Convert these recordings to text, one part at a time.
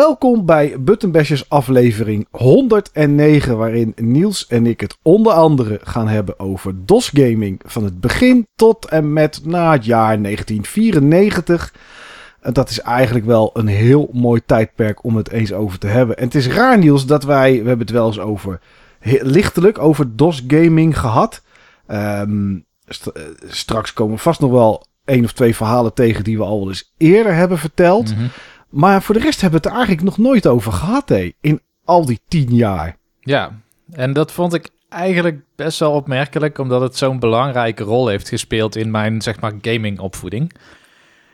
Welkom bij Buttonbashers aflevering 109, waarin Niels en ik het onder andere gaan hebben over DOS gaming van het begin tot en met na het jaar 1994. En dat is eigenlijk wel een heel mooi tijdperk om het eens over te hebben. En het is raar Niels dat wij, we hebben het wel eens over, lichtelijk over DOS gaming gehad. Ehm, eh, straks komen vast nog wel één of twee verhalen tegen die we al eens eerder hebben verteld. Mhm. Maar voor de rest hebben we het er eigenlijk nog nooit over gehad, hé. In al die tien jaar. Ja, en dat vond ik eigenlijk best wel opmerkelijk, omdat het zo'n belangrijke rol heeft gespeeld in mijn, zeg maar, gaming-opvoeding.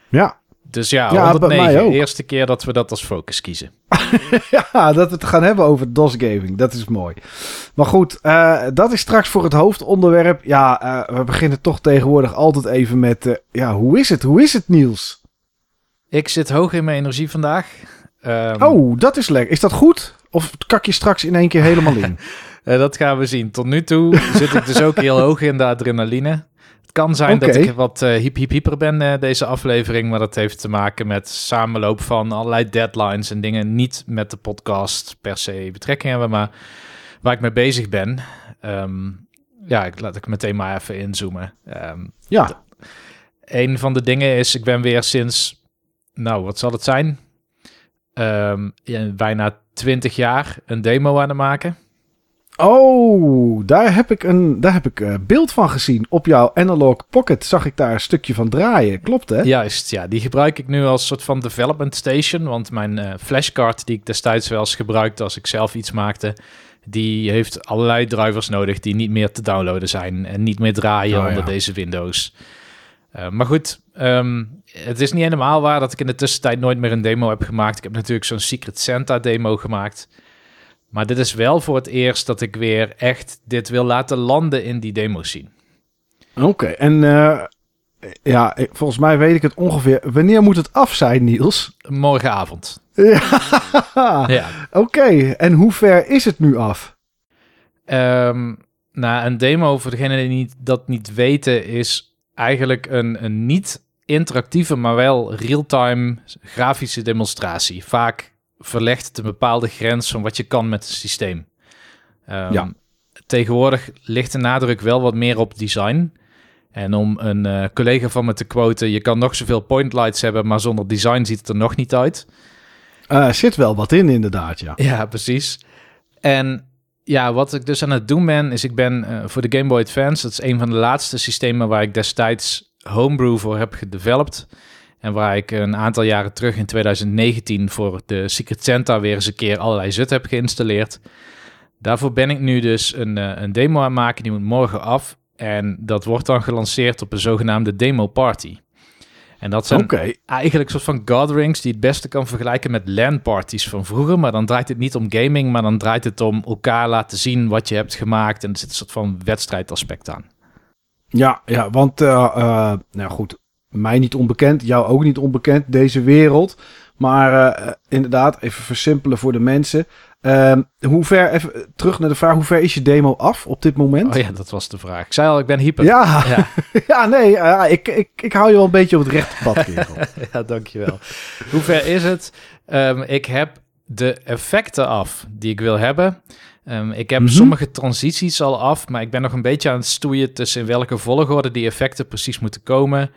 Ja. Dus ja, Ja, bij 109, mij ook. eerste keer dat we dat als focus kiezen. ja, dat we het gaan hebben over DOS gaming. Dat is mooi. Maar goed, eh, dat is straks voor het hoofdonderwerp. Ja, eh, we beginnen toch tegenwoordig altijd even met... eh, ja, hoe is het? Hoe is het, Niels? Ik zit hoog in mijn energie vandaag. Ehm, Oh, dat is lekker. Is dat goed? Of kak je straks in één keer helemaal in? eh, dat gaan we zien. Tot nu toe zit ik dus ook heel hoog in de adrenaline. Het kan zijn dat ik wat eh hiep hiep hyper ben eh, deze aflevering, maar dat heeft te maken met samenloop van allerlei deadlines en dingen niet met de podcast per se betrekking hebben, maar waar ik mee bezig ben. Ehm, ja, ik laat ik meteen maar even inzoomen. Ehm, Ja. een van de dingen is, ik ben weer sinds, nou, wat zal het zijn? Ehm, ja, bijna 20 jaar een demo aan het maken. Oh, daar heb ik een daar heb ik eh, beeld van gezien. Op jouw Analog Pocket zag ik daar een stukje van draaien. Klopt, hè? Juist, ja. Die gebruik ik nu als soort van development station. Want mijn eh, flashcard die ik destijds wel eens gebruikte als ik zelf iets maakte... die heeft allerlei drivers nodig die niet meer te downloaden zijn... en niet meer draaien Oh, ja. onder deze Windows. Eh, maar goed, ehm, het is niet helemaal waar dat ik in de tussentijd nooit meer een demo heb gemaakt. Ik heb natuurlijk zo'n Secret Santa demo gemaakt... Maar dit is wel voor het eerst dat ik weer echt dit wil laten landen in die demo scene. Oké, en eh, ja, volgens mij weet ik het ongeveer. Wanneer moet het af zijn, Niels? Morgenavond. Ja. Ja. Oké, en hoe ver is het nu af? Ehm nou, een demo, voor degenen die niet, dat niet weten, is eigenlijk een, een niet interactieve, maar wel real-time grafische demonstratie. Vaak verlegt het een bepaalde grens van wat je kan met het systeem. Ehm, Ja. Tegenwoordig ligt de nadruk wel wat meer op design. En om een eh, collega van me te quoten, je kan nog zoveel point lights hebben, maar zonder design ziet het er nog niet uit. Eh zit wel wat in, inderdaad, ja. Ja, precies. En ja, wat ik dus aan het doen ben, is ik ben eh, voor de Game Boy Advance, dat is een van de laatste systemen waar ik destijds Homebrew voor heb gedeveloped. En waar ik een aantal jaren terug in 2019 voor de Secret Santa weer eens een keer allerlei zut heb geïnstalleerd. Daarvoor ben ik nu dus een, eh, een demo aan het maken, die moet morgen af. En dat wordt dan gelanceerd op een zogenaamde demo party. En dat zijn Oké, eigenlijk een soort van gatherings die het beste kan vergelijken met LAN-parties van vroeger. Maar dan draait het niet om gaming, maar dan draait het om elkaar laten zien wat je hebt gemaakt. En er zit een soort van wedstrijdaspect aan. ja, ja, want, eh, eh, nou goed, mij niet onbekend, jou ook niet onbekend, deze wereld. Maar eh, inderdaad, even versimpelen voor de mensen. Ehm, hoe ver, even terug naar de vraag, hoe ver is je demo af op dit moment? Oh ja, dat was de vraag. Ik zei al, ik ben hyper. Ja, Ja, ja nee, eh, ik, ik, ik hou je wel een beetje op het rechte pad, kerel. ja dankjewel. Hoe ver is het? Ehm, ik heb de effecten af die ik wil hebben. Ehm, ik heb Mhm. sommige transities al af, maar ik ben nog een beetje aan het stoeien tussen in welke volgorde die effecten precies moeten komen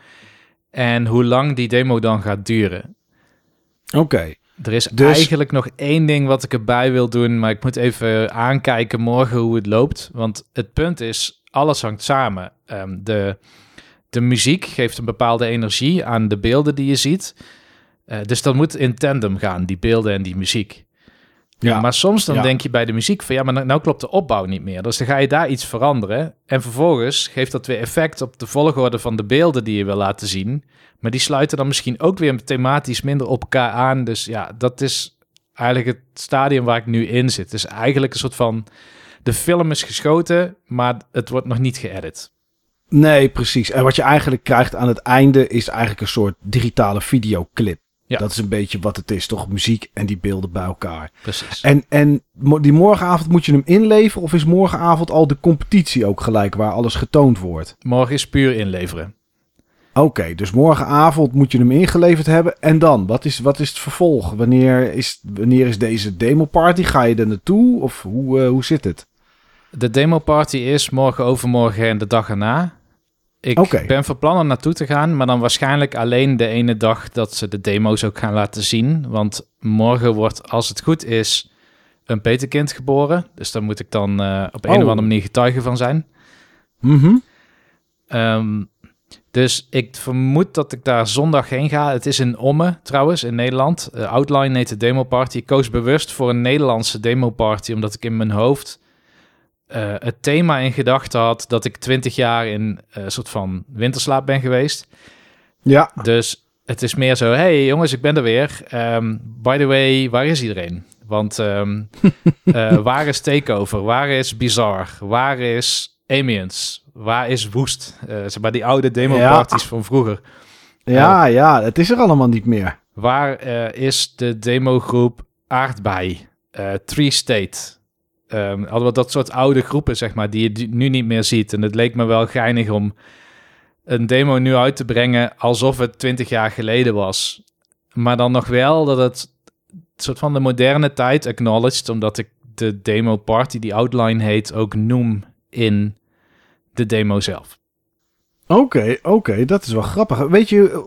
en hoe lang die demo dan gaat duren. Oké, Er is Dus- eigenlijk nog één ding wat ik erbij wil doen, maar ik moet even aankijken morgen hoe het loopt. Want het punt is, alles hangt samen. Ehm, de, de muziek geeft een bepaalde energie aan de beelden die je ziet. Eh, dus dat moet in tandem gaan, die beelden en die muziek. Ja. Maar soms dan Ja. denk je bij de muziek van ja, maar nou, nou klopt de opbouw niet meer. Dus dan ga je daar iets veranderen. En vervolgens geeft dat weer effect op de volgorde van de beelden die je wil laten zien. Maar die sluiten dan misschien ook weer thematisch minder op elkaar aan. Dus ja, dat is eigenlijk het stadium waar ik nu in zit. Dus eigenlijk een soort van de film is geschoten, maar het wordt nog niet geëdit. Nee, precies. En wat je eigenlijk krijgt aan het einde is eigenlijk een soort digitale videoclip. Ja. Dat is een beetje wat het is, toch? Muziek en die beelden bij elkaar. Precies. En, en die morgenavond moet je hem inleveren? Of is morgenavond al de competitie ook gelijk waar alles getoond wordt? Morgen is puur inleveren. Oké, dus morgenavond moet je hem ingeleverd hebben. En dan, wat is, wat is het vervolg? Wanneer is, wanneer is deze demo-party? Ga je er naartoe? Of hoe, eh, hoe zit het? De demo-party is morgen, overmorgen en de dag erna. Ik ben van plan om naartoe te gaan, maar dan waarschijnlijk alleen de ene dag dat ze de demo's ook gaan laten zien. Want morgen wordt, als het goed is, een peterkind geboren. Dus daar moet ik dan eh, op een Oh. of andere manier getuige van zijn. Mhm. Ehm, dus ik vermoed dat ik daar zondag heen ga. Het is in Omme trouwens, in Nederland. Eh, Outline heet de demo party. Ik koos bewust voor een Nederlandse demo party, omdat ik in mijn hoofd eh, het thema in gedachten had dat ik 20 jaar in eh, een soort van winterslaap ben geweest. Ja, Dus het is meer zo, hey jongens, ik ben er weer. Ehm, by the way, waar is iedereen? Want ehm, eh, waar is Takeover? Waar is Bizarre? Waar is Amiens? Waar is Woest? Eh zeg maar die oude demo-parties van vroeger. ja, ja, het is er allemaal niet meer. Waar eh, is de demogroep Aardbei? Eh Tree State? Ehm hadden we dat soort oude groepen, zeg maar, die je nu niet meer ziet. En het leek me wel geinig om een demo nu uit te brengen alsof het 20 jaar geleden was. Maar dan nog wel dat het soort van de moderne tijd acknowledged, omdat ik de demo party, die outline heet, ook noem in de demo zelf. Oké, oké, dat is wel grappig. Weet je,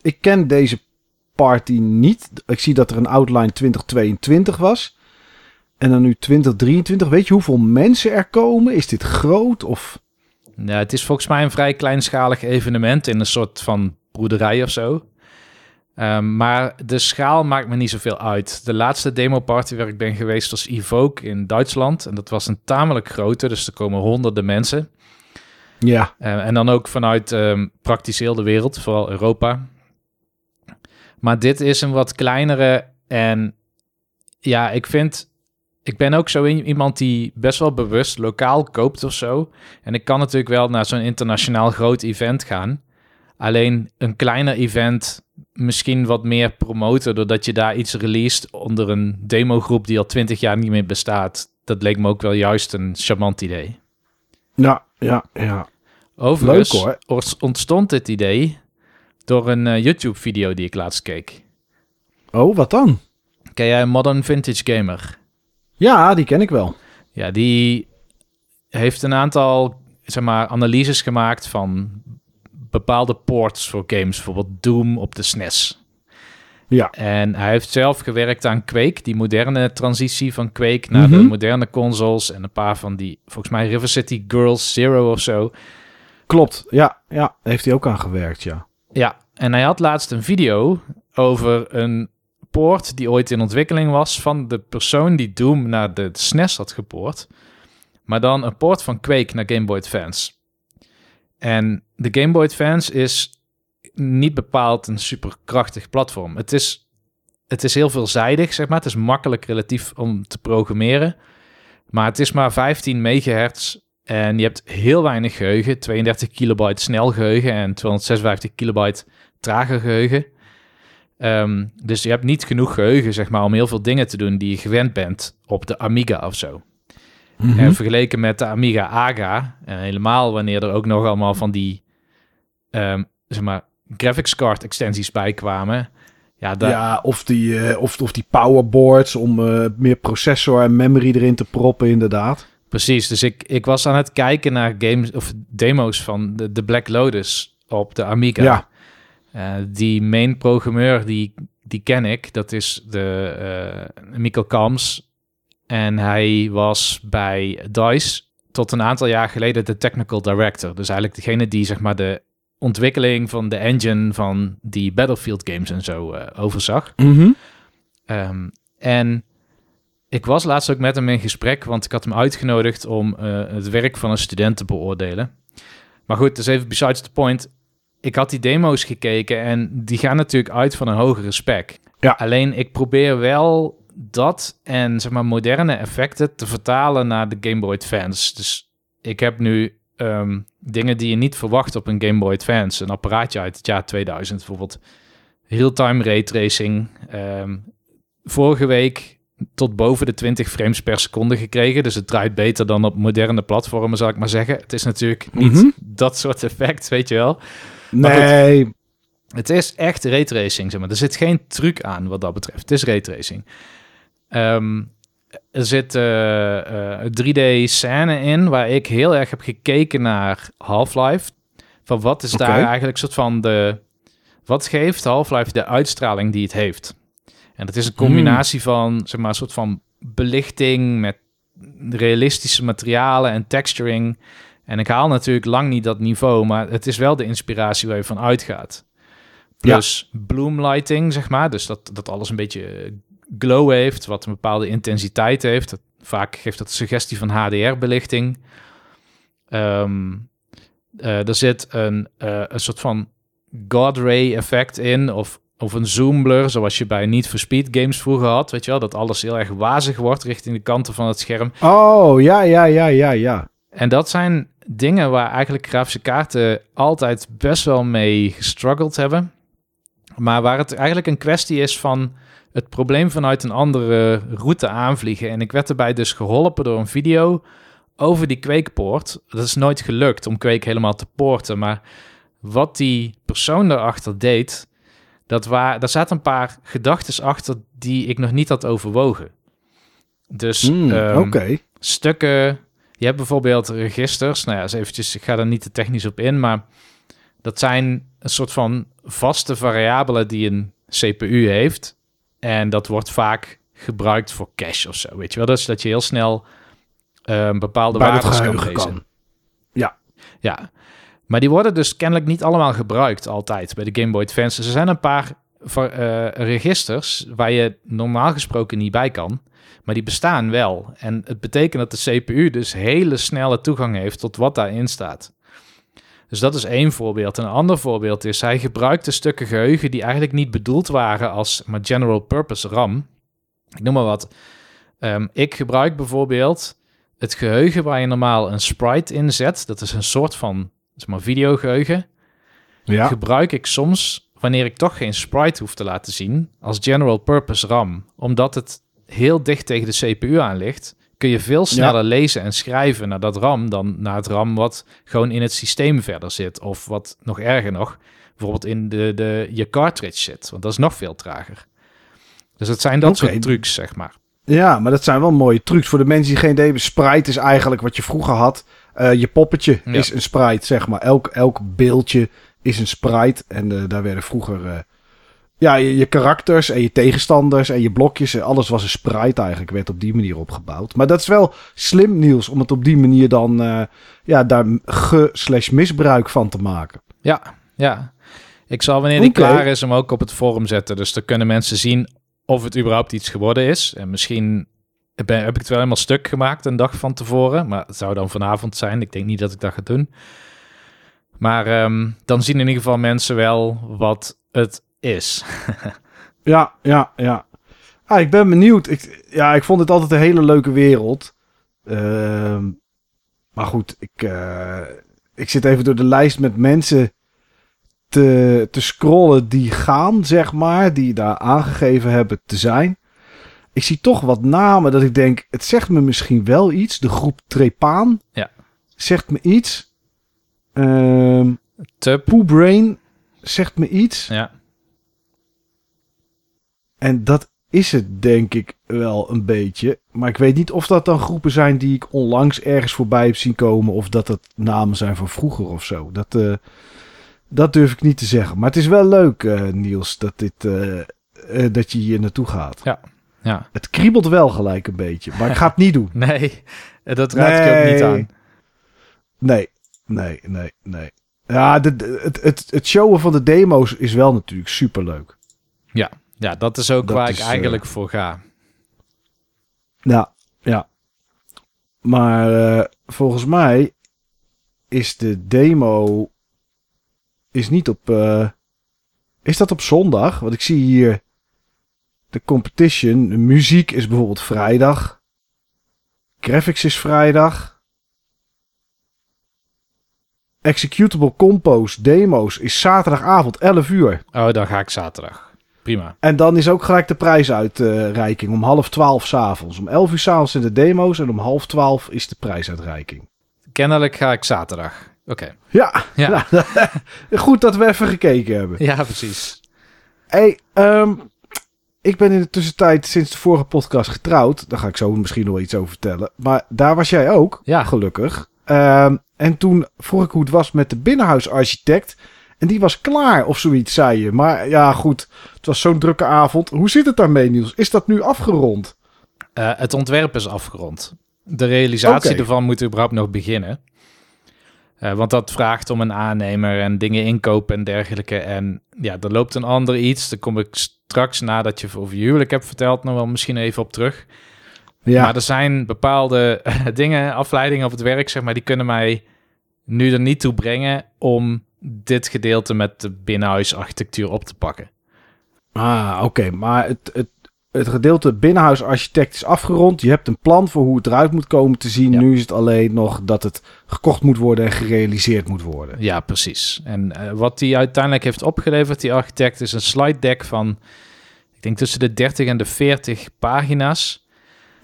ik ken deze party niet. Ik zie dat er een outline 2022 was. En dan nu 2023. Weet je hoeveel mensen er komen? Is dit groot of... Ja, het is volgens mij een vrij kleinschalig evenement in een soort van broederij of zo. Ehm, maar de schaal maakt me niet zoveel uit. De laatste demo-party waar ik ben geweest was Evoke in Duitsland. En dat was een tamelijk grote, dus er komen honderden mensen. Ja, Eh, en dan ook vanuit ehm, praktisch heel de wereld, vooral Europa. Maar dit is een wat kleinere en ja, ik vind... Ik ben ook zo iemand die best wel bewust lokaal koopt of zo. En ik kan natuurlijk wel naar zo'n internationaal groot event gaan. Alleen een kleiner event misschien wat meer promoten... doordat je daar iets released onder een demogroep die al twintig jaar niet meer bestaat. Dat leek me ook wel juist een charmant idee. ja, ja, ja. Overigens Leuk, hoor. ontstond dit idee door een eh, YouTube-video die ik laatst keek. Oh, wat dan? Ken jij Modern Vintage Gamer? Ja, die ken ik wel. Ja, die heeft een aantal zeg maar, analyses gemaakt van bepaalde ports voor games. Bijvoorbeeld Doom op de SNES. Ja. En hij heeft zelf gewerkt aan Quake, die moderne transitie van Quake naar de Mhm. moderne consoles. En een paar van die, volgens mij River City Girls Zero of zo. Klopt, ja, ja. Heeft hij ook aan gewerkt, ja. Ja, en hij had laatst een video over een poort die ooit in ontwikkeling was van de persoon die Doom naar de SNES had gepoord. Maar dan een poort van Quake naar Game Boy Advance. En de Game Boy Advance is niet bepaald een superkrachtig platform. Het is, het is heel veelzijdig, zeg maar. Het is makkelijk relatief om te programmeren. Maar het is maar 15 megahertz en je hebt heel weinig geheugen. 32 kilobyte snel geheugen en 256 kilobyte trager geheugen. Ehm, dus je hebt niet genoeg geheugen, zeg maar, om heel veel dingen te doen die je gewend bent op de Amiga of zo. Mhm. En vergeleken met de Amiga AGA, en helemaal wanneer er ook nog allemaal van die, ehm, zeg maar, graphics card extensies bij kwamen. Ja, daar, Ja, of die, eh, of, of die powerboards om eh, meer processor en memory erin te proppen, inderdaad. Precies, dus ik, ik was aan het kijken naar games of demo's van de, de Black Lotus op de Amiga. Ja. Eh, die main programmeur, die, die ken ik. Dat is de eh Mikkel Kams. En hij was bij DICE tot een aantal jaar geleden de technical director. Dus eigenlijk degene die zeg maar de ontwikkeling van de engine van die Battlefield games en zo eh, overzag. Mhm. Ehm, en ik was laatst ook met hem in gesprek, want ik had hem uitgenodigd om het werk van een student te beoordelen. Maar goed, dus even besides the point. Ik had die demo's gekeken en die gaan natuurlijk uit van een hogere spec. Ja. Alleen ik probeer wel dat en zeg maar moderne effecten te vertalen naar de Game Boy Advance. Dus ik heb nu ehm, dingen die je niet verwacht op een Game Boy Advance. Een apparaatje uit het jaar 2000 bijvoorbeeld. Real-time raytracing. Ehm, vorige week tot boven de 20 frames per seconde gekregen. Dus het draait beter dan op moderne platformen, zal ik maar zeggen. Het is natuurlijk niet Mhm. dat soort effect, weet je wel. Goed. Nee, Het is echt raytracing, zeg maar. Er zit geen truc aan wat dat betreft. Het is raytracing. Ehm er zit eh, eh, een 3D-scène in waar ik heel erg heb gekeken naar Half-Life. Van wat is daar eigenlijk soort van de... Wat geeft Half-Life de uitstraling die het heeft? En dat is een combinatie van, zeg maar, een soort van belichting met realistische materialen en texturing. En ik haal natuurlijk lang niet dat niveau, maar het is wel de inspiratie waar je van uitgaat. Plus bloomlighting, zeg maar. Dus dat, dat alles een beetje glow heeft, wat een bepaalde intensiteit heeft. Dat, vaak geeft dat suggestie van HDR-belichting. Ehm, eh, er zit een, eh, een soort van God Ray effect in, of, of een zoom blur, zoals je bij Need for Speed games vroeger had. Weet je wel, dat alles heel erg wazig wordt richting de kanten van het scherm. Oh, ja, ja, ja, ja, ja. En dat zijn dingen waar eigenlijk grafische kaarten altijd best wel mee gestruggeld hebben. Maar waar het eigenlijk een kwestie is van het probleem vanuit een andere route aanvliegen. En ik werd erbij dus geholpen door een video over die kweekpoort. Dat is nooit gelukt om kweek helemaal te poorten. Maar wat die persoon daarachter deed, dat waar, daar zaten een paar gedachten achter die ik nog niet had overwogen. Dus Hmm, ehm, stukken. Je hebt bijvoorbeeld registers. Nou ja, eens eventjes, ik ga er niet te technisch op in, maar dat zijn een soort van vaste variabelen die een CPU heeft. En dat wordt vaak gebruikt voor cache of zo, weet je wel. Dus dat je heel snel eh, bepaalde waardes kan lezen. kan. Ja, maar die worden dus kennelijk niet allemaal gebruikt altijd bij de Game Boy Advance. Dus er zijn een paar registers waar je normaal gesproken niet bij kan, maar die bestaan wel. En het betekent dat de CPU dus hele snelle toegang heeft tot wat daarin staat. Dus dat is één voorbeeld. En een ander voorbeeld is, hij gebruikte stukken geheugen die eigenlijk niet bedoeld waren als maar general purpose RAM. Ik noem maar wat. Ehm, ik gebruik bijvoorbeeld het geheugen waar je normaal een sprite in zet. Dat is een soort van zeg maar, videogeheugen. Ja. Gebruik ik soms, wanneer ik toch geen sprite hoef te laten zien, als general purpose RAM. Omdat het heel dicht tegen de CPU aan ligt, kun je veel sneller lezen en schrijven naar dat RAM dan naar het RAM wat gewoon in het systeem verder zit. Of wat nog erger nog, bijvoorbeeld in de, de, je cartridge zit. Want dat is nog veel trager. Dus het zijn dat Oké. soort trucs, zeg maar. Ja, maar dat zijn wel mooie trucs. Voor de mensen die geen idee hebben, sprite is eigenlijk wat je vroeger had. Eh, je poppetje Ja. is een sprite, zeg maar. Elk, elk beeldje is een sprite. En eh, daar werden vroeger... eh, ja, je, je karakters en je tegenstanders en je blokjes. en Alles was een sprite eigenlijk. Werd op die manier opgebouwd. Maar dat is wel slim, Niels, om het op die manier dan... eh, ja, daar ge slash misbruik van te maken. Ja, ja. Ik zal wanneer die klaar is hem ook op het forum zetten. Dus dan kunnen mensen zien of het überhaupt iets geworden is. En misschien ben, heb ik het wel helemaal stuk gemaakt een dag van tevoren. Maar het zou dan vanavond zijn. Ik denk niet dat ik dat ga doen. Maar ehm, dan zien in ieder geval mensen wel wat het is. Ja, ja, ja. Ah, ik ben benieuwd. Ik, ja, ik vond het altijd een hele leuke wereld. Ehm, maar goed, ik, eh, ik zit even door de lijst met mensen te, te scrollen die gaan, zeg maar. Die daar aangegeven hebben te zijn. Ik zie toch wat namen dat ik denk, het zegt me misschien wel iets. De groep Trepaan Ja. zegt me iets. Tub. Pooh Brain zegt me iets. Ja. En dat is het denk ik wel een beetje. Maar ik weet niet of dat dan groepen zijn die ik onlangs ergens voorbij heb zien komen. Of dat het namen zijn van vroeger of zo. Dat, eh, dat durf ik niet te zeggen. Maar het is wel leuk, eh, Niels, dat, dit, eh, dat je hier naartoe gaat. Ja. Het kriebelt wel gelijk een beetje. Maar ik ga het niet doen. Nee, dat raad ik ook niet aan. Nee, nee, nee, nee. Ja, de, de- het, het, het showen van de demo's is wel natuurlijk superleuk. Ja, dat is ook Dat waar is, ik eh, eigenlijk voor ga. Ja, ja. Maar eh, volgens mij is de demo is niet op. eh, is dat op zondag? Want ik zie hier de competition. De muziek is bijvoorbeeld vrijdag. Graphics is vrijdag. Executable Compose demo's is zaterdagavond 11 uur. Oh, dan ga ik zaterdag. Prima. En dan is ook gelijk de prijsuitreiking om half twaalf s'avonds. Om elf uur s'avonds zijn de demo's en om half twaalf is de prijsuitreiking. Kennelijk ga ik zaterdag. Oké. Ja, Ja. Nou, goed dat we even gekeken hebben. Ja, precies. Hey, ehm, ik ben in de tussentijd sinds de vorige podcast getrouwd. Daar ga ik zo misschien nog iets over vertellen. Maar daar was jij ook, Ja. gelukkig. Ehm, en toen vroeg ik hoe het was met de binnenhuisarchitect. En die was klaar of zoiets, zei je. Maar ja, goed. Het was zo'n drukke avond. Hoe zit het daarmee, Niels? Is dat nu afgerond? Eh, het ontwerp is afgerond. De realisatie ervan moet überhaupt nog beginnen. Eh, want dat vraagt om een aannemer en dingen inkopen en dergelijke. En ja, er loopt een ander iets. Daar kom ik straks nadat je over je huwelijk hebt verteld nog wel misschien even op terug. Ja. Maar er zijn bepaalde dingen, afleidingen op het werk, zeg maar, die kunnen mij nu er niet toe brengen om dit gedeelte met de binnenhuisarchitectuur op te pakken. Ah, oké. Maar het, het, het gedeelte binnenhuisarchitect is afgerond. Je hebt een plan voor hoe het eruit moet komen te zien. Ja. Nu is het alleen nog dat het gekocht moet worden en gerealiseerd moet worden. Ja, precies. En eh, wat die uiteindelijk heeft opgeleverd, die architect, is een slide deck van, ik denk tussen de 30 en de 40 pagina's.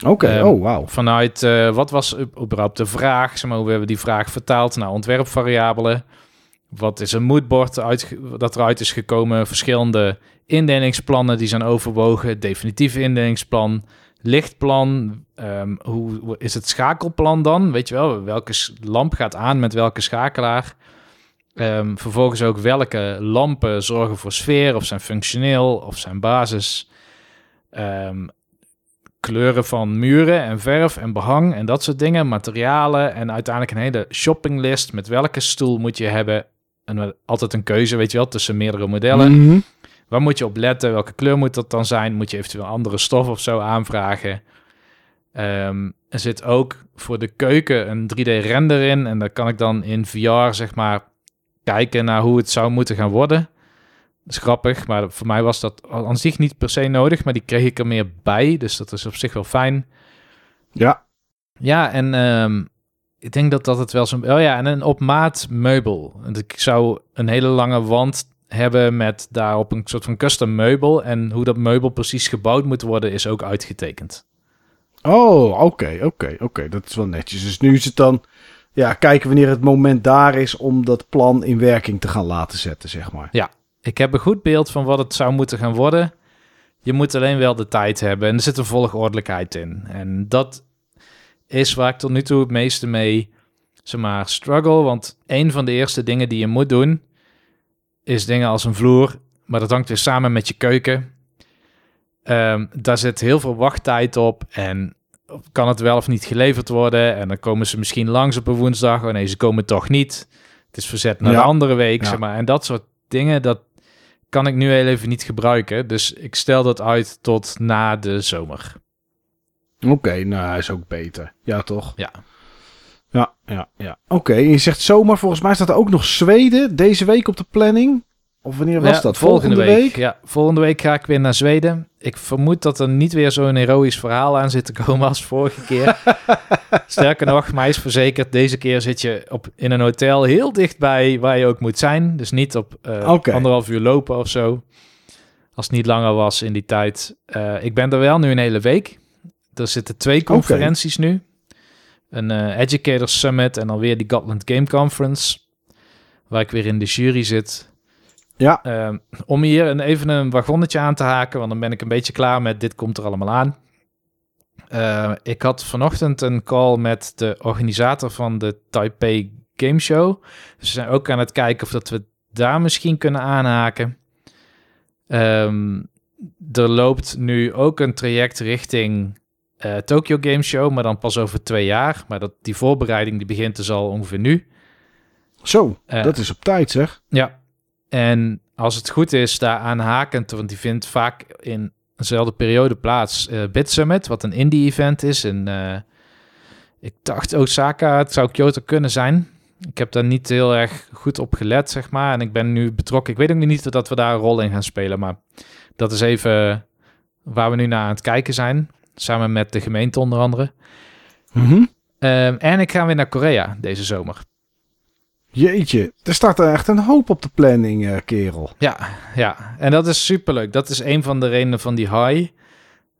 Oké, Ehm, oh wauw. Vanuit, eh, wat was überhaupt de vraag? Zeg maar, hoe hebben we die vraag vertaald naar ontwerpvariabelen? Wat is een moodboard uit, dat eruit is gekomen? Verschillende indelingsplannen die zijn overwogen. Het definitieve indelingsplan, lichtplan. ehm, hoe, hoe is het schakelplan dan? Weet je wel, welke lamp gaat aan met welke schakelaar? Ehm, vervolgens ook welke lampen zorgen voor sfeer of zijn functioneel of zijn basis. Ehm, kleuren van muren en verf en behang en dat soort dingen, materialen en uiteindelijk een hele shoppinglist met welke stoel moet je hebben. En altijd een keuze, weet je wel, tussen meerdere modellen. Mhm. Waar moet je op letten? Welke kleur moet dat dan zijn? Moet je eventueel andere stof of zo aanvragen? Ehm, er zit ook voor de keuken een 3D-render in. En daar kan ik dan in VR, zeg maar, kijken naar hoe het zou moeten gaan worden. Dat is grappig, maar voor mij was dat aan zich niet per se nodig. Maar die kreeg ik er meer bij, dus dat is op zich wel fijn. Ja. Ja, en ehm, ik denk dat dat het wel zo'n... Oh ja, en een op maat meubel. Ik zou een hele lange wand hebben met daarop een soort van custom meubel. En hoe dat meubel precies gebouwd moet worden is ook uitgetekend. Oh, oké, oké, oké. Dat is wel netjes. Dus nu is het dan... Ja, kijken wanneer het moment daar is om dat plan in werking te gaan laten zetten, zeg maar. Ik heb een goed beeld van wat het zou moeten gaan worden. Je moet alleen wel de tijd hebben en er zit een volgordelijkheid in. En dat is waar ik tot nu toe het meeste mee, zeg maar, struggle. Want een van de eerste dingen die je moet doen, is dingen als een vloer. Maar dat hangt weer samen met je keuken. Ehm, daar zit heel veel wachttijd op en kan het wel of niet geleverd worden. En dan komen ze misschien langs op een woensdag. Oh nee, ze komen toch niet. Het is verzet naar Ja. de andere week, Ja. zeg maar. En dat soort dingen, dat kan ik nu heel even niet gebruiken. Dus ik stel dat uit tot na de zomer. Oké, nou, is ook beter. Ja, toch? Ja. Ja, ja, ja. Oké, je zegt zomaar, volgens mij staat er ook nog Zweden deze week op de planning. Of wanneer was Ja, dat? Volgende, week? Ja, volgende week ga ik weer naar Zweden. Ik vermoed dat er niet weer zo'n heroïsch verhaal aan zit te komen als vorige keer. Sterker nog, mij is verzekerd, deze keer zit je op, in een hotel heel dichtbij waar je ook moet zijn. Dus niet op Oké. anderhalf uur lopen of zo. Als het niet langer was in die tijd. Eh, ik ben er wel nu een hele week. Er zitten twee conferenties nu. Een eh, Educator Summit en dan weer die Gotland Game Conference. Waar ik weer in de jury zit. Ja. Ehm, om hier een, even een wagonnetje aan te haken, want dan ben ik een beetje klaar met dit komt er allemaal aan. Eh, ik had vanochtend een call met de organisator van de Taipei Game Show. Dus we zijn ook aan het kijken of dat we daar misschien kunnen aanhaken. Ehm, er loopt nu ook een traject richting eh, Tokyo Game Show, maar dan pas over twee jaar. Maar dat, die voorbereiding die begint dus al ongeveer nu. Zo, Eh, dat is op tijd zeg. Ja, en als het goed is, daar aanhakend, want die vindt vaak in dezelfde periode plaats. eh Bit Summit, wat een indie-event is. En eh, ik dacht Osaka, het zou Kyoto kunnen zijn. Ik heb daar niet heel erg goed op gelet, zeg maar. En ik ben nu betrokken. Ik weet ook niet dat we daar een rol in gaan spelen, maar dat is even waar we nu naar aan het kijken zijn. Samen met de gemeente onder andere. Mhm. Ehm, en ik ga weer naar Korea deze zomer. Jeetje, er staat er echt een hoop op de planning, eh, kerel. Ja, ja, en dat is superleuk. Dat is een van de redenen van die high.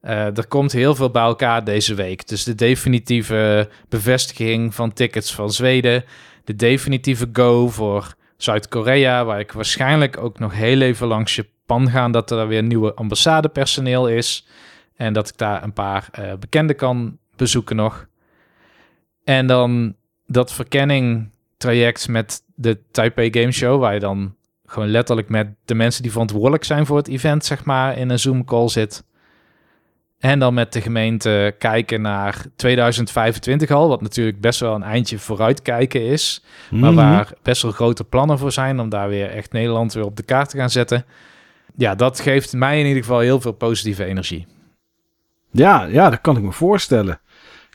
Eh, er komt heel veel bij elkaar deze week. Dus de definitieve bevestiging van tickets van Zweden. de definitieve go voor Zuid-Korea, waar ik waarschijnlijk ook nog heel even langs Japan ga, dat er weer nieuwe ambassadepersoneel is. En dat ik daar een paar uh, bekenden kan bezoeken nog. En dan dat verkenning traject met de Taipei Game Show, waar je dan gewoon letterlijk met de mensen die verantwoordelijk zijn voor het event, zeg maar, in een Zoom call zit. En dan met de gemeente kijken naar 2025 al, wat natuurlijk best wel een eindje vooruitkijken is. Maar Mhm. waar best wel grote plannen voor zijn om daar weer echt Nederland weer op de kaart te gaan zetten. Ja, dat geeft mij in ieder geval heel veel positieve energie. Ja, ja, dat kan ik me voorstellen.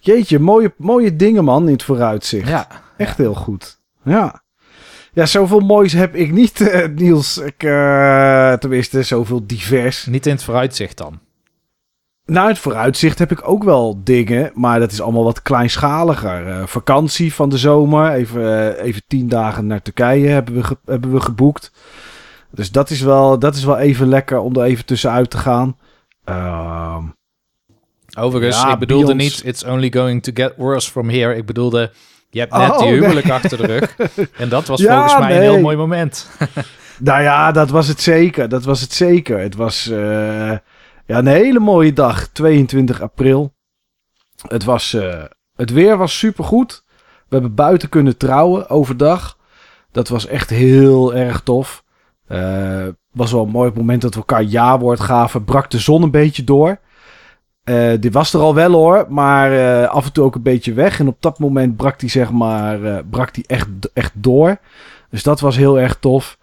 Jeetje, mooie, mooie dingen man in het vooruitzicht. Ja, Echt heel goed. Ja. Ja, zoveel moois heb ik niet, eh, Niels. Ik, eh, tenminste, zoveel divers. niet in het vooruitzicht dan. Nou, het vooruitzicht heb ik ook wel dingen, maar dat is allemaal wat kleinschaliger. Eh, vakantie van de zomer, even, even tien dagen naar Turkije hebben we, ge- hebben we geboekt. Dus dat is, wel, dat is wel even lekker om er even tussenuit te gaan. Ehm, Overigens, Ja, ik bedoelde niet it's only going to get worse from here. Ik bedoelde, je hebt net Oh, nee. huwelijk achter de rug. En dat was Ja, volgens mij een heel mooi moment. nou ja, dat was het zeker. Dat was het zeker. Het was eh, ja, een hele mooie dag, 22 april. Het, was, eh, het weer was supergoed. We hebben buiten kunnen trouwen overdag. Dat was echt heel erg tof. Eh was wel een mooi moment dat we elkaar ja-woord gaven. Brak de zon een beetje door. Eh die was er al wel hoor, maar eh, af en toe ook een beetje weg. En op dat moment brak die zeg maar eh, brak die echt, echt door. Dus dat was heel erg tof.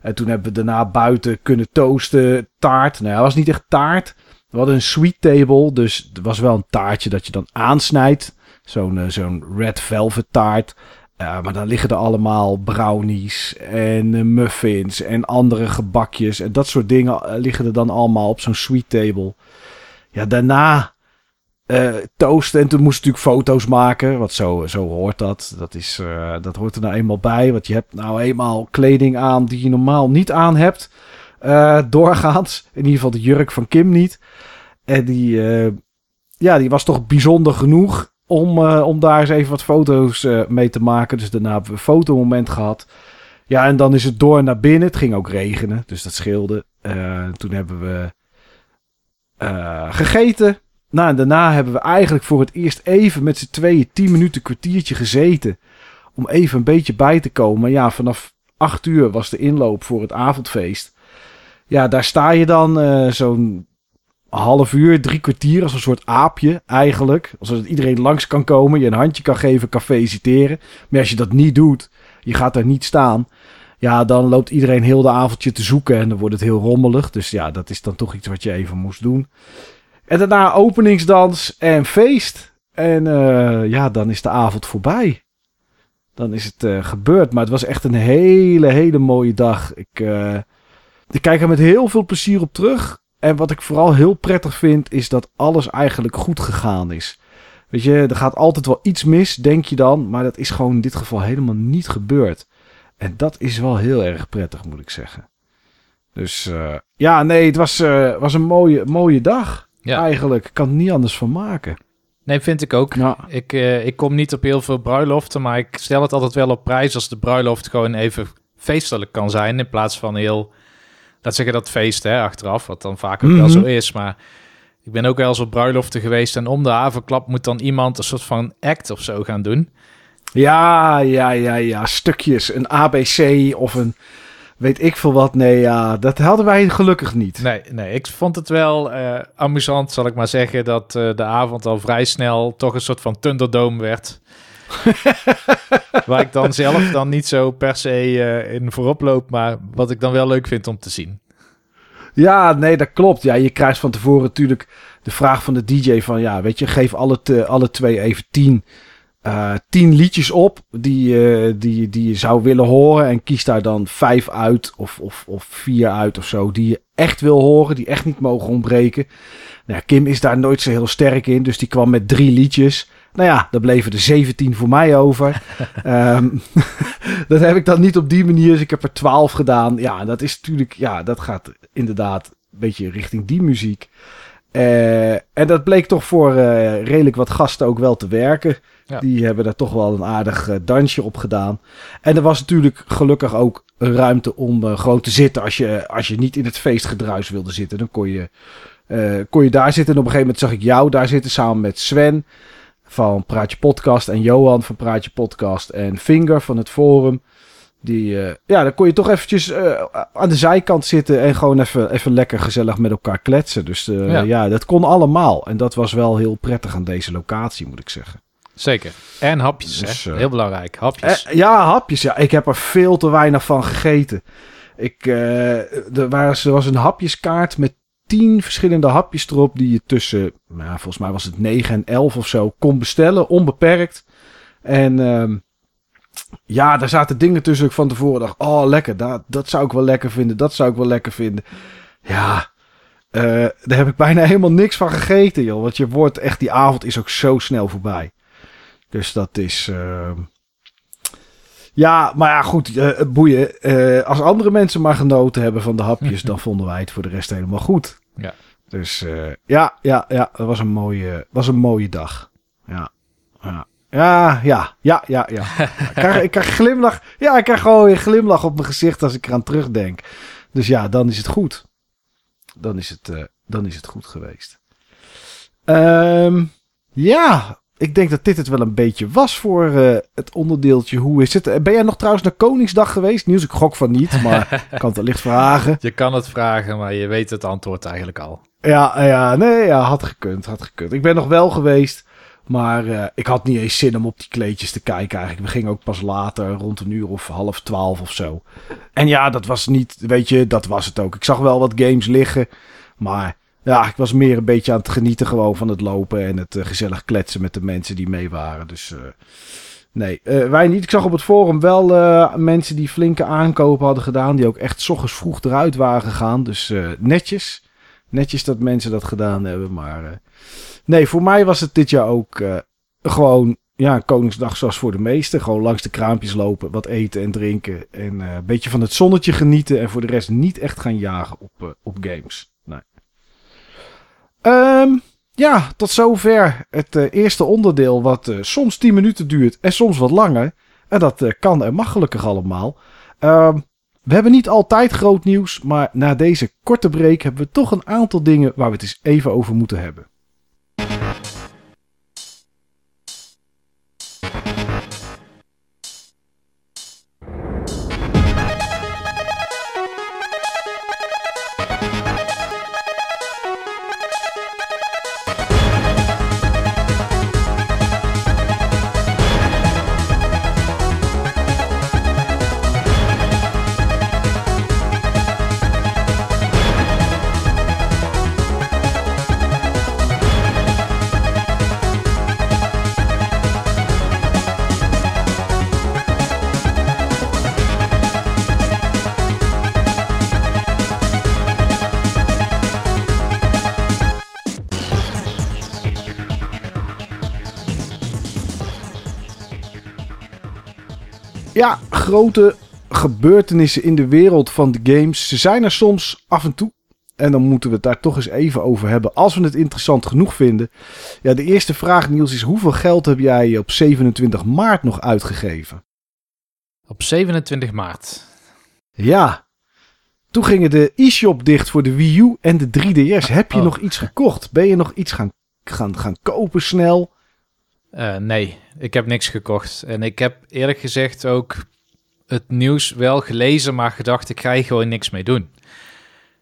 En toen hebben we daarna buiten kunnen toasten. Taart. Nou, het was niet echt taart. We hadden een sweet table. Dus er was wel een taartje dat je dan aansnijdt. Zo'n zo'n red velvet taart. Maar dan liggen er allemaal brownies en muffins en andere gebakjes. En dat soort dingen liggen er dan allemaal op zo'n sweet table. Ja, daarna eh toasten. En toen moest natuurlijk foto's maken. Want zo, zo hoort dat. Dat, is, eh, dat hoort er nou eenmaal bij. Want je hebt nou eenmaal kleding aan die je normaal niet aan hebt. eh, doorgaans. In ieder geval de jurk van Kim niet. En die, ja, die was toch bijzonder genoeg om, om daar eens even wat foto's mee te maken. Dus daarna hebben we een fotomoment gehad. Ja, en dan is het door naar binnen. Het ging ook regenen, dus dat scheelde. Toen hebben we eh, gegeten. Nou, en daarna hebben we eigenlijk voor het eerst even met z'n tweeën tien minuten kwartiertje gezeten. Om even een beetje bij te komen. Ja, vanaf acht uur was de inloop voor het avondfeest. Ja, daar sta je dan eh, zo'n half uur, drie kwartier als een soort aapje eigenlijk. Zodat iedereen langs kan komen, je een handje kan geven, kan feliciteren. Maar als je dat niet doet, je gaat daar niet staan. Ja, dan loopt iedereen heel de avondje te zoeken en dan wordt het heel rommelig. Dus ja, dat is dan toch iets wat je even moest doen. En daarna openingsdans en feest. En eh, ja, dan is de avond voorbij. Dan is het eh, gebeurd. Maar het was echt een hele, hele mooie dag. Ik, eh, ik kijk er met heel veel plezier op terug. En wat ik vooral heel prettig vind, is dat alles eigenlijk goed gegaan is. Weet je, er gaat altijd wel iets mis, denk je dan. Maar dat is gewoon in dit geval helemaal niet gebeurd. En dat is wel heel erg prettig, moet ik zeggen. Dus eh, ja, nee, het was, eh, was een mooie, mooie dag. Ja. Eigenlijk. Ik kan er niet anders van maken. Nee, vind ik ook. Ik, eh, ik kom niet op heel veel bruiloften, maar ik stel het altijd wel op prijs als de bruiloft gewoon even feestelijk kan zijn. In plaats van heel, laat zeggen dat feest hè, achteraf, wat dan vaak ook wel Mhm. zo is. Maar ik ben ook wel eens op bruiloften geweest en om de havenklap moet dan iemand een soort van act of zo gaan doen. Ja, ja, ja, ja. Stukjes. Een ABC of een weet ik veel wat. Nee, ja, dat hadden wij gelukkig niet. Nee, nee, ik vond het wel eh, amusant, zal ik maar zeggen, dat eh, de avond al vrij snel toch een soort van Thunderdome werd. Waar ik dan zelf dan niet zo per se eh, in voorop loop, maar wat ik dan wel leuk vind om te zien. Ja, nee, dat klopt. Ja, je krijgt van tevoren natuurlijk de vraag van de DJ van... Ja, weet je, geef alle, te- alle twee even tien, eh, tien liedjes op die, eh, die, die je zou willen horen. En kies daar dan vijf uit of, of, of vier uit of zo die je echt wil horen. Die echt niet mogen ontbreken. Nou, ja, Kim is daar nooit zo heel sterk in. Dus die kwam met drie liedjes. Nou ja, daar bleven er 17 voor mij over. Ehm, dat heb ik dan niet op die manier. Dus ik heb er 12 gedaan. Ja, dat is natuurlijk... Ja, dat gaat inderdaad een beetje richting die muziek. Eh, en dat bleek toch voor redelijk wat gasten ook wel te werken. Ja. Die hebben daar toch wel een aardig eh, dansje op gedaan. En er was natuurlijk gelukkig ook een ruimte om eh, gewoon te zitten. Als je, als je niet in het feestgedruis wilde zitten, dan kon je, eh, kon je daar zitten. En op een gegeven moment zag ik jou daar zitten samen met Sven van Praatje Podcast. En Johan van Praatje Podcast. En Finger van het Forum. Die, ja, dan kon je toch eventjes aan de zijkant zitten en gewoon even, even lekker gezellig met elkaar kletsen. Dus Ja. ja. dat kon allemaal. En dat was wel heel prettig aan deze locatie, moet ik zeggen. Zeker. En hapjes, Dus, hè? eh, Heel belangrijk. Hapjes. Eh, ja, hapjes. Ja. Ik heb er veel te weinig van gegeten. Ik, eh, er, was, er was een hapjeskaart met tien verschillende hapjes erop die je tussen, nou, volgens mij was het 9 en 11 of zo, kon bestellen, onbeperkt. En ehm, ja, daar zaten dingen tussen ik van tevoren dacht, oh lekker, dat, dat zou ik wel lekker vinden, dat zou ik wel lekker vinden. Ja, daar heb ik bijna helemaal niks van gegeten, joh. Want je wordt echt, die avond is ook zo snel voorbij. Dus dat is... ehm, ja, maar ja, goed, eh, boeien. Eh, als andere mensen maar genoten hebben van de hapjes, dan vonden wij het voor de rest helemaal goed. Ja. Dus ja, ja, ja, het was een mooie, was een mooie dag. Ja, ja, ja, ja, ja, ja. ja. ik, krijg, ik krijg glimlach. Ja, ik krijg gewoon een glimlach op mijn gezicht als ik eraan terugdenk. Dus ja, dan is het goed. Dan is het, dan is het goed geweest. Ehm, ja, ik denk dat dit het wel een beetje was voor eh, het onderdeeltje. Hoe is het? Eh, Ben jij nog trouwens naar Koningsdag geweest? Nieuws, ik gok van niet, maar ik kan het wellicht vragen. Je kan het vragen, maar je weet het antwoord eigenlijk al. Ja, ja, nee, ja, had gekund, had gekund. Ik ben nog wel geweest, maar eh, ik had niet eens zin om op die kleedjes te kijken eigenlijk. We gingen ook pas later, rond een uur of half twaalf of zo. En ja, dat was niet, weet je, dat was het ook. Ik zag wel wat games liggen, maar ja, ik was meer een beetje aan het genieten gewoon van het lopen en het eh, gezellig kletsen met de mensen die mee waren. Dus eh, nee, eh, wij niet. Ik zag op het forum wel mensen die flinke aankopen hadden gedaan, die ook echt 's ochtends vroeg eruit waren gegaan. Dus netjes. Netjes dat mensen dat gedaan hebben, maar nee, voor mij was het dit jaar ook gewoon ja, Koningsdag zoals voor de meesten. Gewoon langs de kraampjes lopen, wat eten en drinken en een beetje van het zonnetje genieten en voor de rest niet echt gaan jagen op, op games. Ehm, ja, tot zover het eh, eerste onderdeel wat eh, soms 10 minuten duurt en soms wat langer. En dat eh, kan en mag gelukkig allemaal. Ehm, we hebben niet altijd groot nieuws, maar na deze korte break hebben we toch een aantal dingen waar we het eens even over moeten hebben. Grote gebeurtenissen in de wereld van de games. Ze zijn er soms af en toe. En dan moeten we het daar toch eens even over hebben. Als we het interessant genoeg vinden. Ja, de eerste vraag, Niels, is: hoeveel geld heb jij op 27 maart nog uitgegeven? Op 27 maart. Ja. Toen gingen de e-shop dicht voor de Wii U en de 3DS. Heb je Oh. nog iets gekocht? Ben je nog iets gaan, gaan, gaan kopen snel? Eh, nee, ik heb niks gekocht. En ik heb eerlijk gezegd ook het nieuws wel gelezen, maar gedacht, ik ga hier gewoon niks mee doen.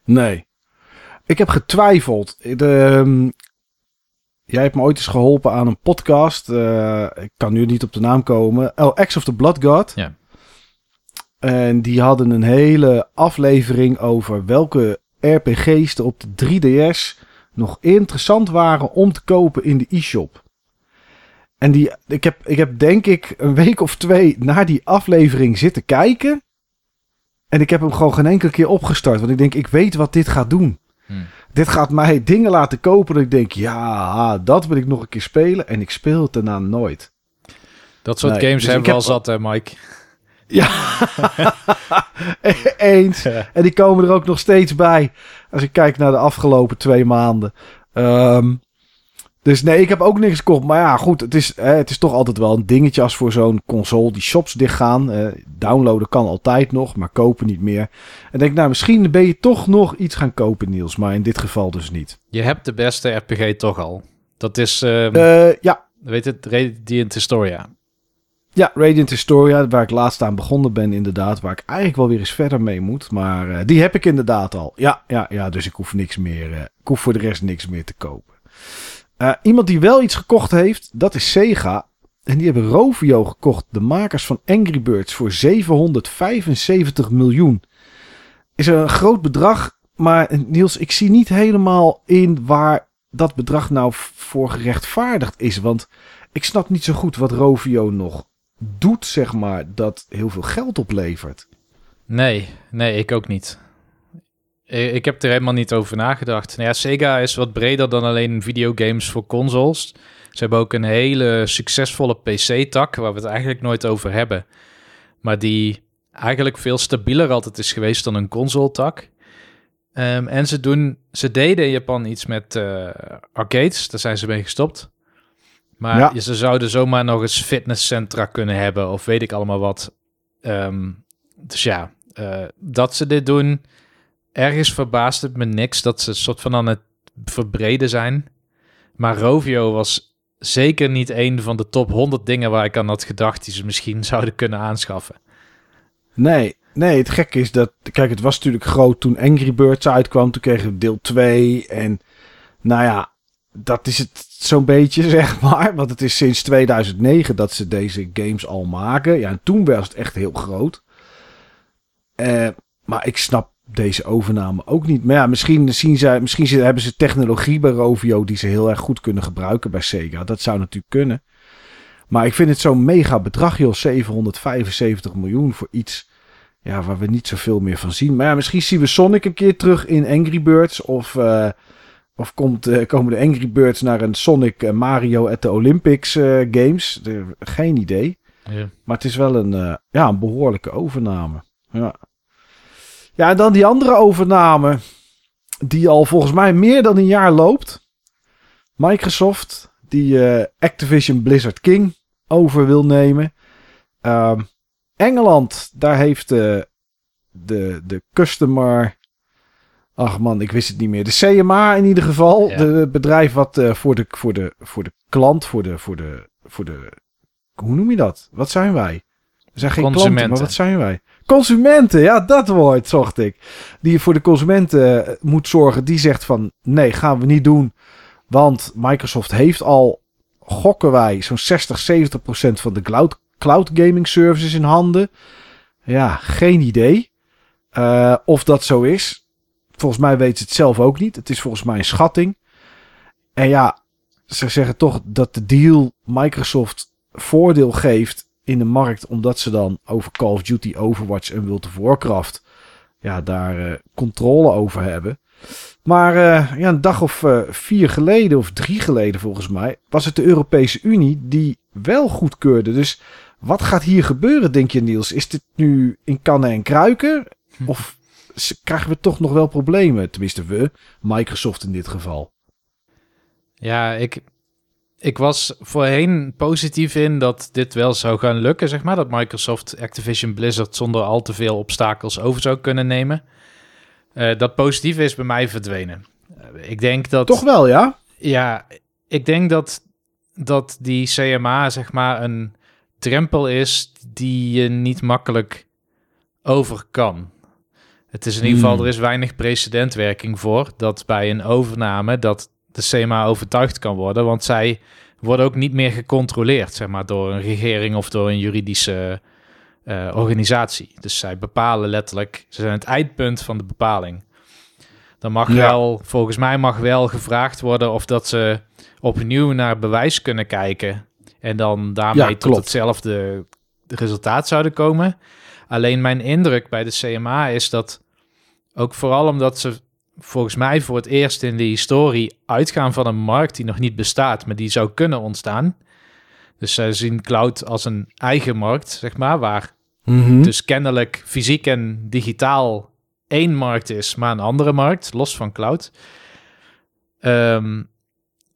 Nee. Ik heb getwijfeld. De, ehm, jij hebt me ooit eens geholpen aan een podcast. eh, ik kan nu niet op de naam komen. Oh, X of the Blood God. Ja. En die hadden een hele aflevering over welke RPG's er op de 3DS nog interessant waren om te kopen in de e-shop. En die, ik, heb, ik heb denk ik een week of twee naar die aflevering zitten kijken. En ik heb hem gewoon geen enkele keer opgestart. Want ik denk, ik weet wat dit gaat doen. Hmm. Dit gaat mij dingen laten kopen dat ik denk, ja, dat wil ik nog een keer spelen. En ik speel het daarna nooit. Dat soort Nee, games dus hebben we al zat, hè, Mike. Ja, eens. En die komen er ook nog steeds bij. Als ik kijk naar de afgelopen twee maanden. Ehm, dus nee, ik heb ook niks gekocht. Maar ja, goed, het is, hè, het is toch altijd wel een dingetje als voor zo'n console die shops dichtgaan. Downloaden kan altijd nog, maar kopen niet meer. En denk, nou, misschien ben je toch nog iets gaan kopen, Niels. Maar in dit geval dus niet. Je hebt de beste RPG toch al. Dat is, uh, ja. Weet het, Radiant Historia. Ja, Radiant Historia, waar ik laatst aan begonnen ben inderdaad. Waar ik eigenlijk wel weer eens verder mee moet. Maar uh, die heb ik inderdaad al. Ja, ja, ja, dus ik hoef niks meer. Uh, ik hoef voor de rest niks meer te kopen. Uh, iemand die wel iets gekocht heeft, dat is Sega. En die hebben Rovio gekocht. De makers van Angry Birds voor 775 miljoen. Is een groot bedrag. Maar Niels, ik zie niet helemaal in waar dat bedrag nou voor gerechtvaardigd is. Want ik snap niet zo goed wat Rovio nog doet, zeg maar, dat heel veel geld oplevert. Nee, nee, ik ook niet. Ik heb er helemaal niet over nagedacht. Nou ja, Sega is wat breder dan alleen videogames voor consoles. Ze hebben ook een hele succesvolle PC-tak, waar we het eigenlijk nooit over hebben. Maar die eigenlijk veel stabieler altijd is geweest dan een console-tak. Um, en ze, doen, ze deden in Japan iets met uh, arcades, daar zijn ze mee gestopt. Maar ja. ze zouden zomaar nog eens fitnesscentra kunnen hebben of weet ik allemaal wat. Um, dus ja, uh, dat ze dit doen, ergens verbaast het me niks dat ze soort van aan het verbreden zijn. Maar Rovio was zeker niet een van de top 100 dingen waar ik aan had gedacht die ze misschien zouden kunnen aanschaffen. Nee, nee, het gekke is dat, kijk, het was natuurlijk groot toen Angry Birds uitkwam. Toen kregen we deel 2 en nou ja, dat is het zo'n beetje, zeg maar. Want het is sinds 2009 dat ze deze games al maken. Ja, en toen was het echt heel groot. Uh, maar ik snap deze overname ook niet. Maar ja, misschien, zien zij, misschien hebben ze technologie bij Rovio die ze heel erg goed kunnen gebruiken bij Sega. Dat zou natuurlijk kunnen. Maar ik vind het zo'n mega bedrag, joh. 775 miljoen voor iets ja, waar we niet zoveel meer van zien. Maar ja, misschien zien we Sonic een keer terug in Angry Birds. Of, uh, of komt, uh, komen de Angry Birds naar een Sonic Mario at the Olympics Games. geen idee. Ja. Maar het is wel een, ja, een behoorlijke overname. Ja. Ja, en dan die andere overname. Die al volgens mij meer dan een jaar loopt. Microsoft, die uh, Activision Blizzard King over wil nemen. Uh, Engeland, daar heeft de, de, de customer. Ach man, ik wist het niet meer. De CMA in ieder geval. Ja. De bedrijf wat uh, voor, de, voor, de, voor de klant, voor de, voor de, voor de. Hoe noem je dat? Wat zijn wij? We zijn geen klanten, maar wat zijn wij? Consumenten, ja, dat woord zocht ik. Die voor de consumenten eh, moet zorgen. Die zegt van nee, gaan we niet doen. Want Microsoft heeft al, gokken wij, zo'n 60, 70 procent van de cloud, cloud gaming services in handen. Ja, geen idee. Uh, of dat zo is. Volgens mij weten ze het zelf ook niet. Het is volgens mij een schatting. En ja, ze zeggen toch dat de deal Microsoft voordeel geeft in de markt, omdat ze dan over Call of Duty, Overwatch en World of Warcraft ja, daar uh, controle over hebben. Maar uh, ja, een dag of uh, vier geleden, of drie geleden volgens mij, was het de Europese Unie die wel goedkeurde. Dus wat gaat hier gebeuren, denk je Niels? Is dit nu in kannen en kruiken? Hm. Of krijgen we toch nog wel problemen? Tenminste we, Microsoft in dit geval. Ja, ik, ik was voorheen positief in dat dit wel zou gaan lukken, zeg maar. Dat Microsoft Activision Blizzard zonder al te veel obstakels over zou kunnen nemen. Uh, dat positieve is bij mij verdwenen. Uh, ik denk dat... Toch wel, ja? Ja, ik denk dat, dat die CMA, zeg maar, een drempel is die je niet makkelijk over kan. Het is in ieder geval, hmm. er is weinig precedentwerking voor dat bij een overname dat de CMA overtuigd kan worden. Want zij worden ook niet meer gecontroleerd, zeg maar, door een regering of door een juridische uh, organisatie. Dus zij bepalen letterlijk, ze zijn het eindpunt van de bepaling. Dan mag wel, volgens mij mag wel gevraagd worden of dat ze opnieuw naar bewijs kunnen kijken. En dan daarmee tot hetzelfde resultaat zouden komen. Alleen mijn indruk bij de CMA is dat ook vooral omdat ze volgens mij voor het eerst in de historie uitgaan van een markt die nog niet bestaat, maar die zou kunnen ontstaan. Dus zij zien cloud als een eigen markt, zeg maar, waar mhm. dus kennelijk fysiek en digitaal één markt is, maar een andere markt, los van cloud. Ehm,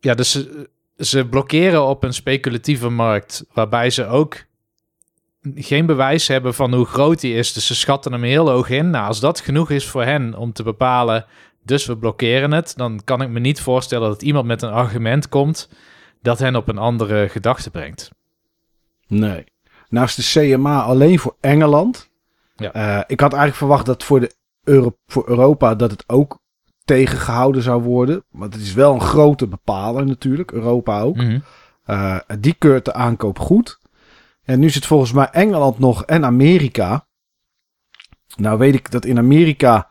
ja, dus ze, ze blokkeren op een speculatieve markt, waarbij ze ook geen bewijs hebben van hoe groot die is. Dus ze schatten hem heel hoog in. Nou, als dat genoeg is voor hen om te bepalen, dus we blokkeren het, dan kan ik me niet voorstellen dat iemand met een argument komt dat hen op een andere gedachte brengt. Nee. Nou is de CMA alleen voor Engeland. Ja. Eh, ik had eigenlijk verwacht dat voor, de Euro voor Europa dat het ook tegengehouden zou worden. Want het is wel een grote bepaler natuurlijk, Europa ook. Mhm. Eh, die keurt de aankoop goed. En nu zit volgens mij Engeland nog en Amerika. Nou weet ik dat in Amerika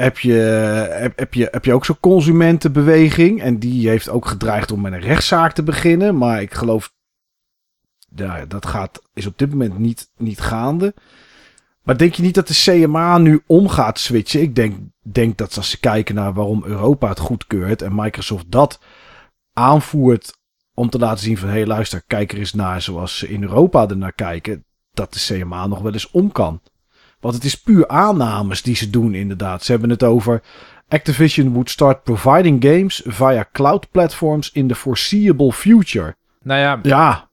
heb je, heb, heb je, heb je ook zo'n consumentenbeweging. En die heeft ook gedreigd om met een rechtszaak te beginnen. Maar ik geloof, ja, dat gaat, is op dit moment niet, niet gaande. Maar denk je niet dat de CMA nu om gaat switchen? Ik denk, denk dat als ze kijken naar waarom Europa het goedkeurt en Microsoft dat aanvoert om te laten zien van... hé hey, luister, kijk er eens naar zoals ze in Europa er naar kijken... dat de CMA nog wel eens om kan. Want het is puur aannames die ze doen inderdaad. Ze hebben het over... Activision would start providing games via cloud platforms in the foreseeable future. Nou ja, Ja,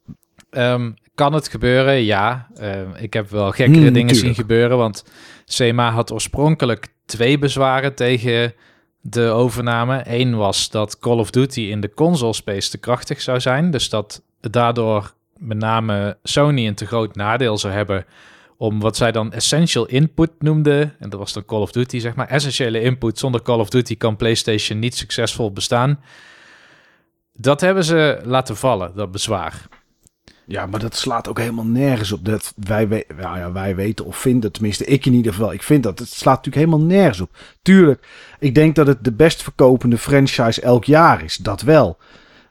Ehm, kan het gebeuren? Ja. Ehm, ik heb wel gekkere Hmm, dingen zien gebeuren. Want CMA had oorspronkelijk twee bezwaren tegen de overname. Eén was dat Call of Duty in de console space te krachtig zou zijn. Dus dat daardoor met name Sony een te groot nadeel zou hebben om wat zij dan essential input noemden. En dat was dan Call of Duty, zeg maar. Essentiële input. Zonder Call of Duty kan PlayStation niet succesvol bestaan. Dat hebben ze laten vallen, dat bezwaar. Ja, maar dat slaat ook helemaal nergens op. Dat wij, we- nou ja, wij weten of vinden, tenminste ik in ieder geval. Ik vind dat. Het slaat natuurlijk helemaal nergens op. Tuurlijk, ik denk dat het de best verkopende franchise elk jaar is. Dat wel.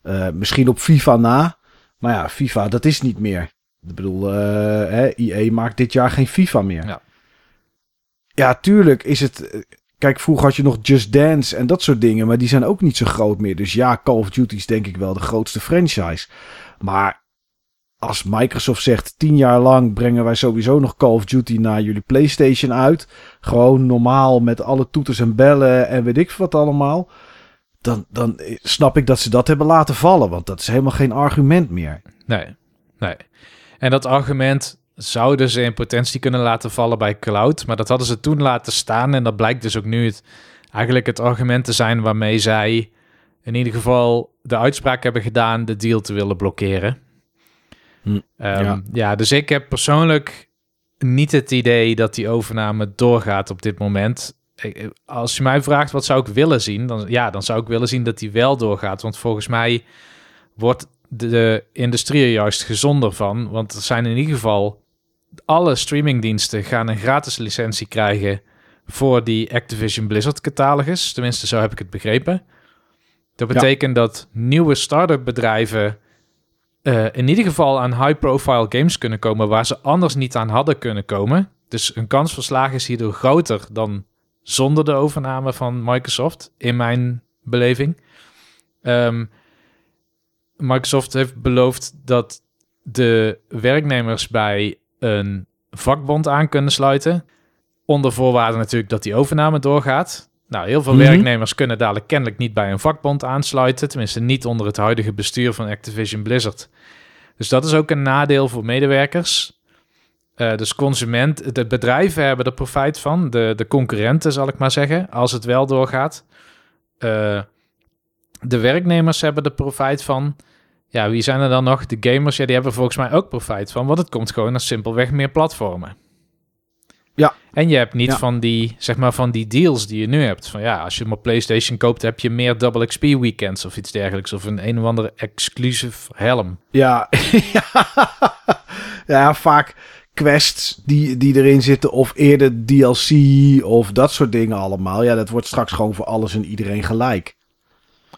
Eh, misschien op FIFA na. Maar ja, FIFA, dat is niet meer. Ik bedoel, eh EA maakt dit jaar geen FIFA meer. Ja. Ja, tuurlijk is het... eh, Kijk, vroeger had je nog Just Dance en dat soort dingen. Maar die zijn ook niet zo groot meer. Dus ja, Call of Duty is denk ik wel de grootste franchise. Maar als Microsoft zegt tien jaar lang brengen wij sowieso nog Call of Duty naar jullie PlayStation uit. Gewoon normaal met alle toeters en bellen en weet ik wat allemaal. Dan, dan snap ik dat ze dat hebben laten vallen. Want dat is helemaal geen argument meer. Nee, nee. En dat argument zouden ze in potentie kunnen laten vallen bij cloud, maar dat hadden ze toen laten staan en dat blijkt dus ook nu het, eigenlijk het argument te zijn waarmee zij in ieder geval de uitspraak hebben gedaan de deal te willen blokkeren. Hm, Ehm, ja. ja. dus ik heb persoonlijk niet het idee dat die overname doorgaat op dit moment. Als je mij vraagt wat zou ik willen zien, dan, ja, dan zou ik willen zien dat die wel doorgaat. Want volgens mij wordt de, industrie er juist gezonder van. Want er zijn in ieder geval alle streamingdiensten gaan een gratis licentie krijgen voor die Activision Blizzard catalogus. Tenminste, zo heb ik het begrepen. Dat Ja. betekent dat nieuwe start-up bedrijven eh, in ieder geval aan high-profile games kunnen komen waar ze anders niet aan hadden kunnen komen. Dus een kans voor slagen is hierdoor groter dan zonder de overname van Microsoft, in mijn beleving. Ehm, Microsoft heeft beloofd dat de werknemers bij een vakbond aan kunnen sluiten. Onder voorwaarde natuurlijk dat die overname doorgaat. Nou, heel veel Mhm. werknemers kunnen dadelijk kennelijk niet bij een vakbond aansluiten. Tenminste, niet onder het huidige bestuur van Activision Blizzard. Dus dat is ook een nadeel voor medewerkers. Eh, dus consument, de bedrijven hebben er profijt van. De, de concurrenten, zal ik maar zeggen, als het wel doorgaat. Eh, de werknemers hebben er profijt van. Ja, wie zijn er dan nog? De gamers, ja, die hebben volgens mij ook profijt van. Want het komt gewoon naar simpelweg meer platformen. Ja. En je hebt niet Ja. van die, zeg maar, van die deals die je nu hebt. Van ja, als je op PlayStation koopt, heb je meer Double XP weekends of iets dergelijks. Of een een of andere exclusive helm. Ja, ja vaak quests die, die erin zitten. Of eerder DLC of dat soort dingen allemaal. Ja, dat wordt straks gewoon voor alles en iedereen gelijk.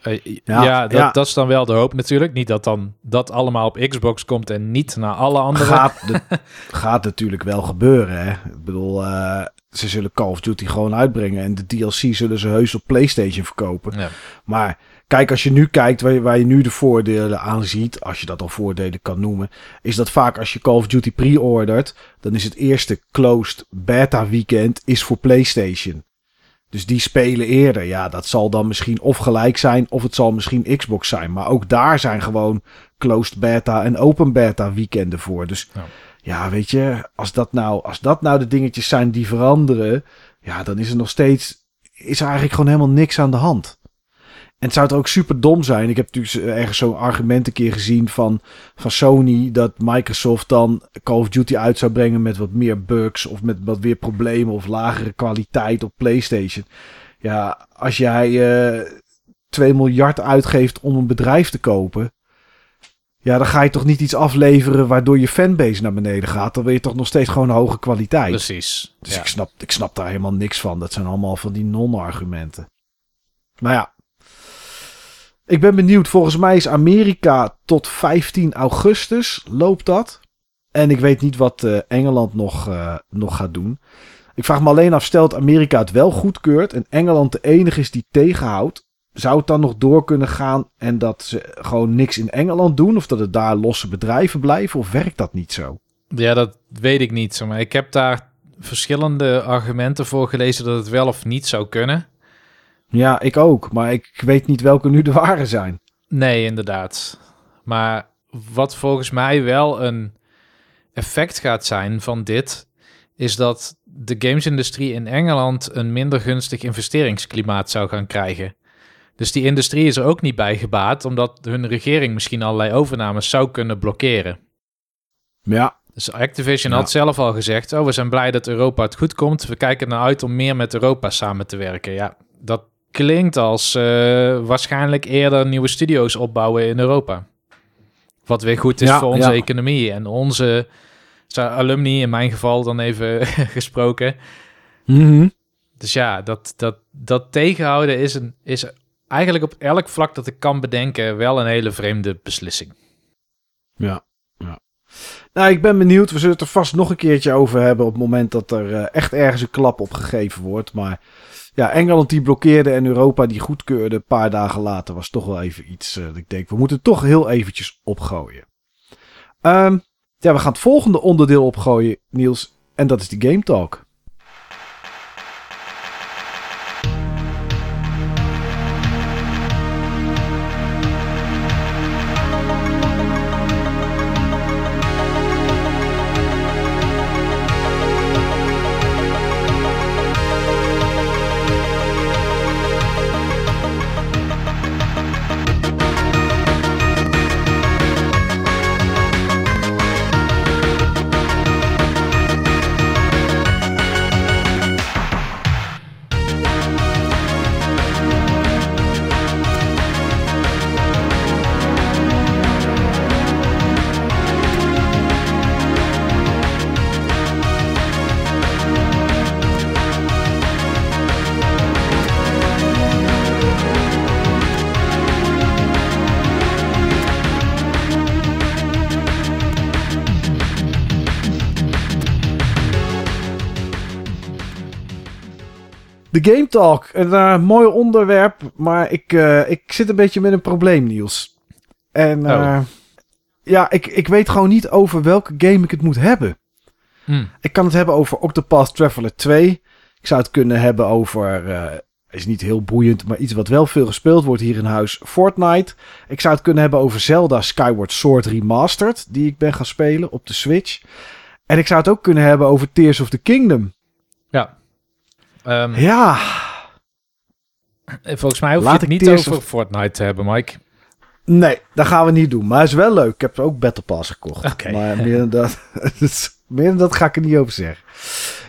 Eh, ja, Ja, dat, ja. dat is dan wel de hoop natuurlijk. Niet dat dan dat allemaal op Xbox komt en niet naar alle andere. Gaat, de- gaat natuurlijk wel gebeuren. Hè? Ik bedoel, eh, ze zullen Call of Duty gewoon uitbrengen. En de DLC zullen ze heus op PlayStation verkopen. Ja. Maar kijk, als je nu kijkt waar je, waar je nu de voordelen aan ziet, als je dat al voordelen kan noemen, is dat vaak als je Call of Duty pre-ordert, dan is het eerste closed beta weekend is voor PlayStation. Dus die spelen eerder. Ja, dat zal dan misschien of gelijk zijn, of het zal misschien Xbox zijn. Maar ook daar zijn gewoon closed beta en open beta weekenden voor. Dus Ja. ja, weet je, als dat, nou, als dat nou de dingetjes zijn die veranderen, ja, dan is er nog steeds, is er eigenlijk gewoon helemaal niks aan de hand. En het zou het ook super dom zijn. Ik heb natuurlijk ergens zo'n argument een keer gezien van, van Sony dat Microsoft dan Call of Duty uit zou brengen met wat meer bugs of met wat weer problemen of lagere kwaliteit op PlayStation. Ja, als jij eh 2 miljard uitgeeft om een bedrijf te kopen, ja, dan ga je toch niet iets afleveren waardoor je fanbase naar beneden gaat. Dan wil je toch nog steeds gewoon hoge kwaliteit. Precies. Dus Ja. ik, snap, ik snap daar helemaal niks van. Dat zijn allemaal van die non-argumenten. Maar ja. Ik ben benieuwd. Volgens mij is Amerika tot 15 augustus loopt dat. En ik weet niet wat eh, Engeland nog, eh, nog gaat doen. Ik vraag me alleen af, stelt Amerika het wel goedkeurt en Engeland de enige is die tegenhoudt. Zou het dan nog door kunnen gaan en dat ze gewoon niks in Engeland doen? Of dat het daar losse bedrijven blijven? Of werkt dat niet zo? Ja, dat weet ik niet. Maar ik heb daar verschillende argumenten voor gelezen dat het wel of niet zou kunnen. Ja, ik ook. Maar ik weet niet welke nu de ware zijn. Nee, inderdaad. Maar wat volgens mij wel een effect gaat zijn van dit, is dat de gamesindustrie in Engeland een minder gunstig investeringsklimaat zou gaan krijgen. Dus die industrie is er ook niet bij gebaat, omdat hun regering misschien allerlei overnames zou kunnen blokkeren. Ja, Dus Activision Ja. had zelf al gezegd: Oh, we zijn blij dat Europa het goed komt. We kijken naar uit om meer met Europa samen te werken. Ja, dat klinkt als eh, waarschijnlijk eerder nieuwe studio's opbouwen in Europa. Wat weer goed is Ja, voor onze ja. economie en onze alumni, in mijn geval dan even gesproken. Mhm. Dus ja, dat, dat, dat tegenhouden is, een, is eigenlijk op elk vlak dat ik kan bedenken wel een hele vreemde beslissing. ja, ja. Nou, ik ben benieuwd. We zullen het er vast nog een keertje over hebben op het moment dat er eh, echt ergens een klap op gegeven wordt. Maar ja, Engeland die blokkeerde en Europa die goedkeurde een paar dagen later was toch wel even iets. eh, ik denk, we moeten toch heel eventjes opgooien. Ehm, ja, we gaan het volgende onderdeel opgooien, Niels. En dat is de Game Talk. De Game Talk. Een eh, mooi onderwerp, maar ik, eh, ik zit een beetje met een probleem, Niels. En eh, Oh. ja, ik, ik weet gewoon niet over welke game ik het moet hebben. Hm. Ik kan het hebben over Octopath Traveler 2. Ik zou het kunnen hebben over, eh, is niet heel boeiend, maar iets wat wel veel gespeeld wordt hier in huis, Fortnite. Ik zou het kunnen hebben over Zelda Skyward Sword Remastered, die ik ben gaan spelen op de Switch. En ik zou het ook kunnen hebben over Tears of the Kingdom. Ja. Ehm, Ja, Volgens mij hoef Laat je het niet over Fortnite te hebben, Mike. nee, dat gaan we niet doen. Maar het is wel leuk. Ik heb ook Battle Pass gekocht. Oké. Maar meer dan, dat, meer dan dat ga ik er niet over zeggen.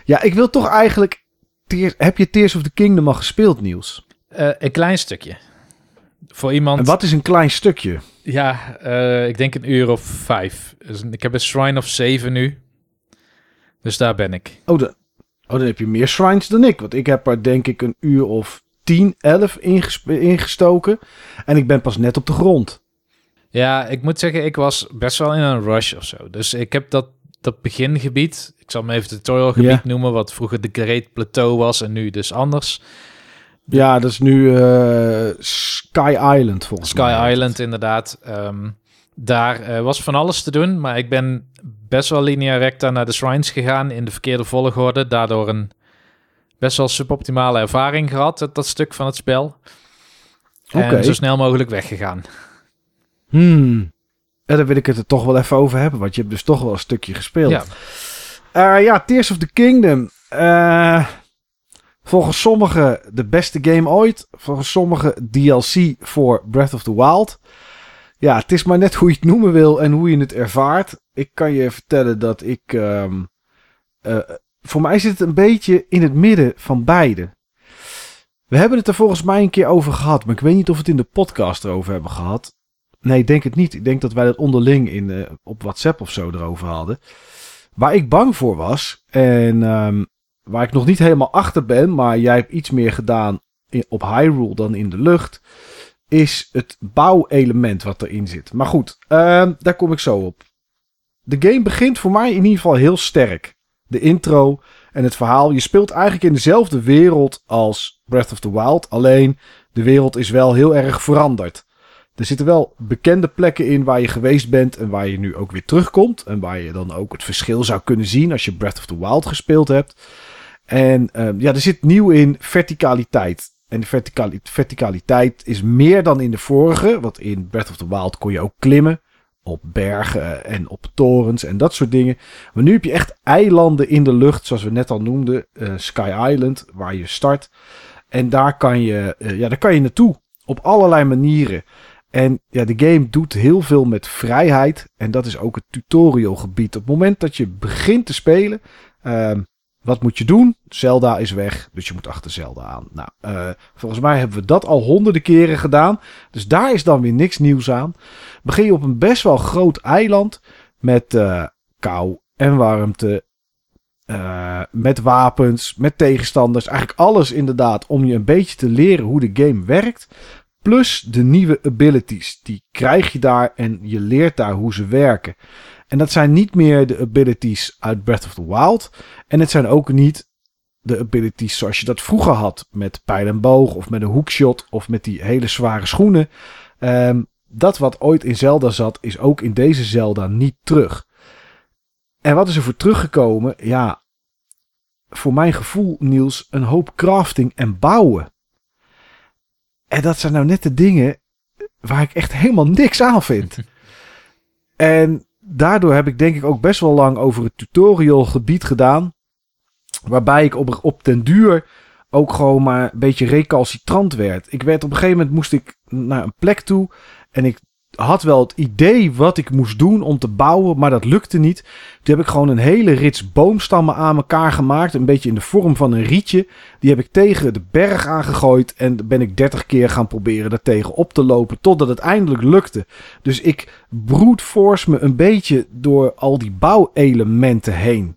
Ja, ik wil toch eigenlijk... Tears, heb je Tears of the Kingdom al gespeeld, Niels? Eh, een klein stukje. Voor iemand... En wat is een klein stukje? Ja, eh, ik denk een uur of vijf. Dus ik heb een Shrine of 7 nu. Dus daar ben ik. Oh, dan, oh, dan heb je meer shrines dan ik. Want ik heb er denk ik een uur of 10, 11 ingesp- ingestoken. En ik ben pas net op de grond. Ja, ik moet zeggen, ik was best wel in een rush of zo. Dus ik heb dat, dat begingebied, ik zal hem even tutorialgebied Ja. noemen, wat vroeger de Great Plateau was en nu dus anders. Ja, dat is nu eh, Sky Island volgens Sky mij. Island inderdaad. Ehm, daar eh, was van alles te doen, maar ik ben best wel linea recta naar de shrines gegaan in de verkeerde volgorde. Daardoor een best wel suboptimale ervaring gehad, dat, dat stuk van het spel. En zo snel mogelijk weggegaan. Hmm. En dan wil ik het er toch wel even over hebben, want je hebt dus toch wel een stukje gespeeld. Ja. Eh, ja, Tears of the Kingdom. Eh, volgens sommigen de beste game ooit. Volgens sommigen DLC voor Breath of the Wild. Ja, het is maar net hoe je het noemen wil en hoe je het ervaart. Ik kan je vertellen dat ik... ehm, eh, voor mij zit het een beetje in het midden van beide. We hebben het er volgens mij een keer over gehad, maar ik weet niet of we het in de podcast erover hebben gehad. Nee, ik denk het niet. Ik denk dat wij dat onderling in, eh, op WhatsApp of zo erover hadden. Waar ik bang voor was en ehm, waar ik nog niet helemaal achter ben, maar jij hebt iets meer gedaan in, op Hyrule dan in de lucht, is het bouwelement wat erin zit. Maar goed, ehm, daar kom ik zo op. De game begint voor mij in ieder geval heel sterk. De intro en het verhaal. Je speelt eigenlijk in dezelfde wereld als Breath of the Wild, alleen de wereld is wel heel erg veranderd. Er zitten wel bekende plekken in waar je geweest bent en waar je nu ook weer terugkomt. En waar je dan ook het verschil zou kunnen zien als je Breath of the Wild gespeeld hebt. En ehm, ja, er zit nieuw in verticaliteit. En de verticali- verticaliteit is meer dan in de vorige. Want in Breath of the Wild kon je ook klimmen. Op bergen en op torens en dat soort dingen. Maar nu heb je echt eilanden in de lucht, zoals we net al noemden. eh, Sky Island, waar je start. En daar kan je, eh, ja, daar kan je naartoe. Op allerlei manieren. En ja, de game doet heel veel met vrijheid. En dat is ook het tutorialgebied. Op het moment dat je begint te spelen. ehm, wat moet je doen? Zelda is weg, dus je moet achter Zelda aan. Nou, eh, volgens mij hebben we dat al honderden keren gedaan. Dus daar is dan weer niks nieuws aan. Begin je op een best wel groot eiland. Met eh, kou en warmte. eh, met wapens, met tegenstanders. Eigenlijk alles inderdaad om je een beetje te leren hoe de game werkt. Plus de nieuwe abilities. Die krijg je daar en je leert daar hoe ze werken. En dat zijn niet meer de abilities uit Breath of the Wild. En het zijn ook niet de abilities zoals je dat vroeger had. Met pijl en boog of met een hookshot of met die hele zware schoenen. Ehm, dat wat ooit in Zelda zat is ook in deze Zelda niet terug. En wat is er voor teruggekomen? Ja, voor mijn gevoel Niels, een hoop crafting en bouwen. En dat zijn nou net de dingen waar ik echt helemaal niks aan vind. en daardoor heb ik denk ik ook best wel lang over het tutorial gebied gedaan. Waarbij ik op, op den duur ook gewoon maar een beetje recalcitrant werd. Ik werd op een gegeven moment moest ik naar een plek toe. En ik had wel het idee wat ik moest doen om te bouwen, maar dat lukte niet. Toen heb ik gewoon een hele rits boomstammen aan elkaar gemaakt. Een beetje in de vorm van een rietje. Die heb ik tegen de berg aangegooid. En ben ik 30 keer gaan proberen daar tegen op te lopen. Totdat het eindelijk lukte. Dus ik brute force me een beetje door al die bouwelementen heen.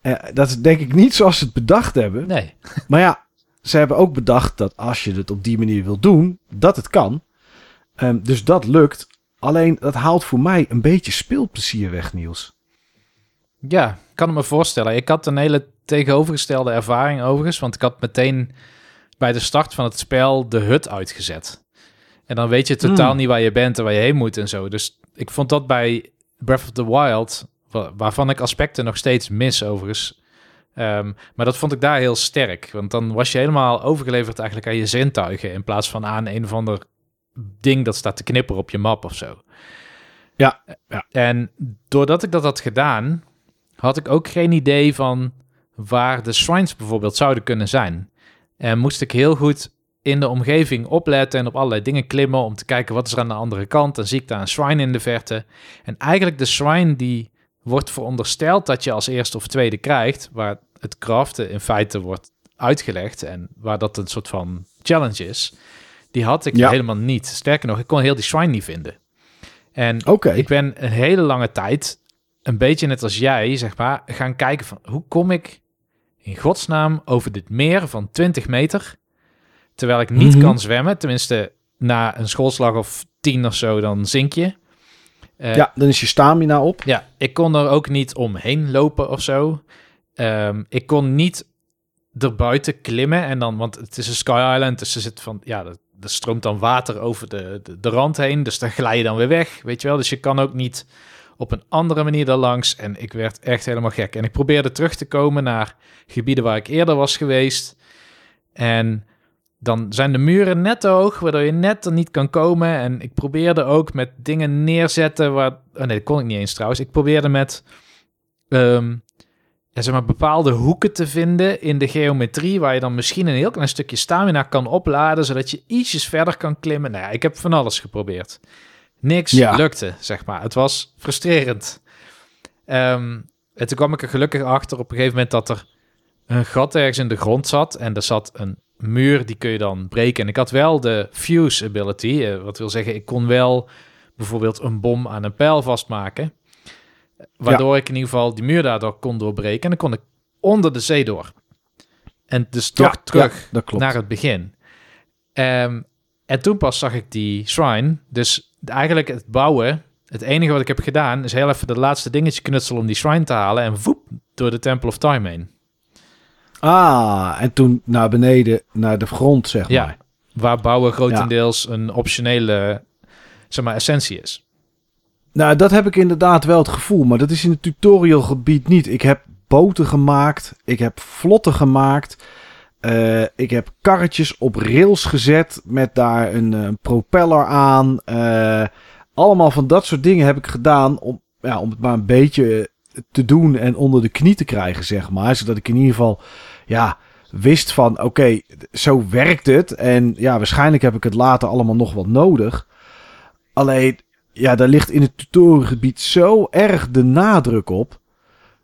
Eh, dat is denk ik niet zoals ze het bedacht hebben. Nee. Maar ja, ze hebben ook bedacht dat als je het op die manier wil doen, dat het kan. Ehm, dus dat lukt. Alleen dat haalt voor mij een beetje speelplezier weg, Niels. Ja, ik kan me voorstellen. Ik had een hele tegenovergestelde ervaring overigens, want ik had meteen bij de start van het spel de hut uitgezet. En dan weet je totaal Hmm. niet waar je bent en waar je heen moet en zo. Dus ik vond dat bij Breath of the Wild, wa- waarvan ik aspecten nog steeds mis overigens. Ehm, maar dat vond ik daar heel sterk, want dan was je helemaal overgeleverd eigenlijk aan je zintuigen in plaats van aan een of ander ding dat staat te knipperen op je map of zo. Ja, ja. En doordat ik dat had gedaan, had ik ook geen idee van waar de shrines bijvoorbeeld zouden kunnen zijn. En moest ik heel goed in de omgeving opletten en op allerlei dingen klimmen om te kijken wat is er aan de andere kant. Dan zie ik daar een shrine in de verte. En eigenlijk de shrine die wordt verondersteld dat je als eerste of tweede krijgt, waar het craften in feite wordt uitgelegd en waar dat een soort van challenge is, die had ik Ja. helemaal niet. Sterker nog, ik kon heel die shrine niet vinden. En ik ben een hele lange tijd, een beetje net als jij, zeg maar, gaan kijken van hoe kom ik in godsnaam over dit meer van 20 meter, terwijl ik niet Mhm. kan zwemmen. Tenminste, na een schoolslag of 10 of zo, dan zink je. Eh, ja, dan is je stamina op. ja, ik kon er ook niet omheen lopen of zo. Ehm, ik kon niet erbuiten klimmen en dan, want het is een Sky Island, dus er zit van, ja, er, er stroomt dan water over de, de, rand heen, dus dan glij je dan weer weg, weet je wel. Dus je kan ook niet op een andere manier daar langs. En ik werd echt helemaal gek. En ik probeerde terug te komen naar gebieden waar ik eerder was geweest. En dan zijn de muren net te hoog, waardoor je net er niet kan komen. En ik probeerde ook met dingen neerzetten waar... Oh nee, dat kon ik niet eens trouwens. Ik probeerde met... ehm, ja, zeg maar, bepaalde hoeken te vinden in de geometrie... waar je dan misschien een heel klein stukje stamina kan opladen... zodat je ietsjes verder kan klimmen. Nou ja, ik heb van alles geprobeerd. Niks Ja. lukte, zeg maar. Het was frustrerend. Ehm, en toen kwam ik er gelukkig achter op een gegeven moment... dat er een gat ergens in de grond zat... en er zat een muur, die kun je dan breken. En ik had wel de fuse ability. eh, wat wil zeggen, ik kon wel bijvoorbeeld een bom aan een pijl vastmaken. Waardoor ik in ieder geval die muur daardoor kon doorbreken. En dan kon ik onder de zee door. En dus toch Ja, terug ja, naar het begin. Ehm, en toen pas zag ik die shrine. Dus eigenlijk het bouwen... Het enige wat ik heb gedaan is heel even de laatste dingetje knutselen om die shrine te halen. En voep, door de Temple of Time heen. Ah, en toen naar beneden, naar de grond, zeg Ja, maar. waar bouwen grotendeels een optionele zeg maar, essentie is. Nou, dat heb ik inderdaad wel het gevoel, maar dat is in het tutorialgebied niet. Ik heb boten gemaakt, ik heb vlotten gemaakt, eh, ik heb karretjes op rails gezet met daar een, eh, propeller aan. Eh, allemaal van dat soort dingen heb ik gedaan om, ja, om het maar een beetje te doen en onder de knie te krijgen, zeg maar. Zodat ik in ieder geval, ja, wist van, oké, zo werkt het. En ja, waarschijnlijk heb ik het later allemaal nog wat nodig. Alleen, ja, daar ligt in het tutorialgebied zo erg de nadruk op.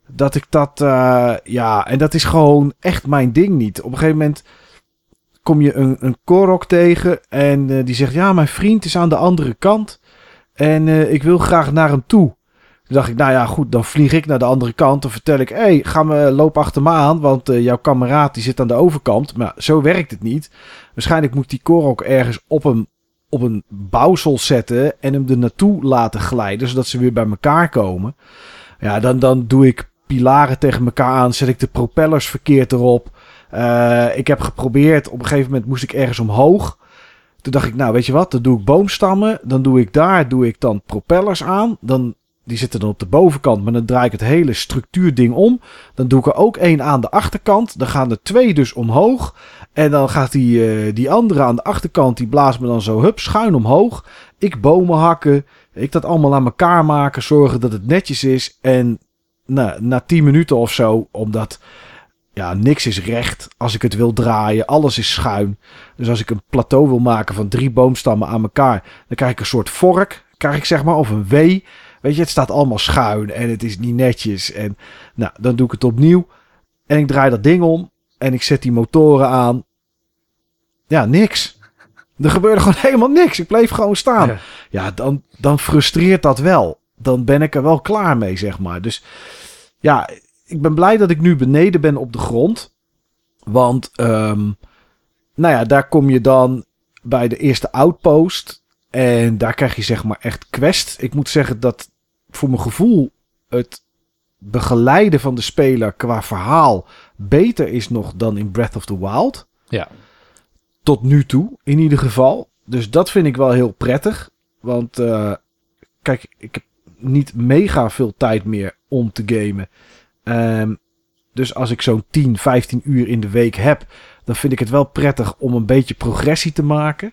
Dat ik dat, eh, ja, en dat is gewoon echt mijn ding niet. Op een gegeven moment kom je een, een Korok tegen en eh, die zegt, ja, mijn vriend is aan de andere kant. En eh, ik wil graag naar hem toe. Toen dacht ik, nou ja, goed, dan vlieg ik naar de andere kant. Dan vertel ik, hé, hey, ga me, loop achter me aan, want jouw kameraad die zit aan de overkant. Maar zo werkt het niet. Waarschijnlijk moet die Korok ergens op een, op een bouwsel zetten en hem er naartoe laten glijden, zodat ze weer bij elkaar komen. Ja, dan, dan doe ik pilaren tegen elkaar aan, zet ik de propellers verkeerd erop. Eh, ik heb geprobeerd, op een gegeven moment moest ik ergens omhoog. Toen dacht ik, nou weet je wat, dan doe ik boomstammen. Dan doe ik daar, doe ik dan propellers aan. Dan, die zitten dan op de bovenkant, maar dan draai ik het hele structuurding om. Dan doe ik er ook één aan de achterkant. Dan gaan er twee dus omhoog. En dan gaat die, eh, die andere aan de achterkant, die blaast me dan zo hup, schuin omhoog. Ik bomen hakken. Ik dat allemaal aan elkaar maken. Zorgen dat het netjes is. En nou, na 10 minuten of zo, omdat ja, niks is recht als ik het wil draaien. Alles is schuin. Dus als ik een plateau wil maken van drie boomstammen aan elkaar, dan krijg ik een soort vork, krijg ik zeg maar, of een W. Weet je, het staat allemaal schuin en het is niet netjes. En nou, dan doe ik het opnieuw. En ik draai dat ding om en ik zet die motoren aan. Ja, niks. Er gebeurde gewoon helemaal niks. Ik bleef gewoon staan. Ja. Ja, dan, dan frustreert dat wel. Dan ben ik er wel klaar mee, zeg maar. Dus ja, ik ben blij dat ik nu beneden ben op de grond. Want, ehm, nou ja, daar kom je dan bij de eerste outpost. En daar krijg je zeg maar echt quest. Ik moet zeggen dat voor mijn gevoel het begeleiden van de speler qua verhaal beter is nog dan in Breath of the Wild. Ja. Tot nu toe, in ieder geval. Dus dat vind ik wel heel prettig. Want eh, kijk, ik heb niet mega veel tijd meer om te gamen. Ehm, dus als ik zo'n 10, 15 uur in de week heb, dan vind ik het wel prettig om een beetje progressie te maken.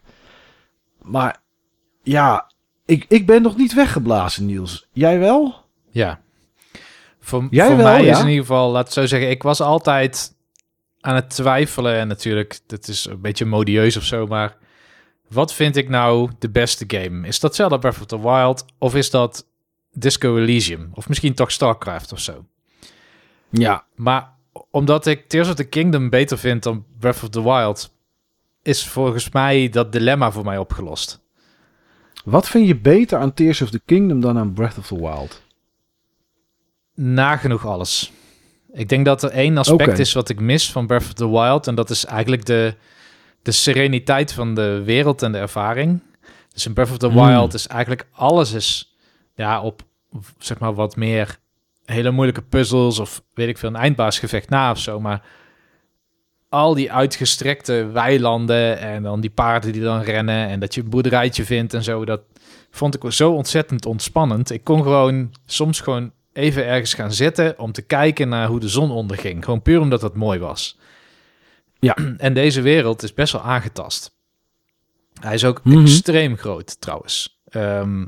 Maar ja, ik, ik ben nog niet weggeblazen, Niels. Jij wel? Ja. Voor, Jij voor wel, mij ja? is in ieder geval, laat zo zeggen, ik was altijd aan het twijfelen. En natuurlijk, dit is een beetje modieus of zo, maar wat vind ik nou de beste game? Is dat Zelda Breath of the Wild of is dat Disco Elysium? Of misschien toch StarCraft of zo? Ja. Maar omdat ik Tears of the Kingdom beter vind dan Breath of the Wild, is volgens mij dat dilemma voor mij opgelost. Wat vind je beter aan Tears of the Kingdom dan aan Breath of the Wild? Nagenoeg alles. Ik denk dat er één aspect is wat ik mis van Breath of the Wild. En dat is eigenlijk de, de sereniteit van de wereld en de ervaring. Dus in Breath of the Hmm. Wild is eigenlijk alles is ja, op zeg maar wat meer hele moeilijke puzzels of weet ik veel, een eindbaasgevecht na of zo. Maar al die uitgestrekte weilanden en dan die paarden die dan rennen en dat je een boerderijtje vindt en zo. Dat vond ik zo ontzettend ontspannend. Ik kon gewoon soms gewoon even ergens gaan zitten om te kijken naar hoe de zon onderging. Gewoon puur omdat het mooi was. Ja. En deze wereld is best wel aangetast. Hij is ook Mhm. extreem groot trouwens. Ehm,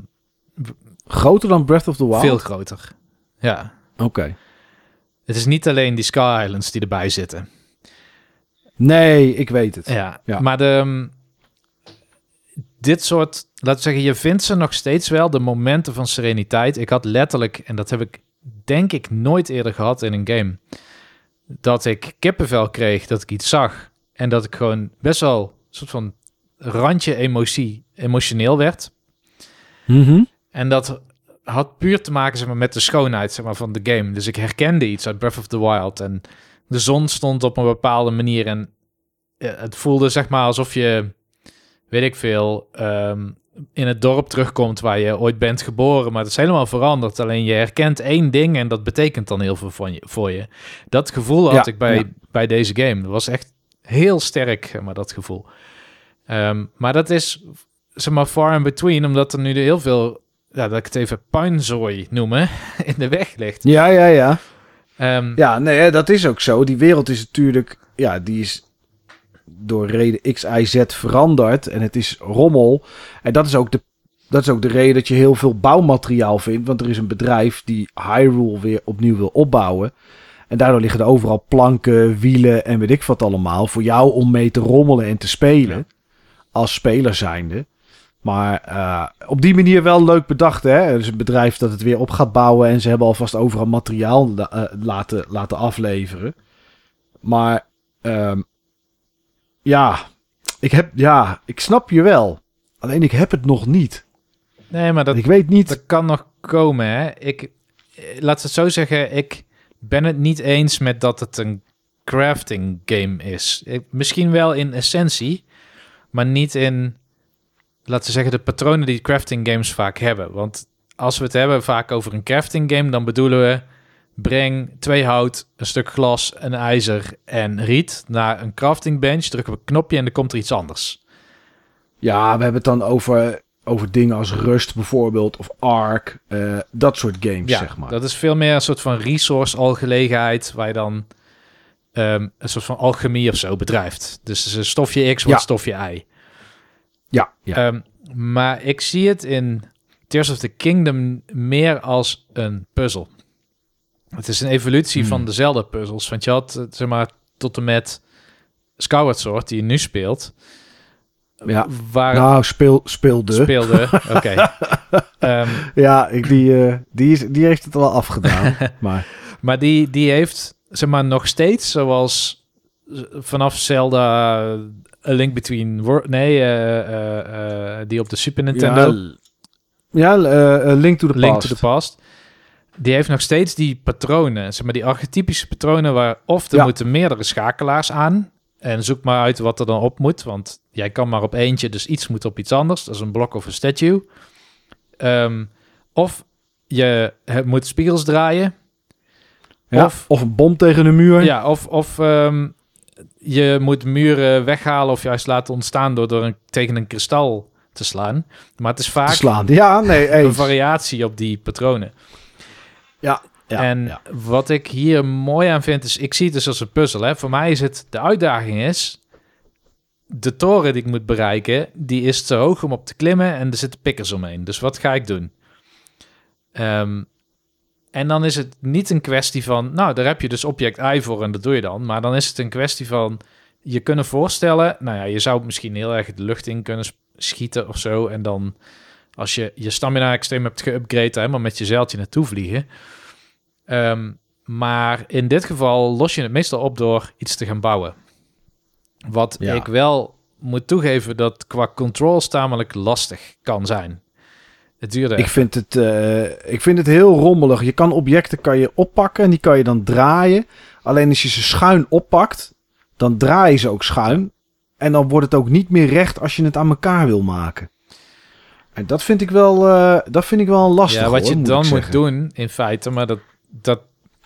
Groter dan Breath of the Wild? veel groter. Ja. Oké. Het is niet alleen die Sky Islands die erbij zitten. Nee, ik weet het. Ja, Ja. maar de, ehm, dit soort, laten we zeggen, je vindt ze nog steeds wel, de momenten van sereniteit. Ik had letterlijk, en dat heb ik denk ik nooit eerder gehad in een game, dat ik kippenvel kreeg, dat ik iets zag en dat ik gewoon best wel een soort van randje emotie, emotioneel werd. Mhm. En dat had puur te maken zeg maar, met de schoonheid zeg maar, van de game. Dus ik herkende iets uit Breath of the Wild. En de zon stond op een bepaalde manier. En ja, het voelde zeg maar alsof je, weet ik veel, ehm, in het dorp terugkomt waar je ooit bent geboren. Maar het is helemaal veranderd. Alleen je herkent één ding en dat betekent dan heel veel van je, voor je. Dat gevoel had Ja, ik bij, ja. bij deze game. Dat was echt heel sterk, maar dat gevoel. Ehm, maar dat is, zeg maar, far in between. Omdat er nu heel veel ja, dat ik het even puinzooi noemen, in de weg ligt. Ja, ja, ja. Ehm, Ja, nee, dat is ook zo. Die wereld is natuurlijk, ja, die is door reden X, Y, Z veranderd. En het is rommel. En dat is ook de, dat is ook de reden dat je heel veel bouwmateriaal vindt. Want er is een bedrijf die Hyrule weer opnieuw wil opbouwen. En daardoor liggen er overal planken, wielen en weet ik wat allemaal. Voor jou om mee te rommelen en te spelen. Als speler zijnde. Maar eh, op die manier wel leuk bedacht. Hè? Er is een bedrijf dat het weer op gaat bouwen. En ze hebben alvast overal materiaal la- eh, laten, laten afleveren. Maar ehm, ja, ik heb, ja, ik snap je wel. Alleen ik heb het nog niet. nee, maar dat, ik weet niet. dat kan nog komen. Hè? Ik, eh, laat het zo zeggen, ik ben het niet eens met dat het een crafting game is. Ik, misschien wel in essentie, maar niet in, laten we zeggen, de patronen die crafting games vaak hebben. Want als we het hebben vaak over een crafting game, dan bedoelen we breng twee hout, een stuk glas, een ijzer en riet naar een crafting bench, druk op een knopje en er komt er iets anders. Ja, we hebben het dan over, over dingen als Rust bijvoorbeeld. Of Ark. eh, dat soort games, Ja, zeg maar. dat is veel meer een soort van resource-algelegenheid waar je dan ehm, een soort van alchemie of zo bedrijft. Dus een stofje X wordt Ja. stofje Y. Ja, ja. Ehm, maar ik zie het in Tears of the Kingdom meer als een puzzel. Het is een evolutie Hmm. van dezelfde puzzels. Want je had, eh, zeg maar, tot en met Skyward Sword, die je nu speelt. Ja. Waar nou, speel, speelde. speelde... Oké. Ehm, Ja, ik, die, eh, die, is, die heeft het al afgedaan. maar Maar die, die heeft, zeg maar, nog steeds, zoals vanaf Zelda eh, A Link Between. Nee, die op de Super Nintendo, Ja, ja Link to the Link Past. to the Past. Die heeft nog steeds die patronen, zeg maar, die archetypische patronen waar of er Ja. moeten meerdere schakelaars aan. En zoek maar uit wat er dan op moet, want jij kan maar op eentje, dus iets moet op iets anders. Dat is een blok of een statue. Ehm, of je moet spiegels draaien. Ja, Of of, een bom tegen de muur. Ja, of, of ehm, je moet muren weghalen of juist laten ontstaan door, door een, tegen een kristal te slaan. Maar het is vaak slaan. Ja, nee, een variatie op die patronen. Ja, ja, en ja. wat ik hier mooi aan vind, is ik zie het dus als een puzzel. Hè. Voor mij is het, de uitdaging is, de toren die ik moet bereiken, die is te hoog om op te klimmen en er zitten pikkers omheen. Dus wat ga ik doen? Ehm, en dan is het niet een kwestie van, nou, daar heb je dus object I voor en dat doe je dan. Maar dan is het een kwestie van, je kunnen voorstellen, nou ja, je zou misschien heel erg de lucht in kunnen schieten of zo. En dan, als je je stamina extreem hebt geüpgrade, helemaal met je zeiltje naartoe vliegen. Ehm, maar in dit geval los je het meestal op door iets te gaan bouwen. Wat Ja. ik wel moet toegeven dat qua controls tamelijk lastig kan zijn. Het duurde Ik vind, het, eh, ik vind het heel rommelig. Je kan objecten kan je oppakken en die kan je dan draaien. Alleen als je ze schuin oppakt, dan draai je ze ook schuin. En dan wordt het ook niet meer recht als je het aan elkaar wil maken. En dat vind ik wel, eh, dat vind ik wel een lastig ja, wat hoor, je moet dan moet doen, in feite, maar dat, dat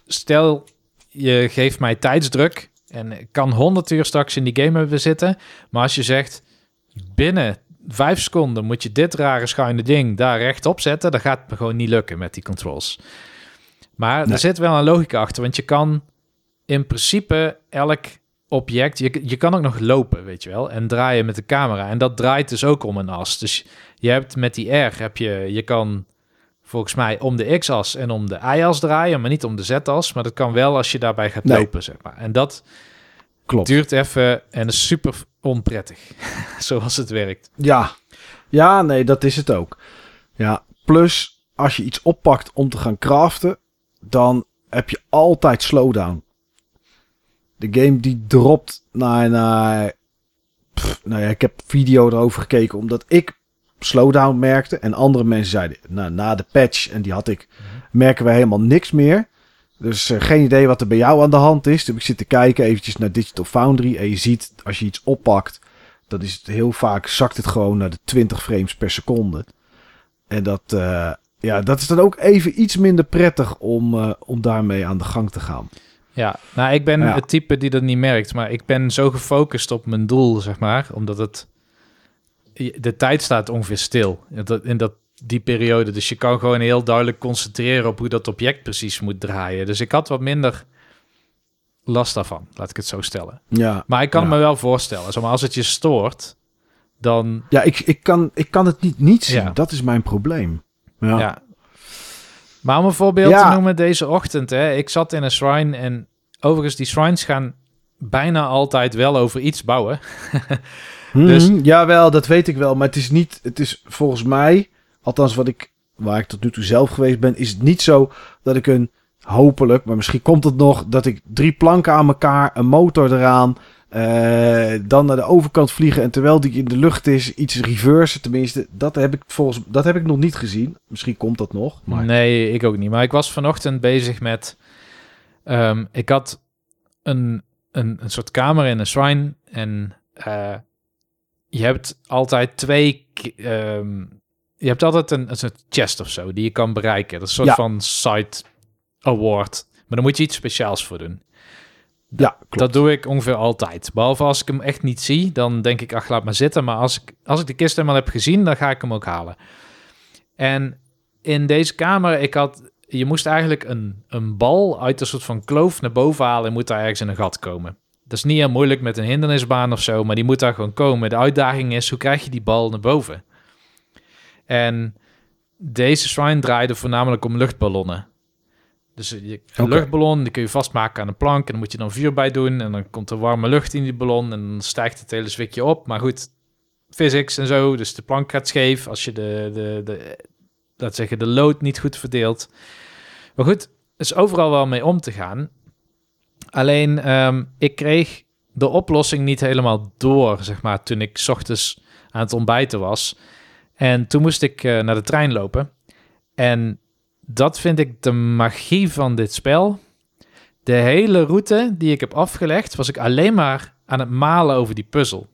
stel je geeft mij tijdsdruk En ik kan 100 uur straks in die game hebben zitten. Maar als je zegt, binnen vijf seconden moet je dit rare schuine ding daar rechtop zetten, dan gaat het me gewoon niet lukken met die controls. Maar Nee. er zit wel een logica achter, want je kan in principe elk object, je, je kan ook nog lopen, weet je wel, en draaien met de camera. En dat draait dus ook om een as. Dus je hebt met die R, heb je, je kan volgens mij om de x-as en om de y-as draaien, maar niet om de z-as. Maar dat kan wel als je daarbij gaat Nee. lopen, zeg maar. En dat Klopt. duurt even en is super onprettig, zoals het werkt. Ja. Ja, nee, dat is het ook. Ja, plus als je iets oppakt om te gaan craften, dan heb je altijd slowdown. De game die dropt naar, naar pff, nou ja, ik heb video erover gekeken omdat ik slowdown merkte en andere mensen zeiden, nou, na de patch en die had ik, merken we helemaal niks meer. Dus eh, geen idee wat er bij jou aan de hand is. Dus ik zit te kijken eventjes naar Digital Foundry en je ziet als je iets oppakt, dan is het heel vaak zakt het gewoon naar de 20 frames per seconde. En dat, eh, ja, dat is dan ook even iets minder prettig om, eh, om daarmee aan de gang te gaan. Ja, nou, ik ben Ja. het type die dat niet merkt, maar ik ben zo gefocust op mijn doel, zeg maar, omdat het de tijd staat ongeveer stil in dat, in dat die periode. Dus je kan gewoon heel duidelijk concentreren op hoe dat object precies moet draaien. Dus ik had wat minder last daarvan, laat ik het zo stellen. Ja, Maar ik kan Ja. me wel voorstellen, zeg maar, als het je stoort, dan ja ik, ik, kan, ik kan het niet niet zien. Ja. Dat is mijn probleem. Ja. Ja. Maar om een voorbeeld te noemen deze ochtend. Hè, ik zat in een shrine en overigens die shrines gaan bijna altijd wel over iets bouwen. Mhm, Dus- Jawel, dat weet ik wel. Maar het is niet, het is volgens mij, althans wat ik, waar ik tot nu toe zelf geweest ben, is het niet zo dat ik een, hopelijk, maar misschien komt het nog, dat ik drie planken aan elkaar, een motor eraan, eh, dan naar de overkant vliegen en terwijl die in de lucht is, iets reverse. Tenminste, dat heb ik volgens, dat heb ik nog niet gezien. Misschien komt dat nog. Maar Nee, ik ook niet. Maar ik was vanochtend bezig met... ehm, ik had een, een, een soort kamer in een shrine. En eh, je hebt altijd twee... ehm, je hebt altijd een, een soort chest of zo die je kan bereiken. Dat is een soort Ja. van side award. Maar daar moet je iets speciaals voor doen. ja, klopt. Dat doe ik ongeveer altijd. Behalve als ik hem echt niet zie, dan denk ik, ach, laat maar zitten. Maar als ik, als ik de kist helemaal heb gezien, dan ga ik hem ook halen. En in deze kamer, ik had, je moest eigenlijk een, een bal uit een soort van kloof naar boven halen en moet daar ergens in een gat komen. Dat is niet heel moeilijk met een hindernisbaan of zo, maar die moet daar gewoon komen. De uitdaging is, hoe krijg je die bal naar boven? En deze shrine draaide voornamelijk om luchtballonnen. Dus je, een luchtballon, die kun je vastmaken aan een plank en dan moet je dan vuur bij doen en dan komt er warme lucht in die ballon en dan stijgt het hele zwikje op. Maar goed, physics en zo, dus de plank gaat scheef als je de, de, de laat zeggen, de lood niet goed verdeelt. Maar goed, is overal wel mee om te gaan. Alleen, ehm, ik kreeg de oplossing niet helemaal door, zeg maar, toen ik 's ochtends aan het ontbijten was. En toen moest ik eh, naar de trein lopen. En dat vind ik de magie van dit spel. De hele route die ik heb afgelegd, was ik alleen maar aan het malen over die puzzel.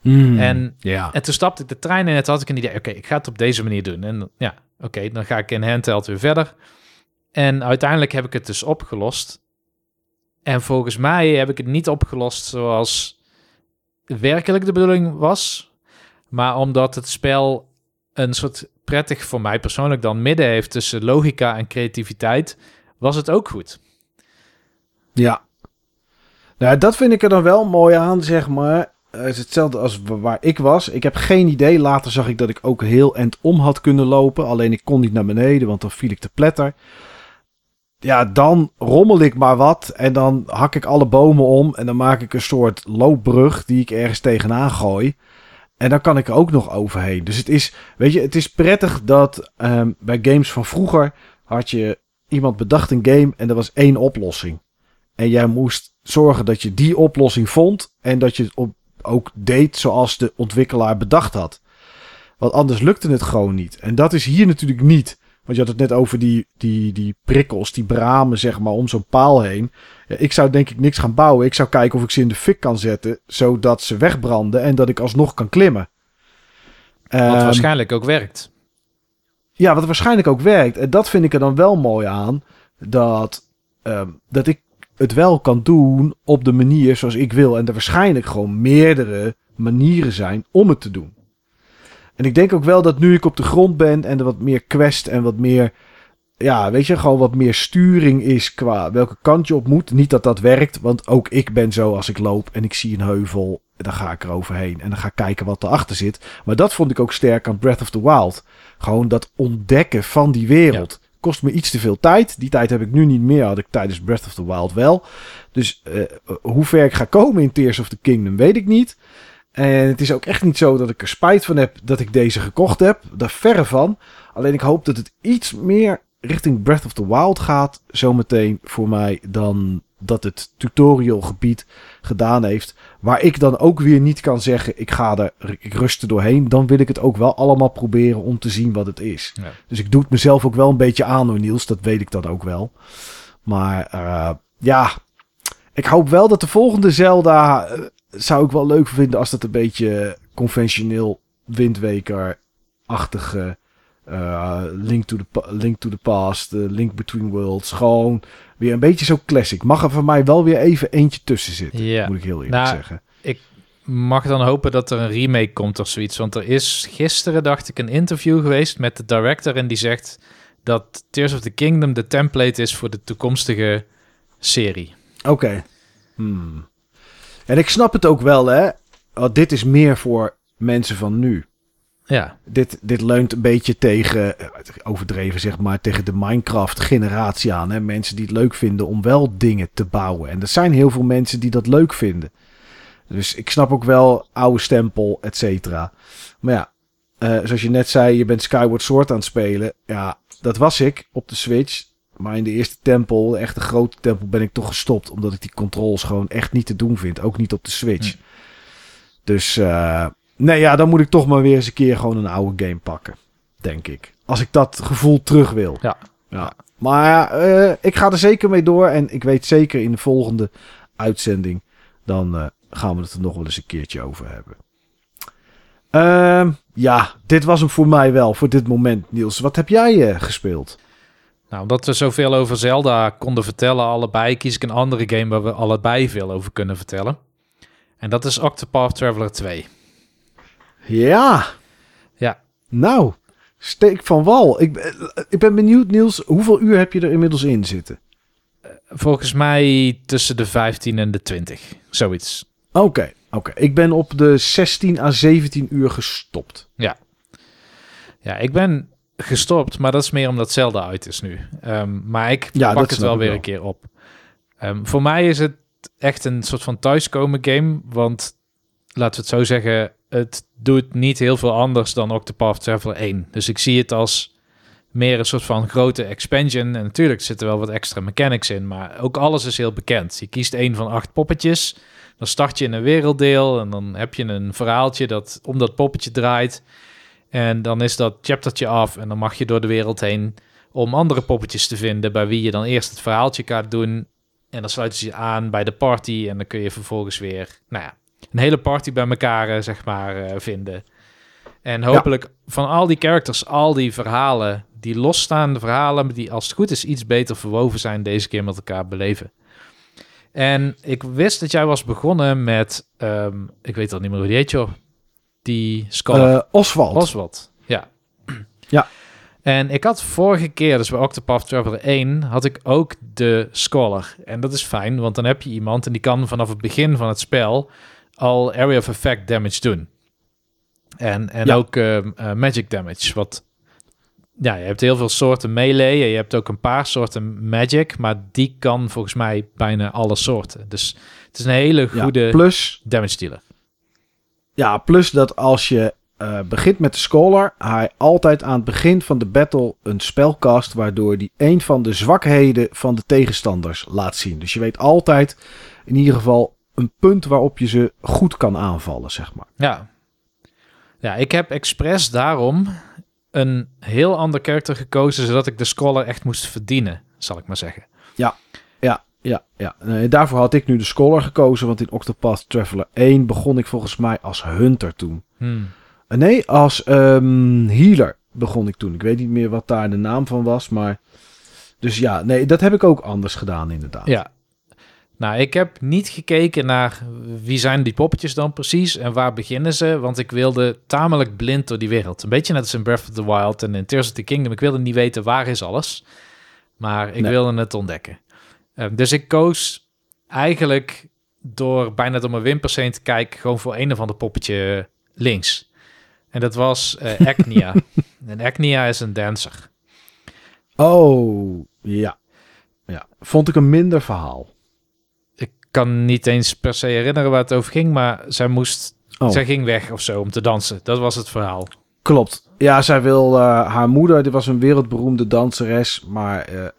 Hmm, En ja. en toen stapte ik de trein in en toen had ik een idee. Oké, ik ga het op deze manier doen. En ja, oké, dan ga ik in handheld weer verder. En uiteindelijk heb ik het dus opgelost. En volgens mij heb ik het niet opgelost zoals werkelijk de bedoeling was. Maar omdat het spel een soort prettig voor mij persoonlijk dan midden heeft tussen logica en creativiteit, was het ook goed. Ja. Nou, dat vind ik er dan wel mooi aan, zeg maar. Het is hetzelfde als wa- waar ik was. Ik heb geen idee. Later zag ik dat ik ook heel end om had kunnen lopen. Alleen ik kon niet naar beneden, want dan viel ik te pletter. Ja, dan rommel ik maar wat. En dan hak ik alle bomen om. En dan maak ik een soort loopbrug die ik ergens tegenaan gooi. En dan kan ik er ook nog overheen. Dus het is, weet je, het is prettig dat ehm, bij games van vroeger had je iemand bedacht een game en er was één oplossing. En jij moest zorgen dat je die oplossing vond en dat je het op, ook deed zoals de ontwikkelaar bedacht had. Want anders lukte het gewoon niet. En dat is hier natuurlijk niet. Want je had het net over die, die, die prikkels, die bramen zeg maar om zo'n paal heen. Ja, ik zou denk ik niks gaan bouwen. Ik zou kijken of ik ze in de fik kan zetten, zodat ze wegbranden en dat ik alsnog kan klimmen. Wat Ehm, waarschijnlijk ook werkt. ja, wat waarschijnlijk ook werkt. En dat vind ik er dan wel mooi aan. Dat, ehm, dat ik het wel kan doen op de manier zoals ik wil. En er waarschijnlijk gewoon meerdere manieren zijn om het te doen. En ik denk ook wel dat nu ik op de grond ben en er wat meer quest en wat meer, ja, weet je, gewoon wat meer sturing is qua welke kant je op moet. Niet dat dat werkt, want ook ik ben zo als ik loop en ik zie een heuvel, dan ga ik er overheen en dan ga ik kijken wat erachter zit. Maar dat vond ik ook sterk aan Breath of the Wild. Gewoon dat ontdekken van die wereld. Kost me iets te veel tijd. Die tijd heb ik nu niet meer, had ik tijdens Breath of the Wild wel. Dus uh, hoe ver ik ga komen in Tears of the Kingdom weet ik niet. En het is ook echt niet zo dat ik er spijt van heb dat ik deze gekocht heb. Daar verre van. Alleen ik hoop dat het iets meer richting Breath of the Wild gaat. Zometeen voor mij dan dat het tutorial gebied gedaan heeft. Waar ik dan ook weer niet kan zeggen, ik ga er, ik rust er doorheen. Dan wil ik het ook wel allemaal proberen om te zien wat het is. Ja. Dus ik doe het mezelf ook wel een beetje aan hoor Niels. Dat weet ik dan ook wel. Maar uh, ja, ik hoop wel dat de volgende Zelda uh, zou ik wel leuk vinden als dat een beetje conventioneel windweker-achtige uh, link, to the, link to the Past, uh, Link Between Worlds. Gewoon weer een beetje zo classic. Mag er voor mij wel weer even eentje tussen zitten, moet ik heel eerlijk nou, zeggen. Ik mag dan hopen dat er een remake komt of zoiets. Want er is gisteren, dacht ik, een interview geweest met de director en die zegt dat Tears of the Kingdom de template is voor de toekomstige serie. Oké. Hmm. En ik snap het ook wel, hè. Want dit is meer voor mensen van nu. Ja. Dit, dit leunt een beetje tegen, eh, overdreven zeg maar, tegen de Minecraft-generatie aan. Hè? Mensen die het leuk vinden om wel dingen te bouwen. En er zijn heel veel mensen die dat leuk vinden. Dus ik snap ook wel oude stempel, et cetera. Maar ja, uh, zoals je net zei, je bent Skyward Sword aan het spelen. Ja, dat was ik op de Switch. Maar in de eerste tempel, de echte grote tempel, ben ik toch gestopt. Omdat ik die controls gewoon echt niet te doen vind. Ook niet op de Switch. Hm. Dus uh, nee, ja, dan moet ik toch maar weer eens een keer gewoon een oude game pakken. Denk ik. Als ik dat gevoel terug wil. Ja. ja. Maar uh, ik ga er zeker mee door. En ik weet zeker in de volgende uitzending. Dan uh, gaan we het er nog wel eens een keertje over hebben. Uh, ja, dit was hem voor mij wel. Voor dit moment, Niels. Wat heb jij gespeeld? Nou, omdat we zoveel over Zelda konden vertellen, allebei, kies ik een andere game waar we allebei veel over kunnen vertellen. En dat is Octopath Traveler 2. Ja. Ja. Nou, steek van wal. Ik, ik ben benieuwd, Niels, hoeveel uur heb je er inmiddels in zitten? Eh, volgens mij tussen de 15 en de 20, zoiets. Oké, oké. Ik ben op de 16 à 17 uur gestopt. Ja. Ja, ik ben gestopt, maar dat is meer omdat Zelda uit is nu. Um, maar ik ja, pak het wel weer een keer op. Um, voor mij is het echt een soort van thuiskomen game, want laten we het zo zeggen, het doet niet heel veel anders dan Octopath Traveler 1. Dus ik zie het als meer een soort van grote expansion. En natuurlijk zitten wel wat extra mechanics in, maar ook alles is heel bekend. Je kiest een van acht poppetjes, dan start je in een werelddeel en dan heb je een verhaaltje dat om dat poppetje draait. En dan is dat chaptertje af en dan mag je door de wereld heen om andere poppetjes te vinden bij wie je dan eerst het verhaaltje gaat doen. En dan sluiten ze je aan bij de party en dan kun je vervolgens weer, nou ja, een hele party bij elkaar, eh, zeg maar, uh, vinden. En hopelijk van al die characters, al die verhalen, die losstaande verhalen, die als het goed is iets beter verwoven zijn, deze keer met elkaar beleven. En ik wist dat jij was begonnen met, um, ik weet al niet meer hoe die heet, joh die scholar. Uh, Oswald. Oswald, ja. Ja. En ik had vorige keer, dus bij Octopath Traveler 1, had ik ook de Scholar. En dat is fijn, want dan heb je iemand en die kan vanaf het begin van het spel al Area of Effect damage doen. En, en ook uh, uh, magic damage, wat... Ja, je hebt heel veel soorten melee je hebt ook een paar soorten magic, maar die kan volgens mij bijna alle soorten. Dus het is een hele goede ja, plus, damage dealer. Ja, plus dat als je uh, begint met de Scholar, hij altijd aan het begin van de battle een spel cast, waardoor hij een van de zwakheden van de tegenstanders laat zien. Dus je weet altijd in ieder geval een punt waarop je ze goed kan aanvallen, zeg maar. Ja, ja ik heb expres daarom een heel ander karakter gekozen, zodat ik de Scholar echt moest verdienen, zal ik maar zeggen. Ja, ja, ja, ja. Daarvoor had ik nu de Scholar gekozen, want in Octopath Traveler 1 begon ik volgens mij als Hunter toen. Hmm. Nee, als um, healer begon ik toen. Ik weet niet meer wat daar de naam van was, maar... Dus ja, nee, dat heb ik ook anders gedaan inderdaad. Ja, Nou, ik heb niet gekeken naar wie zijn die poppetjes dan precies en waar beginnen ze, want ik wilde tamelijk blind door die wereld. Een beetje net als in Breath of the Wild en in Tears of the Kingdom. Ik wilde niet weten waar is alles, maar ik Nee. wilde het ontdekken. Ehm, dus ik koos eigenlijk door bijna door mijn wimpers heen te kijken, gewoon voor een of ander poppetje links. En dat was eh Acnia. en Acnia is een dancer. Oh, ja. ja. Vond ik een minder verhaal. Ik kan niet eens per se herinneren waar het over ging, maar zij moest, Oh, zij ging weg of zo om te dansen. Dat was het verhaal. klopt. Ja, zij wil eh, haar moeder, dit was een wereldberoemde danseres, maar eh, eh,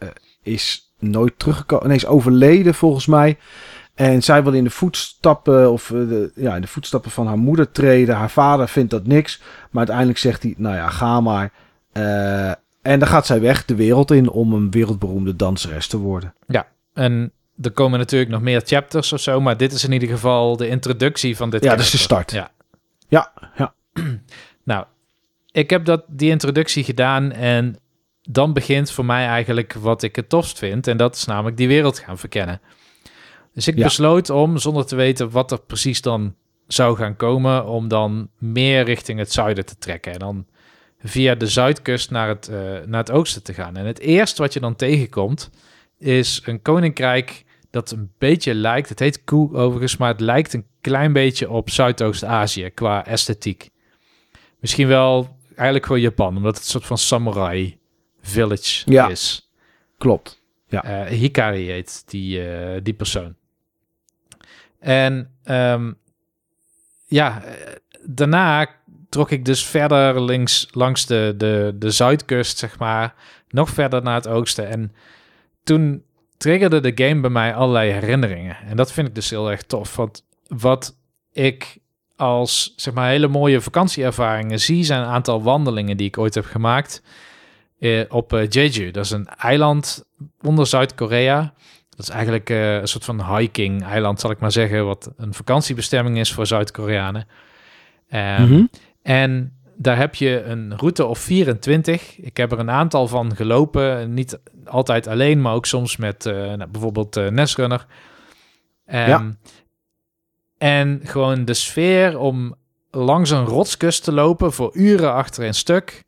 is nooit teruggekomen. Nee, is overleden volgens mij. En zij wil in de voetstappen, of eh, de, ja, in de voetstappen van haar moeder treden. Haar vader vindt dat niks. Maar uiteindelijk zegt hij, nou ja, ga maar. Eh, en dan gaat zij weg de wereld in om een wereldberoemde danseres te worden. En er komen natuurlijk nog meer chapters of zo, maar dit is in ieder geval de introductie van dit. Ja, dat is de start. Ja. Ja, ja. Nou, ik heb dat, die introductie gedaan en dan begint voor mij eigenlijk wat ik het tofst vind. En dat is namelijk die wereld gaan verkennen. Dus ik Ja. besloot om, zonder te weten wat er precies dan zou gaan komen, om dan meer richting het zuiden te trekken. En dan via de zuidkust naar het, eh, naar het oosten te gaan. En het eerste wat je dan tegenkomt, is een koninkrijk dat een beetje lijkt, het heet Koe overigens, maar het lijkt een klein beetje op Zuidoost-Azië qua esthetiek. Misschien wel eigenlijk gewoon Japan, omdat het een soort van samurai village Ja. is. Klopt. Eh, Hikari heet die, eh, die persoon. En ehm, ja, eh, daarna trok ik dus verder links langs de, de, de zuidkust, zeg maar, nog verder naar het oosten. En toen triggerde de game bij mij allerlei herinneringen. En dat vind ik dus heel erg tof. Want wat ik als zeg maar hele mooie vakantieervaringen zie, zijn een aantal wandelingen die ik ooit heb gemaakt op eh, Jeju. Dat is een eiland onder Zuid-Korea. Dat is eigenlijk eh, een soort van hiking-eiland, zal ik maar zeggen, wat een vakantiebestemming is voor Zuid-Koreanen. Ehm, Mhm. En daar heb je een route of 24. Ik heb er een aantal van gelopen. Niet altijd alleen, maar ook soms met eh, nou, bijvoorbeeld eh Netrunner. Ehm, Ja. En gewoon de sfeer om langs een rotskust te lopen voor uren achter een stuk.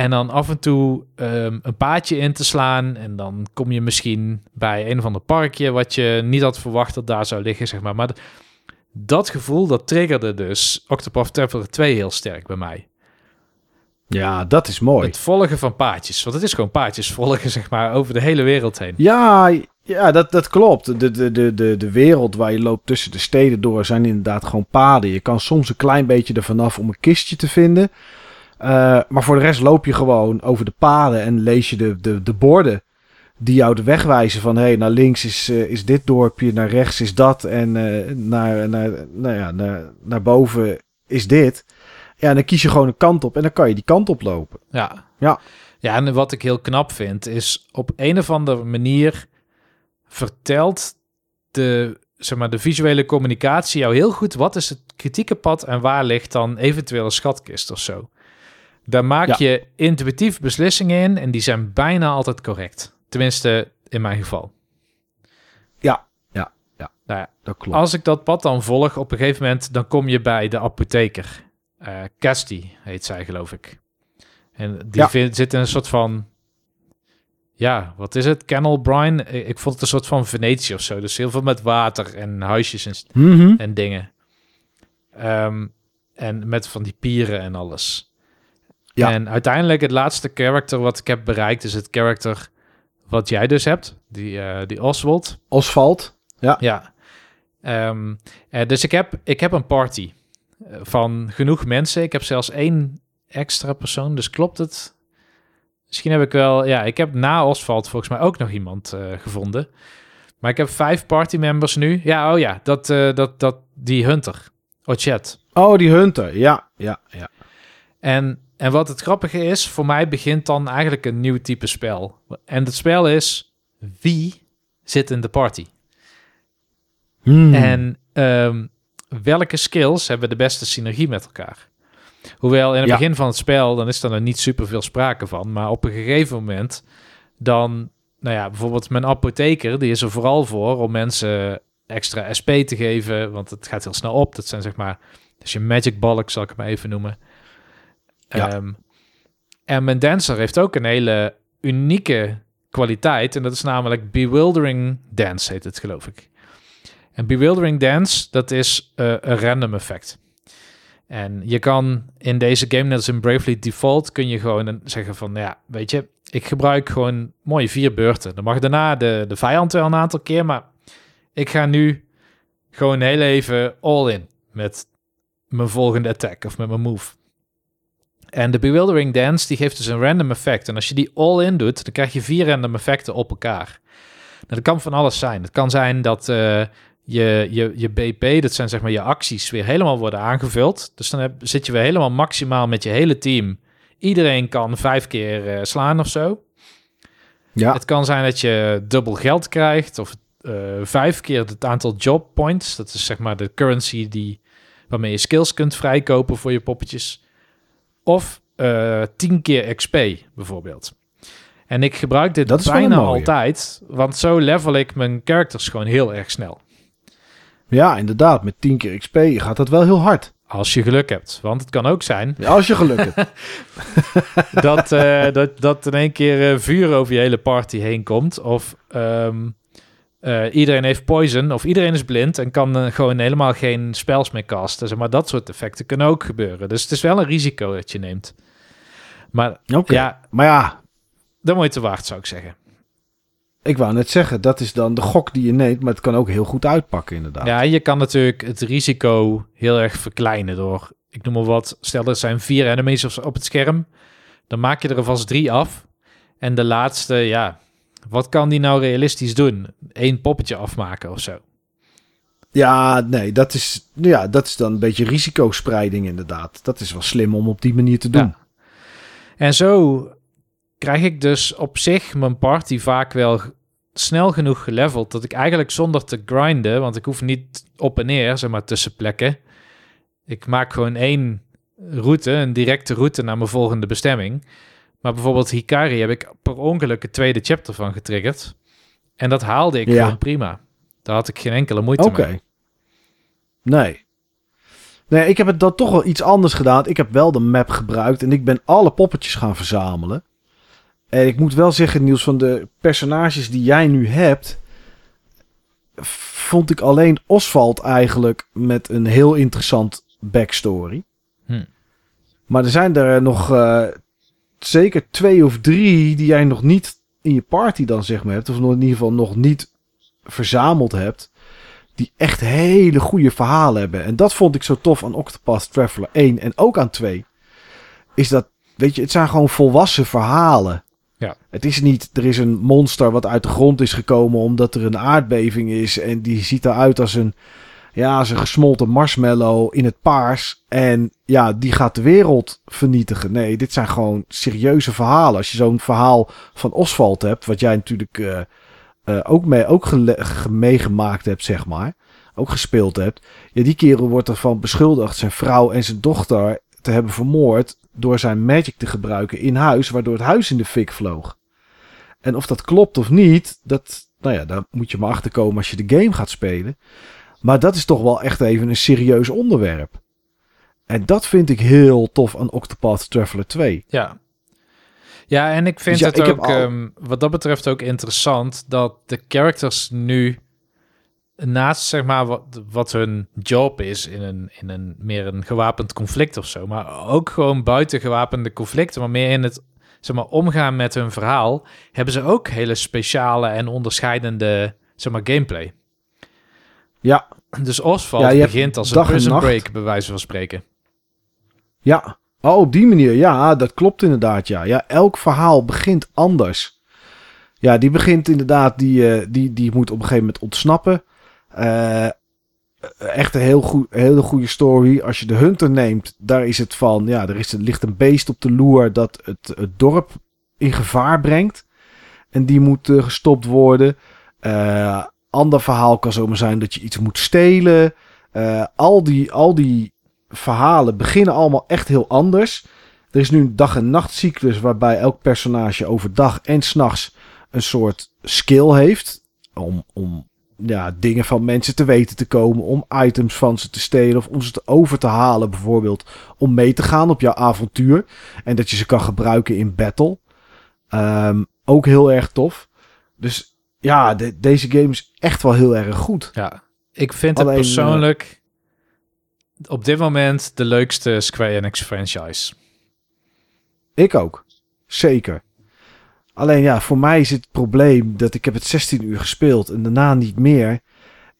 En dan af en toe ehm, een paadje in te slaan. En dan kom je misschien bij een of ander parkje wat je niet had verwacht dat daar zou liggen, zeg maar. Maar dat gevoel, dat triggerde dus Octopath Traveler 2 heel sterk bij mij. Ja, dat is mooi. Het volgen van paadjes. Want het is gewoon paadjes volgen, zeg maar, over de hele wereld heen. Ja, ja dat, dat klopt. De, de, de, de, de wereld waar je loopt tussen de steden door zijn inderdaad gewoon paden. Je kan soms een klein beetje er vanaf om een kistje te vinden. Eh, maar voor de rest loop je gewoon over de paden en lees je de, de, de borden die jou de weg wijzen van... hé, hey, naar links is, eh, is dit dorpje, naar rechts is dat en eh, naar, naar, nou ja, naar, naar boven is dit. Ja, en dan kies je gewoon een kant op en dan kan je die kant op lopen. Ja. Ja. Ja, en wat ik heel knap vind, is op een of andere manier vertelt de, zeg maar, de visuele communicatie jou heel goed wat is het kritieke pad en waar ligt dan eventueel een schatkist of zo. Daar maak Ja. je intuïtief beslissingen in en die zijn bijna altijd correct. Tenminste, in mijn geval. Ja, ja, ja. Nou ja, Dat klopt. als ik dat pad dan volg, op een gegeven moment, dan kom je bij de apotheker. Eh Casti heet zij, geloof ik. En die Ja. zit in een soort van... Ja, wat is het? Kennel Brine? Ik ik vond het een soort van Venetië of zo. Dus heel veel met water en huisjes en, Mhm. en dingen. Ehm, en met van die pieren en alles. Ja. En uiteindelijk het laatste character wat ik heb bereikt... is het character wat jij dus hebt. Die, eh, die Oswald. Oswald. Ja. Ehm, eh, dus ik heb, ik heb een party eh, van genoeg mensen. Ik heb zelfs één extra persoon, dus klopt het? Misschien heb ik wel... Ja, ik heb na Oswald volgens mij ook nog iemand gevonden. Maar ik heb vijf party members nu. Ja, oh ja, dat, dat, dat, die Hunter. Ochet. Oh, die Hunter. Ja, ja, ja. En, en wat het grappige is, voor mij begint dan eigenlijk een nieuw type spel. En het spel is, wie zit in de party? Hmm. En ehm, welke skills hebben de beste synergie met elkaar? Hoewel in het Ja. begin van het spel, dan is er nog niet super veel sprake van. Maar op een gegeven moment, dan nou ja, bijvoorbeeld mijn apotheker, die is er vooral voor om mensen extra SP te geven, want het gaat heel snel op. Dat zijn zeg maar, dus je magic balk zal ik maar even noemen. Ehm, en mijn dancer heeft ook een hele unieke kwaliteit. En dat is namelijk Bewildering Dance, heet het geloof ik. En Bewildering Dance, dat is eh, een random effect. En je kan in deze game, net als in Bravely Default, kun je gewoon zeggen van, ja, weet je, ik gebruik gewoon mooie vier beurten. Dan mag daarna de, de vijand wel een aantal keer, maar ik ga nu gewoon heel even all in met mijn volgende attack of met mijn move. En de Bewildering Dance, die geeft dus een random effect. En als je die all in doet, dan krijg je vier random effecten op elkaar. Nou, dat kan van alles zijn. Het kan zijn dat eh, je, je, je BP, dat zijn zeg maar je acties, weer helemaal worden aangevuld. Dus dan heb, zit je weer helemaal maximaal met je hele team. Iedereen kan vijf keer eh, slaan of zo. Ja, Het kan zijn dat je dubbel geld krijgt of eh, vijf keer het aantal job points. Dat is zeg maar de currency die, waarmee je skills kunt vrijkopen voor je poppetjes. Of eh tien keer XP bijvoorbeeld. En ik gebruik dit Dat bijna altijd, want zo level ik mijn characters gewoon heel erg snel. ja, inderdaad. Met 10 keer XP gaat dat wel heel hard. Als je geluk hebt. Want het kan ook zijn Ja, als je geluk hebt. dat, eh, dat, dat in één keer eh, vuur over je hele party heen komt. Of ehm, eh, iedereen heeft poison. Of iedereen is blind en kan eh, gewoon helemaal geen spels meer casten. Zeg maar dat soort effecten kunnen ook gebeuren. Dus het is wel een risico dat je neemt. Maar ja, Maar ja, de moeite waard zou ik zeggen. ik wou net zeggen, dat is dan de gok die je neemt. Maar het kan ook heel goed uitpakken, inderdaad. Ja, je kan natuurlijk het risico heel erg verkleinen door, ik noem maar wat, stel er zijn vier enemies op- op het scherm, dan maak je er alvast drie af. En de laatste, ja, wat kan die nou realistisch doen? Eén poppetje afmaken of zo. Ja, nee, dat is, ja, dat is dan een beetje risicospreiding inderdaad. Dat is wel slim om op die manier te doen. Ja. En zo krijg ik dus op zich mijn party vaak wel snel genoeg geleveld dat ik eigenlijk zonder te grinden, want ik hoef niet op en neer, zeg maar, tussen plekken. Ik maak gewoon één route, een directe route naar mijn volgende bestemming. Maar bijvoorbeeld Hikari heb ik per ongeluk het tweede chapter van getriggerd. En dat haalde ik Ja. gewoon prima. Daar had ik geen enkele moeite Oké. mee. Nee. Nee, ik heb het dan toch wel iets anders gedaan. Ik heb wel de map gebruikt en ik ben alle poppetjes gaan verzamelen. En ik moet wel zeggen, Niels, van de personages die jij nu hebt, vond ik alleen Oswald eigenlijk met een heel interessant backstory. Hm. Maar er zijn er nog eh, zeker twee of drie die jij nog niet in je party dan zeg maar hebt. Of nog in ieder geval nog niet verzameld hebt. Die echt hele goede verhalen hebben. En dat vond ik zo tof aan Octopath Traveler 1 en ook aan 2. Is dat, weet je, het zijn gewoon volwassen verhalen. Ja. Het is niet, er is een monster wat uit de grond is gekomen omdat er een aardbeving is. En die ziet eruit als een, ja, een gesmolten marshmallow in het paars. En ja, die gaat de wereld vernietigen. Nee, dit zijn gewoon serieuze verhalen. Als je zo'n verhaal van Oswald hebt, wat jij natuurlijk eh, eh, ook, mee, ook meegemaakt hebt, zeg maar. Ook gespeeld hebt. Ja, die kerel wordt ervan beschuldigd zijn vrouw en zijn dochter te hebben vermoord. door zijn magic te gebruiken in huis, waardoor het huis in de fik vloog. En of dat klopt of niet, dat, nou ja, daar moet je maar achter komen als je de game gaat spelen. Maar dat is toch wel echt even een serieus onderwerp. En dat vind ik heel tof aan Octopath Traveler 2. Ja. Ja, en ik vind Dus ja, het ik ook, al- ehm, wat dat betreft ook interessant dat de characters nu naast zeg maar wat, wat hun job is in een, in een meer een gewapend conflict of zo, maar ook gewoon buiten gewapende conflicten, maar meer in het zeg maar omgaan met hun verhaal, hebben ze ook hele speciale en onderscheidende zeg maar gameplay. Ja, Dus Oswald Ja, begint als een prison break, bij wijze van spreken. Ja, oh, op die manier. Ja, dat klopt inderdaad. Ja, ja elk verhaal begint anders. Ja, die begint inderdaad, die, eh, die, die moet op een gegeven moment ontsnappen. Eh, echt een heel goed, hele goede story. Als je de Hunter neemt, daar is het van, ja, er, is, er ligt een beest op de loer dat het, het dorp in gevaar brengt. En die moet eh, gestopt worden. Ander verhaal kan zomaar zijn dat je iets moet stelen. Eh, al, die, al die verhalen beginnen allemaal echt heel anders. Er is nu een dag- en nachtcyclus waarbij elk personage overdag en s'nachts een soort skill heeft. Om, om ja, dingen van mensen te weten te komen. Om items van ze te stelen. Of om ze te over te halen bijvoorbeeld. Om mee te gaan op jouw avontuur. En dat je ze kan gebruiken in battle. Ehm, ook heel erg tof. Dus ja, de- deze game is echt wel heel erg goed. Ja, ik vind Alleen, het persoonlijk op dit moment de leukste Square Enix franchise. Ik ook. Zeker. Alleen ja, voor mij is het probleem dat ik heb het 16 uur gespeeld en daarna niet meer.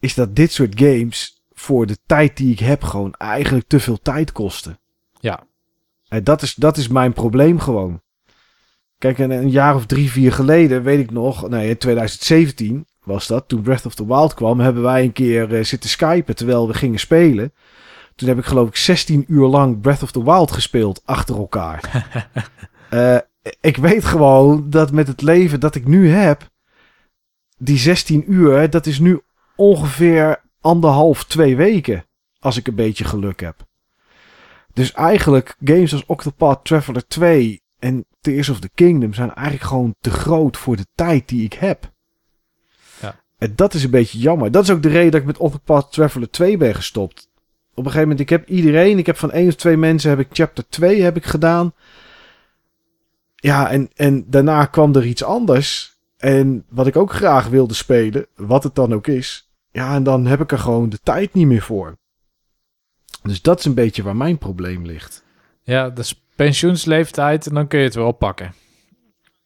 Is dat dit soort games voor de tijd die ik heb gewoon eigenlijk te veel tijd kosten. Ja, En dat is, dat is mijn probleem gewoon. Kijk, een, een jaar of drie, vier geleden, weet ik nog, nee, in 2017 was dat, toen Breath of the Wild kwam, hebben wij een keer eh, zitten skypen terwijl we gingen spelen. Toen heb ik geloof ik 16 uur lang Breath of the Wild gespeeld achter elkaar. Eh, ik weet gewoon dat met het leven dat ik nu heb, die 16 uur, dat is nu ongeveer anderhalf, twee weken. Als ik een beetje geluk heb. Dus eigenlijk, games als Octopath Traveler 2 en Tears of the Kingdom zijn eigenlijk gewoon te groot voor de tijd die ik heb. Ja. En dat is een beetje jammer. Dat is ook de reden dat ik met Octopath Traveler 2 ben gestopt. Op een gegeven moment, ik heb iedereen, ik heb van één of twee mensen, heb ik chapter 2 heb ik gedaan. Ja, en, en daarna kwam er iets anders. En wat ik ook graag wilde spelen, wat het dan ook is. Ja, en dan heb ik er gewoon de tijd niet meer voor. Dus dat is een beetje waar mijn probleem ligt. ja dus pensioensleeftijd en dan kun je het weer oppakken.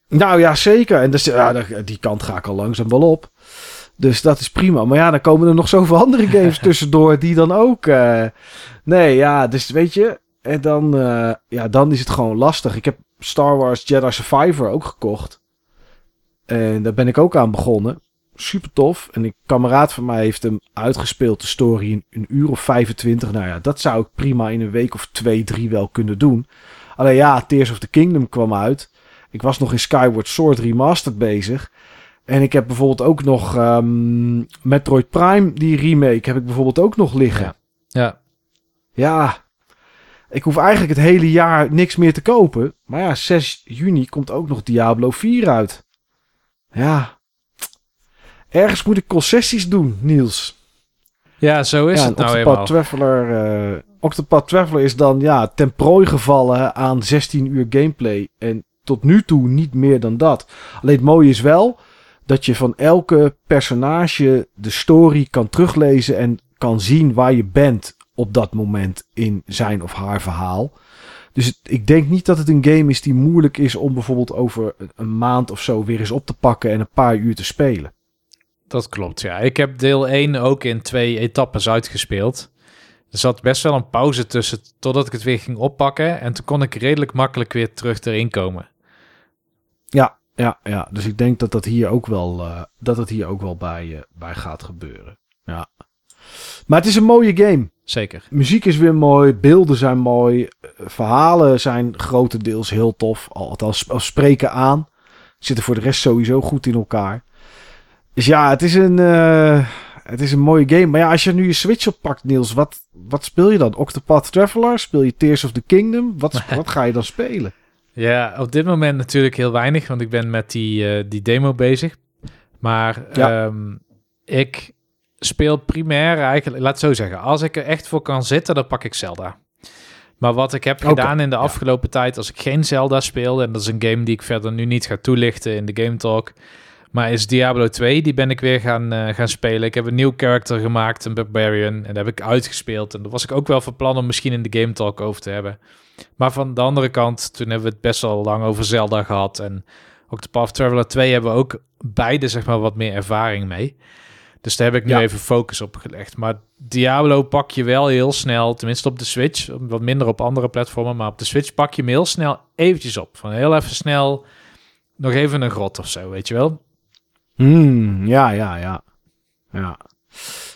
Nou ja, zeker. En dus, ja, die kant ga ik al langzaam wel op. Dus dat is prima. Maar ja, dan komen er nog zoveel andere games tussendoor die dan ook... eh, nee, ja, dus weet je... En dan, eh, ja, dan is het gewoon lastig. Ik heb Star Wars Jedi Survivor ook gekocht. En daar ben ik ook aan begonnen. Super tof. En een kameraad van mij heeft hem uitgespeeld, de story, in een uur of 25. Nou ja, dat zou ik prima in een week of twee, drie wel kunnen doen. Alleen ja, Tears of the Kingdom kwam uit. Ik was nog in Skyward Sword Remastered bezig. En ik heb bijvoorbeeld ook nog ehm, Metroid Prime, die remake, heb ik bijvoorbeeld ook nog liggen. Ja. Ja, Ja, ik hoef eigenlijk het hele jaar niks meer te kopen. Maar ja, 6 juni komt ook nog Diablo 4 uit. Ja. Ergens moet ik concessies doen, Niels. Ja zo is ja, het nou Octopath eenmaal. Traveler, Octopath Traveler is dan ja, ten prooi gevallen aan 16 uur gameplay. En tot nu toe niet meer dan dat. Alleen het mooie is wel dat je van elke personage de story kan teruglezen en kan zien waar je bent op dat moment in zijn of haar verhaal. Dus het- ik denk niet dat het een game is die moeilijk is om bijvoorbeeld over een maand of zo weer eens op te pakken en een paar uur te spelen. Dat klopt, ja. Ik heb deel 1 ook in twee etappes uitgespeeld. Er zat best wel een pauze tussen totdat ik het weer ging oppakken. En toen kon ik redelijk makkelijk weer terug erin komen. Ja, ja, ja. Dus ik denk dat dat hier ook wel, eh, dat het hier ook wel bij, eh, bij gaat gebeuren. Ja. Maar het is een mooie game. Zeker. Muziek is weer mooi, beelden zijn mooi, eh, verhalen zijn grotendeels heel tof. Althans, spreken aan. Zitten voor de rest sowieso goed in elkaar. Dus ja, het is een, eh, het is een mooie game. Maar ja, als je nu je Switch oppakt, Niels, wat, wat speel je dan? Octopath Traveler? Speel je Tears of the Kingdom? Wat, wat ga je dan spelen? Ja, op dit moment natuurlijk heel weinig, want ik ben met die, eh, die demo bezig. Maar Ja. ehm, ik speel primair eigenlijk, laat het zo zeggen, als ik er echt voor kan zitten, dan pak ik Zelda. Maar wat ik heb gedaan in de ja. afgelopen tijd, als ik geen Zelda speel, en dat is een game die ik verder nu niet ga toelichten in de Game Talk, maar is Diablo 2, die ben ik weer gaan, eh, gaan spelen. Ik heb een nieuw character gemaakt, een Barbarian, en dat heb ik uitgespeeld. En daar was ik ook wel van plan om misschien in de Game Talk over te hebben. Maar van de andere kant, toen hebben we het best wel lang over Zelda gehad. En ook de Path Traveler 2 hebben we ook beide zeg maar wat meer ervaring mee. Dus daar heb ik nu Ja. even focus op gelegd. Maar Diablo pak je wel heel snel, tenminste op de Switch, wat minder op andere platformen, maar op de Switch pak je hem heel snel eventjes op. Van heel even snel, nog even een grot of zo, weet je wel? Hmm, ja, ja, ja. Ja.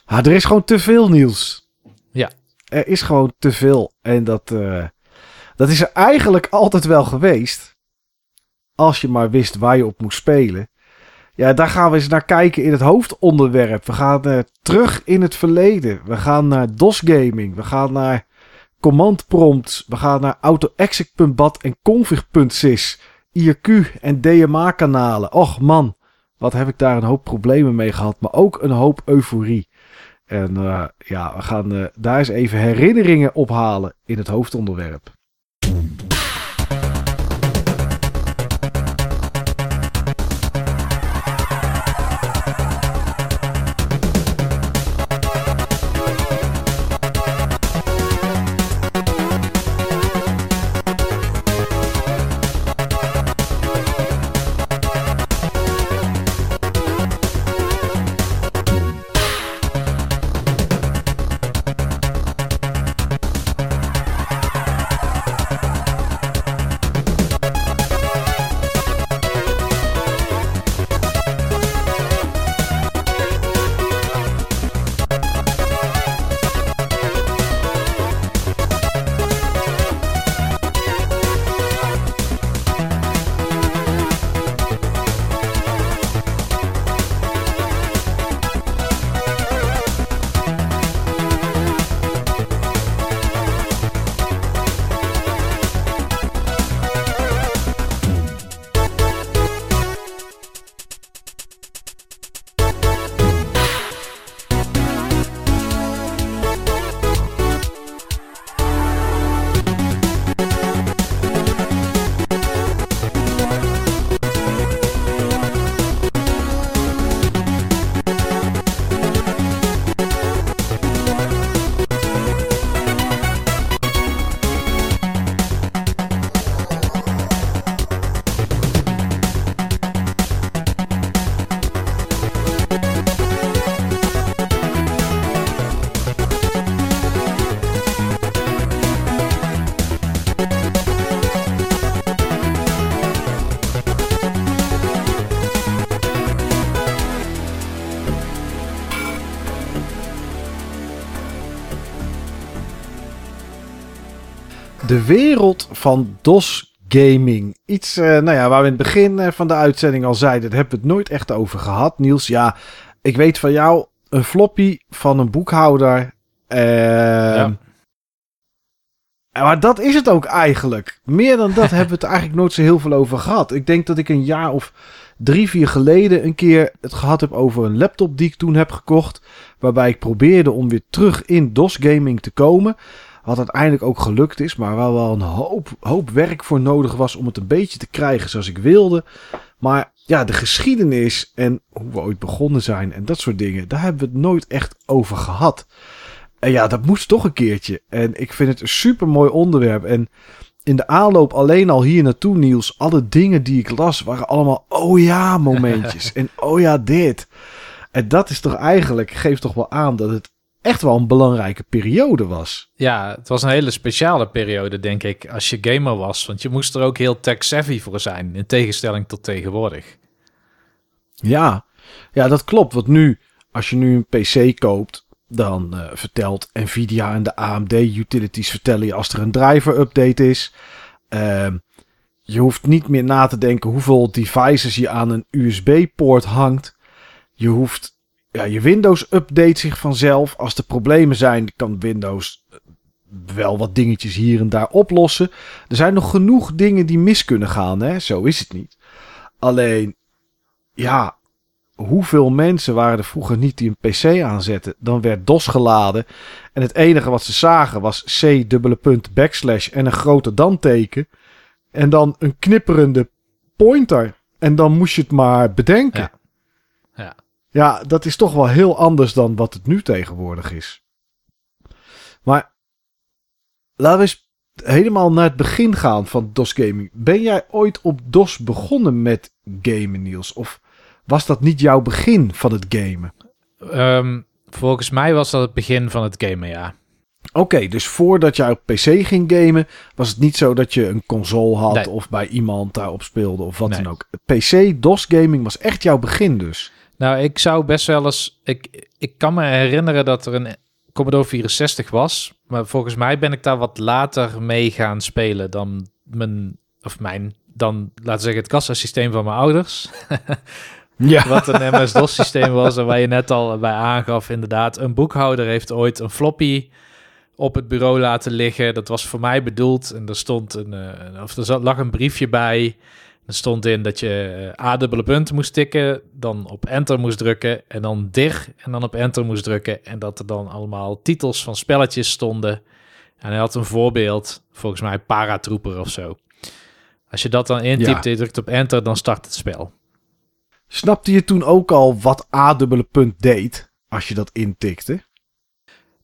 Ah, er is gewoon te veel nieuws. Ja. Er is gewoon te veel. En dat, eh, dat is er eigenlijk altijd wel geweest. Als je maar wist waar je op moest spelen. Ja, daar gaan we eens naar kijken in het hoofdonderwerp. We gaan eh, terug in het verleden. We gaan naar DOS Gaming. We gaan naar command prompts. We gaan naar autoexec.bat en config.sys. IRQ en DMA kanalen. Och man. Wat heb ik daar een hoop problemen mee gehad, maar ook een hoop euforie. En uh, ja, we gaan uh, daar eens even herinneringen ophalen in het hoofdonderwerp. Wereld van DOS gaming. Iets uh, nou ja, waar we in het begin uh, van de uitzending al zeiden, daar hebben we het nooit echt over gehad. Niels, ja, ik weet van jou een floppy van een boekhouder. Uh, ja. Maar dat is het ook eigenlijk. Meer dan dat hebben we het eigenlijk nooit zo heel veel over gehad. Ik denk dat ik een jaar of drie, vier geleden een keer het gehad heb over een laptop die ik toen heb gekocht. Waarbij ik probeerde om weer terug in DOS gaming te komen. Wat uiteindelijk ook gelukt is, maar waar wel een hoop, hoop werk voor nodig was om het een beetje te krijgen zoals ik wilde. Maar ja, de geschiedenis en hoe we ooit begonnen zijn en dat soort dingen, daar hebben we het nooit echt over gehad. En ja, dat moest toch een keertje. En ik vind het een super mooi onderwerp. En in de aanloop alleen al hier naartoe, Niels, alle dingen die ik las waren allemaal oh ja momentjes. en oh ja dit. En dat is toch eigenlijk, geeft toch wel aan dat het echt wel een belangrijke periode was. Ja, het was een hele speciale periode, denk ik, als je gamer was. Want je moest er ook heel tech-savvy voor zijn, in tegenstelling tot tegenwoordig. Ja, ja, dat klopt. Want nu, als je nu een PC koopt, dan uh, vertelt Nvidia en de AMD utilities vertellen je als er een driver update is. Uh, je hoeft niet meer na te denken hoeveel devices je aan een USB-poort hangt. Je hoeft ja, je Windows update zich vanzelf. Als er problemen zijn, kan Windows eh, wel wat dingetjes hier en daar oplossen. Er zijn nog genoeg dingen die mis kunnen gaan, hè? Zo is het niet. Alleen, ja, hoeveel mensen waren er vroeger niet die een PC aanzetten? Dan werd DOS geladen. En het enige wat ze zagen was C dubbele punt backslash en een grote dan teken. En dan een knipperende pointer. En dan moest je het maar bedenken. Ja. ja. Ja, dat is toch wel heel anders dan wat het nu tegenwoordig is. Maar laten we eens helemaal naar het begin gaan van DOS Gaming. Ben jij ooit op DOS begonnen met gamen, Niels? Of was dat niet jouw begin van het gamen? Um, volgens mij was dat het begin van het gamen, ja. Oké, dus voordat jij op PC ging gamen, was het niet zo dat je een console had of bij iemand daarop speelde of wat dan ook. PC DOS gaming was echt jouw begin dus. Nou, ik zou best wel eens. Ik, ik kan me herinneren dat er een Commodore 64 was. Maar volgens mij ben ik daar wat later mee gaan spelen dan mijn. Of mijn. Dan, laten we zeggen, het kassasysteem van mijn ouders. ja. Wat een MS-DOS systeem was. En waar je net al bij aangaf, inderdaad. Een boekhouder heeft ooit een floppy op het bureau laten liggen. Dat was voor mij bedoeld. En er stond een. Uh, of er lag een briefje bij Er stond in dat je A dubbele punt moest tikken, dan op enter moest drukken en dan dir en dan op enter moest drukken. En dat er dan allemaal titels van spelletjes stonden. En hij had een voorbeeld, volgens mij Paratrooper of zo. Als je dat dan intypt en je drukt op enter, dan start het spel. Snapte je toen ook al wat A dubbele punt deed als je dat intikte?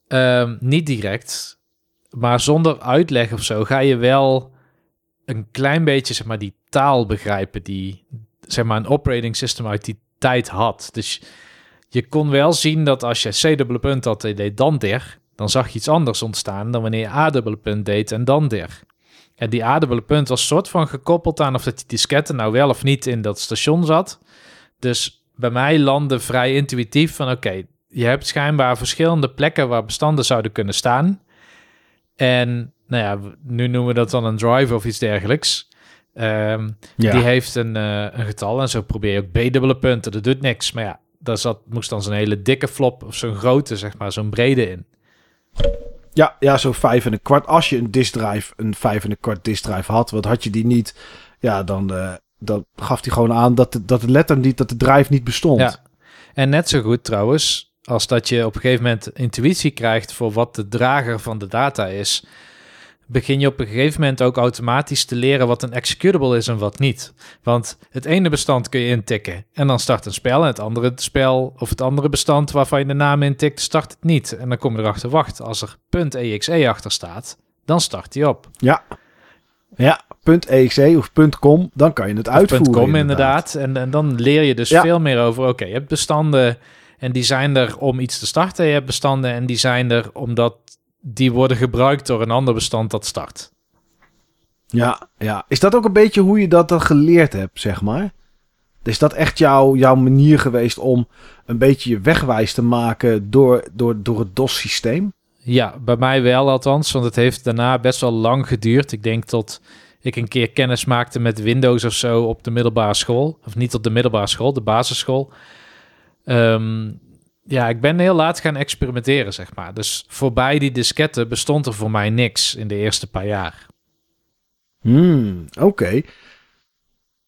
Um, niet direct, maar zonder uitleg of zo ga je wel een klein beetje zeg maar die taal begrijpen die zeg maar een operating system uit die tijd had. Dus je kon wel zien dat als je C dubbele punt had en deed dan der, dan zag je iets anders ontstaan dan wanneer je A dubbele punt deed en dan der. En die A dubbele punt was soort van gekoppeld aan of dat die disketten nou wel of niet in dat station zat. Dus bij mij landde vrij intuïtief van oké, je hebt schijnbaar verschillende plekken waar bestanden zouden kunnen staan. En nou ja, nu noemen we dat dan een drive of iets dergelijks. Ehm, die heeft een, uh, een getal en zo probeer je ook B-dubbele punten. Dat doet niks. Maar ja, daar zat, moest dan zo'n hele dikke flop of zo'n grote, zeg maar, zo'n brede in. Ja, ja, zo'n vijf en een kwart. Als je een disk drive, een vijf en een kwart disk drive had, wat had je die niet, ja, dan, uh, dan gaf hij gewoon aan dat, de, dat de letter niet, dat de drive niet bestond. Ja. En net zo goed trouwens, als dat je op een gegeven moment intuïtie krijgt voor wat de drager van de data is, begin je op een gegeven moment ook automatisch te leren wat een executable is en wat niet. Want het ene bestand kun je intikken en dan start een spel. En het andere spel of het andere bestand waarvan je de naam intikt, start het niet. En dan kom je erachter, wacht, als er .exe achter staat, dan start hij op. Ja. Ja, .exe of .com, dan kan je het uitvoeren. .com inderdaad. En, en dan leer je dus veel meer over, oké, je hebt bestanden en die zijn er om iets te starten. Je hebt bestanden en die zijn er omdat die worden gebruikt door een ander bestand dat start. Ja, ja. Is dat ook een beetje hoe je dat dan geleerd hebt, zeg maar? Is dat echt jouw, jouw manier geweest om een beetje je wegwijs te maken door, door, door het DOS-systeem? Ja, bij mij wel althans, want het heeft daarna best wel lang geduurd. Ik denk tot ik een keer kennis maakte met Windows of zo op de middelbare school. Of niet op de middelbare school, de basisschool. Um, ja, ik ben heel laat gaan experimenteren, zeg maar. Dus voorbij die disketten bestond er voor mij niks in de eerste paar jaar. Hmm, oké.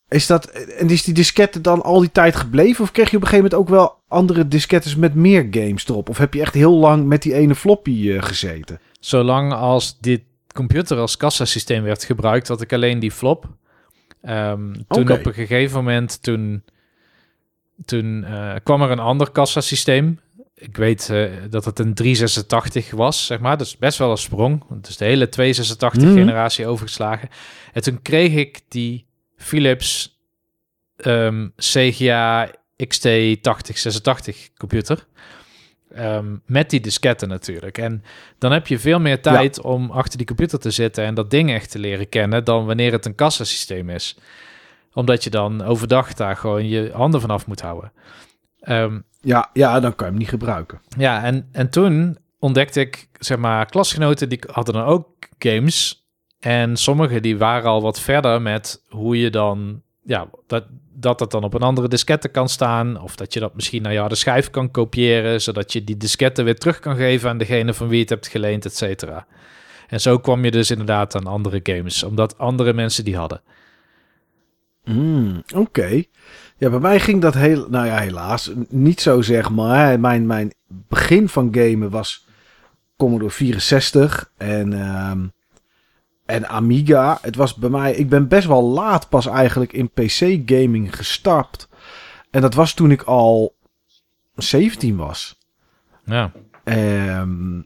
Is dat, en is die disketten dan al die tijd gebleven? Of kreeg je op een gegeven moment ook wel andere diskettes met meer games erop? Of heb je echt heel lang met die ene floppy uh, gezeten? Zolang als dit computer als kassasysteem werd gebruikt, had ik alleen die flop. Um, toen op een gegeven moment, toen toen uh, kwam er een ander kassasysteem. Ik weet uh, dat het een 386 was, zeg maar. Dus best wel een sprong. Dus de hele 286-generatie mm. overgeslagen. En toen kreeg ik die Philips um, CGA XT8086 computer. Um, met die disketten natuurlijk. En dan heb je veel meer tijd ja. om achter die computer te zitten en dat ding echt te leren kennen dan wanneer het een kassasysteem is omdat je dan overdag daar gewoon je handen vanaf moet houden. Um, ja, ja, dan kan je hem niet gebruiken. Ja, en, en toen ontdekte ik, zeg maar, klasgenoten die hadden dan ook games. En sommigen die waren al wat verder met hoe je dan, ja, dat, dat het dan op een andere diskette kan staan. Of dat je dat misschien naar je harde schijf kan kopiëren, zodat je die diskette weer terug kan geven aan degene van wie het hebt geleend, et cetera. En zo kwam je dus inderdaad aan andere games, omdat andere mensen die hadden. Mm, Oké. Ja, bij mij ging dat heel, nou ja, helaas niet zo zeg maar. Mijn, mijn begin van gamen was Commodore 64 en, um, en Amiga. Het was bij mij, ik ben best wel laat pas eigenlijk in PC gaming gestart. En dat was toen ik al 17 was. Ja. Um,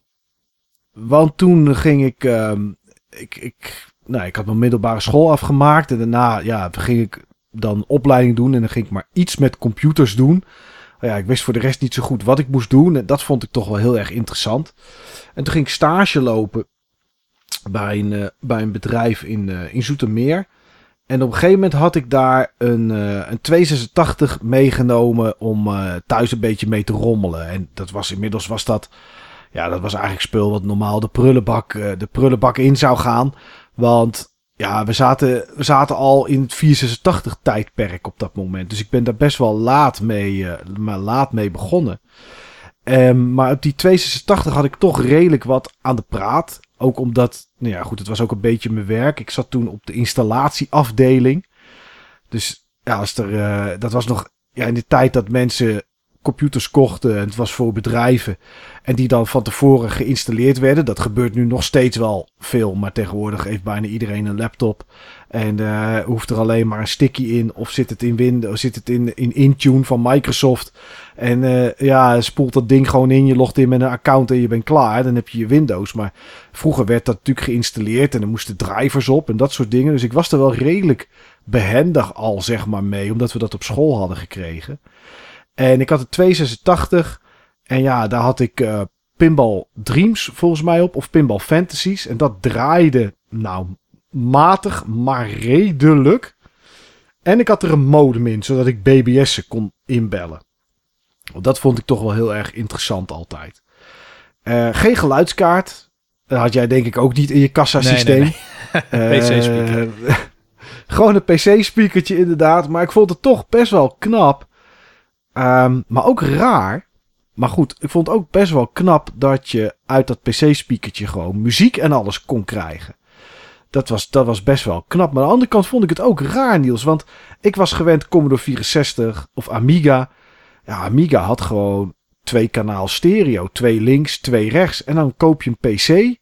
want toen ging ik, um, ik, ik nou, ik had mijn middelbare school afgemaakt. En daarna ja, ging ik dan opleiding doen. En dan ging ik maar iets met computers doen. Ja, ik wist voor de rest niet zo goed wat ik moest doen. En dat vond ik toch wel heel erg interessant. En toen ging ik stage lopen bij een, uh, bij een bedrijf in, uh, in Zoetermeer. En op een gegeven moment had ik daar een, uh, een 286 meegenomen om thuis een beetje mee te rommelen. En dat was inmiddels was dat, ja, dat was eigenlijk spul wat normaal de prullenbak, de prullenbak in zou gaan. Want ja, we zaten, we zaten al in het 486 tijdperk op dat moment. Dus ik ben daar best wel laat mee, uh, maar laat mee begonnen. Um, maar op die 286 had ik toch redelijk wat aan de praat. Ook omdat, nou ja goed, het was ook een beetje mijn werk. Ik zat toen op de installatieafdeling. Dus ja, als er, uh, dat was nog ja, in de tijd dat mensen computers kochten. En het was voor bedrijven. En die dan van tevoren geïnstalleerd werden. Dat gebeurt nu nog steeds wel veel. Maar tegenwoordig heeft bijna iedereen een laptop. En uh, hoeft er alleen maar een sticky in. Of zit het in Windows, zit het in, in Intune van Microsoft. En uh, ja, spoelt dat ding gewoon in. Je logt in met een account en je bent klaar. Dan heb je je Windows. Maar vroeger werd dat natuurlijk geïnstalleerd. En er moesten drivers op en dat soort dingen. Dus ik was er wel redelijk behendig al, zeg maar, mee. Omdat we dat op school hadden gekregen. En ik had een 286. En ja, daar had ik uh, Pinball Dreams volgens mij op. Of Pinball Fantasies. En dat draaide, nou, matig, maar redelijk. En ik had er een modem in, zodat ik BBS'en kon inbellen. Dat vond ik toch wel heel erg interessant altijd. Uh, geen geluidskaart. Dat had jij denk ik ook niet in je kassasysteem. Nee, nee, nee. PC-speaker. Uh, gewoon een PC-speakertje inderdaad. Maar ik vond het toch best wel knap Um, maar ook raar. Maar goed, ik vond het ook best wel knap dat je uit dat PC-speakertje gewoon muziek en alles kon krijgen. Dat was, dat was best wel knap. Maar aan de andere kant vond ik het ook raar, Niels. Want ik was gewend Commodore 64 of Amiga. Ja, Amiga had gewoon twee kanaal stereo. Twee links, twee rechts. En dan koop je een PC.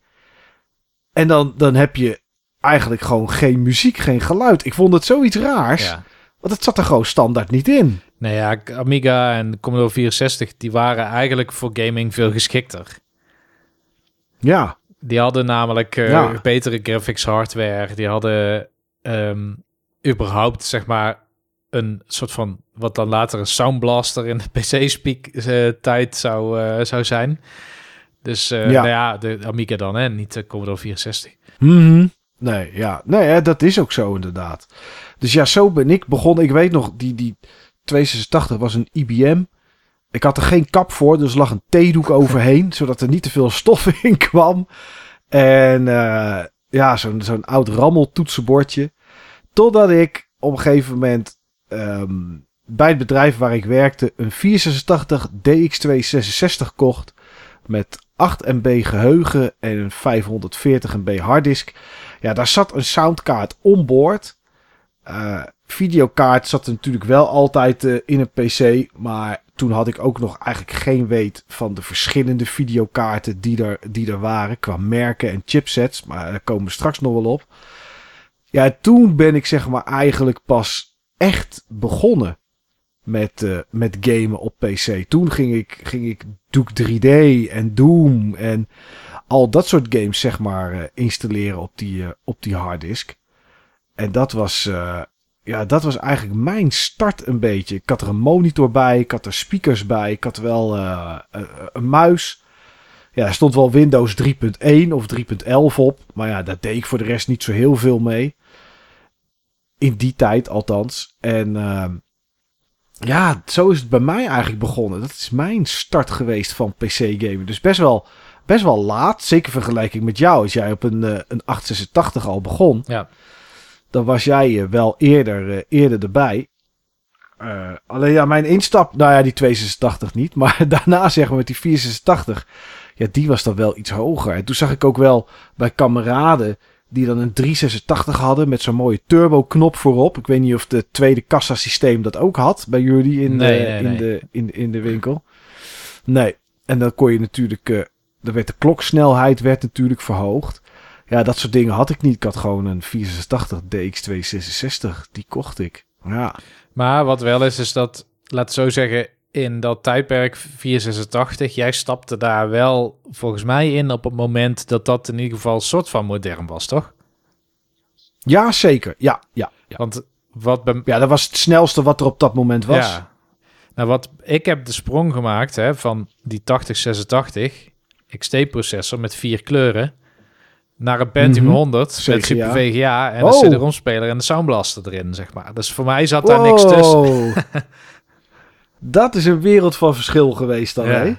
En dan, dan heb je eigenlijk gewoon geen muziek, geen geluid. Ik vond het zoiets raars. Ja. Want het zat er gewoon standaard niet in. Nee, ja, Amiga en Commodore 64, die waren eigenlijk voor gaming veel geschikter. Ja. Die hadden namelijk uh, betere graphics hardware. Die hadden um, überhaupt, zeg maar, een soort van... wat dan later een soundblaster in de PC-speak-tijd uh, zou, uh, zou zijn. Dus ja. Nou ja, de Amiga dan, hè, niet de Commodore 64. Mm Nee, ja. Nee, hè, dat is ook zo inderdaad. Dus ja, zo ben ik begonnen. Ik weet nog, die, die 286 was een IBM. Ik had er geen kap voor, dus lag een theedoek overheen, zodat er niet te veel stof in kwam. En uh, ja, zo'n zo'n oud rammeltoetsenbordje. Totdat ik op een gegeven moment um, bij het bedrijf waar ik werkte een 486 DX266 kocht. Met 8 MB geheugen en een 540 MB harddisk. Ja, daar zat een soundkaart onboord. Uh, videokaart zat natuurlijk wel altijd uh, in een PC. Maar toen had ik ook nog eigenlijk geen weet van de verschillende videokaarten die er, die er waren. Qua merken en chipsets. Maar daar komen we straks nog wel op. Ja, toen ben ik zeg maar eigenlijk pas echt begonnen met, uh, met gamen op PC. Toen ging ik, ging ik Duke 3D en Doom en al dat soort games zeg maar installeren op die, op die harddisk. En dat was, uh, ja, dat was eigenlijk mijn start een beetje. Ik had er een monitor bij, ik had er speakers bij, ik had wel een, een muis. Ja, er stond wel Windows 3.1 of 3.11 op. Maar ja, daar deed ik voor de rest niet zo heel veel mee. In die tijd althans. En ehm, ja, zo is het bij mij eigenlijk begonnen. Dat is mijn start geweest van PC-gamen. Dus best wel, best wel laat. Zeker vergelijking met jou. Als jij op een, een 886 al begon. Ja. Dan was jij uh, wel eerder, uh, eerder erbij. alleen ja, mijn instap... Nou ja, die 286 niet. Maar daarna zeg maar met die 486... Ja, die was dan wel iets hoger. En toen zag ik ook wel bij kameraden die dan een 386 hadden met zo'n mooie turbo-knop voorop. Ik weet niet of het tweede kassasysteem dat ook had bij jullie in, nee, de, nee, in, nee. De, in, in de winkel. Nee, en dan kon je natuurlijk, uh, dan werd de kloksnelheid werd natuurlijk verhoogd. Ja, dat soort dingen had ik niet. Ik had gewoon een 486 DX266, die kocht ik. Ja. Maar wat wel is, is dat, laat zo zeggen, in dat tijdperk 486, jij stapte daar wel volgens mij in op het moment dat dat in ieder geval een soort van modern was, toch? Ja, zeker. Ja, ja. ja. Want wat bij... Ja, dat was het snelste wat er op dat moment was. Ja. Nou, wat ik heb de sprong gemaakt hè, van die 8086 XT-processor met vier kleuren naar een Pentium Mhm. 100 Zeker, met Super. VGA en Oh. een CD-ROM-speler en de Soundblaster erin, zeg maar. Dus voor mij zat daar niks tussen. Dat is een wereld van verschil geweest dan, Ja. hè?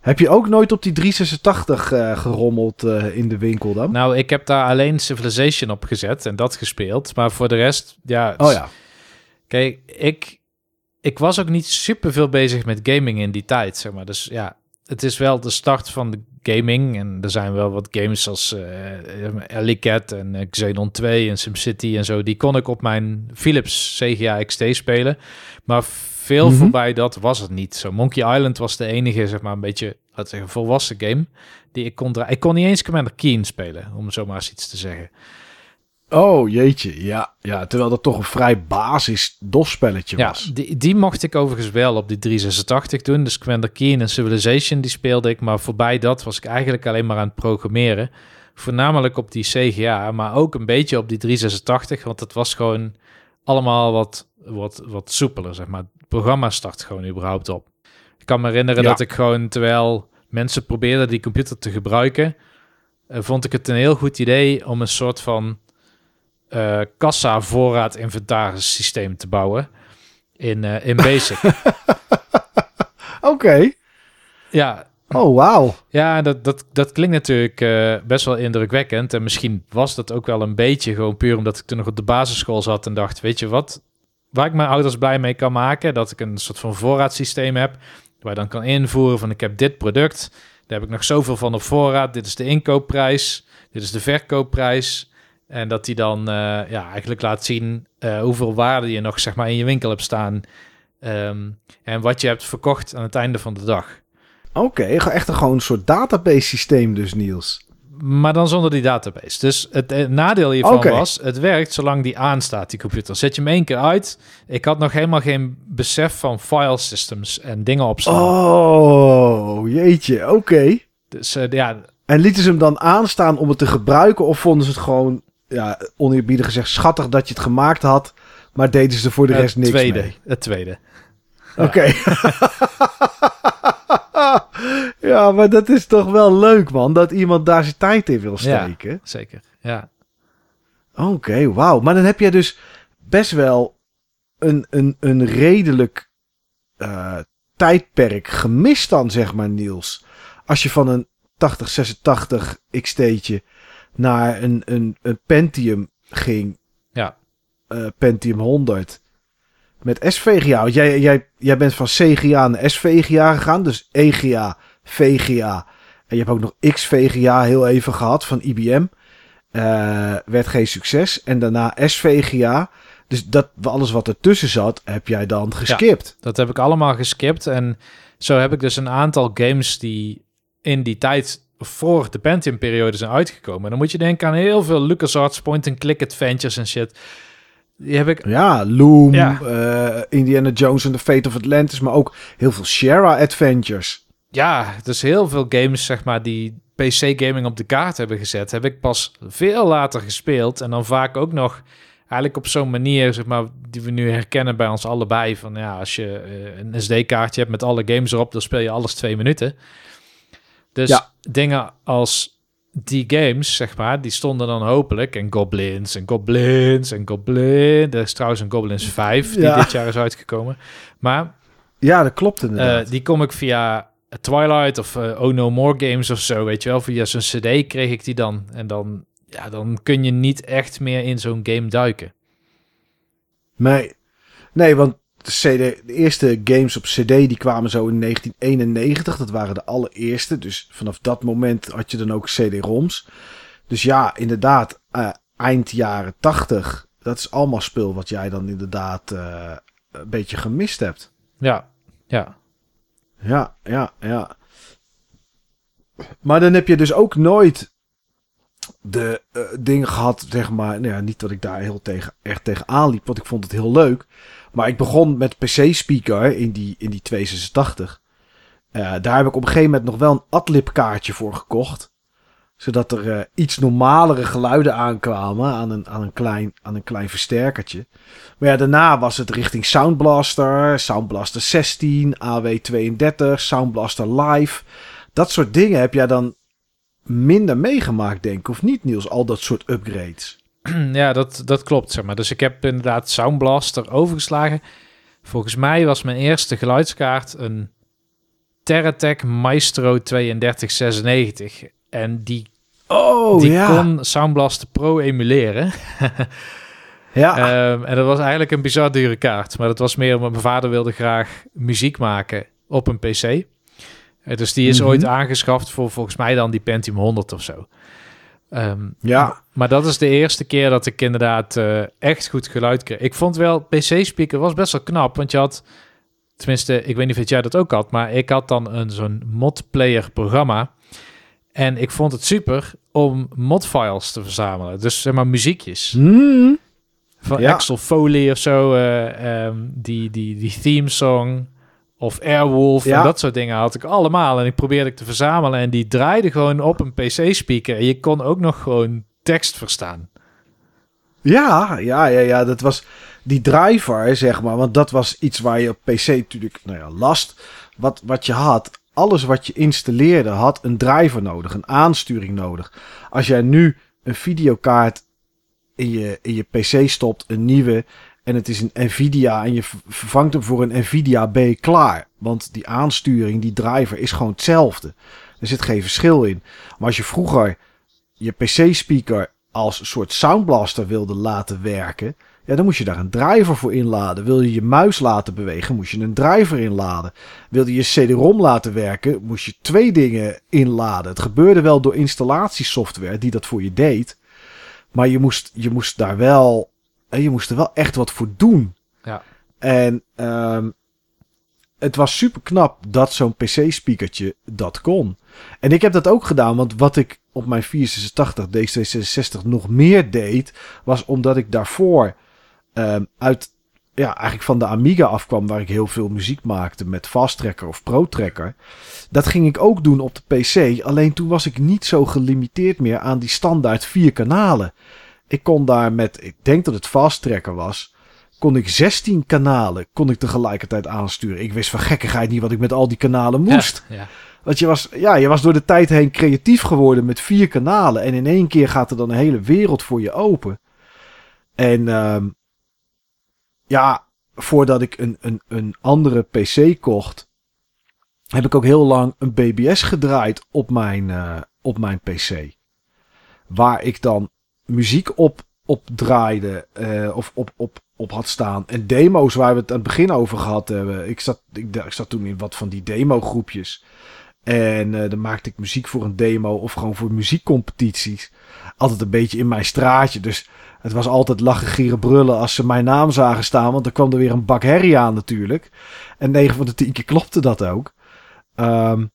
Heb je ook nooit op die 386 eh, gerommeld eh, in de winkel dan? Nou, ik heb daar alleen Civilization op gezet en dat gespeeld. Maar voor de rest, ja... oh ja. Kijk, ik, ik was ook niet super veel bezig met gaming in die tijd, zeg maar. Dus ja, het is wel de start van de gaming. En er zijn wel wat games als uh, Alley Cat en uh, Xenon 2 en SimCity en zo. Die kon ik op mijn Philips CGA XT spelen. Maar veel Mhm. voorbij dat was het niet. Zo Monkey Island was de enige, zeg maar, een beetje, laten zeggen, volwassen game die ik kon draaien. Ik kon niet eens Commander Keen spelen, om zo maar eens iets te zeggen. Oh, jeetje. Ja, ja, terwijl dat toch een vrij basis DOS-spelletje Ja, was. die, die mocht ik overigens wel op die 386 doen. Dus Commander Keen en Civilization, die speelde ik. Maar voorbij dat was ik eigenlijk alleen maar aan het programmeren. Voornamelijk op die CGA, maar ook een beetje op die 386. Want het was gewoon allemaal wat, wat, wat soepeler, zeg maar. Het programma start gewoon überhaupt op. Ik kan me herinneren Ja. dat ik gewoon, terwijl mensen probeerden die computer te gebruiken... eh, vond ik het een heel goed idee om een soort van eh kassa voorraad inventaris systeem te bouwen in, eh, in Basic. Oké. ja, Oh, wauw. ja dat, dat, dat klinkt natuurlijk eh, best wel indrukwekkend. En misschien was dat ook wel een beetje gewoon puur omdat ik toen nog op de basisschool zat en dacht, weet je wat, waar ik mijn ouders blij mee kan maken, dat ik een soort van voorraadsysteem heb, waar dan kan invoeren van ik heb dit product, daar heb ik nog zoveel van op voorraad, dit is de inkoopprijs, dit is de verkoopprijs. En dat die dan eh, ja, eigenlijk laat zien eh, hoeveel waarde je nog zeg maar, in je winkel hebt staan. Ehm, en wat je hebt verkocht aan het einde van de dag. Oké, echt een, gewoon een soort database systeem dus, Niels. Maar dan zonder die database. Dus het, eh, nadeel hiervan was, het werkt zolang die aanstaat, die computer. Zet je hem één keer uit. Ik had nog helemaal geen besef van file systems en dingen opslaan. Oh, jeetje. Oké. Dus ja, En lieten ze hem dan aanstaan om het te gebruiken? Of vonden ze het gewoon, ja, oneerbiedig gezegd, schattig dat je het gemaakt had, maar deden ze voor de rest het niks tweede. mee? Het tweede. Oké. ja, maar dat is toch wel leuk, man, dat iemand daar zijn tijd in wil Ja. steken. Zeker, ja. Oké, wauw. Maar dan heb jij dus best wel een, een, een redelijk eh, tijdperk gemist dan, zeg maar, Niels. Als je van een 8086 XT'tje naar een, een, een Pentium ging. Ja. eh, Pentium 100. Met SVGA. Want Jij, jij, jij bent van CGA naar SVGA gegaan. Dus EGA, VGA. En je hebt ook nog XVGA heel even gehad van IBM. Eh, werd geen succes. En daarna SVGA. Dus dat, alles wat ertussen zat, heb jij dan geskipt. Dat heb ik allemaal geskipt. En zo heb ik dus een aantal games die in die tijd voor de Pentium-periode zijn uitgekomen. En dan moet je denken aan heel veel LucasArts point-and-click adventures en shit. Die heb ik... Ja, Loom, Ja. eh, Indiana Jones en The Fate of Atlantis. Maar ook heel veel Sierra Adventures. Ja, dus heel veel games, zeg maar, die PC-gaming op de kaart hebben gezet, heb ik pas veel later gespeeld. En dan vaak ook nog eigenlijk op zo'n manier, zeg maar, die we nu herkennen bij ons allebei. Van ja, als je eh, een SD-kaartje hebt met alle games erop, dan speel je alles twee minuten. Dus Ja. dingen als die games, zeg maar, die stonden dan hopelijk. En Goblins en Goblins en Goblins. Er is trouwens een Goblins 5 die Ja. dit jaar is uitgekomen. Maar Ja, dat klopt inderdaad. eh, die kom ik via Twilight of eh, Oh No More Games of zo, weet je wel. Via zo'n cd kreeg ik die dan. En dan, ja, dan kun je niet echt meer in zo'n game duiken. Nee, nee want de, CD, de eerste games op CD die kwamen zo in 1991. Dat waren de allereerste. Dus vanaf dat moment had je dan ook CD-ROMs. Dus ja, inderdaad, eh, eind jaren 80. Dat is allemaal spul wat jij dan inderdaad eh, een beetje gemist hebt. Ja, ja. Ja, ja, ja. Maar dan heb je dus ook nooit de eh, dingen gehad, zeg maar. Nou ja, niet dat ik daar heel tegen, echt tegen aanliep, want ik vond het heel leuk. Maar ik begon met PC-speaker in die, in die 286. Eh, daar heb ik op een gegeven moment nog wel een Adlib kaartje voor gekocht. Zodat er eh, iets normalere geluiden aankwamen aan een, aan, een klein, aan een klein versterkertje. Maar ja, daarna was het richting Sound Blaster, Sound Blaster 16, AW32, Sound Blaster Live. Dat soort dingen heb jij dan minder meegemaakt, denk ik. Of niet, Niels? Al dat soort upgrades. ja, dat, dat klopt, zeg maar. Dus ik heb inderdaad Sound Blaster overgeslagen. Volgens mij was mijn eerste geluidskaart een Terratech Maestro 3296. En die, Oh, die ja. kon Sound Blaster Pro emuleren. ja. Ehm, en dat was eigenlijk een bizar dure kaart. Maar dat was meer omdat mijn vader wilde graag muziek maken op een PC. Eh, dus die is Mhm. ooit aangeschaft voor volgens mij dan die Pentium 100 of zo. Ehm, Ja, maar dat is de eerste keer dat ik inderdaad eh, echt goed geluid kreeg. Ik vond wel, PC-speaker was best wel knap, want je had, tenminste, ik weet niet of jij dat ook had, maar ik had dan een zo'n mod-player programma. En ik vond het super om modfiles te verzamelen. Dus zeg maar muziekjes. Hmm. Van Ja. Axel Foley of zo. eh, ehm, die, die, die theme song. Of Airwolf. Ja. En dat soort dingen had ik allemaal. En ik probeerde ik te verzamelen. En die draaide gewoon op een PC-speaker. En je kon ook nog gewoon tekst verstaan. Ja, ja, ja, ja, dat was die driver, zeg maar. Want dat was iets waar je op PC natuurlijk, nou ja, last. Wat, wat je had, alles wat je installeerde, had een driver nodig, een aansturing nodig. Als jij nu een videokaart in je, in je PC stopt, een nieuwe, en het is een Nvidia en je vervangt hem voor een Nvidia B, klaar. Want die aansturing, die driver, is gewoon hetzelfde. Er zit geen verschil in. Maar als je vroeger je PC-speaker als een soort soundblaster wilde laten werken, ja, dan moest je daar een driver voor inladen. Wil je je muis laten bewegen, moest je een driver inladen. Wilde je CD-ROM laten werken, moest je twee dingen inladen. Het gebeurde wel door installatiesoftware die dat voor je deed. Maar je moest, je moest daar wel, eh, je moest er wel echt wat voor doen. Ja. En ehm, het was super knap dat zo'n PC-speakertje dat kon. En ik heb dat ook gedaan, want wat ik op mijn 486 D266 nog meer deed, was omdat ik daarvoor ehm, uit, ja, eigenlijk van de Amiga afkwam, waar ik heel veel muziek maakte met Fast Tracker of Pro Tracker. Dat ging ik ook doen op de PC, alleen toen was ik niet zo gelimiteerd meer aan die standaard vier kanalen. Ik kon daar met, ik denk dat het Fast Tracker was, kon ik 16 kanalen kon ik tegelijkertijd aansturen. Ik wist van gekkigheid niet wat ik met al die kanalen moest. Ja, ja. Want je was, ja, je was door de tijd heen creatief geworden met vier kanalen. En in één keer gaat er dan een hele wereld voor je open. En ehm, ja, voordat ik een, een, een andere PC kocht, heb ik ook heel lang een BBS gedraaid op mijn, eh, op mijn PC. Waar ik dan muziek op, op draaide eh, of op, op, op had staan. En demo's waar we het aan het begin over gehad hebben. Ik zat, ik, ik zat toen in wat van die demo groepjes. En eh, dan maakte ik muziek voor een demo of gewoon voor muziekcompetities. Altijd een beetje in mijn straatje. Dus het was altijd lachen, gieren, brullen als ze mijn naam zagen staan. Want dan kwam er weer een bak herrie aan natuurlijk. En 9 van de 10 keer klopte dat ook. Ehm,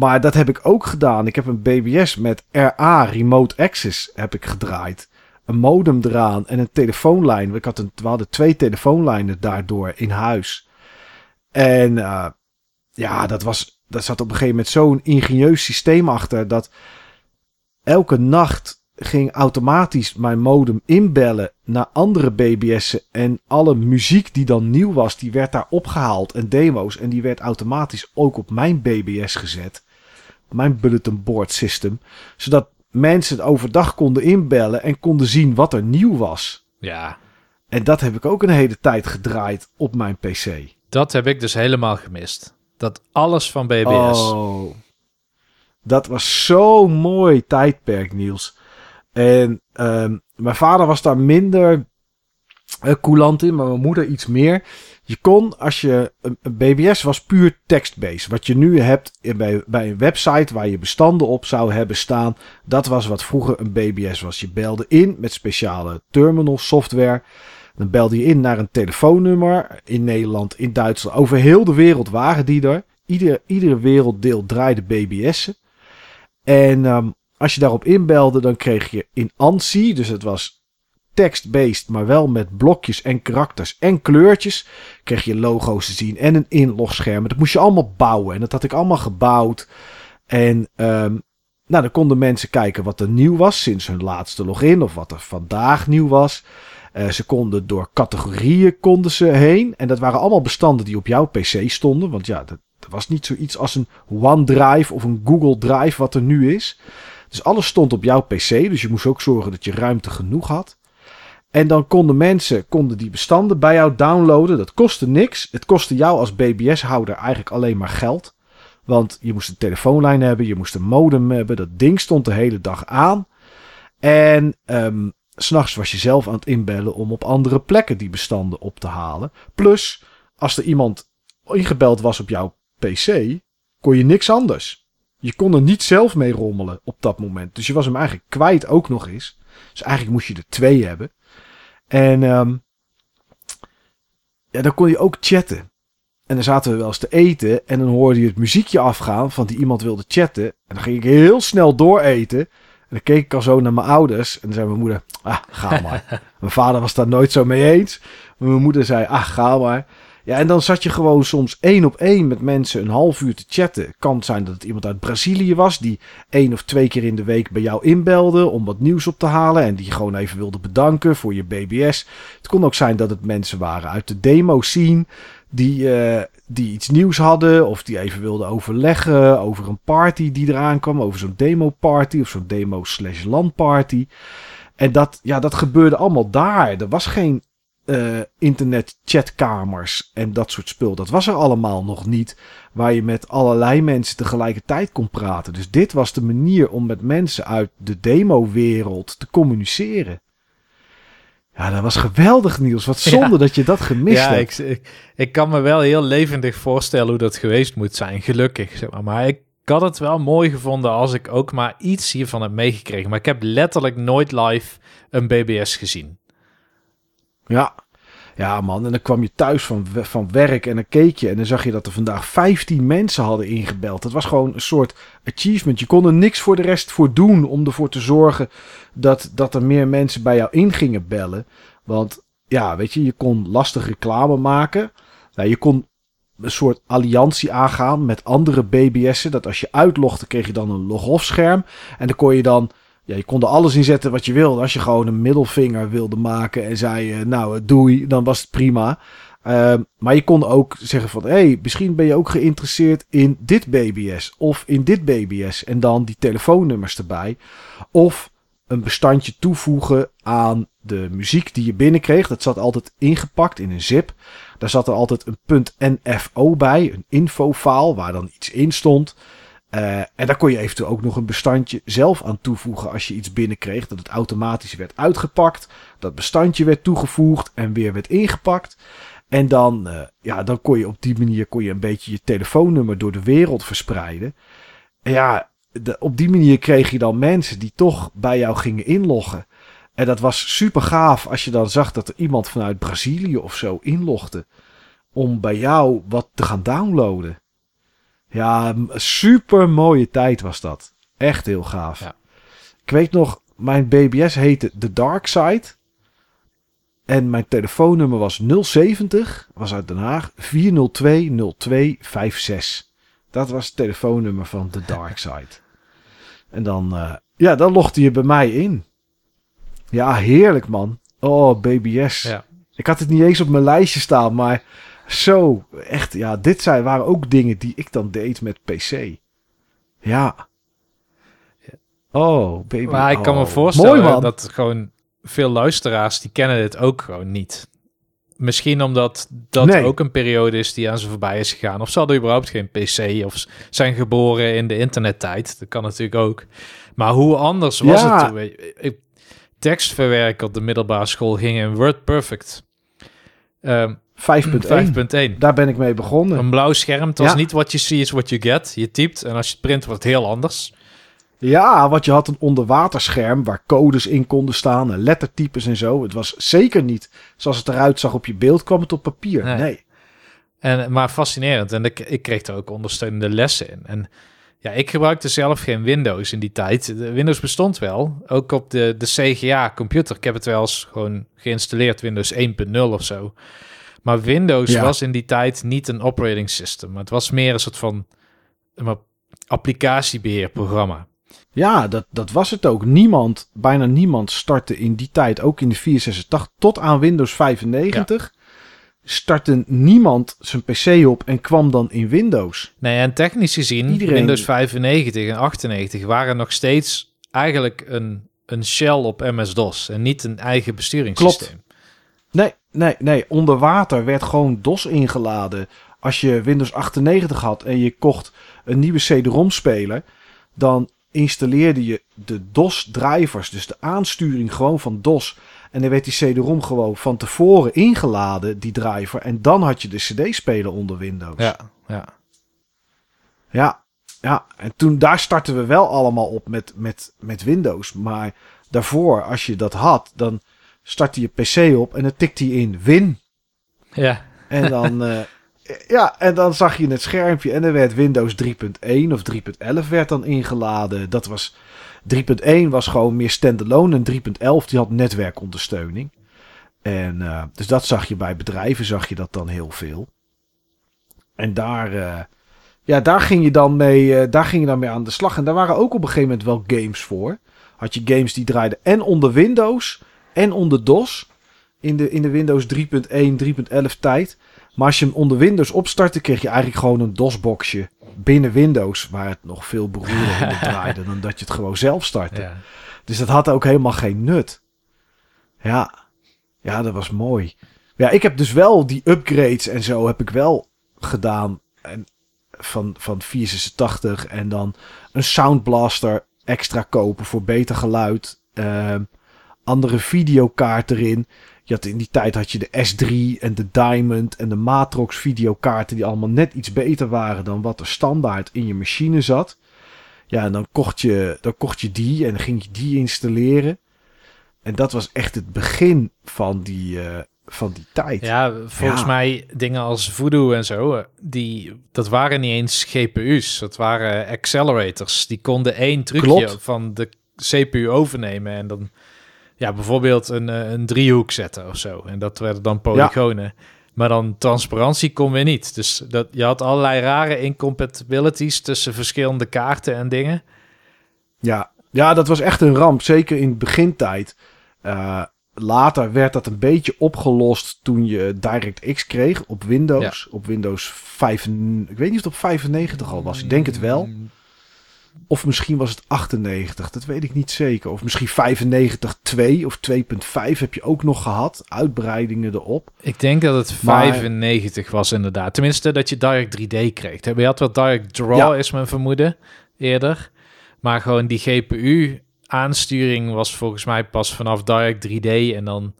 maar dat heb ik ook gedaan. Ik heb een BBS met RA, Remote Access, heb ik gedraaid. Een modem eraan en een telefoonlijn. Ik had een, we hadden twee telefoonlijnen daardoor in huis. En eh, ja, dat was, dat zat op een gegeven moment zo'n ingenieus systeem achter dat elke nacht ging automatisch mijn modem inbellen naar andere BBS'en en alle muziek die dan nieuw was, die werd daar opgehaald en demo's en die werd automatisch ook op mijn BBS gezet. Mijn bulletin board system, zodat mensen overdag konden inbellen en konden zien wat er nieuw was. ja, En dat heb ik ook een hele tijd gedraaid op mijn PC. dat heb ik dus helemaal gemist. Dat alles van BBS. Oh. Dat was zo'n mooi tijdperk, Niels. En ehm, mijn vader was daar minder coulant in, maar mijn moeder iets meer. Je kon, als je een, BBS was puur text-based. Wat je nu hebt bij, bij een website waar je bestanden op zou hebben staan. Dat was wat vroeger een BBS was. Je belde in met speciale terminal software. Dan belde je in naar een telefoonnummer. In Nederland, in Duitsland. Over heel de wereld waren die er. Ieder, iedere werelddeel draaide BBS'en. En ehm, als je daarop inbelde, dan kreeg je in ANSI, dus het was text-based, maar wel met blokjes en karakters en kleurtjes, kreeg je logo's te zien en een inlogscherm. Dat moest je allemaal bouwen en dat had ik allemaal gebouwd. En ehm, nou, dan konden mensen kijken wat er nieuw was sinds hun laatste login of wat er vandaag nieuw was. Eh, ze konden door categorieën konden ze heen. En dat waren allemaal bestanden die op jouw PC stonden. Want ja, dat, dat was niet zoiets als een OneDrive of een Google Drive wat er nu is. Dus alles stond op jouw PC. Dus je moest ook zorgen dat je ruimte genoeg had. En dan konden mensen konden die bestanden bij jou downloaden. Dat kostte niks. Het kostte jou als BBS-houder eigenlijk alleen maar geld. Want je moest een telefoonlijn hebben, je moest een modem hebben. Dat ding stond de hele dag aan. En ehm, s'nachts was je zelf aan het inbellen om op andere plekken die bestanden op te halen. Plus, als er iemand ingebeld was op jouw PC, kon je niks anders. Je kon er niet zelf mee rommelen op dat moment. Dus je was hem eigenlijk kwijt ook nog eens. Dus eigenlijk moest je er twee hebben. En um, ja, dan kon je ook chatten. En dan zaten we wel eens te eten. En dan hoorde je het muziekje afgaan van die iemand wilde chatten. En dan ging ik heel snel door eten. En dan keek ik al zo naar mijn ouders. En dan zei mijn moeder, ah, ga maar. mijn vader was daar nooit zo mee eens. Maar mijn moeder zei, ah, ga maar. Ja, en dan zat je gewoon soms één op één met mensen een half uur te chatten. Kan zijn dat het iemand uit Brazilië was die één of twee keer in de week bij jou inbelde om wat nieuws op te halen en die gewoon even wilde bedanken voor je BBS. Het kon ook zijn dat het mensen waren uit de demo scene die, uh, die iets nieuws hadden of die even wilden overleggen over een party die eraan kwam, over zo'n demo party of zo'n demo slash landparty. En dat, ja, dat gebeurde allemaal daar. Er was geen uh, internet chatkamers en dat soort spul. Dat was er allemaal nog niet. Waar je met allerlei mensen tegelijkertijd kon praten. Dus dit was de manier om met mensen uit de demo-wereld te communiceren. Ja, dat was geweldig nieuws. Wat zonde dat je dat gemist ja, hebt. Ik, ik, ik, kan me wel heel levendig voorstellen hoe dat geweest moet zijn. Gelukkig, zeg maar. Maar ik had het wel mooi gevonden als ik ook maar iets hiervan heb meegekregen. Maar ik heb letterlijk nooit live een BBS gezien. Ja. Ja, man. En dan kwam je thuis van, van werk en dan keek je en dan zag je dat er vandaag 15 mensen hadden ingebeld. Dat was gewoon een soort achievement. Je kon er niks voor de rest voor doen om ervoor te zorgen dat, dat er meer mensen bij jou in gingen bellen. Want ja, weet je, je kon lastig reclame maken. Nou, je kon een soort alliantie aangaan met andere BBS'en. Dat als je uitlogde, kreeg je dan een log-off scherm. En dan kon je dan je kon er alles in zetten wat je wilde. Als je gewoon een middelvinger wilde maken en zei, uh, nou doei, dan was het prima. Uh, maar je kon ook zeggen van, hé, hey, misschien ben je ook geïnteresseerd in dit BBS of in dit BBS. En dan die telefoonnummers erbij. Of een bestandje toevoegen aan de muziek die je binnenkreeg. Dat zat altijd ingepakt in een zip. Daar zat er altijd een .nfo bij, een infofile waar dan iets in stond. Uh, en daar kon je eventueel ook nog een bestandje zelf aan toevoegen als je iets binnenkreeg. Dat het automatisch werd uitgepakt. Dat bestandje werd toegevoegd en weer werd ingepakt. En dan, uh, ja, dan kon je op die manier kon je een beetje je telefoonnummer door de wereld verspreiden. En ja, op die manier kreeg je dan mensen die toch bij jou gingen inloggen. En dat was super gaaf als je dan zag dat er iemand vanuit Brazilië of zo inlogde. Om bij jou wat te gaan downloaden. Ja, super mooie tijd was dat. Echt heel gaaf. Ja. Ik weet nog, mijn BBS heette The Dark Side. En mijn telefoonnummer was 070, was uit Den Haag, 4020256. Dat was het telefoonnummer van The Dark Side. en dan, uh, ja, dan logde je bij mij in. Ja, heerlijk man. Oh, BBS. Ja. Ik had het niet eens op mijn lijstje staan, maar zo, echt, ja, dit zijn, waren ook dingen die ik dan deed met PC. Ja. Oh, baby. Maar ik kan me oh. voorstellen Mooi, dat gewoon veel luisteraars die kennen dit ook gewoon niet. Misschien omdat dat Nee. ook een periode is die aan ze voorbij is gegaan. Of ze hadden überhaupt geen PC of zijn geboren in de internettijd. Dat kan natuurlijk ook. Maar hoe anders was Ja. het toen? Ik- Tekstverwerken op de middelbare school ging in WordPerfect. Ehm 5.1. 5.1. Daar ben ik mee begonnen. Een blauw scherm. Het was Ja. niet wat je see is what you get. Je typt en als je het print wordt het heel anders. Ja, want je had een onderwaterscherm waar codes in konden staan en lettertypes en zo. Het was zeker niet zoals het eruit zag op je beeld, kwam het op papier. Nee. Nee. En, maar fascinerend. En ik, ik kreeg er ook ondersteunende lessen in. En ja, ik gebruikte zelf geen Windows in die tijd. De Windows bestond wel. Ook op de, de CGA-computer. Ik heb het wel eens gewoon geïnstalleerd. Windows 1.0 of zo. Maar Windows Ja. was in die tijd niet een operating system. Het was meer een soort van een applicatiebeheerprogramma. Ja, dat, dat was het ook. Niemand, bijna niemand startte in die tijd, ook in de 486 tot aan Windows 95, startte niemand zijn PC op en kwam dan in Windows. Nee, en technisch gezien, Iedereen- Windows 95 en 98 waren nog steeds eigenlijk een, een shell op MS-DOS en niet een eigen besturingssysteem. Nee, nee, nee. Onder water werd gewoon DOS ingeladen. Als je Windows 98 had en je kocht een nieuwe CD-ROM-speler, dan installeerde je de DOS-drivers, dus de aansturing gewoon van DOS. En dan werd die CD-ROM gewoon van tevoren ingeladen, die driver. En dan had je de CD-speler onder Windows. Ja, ja. Ja, ja. En toen, daar startten we wel allemaal op met, met, met Windows. Maar daarvoor, als je dat had, dan startte je PC op en dan tikte hij in Win. Ja. En dan, eh, ja, en dan zag je het schermpje en er werd Windows 3.1 of 3.11 werd dan ingeladen. Dat was 3.1 was gewoon meer standalone en 3.11 die had netwerkondersteuning. En uh, dus dat zag je bij bedrijven, zag je dat dan heel veel. En daar, uh, ja, daar ging je dan mee, daar ging je dan mee aan de slag. En daar waren ook op een gegeven moment wel games voor. Had je games die draaiden en onder Windows en onder DOS. In de, in de Windows 3.1, 3.11 tijd. Maar als je hem onder Windows opstartte, kreeg je eigenlijk gewoon een DOS-boxje binnen Windows. Waar het nog veel beroerder draaide dan dat je het gewoon zelf startte. Ja. Dus dat had ook helemaal geen nut. Ja, ja, dat was mooi. Ja, ik heb dus wel die upgrades en zo heb ik wel gedaan. En van, van 486 en dan een Sound Blaster extra kopen voor beter geluid. Uh, andere videokaart erin. Je had in die tijd had je de S3 en de Diamond en de Matrox videokaarten die allemaal net iets beter waren dan wat er standaard in je machine zat. Ja, en dan kocht je, dan kocht je die en dan ging je die installeren. En dat was echt het begin van die, uh, van die tijd. Ja, volgens mij dingen als Voodoo en zo, eh, die, dat waren niet eens GPU's. Dat waren accelerators. Die konden één trucje Klopt. van de CPU overnemen en dan ja, bijvoorbeeld een, eh, een driehoek zetten of zo. En dat werden dan polygonen. Maar dan transparantie kon weer niet. Dus dat, je had allerlei rare incompatibilities tussen verschillende kaarten en dingen. Ja, ja dat was echt een ramp. Zeker in begintijd. Uh, later werd dat een beetje opgelost toen je DirectX kreeg op Windows. Op Windows 5. Ik weet niet of het op 95 al was. Ik denk het wel. Of misschien was het 98, dat weet ik niet zeker. Of misschien 95 2 of 2.5 heb je ook nog gehad. Uitbreidingen erop. Ik denk dat het 95 was inderdaad. Tenminste dat je Direct 3D kreeg. Je had wel Direct Draw is mijn vermoeden eerder. Maar gewoon die GPU aansturing was volgens mij pas vanaf Direct 3D. En dan...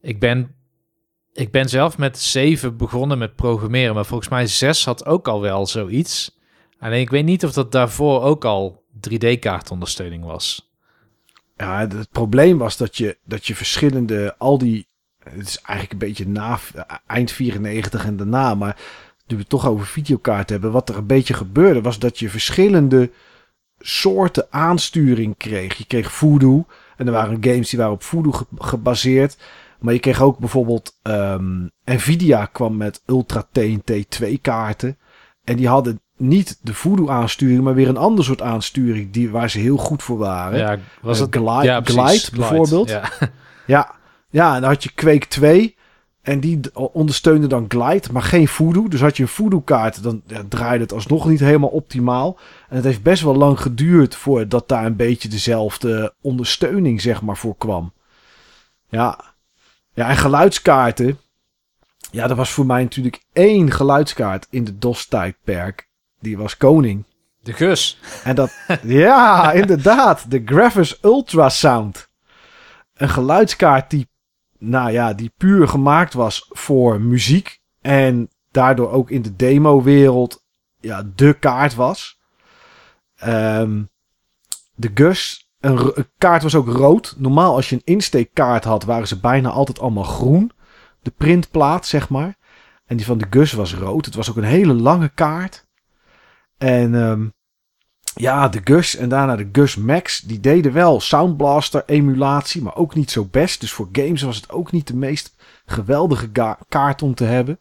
Ik ben, ik ben zelf met 7 begonnen met programmeren. Maar volgens mij 6 had ook al wel zoiets. Alleen ik weet niet of dat daarvoor ook al 3D-kaartondersteuning was. Ja, het probleem was dat je, dat je verschillende, al die, het is eigenlijk een beetje na eind 94 en daarna, maar nu we toch over videokaart hebben, wat er een beetje gebeurde was dat je verschillende soorten aansturing kreeg. Je kreeg Voodoo en er waren games die waren op Voodoo gebaseerd. Maar je kreeg ook bijvoorbeeld um, Nvidia kwam met Ultra TNT 2 kaarten. En die hadden niet de voodoo-aansturing, maar weer een ander soort aansturing die, waar ze heel goed voor waren. Ja, was het uh, glide, ja, glide, bijvoorbeeld. Ja. ja. ja, en dan had je Quake 2 en die ondersteunde dan Glide, maar geen voodoo. Dus had je een voodoo-kaart, dan ja, draaide het alsnog niet helemaal optimaal. En het heeft best wel lang geduurd voordat daar een beetje dezelfde ondersteuning zeg maar voor kwam. Ja, ja en geluidskaarten. Ja, er was voor mij natuurlijk één geluidskaart in de DOS-tijdperk die was koning. De Gus. En dat, ja, inderdaad, de Gravis Ultrasound. Een geluidskaart die, nou ja, die puur gemaakt was voor muziek. En daardoor ook in de demo-wereld, ja, de kaart was. Um, de Gus, een, een, kaart was ook rood. Normaal als je een insteekkaart had, waren ze bijna altijd allemaal groen. De printplaat, zeg maar. En die van de Gus was rood. Het was ook een hele lange kaart. En um, ja, de Gus en daarna de Gus Max, die deden wel Sound Blaster emulatie, maar ook niet zo best. Dus voor games was het ook niet de meest geweldige kaart om te hebben.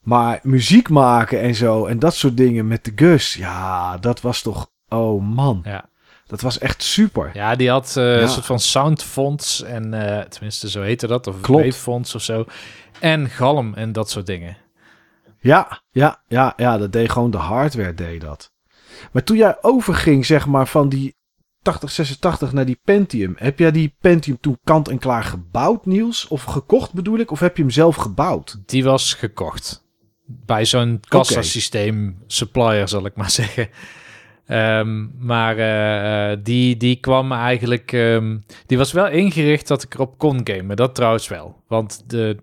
Maar muziek maken en zo en dat soort dingen met de Gus, ja, dat was toch, oh man. Ja. Dat was echt super. Ja, die had uh, een soort van soundfonts en uh, tenminste zo heette dat, of wavefonts of zo. En galm en dat soort dingen. Ja, ja, ja, ja, dat deed gewoon de hardware, deed dat. Maar toen jij overging, zeg maar, van die 8086 naar die Pentium, heb jij die Pentium toen kant en klaar gebouwd, Niels? Of gekocht bedoel ik? Of heb je hem zelf gebouwd? Die was gekocht. Bij zo'n kassasysteem supplier, zal ik maar zeggen. Um, maar uh, die, die kwam eigenlijk. Um, die was wel ingericht dat ik erop kon gamen. Dat trouwens wel. Want de,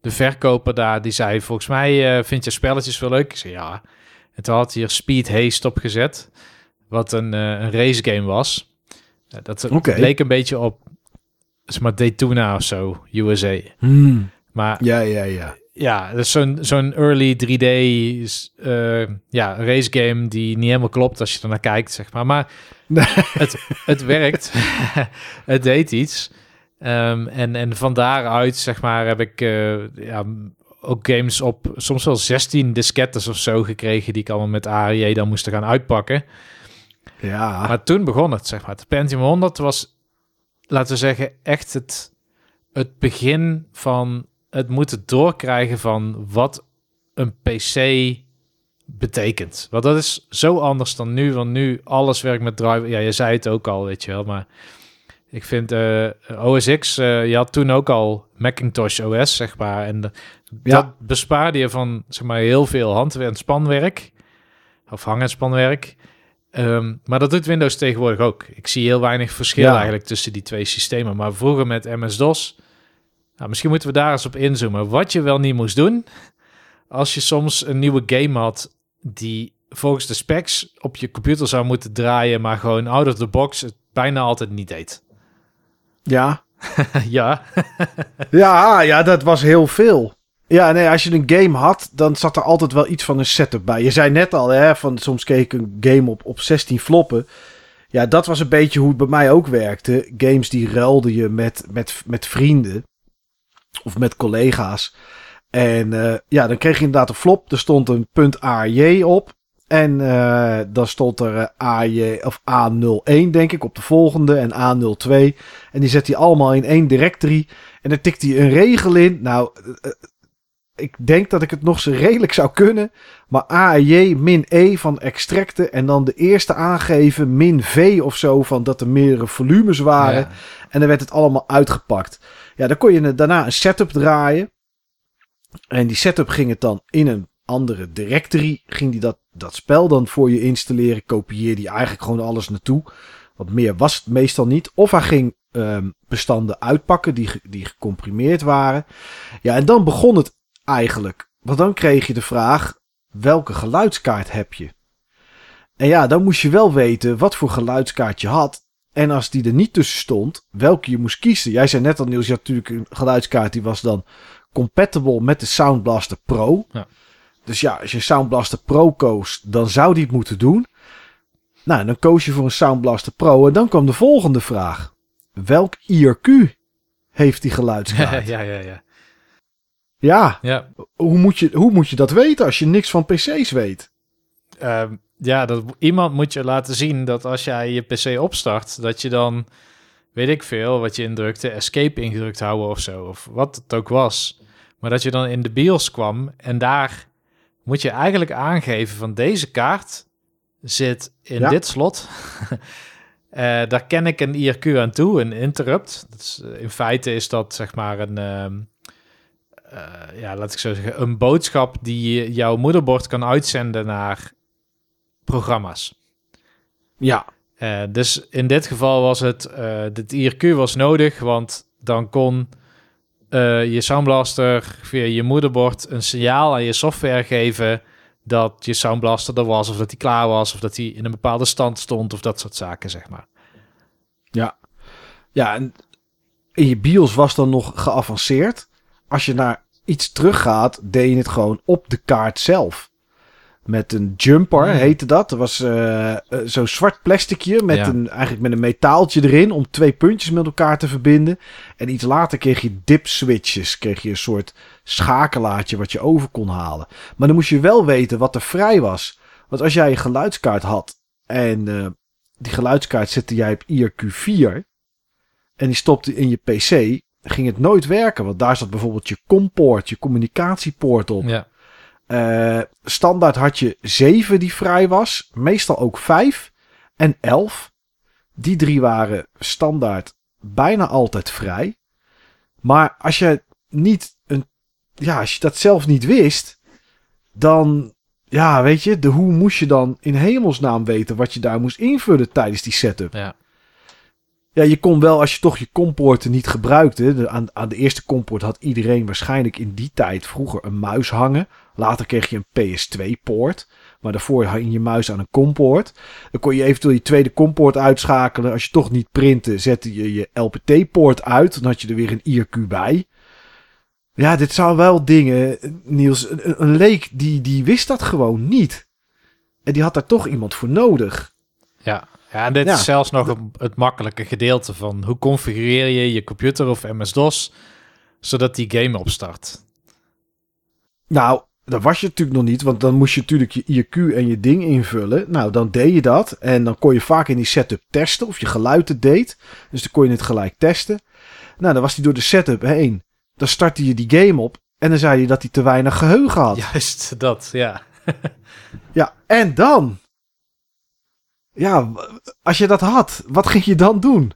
de verkoper daar, die zei volgens mij uh, vind je spelletjes wel leuk? Ik zei ja. En toen had hij er Speed Haste op gezet, wat een, uh, een race game was. Uh, dat Oké. leek een beetje op zeg maar Daytona of zo, USA. Hmm. Maar Ja, ja, ja. ja, dat is zo'n zo'n early 3D eh, ja, race game die niet helemaal klopt als je er naar kijkt, zeg maar. Maar Nee. het, het werkt. het deed iets. Ehm, en, en van daaruit, zeg maar, heb ik eh, ja, ook games op soms wel 16 diskettes of zo gekregen die ik allemaal met ARJ dan moest gaan uitpakken. Ja. Maar toen begon het, zeg maar. De Pentium 100 was, laten we zeggen, echt het, het begin van het moeten doorkrijgen van wat een PC betekent. Want dat is zo anders dan nu, want nu alles werkt met driver. Ja, je zei het ook al, weet je wel, maar ik vind eh OS X, eh, je had toen ook al Macintosh OS, zeg maar, en de- Ja. dat bespaarde je van, zeg maar, heel veel hand- en spanwerk, of hang- en spanwerk. Ehm, maar dat doet Windows tegenwoordig ook. Ik zie heel weinig verschil Ja. eigenlijk tussen die twee systemen. Maar vroeger met MS-DOS, nou, misschien moeten we daar eens op inzoomen. Wat je wel niet moest doen, als je soms een nieuwe game had die volgens de specs op je computer zou moeten draaien, maar gewoon out of the box het bijna altijd niet deed. Ja. ja, Ja, ja, dat was heel veel. Ja, nee, als je een game had, dan zat er altijd wel iets van een setup bij. Je zei net al, hè, van soms keek ik een game op, op 16 floppen. Ja, dat was een beetje hoe het bij mij ook werkte. Games die ruilde je met, met, met vrienden of met collega's. En eh, ja, dan kreeg je inderdaad een flop. Er stond een punt .AJ op. En eh, dan stond er eh, AJ of A01 denk ik op de volgende en A02. En die zet hij allemaal in één directory. En dan tikt hij een regel in. Nou, eh, ik denk dat ik het nog zo redelijk zou kunnen. Maar AJ min E van extracten. En dan de eerste aangeven min V of zo. Van dat er meerdere volumes waren. Ja. En dan werd het allemaal uitgepakt. Ja, dan kon je daarna een setup draaien. En die setup ging het dan in een andere directory. Ging die dat, dat spel dan voor je installeren. Kopieerde je eigenlijk gewoon alles naartoe. Want meer was het meestal niet. Of hij ging ehm, bestanden uitpakken die, die gecomprimeerd waren. Ja, en dan begon het eigenlijk. Want dan kreeg je de vraag: welke geluidskaart heb je? En ja, dan moest je wel weten wat voor geluidskaart je had. En als die er niet tussen stond, welke je moest kiezen. Jij zei net al, Niels, je had natuurlijk een geluidskaart die was dan compatible met de Sound Blaster Pro. Ja. Dus ja, als je Sound Blaster Pro koos, dan zou die het moeten doen. Nou, dan koos je voor een Sound Blaster Pro. En dan kwam de volgende vraag. Welk IRQ heeft die geluidskaart? ja, ja, ja. ja, Ja, hoe moet, je, hoe moet je dat weten als je niks van PC's weet? Ehm, ja dat, iemand moet je laten zien dat als jij je PC opstart, dat je dan, weet ik veel, wat je indrukte, escape ingedrukt houden of zo, of wat het ook was. Maar dat je dan in de BIOS kwam en daar moet je eigenlijk aangeven van deze kaart zit in Ja. dit slot. Eh, daar ken ik een IRQ aan toe, een interrupt. Dat is, eh, in feite is dat zeg maar een, ehm, eh, ja, laat ik zo zeggen, een boodschap die jouw moederbord kan uitzenden naar programma's. Ja, dus in dit geval was het, dit IRQ was nodig, want dan kon eh, je Sound Blaster via je moederbord een signaal aan je software geven dat je Sound Blaster er was, of dat hij klaar was, of dat hij in een bepaalde stand stond, of dat soort zaken, zeg maar. Ja, en in je BIOS was dan nog geavanceerd. Als je naar iets teruggaat, deed je het gewoon op de kaart zelf. Met een jumper Hmm. heette dat. Er was eh, eh, zo'n zwart plasticje met Ja. een, eigenlijk met een metaaltje erin om twee puntjes met elkaar te verbinden. En iets later kreeg je dip switches. Kreeg je een soort schakelaartje wat je over kon halen. Maar dan moest je wel weten wat er vrij was. Want als jij een geluidskaart had en eh, die geluidskaart zette jij op IRQ4 en die stopte in je PC, ging het nooit werken. Want daar zat bijvoorbeeld je compoort, je communicatiepoort op. Ja, Eh, standaard had je 7 die vrij was, meestal ook 5 en 11. Die drie waren standaard bijna altijd vrij. Maar als je niet een, ja, als je dat zelf niet wist, dan, ja, weet je, de hoe moest je dan in hemelsnaam weten wat je daar moest invullen tijdens die setup? ja. Ja, je kon wel, als je toch je kompoorten niet gebruikte. De, aan, aan de eerste kompoort had iedereen waarschijnlijk in die tijd vroeger een muis hangen. Later kreeg je een PS2-poort. Maar daarvoor hang je muis aan een kompoort. Dan kon je eventueel je tweede kompoort uitschakelen. Als je toch niet printte, zette je je LPT-poort uit. Dan had je er weer een IRQ bij. Ja, dit zijn wel dingen, Niels. Een, een leek die, die wist dat gewoon niet. En die had daar toch iemand voor nodig. Ja, ja en dit Ja. is zelfs nog een- het makkelijke gedeelte van hoe configureer je je computer of MS-DOS zodat die game opstart. Nou, dat was je natuurlijk nog niet, want dan moest je natuurlijk je IRQ en je ding invullen. Nou, dan deed je dat en dan kon je vaak in die setup testen of je geluid het deed. Dus dan kon je het gelijk testen. Nou, dan was hij door de setup heen. Dan startte je die game op en dan zei je dat hij te weinig geheugen had. Ja, Juist dat, ja. en dan? Ja, als je dat had, wat ging je dan doen?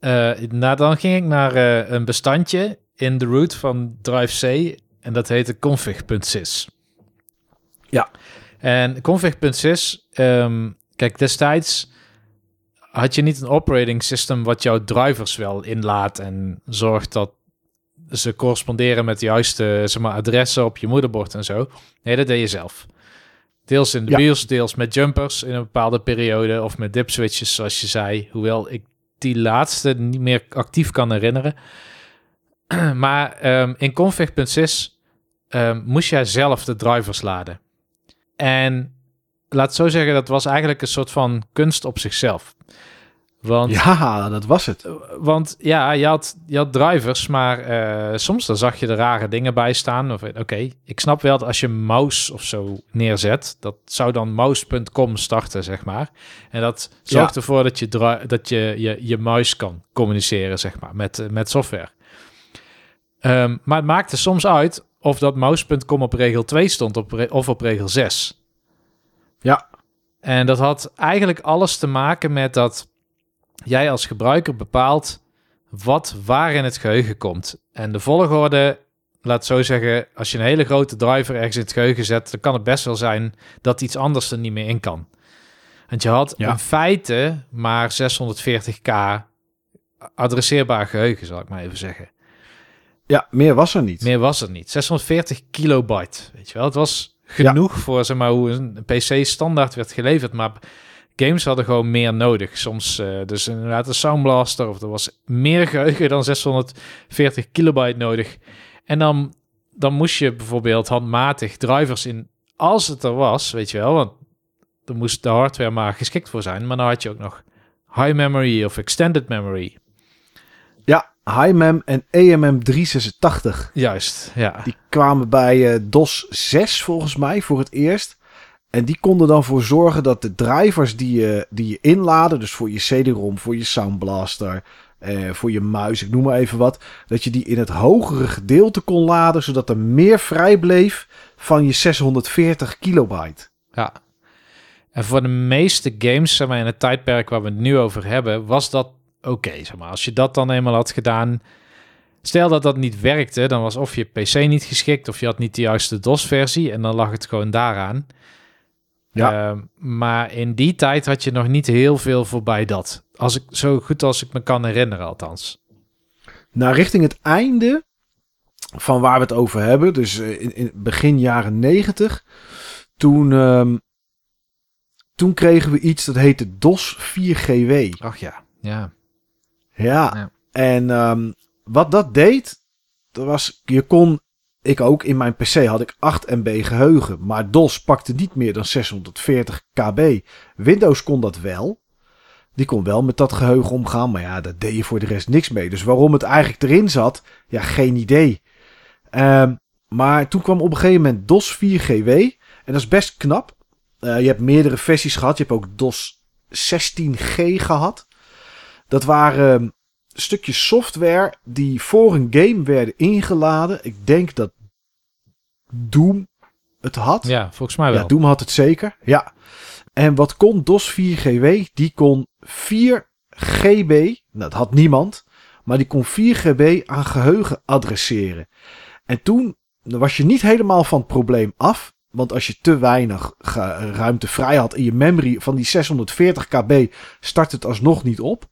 Eh, nou, dan ging ik naar eh, een bestandje in de root van Drive C en dat heette config.sys. Ja. En config.sys, ehm, kijk, destijds had je niet een operating system wat jouw drivers wel inlaat en zorgt dat ze corresponderen met de juiste zeg maar, adressen op je moederbord en zo. Nee, dat deed je zelf. Deels in de Ja. BIOS, deels met jumpers in een bepaalde periode of met dip switches, zoals je zei. Hoewel ik die laatste niet meer actief kan herinneren. maar ehm, in config.sys ehm, moest jij zelf de drivers laden. En laat zo zeggen, dat was eigenlijk een soort van kunst op zichzelf. Want Ja, dat was het. want ja, je had, je had drivers, maar eh, soms dan zag je er rare dingen bij staan. Of Oké, ik snap wel dat als je mouse of zo neerzet, dat zou dan mouse.com starten, zeg maar. En dat zorgt Ja. ervoor dat je, dat je, je je muis kan communiceren, zeg maar, met, eh, met software. Ehm, maar het maakte soms uit of dat mouse.com op regel 2 stond op of op regel 6. Ja. En dat had eigenlijk alles te maken met dat jij als gebruiker bepaalt wat waar in het geheugen komt. En de volgorde, laat zo zeggen, als je een hele grote driver ergens in het geheugen zet, dan kan het best wel zijn dat iets anders er niet meer in kan. Want je had Ja. in feite maar 640k adresseerbaar geheugen, zal ik maar even zeggen. Ja, meer was er niet. Meer was er niet. 640 kilobyte, weet je wel. Het was genoeg voor zeg maar, hoe een PC standaard werd geleverd, maar games hadden gewoon meer nodig. Soms eh, dus inderdaad een Sound Blaster of er was meer geheugen dan 640 kilobyte nodig. En dan, dan moest je bijvoorbeeld handmatig drivers in, als het er was, weet je wel, want er moest de hardware maar geschikt voor zijn. Maar dan had je ook nog high memory of extended memory. Ja, HiMem en AMM 386. Juist, ja. Die kwamen bij eh, DOS 6 volgens mij voor het eerst. En die konden dan voor zorgen dat de drivers die je, die je inladen, dus voor je CD-ROM, voor je Sound Blaster, eh, voor je muis, ik noem maar even wat, dat je die in het hogere gedeelte kon laden, zodat er meer vrij bleef van je 640 kilobyte. Ja. En voor de meeste games, zeg maar, in het tijdperk waar we het nu over hebben, was dat oké. zeg maar. Als je dat dan eenmaal had gedaan, stel dat dat niet werkte, dan was of je PC niet geschikt of je had niet de juiste DOS-versie en dan lag het gewoon daaraan. Ja. Ehm, maar in die tijd had je nog niet heel veel voorbij dat. Als ik, zo goed als ik me kan herinneren, althans. Nou, richting het einde van waar we het over hebben, dus eh, in, in begin jaren 90, toen, ehm, toen kregen we iets dat heette DOS 4GW. Ach ja, ja. Ja, Ja. en ehm, wat dat deed, dat was, je kon, ik ook, in mijn PC had ik 8 MB geheugen, maar DOS pakte niet meer dan 640 KB. Windows kon dat wel. Die kon wel met dat geheugen omgaan, maar ja, daar deed je voor de rest niks mee. Dus waarom het eigenlijk erin zat, ja, geen idee. Ehm, maar toen kwam op een gegeven moment DOS 4GW. En dat is best knap. Eh, je hebt meerdere versies gehad. Je hebt ook DOS 16G gehad. Dat waren stukjes software die voor een game werden ingeladen. Ik denk dat Doom het had. Ja, volgens mij wel. Ja, Doom had het zeker. Ja. En wat kon DOS 4GW? Die kon 4 GB, nou, dat had niemand, maar die kon 4 GB aan geheugen adresseren. En toen was je niet helemaal van het probleem af. Want als je te weinig ruimte vrij had in je memory van die 640 KB, start het alsnog niet op.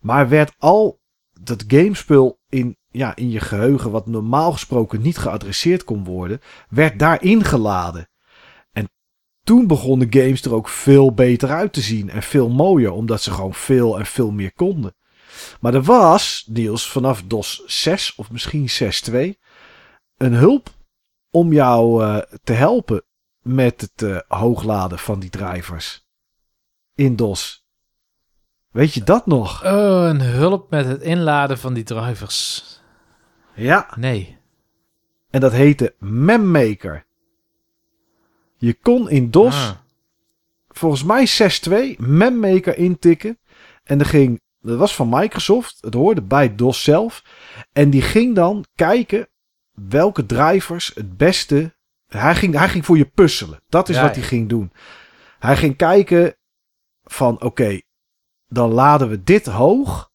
Maar werd al dat gamespul in, ja, in je geheugen, wat normaal gesproken niet geadresseerd kon worden, werd daarin geladen. En toen begonnen games er ook veel beter uit te zien en veel mooier, omdat ze gewoon veel en veel meer konden. Maar er was, Niels, vanaf DOS 6 of misschien 6.2, een hulp om jou uh, te helpen met het uh, hoogladen van die drivers in DOS. Weet je dat nog? Oh, een hulp met het inladen van die drivers. Ja. Nee. En dat heette Memmaker. Je kon in DOS, ah. volgens mij 6.2, Memmaker intikken. En er ging, dat was van Microsoft, het hoorde bij DOS zelf. En die ging dan kijken welke drivers het beste. Hij ging, hij ging voor je puzzelen. Dat is wat hij ging doen. Hij ging kijken van oké, dan laden we dit hoog.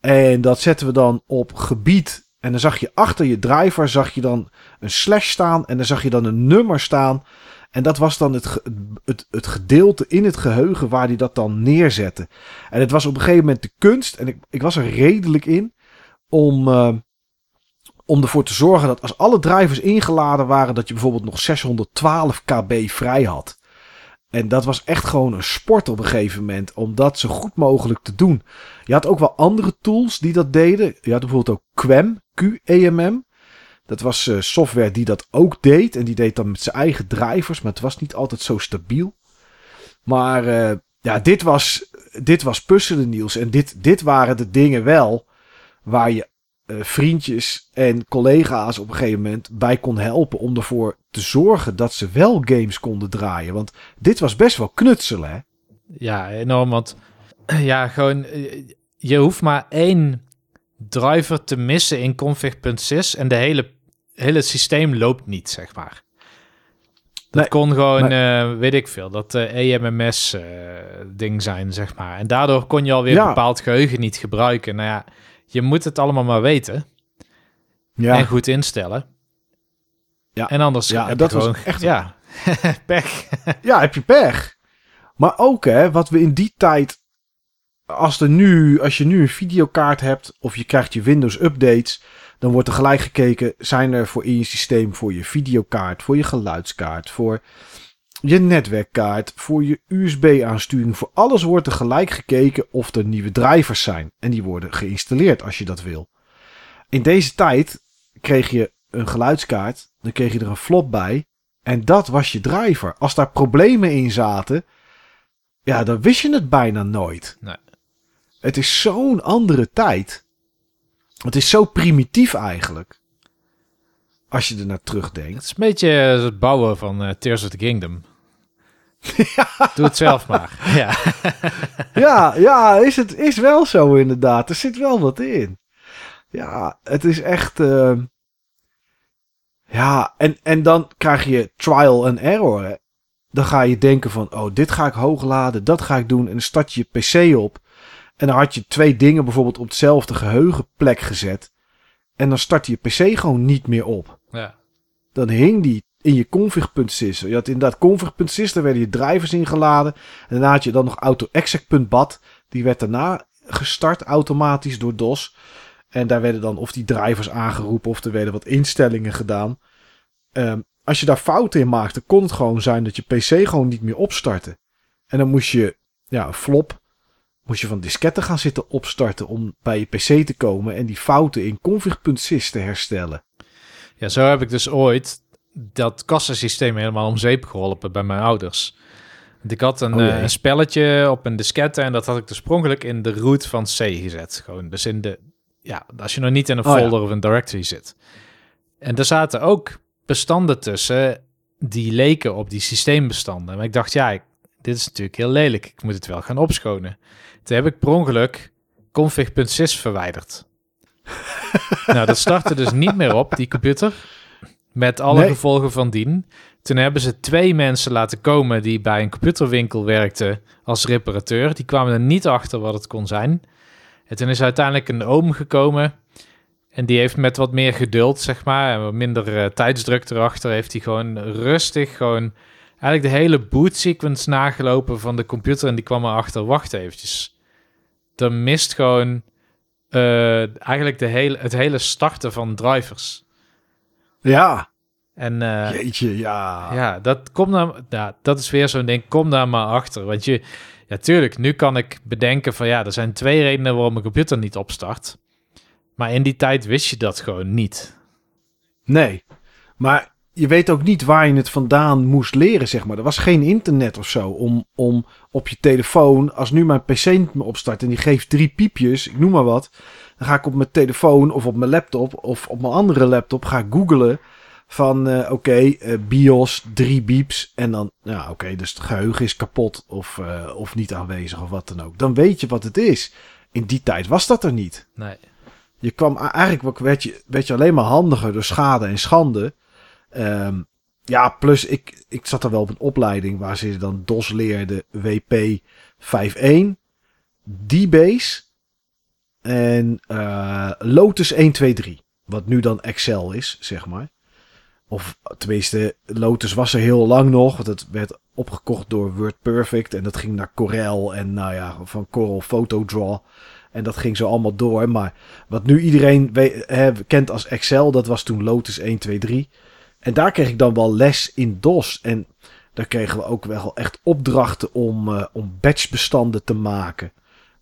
En dat zetten we dan op gebied. En dan zag je achter je driver zag je dan een slash staan. En dan zag je dan een nummer staan. En dat was dan het, het, het gedeelte in het geheugen waar hij dat dan neerzette. En het was op een gegeven moment de kunst. En ik, ik was er redelijk in. Om, uh, om ervoor te zorgen dat als alle drivers ingeladen waren. Dat je bijvoorbeeld nog 612 kb vrij had. En dat was echt gewoon een sport op een gegeven moment. Om dat zo goed mogelijk te doen. Je had ook wel andere tools die dat deden. Je had bijvoorbeeld ook QEM. Q-E-M-M. Dat was uh, software die dat ook deed. En die deed dan met zijn eigen drivers. Maar het was niet altijd zo stabiel. Maar uh, ja, dit was, dit was puzzelen Niels. En dit, dit waren de dingen wel. Waar je uh, vriendjes en collega's op een gegeven moment bij kon helpen. Om ervoor te zorgen dat ze wel games konden draaien. Want dit was best wel knutselen, hè? Ja, enorm. Want ja, gewoon, je hoeft maar één driver te missen in config.sys en de hele, hele systeem loopt niet, zeg maar. Dat kon gewoon, uh, weet ik veel, dat uh, EMMS-ding uh, zijn, zeg maar. En daardoor kon je alweer ja. bepaald geheugen niet gebruiken. Nou ja, je moet het allemaal maar weten. Ja. En goed instellen. Ja. En anders ja, dat gewoon, was echt... Ja, pech. ja, heb je pech. Maar ook, hè, wat we in die tijd... Als, er nu, als je nu een videokaart hebt of je krijgt je Windows updates... dan wordt er gelijk gekeken... zijn er voor in je systeem voor je videokaart... voor je geluidskaart, voor je netwerkkaart... voor je USB-aansturing... voor alles wordt er gelijk gekeken of er nieuwe drivers zijn. En die worden geïnstalleerd als je dat wil. In deze tijd kreeg je een geluidskaart, dan kreeg je er een flop bij. En dat was je driver. Als daar problemen in zaten, ja, dan wist je het bijna nooit. Nee. Het is zo'n andere tijd. Het is zo primitief eigenlijk. Als je er naar terugdenkt. Het is een beetje het bouwen van uh, Tears of the Kingdom. ja. Doe het zelf maar. Ja, ja, ja is, het, is wel zo inderdaad. Er zit wel wat in. Ja, het is echt... Uh, ja, en, en dan krijg je trial and error. Hè? Dan ga je denken van, oh, dit ga ik hoog laden, dat ga ik doen. En dan start je je PC op. En dan had je twee dingen bijvoorbeeld op hetzelfde geheugenplek gezet. En dan start je PC gewoon niet meer op. Ja. Dan hing die in je config.sys. Je had inderdaad config.sys, daar werden je drivers ingeladen. En daarna had je dan nog auto-exec.bat. Die werd daarna gestart automatisch door DOS. En daar werden dan of die drivers aangeroepen of er werden wat instellingen gedaan. Um, als je daar fouten in maakte, kon het gewoon zijn dat je PC gewoon niet meer opstartte. En dan moest je, ja, een flop, moest je van disketten gaan zitten opstarten om bij je PC te komen en die fouten in config.sys te herstellen. Ja, zo heb ik dus ooit dat kassasysteem helemaal om zeep geholpen bij mijn ouders. Want ik had een, oh, uh, een spelletje op een diskette en dat had ik oorspronkelijk in de root van C gezet. Gewoon, dus in de, ja, als je nog niet in een folder oh, ja. of een directory zit. En er zaten ook bestanden tussen die leken op die systeembestanden. Maar ik dacht, ja, ik, dit is natuurlijk heel lelijk. Ik moet het wel gaan opschonen. Toen heb ik per ongeluk config.sys verwijderd. nou, dat startte dus niet meer op, die computer. Met alle nee. gevolgen van dien. Toen hebben ze twee mensen laten komen die bij een computerwinkel werkten als reparateur. Die kwamen er niet achter wat het kon zijn. En toen is uiteindelijk een oom gekomen. En die heeft met wat meer geduld, zeg maar, en wat minder uh, tijdsdruk erachter, heeft hij gewoon rustig gewoon eigenlijk de hele boot sequence nagelopen van de computer. En die kwam erachter, wacht eventjes. Er mist gewoon eh, eigenlijk de hele, het hele starten van drivers. Ja, En eh, jeetje, ja. ja, dat, komt dan, ja, dat is weer zo'n ding. Kom daar maar achter. Want je, ja, tuurlijk, nu kan ik bedenken van ja, er zijn twee redenen waarom mijn computer niet opstart. Maar in die tijd wist je dat gewoon niet. Nee, maar je weet ook niet waar je het vandaan moest leren, zeg maar. Er was geen internet of zo om, om op je telefoon... Als nu mijn pc niet meer opstart en die geeft drie piepjes, ik noem maar wat... Dan ga ik op mijn telefoon of op mijn laptop of op mijn andere laptop ga ik googlen... Van eh, oké, eh, BIOS, drie beeps. En dan, ja oké, dus het geheugen is kapot of, eh, of niet aanwezig of wat dan ook. Dan weet je wat het is. In die tijd was dat er niet. Nee. Je kwam eigenlijk werd je, werd je alleen maar handiger door schade en schande. Ehm, ja, plus ik, ik zat er wel op een opleiding waar ze dan DOS leerden WP 5.1, D-Base en eh, Lotus 123. Wat nu dan Excel is, zeg maar. Of tenminste, Lotus was er heel lang nog. Want het werd opgekocht door WordPerfect. En dat ging naar Corel en nou ja, van Corel Photodraw. En dat ging zo allemaal door. Maar wat nu iedereen kent als Excel, dat was toen Lotus 1, 2, 3. En daar kreeg ik dan wel les in DOS. En daar kregen we ook wel echt opdrachten om, eh, om batchbestanden te maken.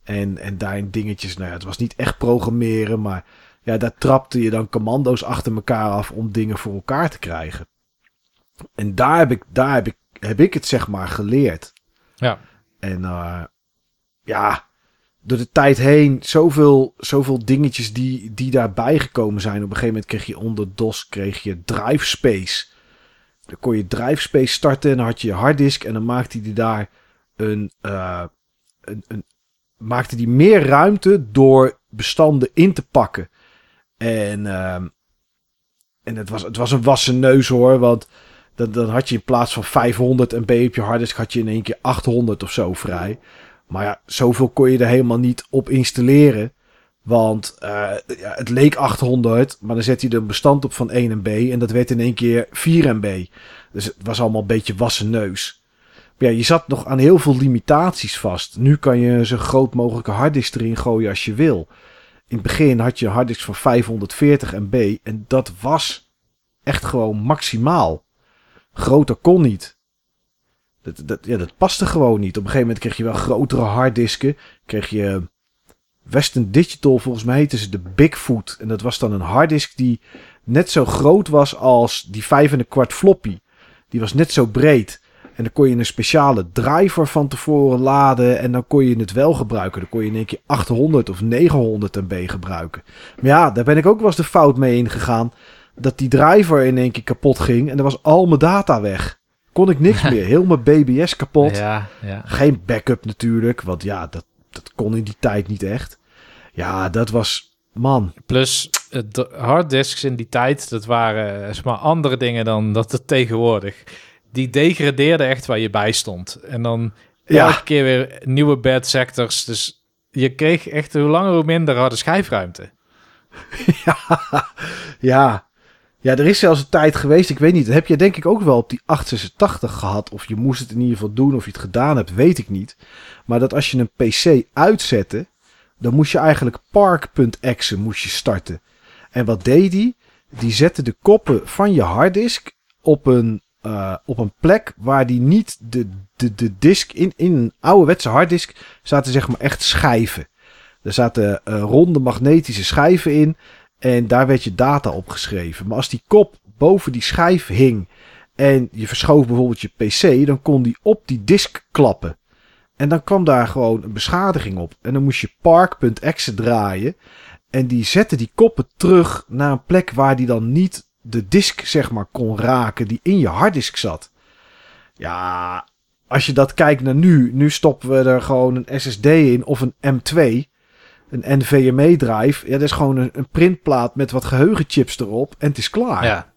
En, en daarin dingetjes, nou ja, het was niet echt programmeren, maar ja, daar trapte je dan commando's achter elkaar af om dingen voor elkaar te krijgen. En daar heb ik, daar heb ik, heb ik het zeg maar geleerd. Ja. En eh, ja, door de tijd heen zoveel, zoveel dingetjes die, die daarbij gekomen zijn. Op een gegeven moment kreeg je onder DOS kreeg je Drive Space. Dan kon je Drive Space starten en dan had je je harddisk en dan maakte hij daar een, eh, een, een maakte die meer ruimte door bestanden in te pakken. En, ehm, en het, was, het was een wassen neus hoor, want dan, dan had je in plaats van 500 MB op je harddisk had je in één keer 800 of zo vrij. Maar ja, zoveel kon je er helemaal niet op installeren. Want eh, ja, het leek 800, maar dan zet hij er een bestand op van 1 MB en dat werd in één keer 4 MB. Dus het was allemaal een beetje wassen neus. Maar ja, je zat nog aan heel veel limitaties vast. Nu kan je zo groot mogelijke harddisk erin gooien als je wil. In het begin had je een harddisk van 540 MB en dat was echt gewoon maximaal. Groter kon niet. Dat, dat, ja, dat paste gewoon niet. Op een gegeven moment kreeg je wel grotere harddisken. Kreeg je Western Digital, volgens mij heette ze de Bigfoot. En dat was dan een harddisk die net zo groot was als die 5 en een kwart floppy. Die was net zo breed. En dan kon je een speciale driver van tevoren laden. En dan kon je het wel gebruiken. Dan kon je in één keer 800 of 900 MB gebruiken. Maar ja, daar ben ik ook wel eens de fout mee ingegaan. Dat die driver in één keer kapot ging. En er was al mijn data weg. Kon ik niks meer. Heel mijn BBS kapot. Ja, ja. Geen backup natuurlijk. Want ja, dat, dat kon in die tijd niet echt. Ja, dat was... Man. Plus, de harddisks in die tijd, dat waren eh, zeg maar andere dingen dan dat het tegenwoordig. Die degradeerden echt waar je bij stond. En dan Ja. elke keer weer nieuwe bad sectors. Dus je kreeg echt hoe langer hoe minder harde schijfruimte. ja, ja. Ja, er is zelfs een tijd geweest, ik weet niet, dat heb je denk ik ook wel op die 886 gehad. Of je moest het in ieder geval doen, of je het gedaan hebt, weet ik niet. Maar dat als je een PC uitzette, dan moest je eigenlijk park.exe moest je starten. En wat deed die? Die zette de koppen van je harddisk op een, eh, op een plek waar die niet de, de, de disk in, in een ouderwetse harddisk zaten zeg maar echt schijven. Er zaten eh, ronde magnetische schijven in. En daar werd je data op geschreven. Maar als die kop boven die schijf hing. En je verschoof bijvoorbeeld je PC. Dan kon die op die disk klappen. En dan kwam daar gewoon een beschadiging op. En dan moest je park.exe draaien. En die zette die koppen terug naar een plek waar die dan niet de disk zeg maar kon raken. Die in je harddisk zat. Ja, als je dat kijkt naar nu. Nu stoppen we er gewoon een SSD in of een M2 een NVMe drive. Ja, dat is gewoon een, een printplaat met wat geheugenchips erop en het is klaar. Ja,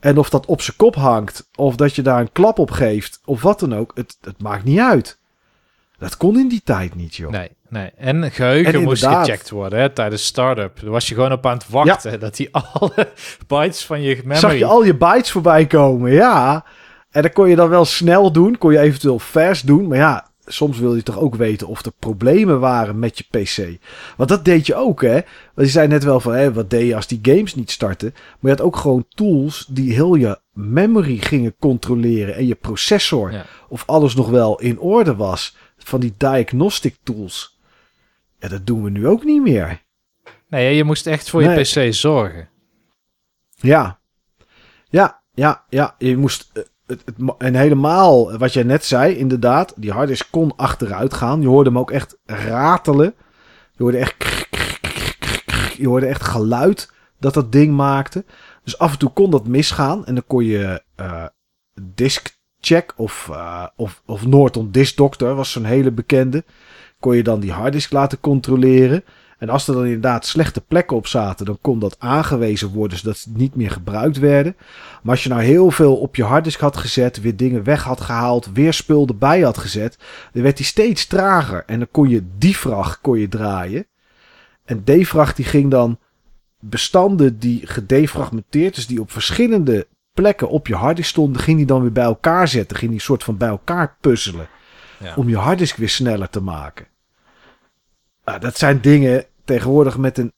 En of dat op zijn kop hangt, of dat je daar een klap op geeft, of wat dan ook, het, het maakt niet uit. Dat kon in die tijd niet, joh. nee, nee. En geheugen En moest gecheckt worden hè, tijdens start-up. Daar was je gewoon op aan het wachten dat die alle bytes van je memory... Zag je al je bytes voorbij komen, ja. En dan kon je dan wel snel doen, kon je eventueel vers doen, maar ja, soms wil je toch ook weten of er problemen waren met je PC. Want dat deed je ook, hè? Want je zei net wel van, hè, wat deed je als die games niet starten? Maar je had ook gewoon tools die heel je memory gingen controleren en je processor. Ja. Of alles nog wel in orde was. Van die diagnostic tools. Ja, dat doen we nu ook niet meer. Nee, je moest echt voor je. PC zorgen. Ja. Ja, ja, ja. Je moest. Het, en helemaal wat jij net zei, inderdaad. Die harddisk kon achteruit gaan. Je hoorde hem ook echt ratelen. Je hoorde echt. Je hoorde echt geluid dat dat ding maakte. Dus af en toe kon dat misgaan. En dan kon je eh disk check of, eh, of, of Norton Disk Doctor was zo'n hele bekende. Kon je dan die harddisk laten controleren. En als er dan inderdaad slechte plekken op zaten, dan kon dat aangewezen worden zodat ze niet meer gebruikt werden. Maar als je nou heel veel op je harddisk had gezet, weer dingen weg had gehaald, weer spul erbij had gezet, dan werd die steeds trager. En dan kon je defrag kon je draaien. En defrag die ging dan bestanden die gedefragmenteerd, dus die op verschillende plekken op je harddisk stonden, ging die dan weer bij elkaar zetten. Ging die soort van bij elkaar puzzelen. Ja. Om je harddisk weer sneller te maken. Nou, dat zijn dingen tegenwoordig met een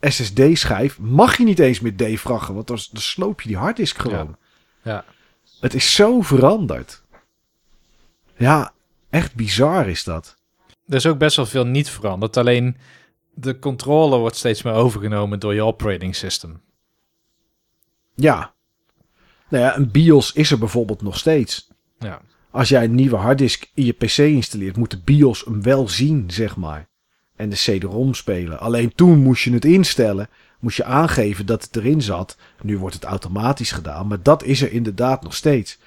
SSD-schijf. Mag je niet eens meer defraggen, want dan, dan sloop je die harddisk gewoon. Ja. Het is zo veranderd. Ja, echt bizar is dat. Er is ook best wel veel niet veranderd. Alleen de controle wordt steeds meer overgenomen door je operating system. Ja. Nou ja, een BIOS is er bijvoorbeeld nog steeds. Ja. Als jij een nieuwe harddisk in je PC installeert, moet de BIOS hem wel zien, zeg maar. En de CD-ROM spelen. Alleen toen moest je het instellen. Moest je aangeven dat het erin zat. Nu wordt het automatisch gedaan. Maar dat is er inderdaad nog steeds.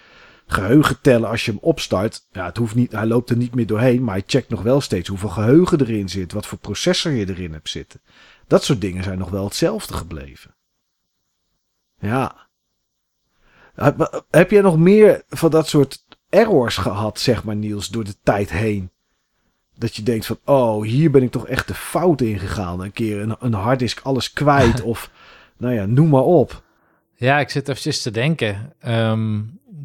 Geheugen tellen als je hem opstart. Ja, het hoeft niet, hij loopt er niet meer doorheen. Maar hij checkt nog wel steeds hoeveel geheugen erin zit. Wat voor processor je erin hebt zitten. Dat soort dingen zijn nog wel hetzelfde gebleven. Ja. Heb, jij nog meer van dat soort errors gehad, zeg maar, Niels, door de tijd heen? Dat je denkt van, oh, hier ben ik toch echt de fout in gegaan. Een keer een, een harddisk alles kwijt of, nou ja, noem maar op. Ja, ik zit eventjes te denken. Ehm,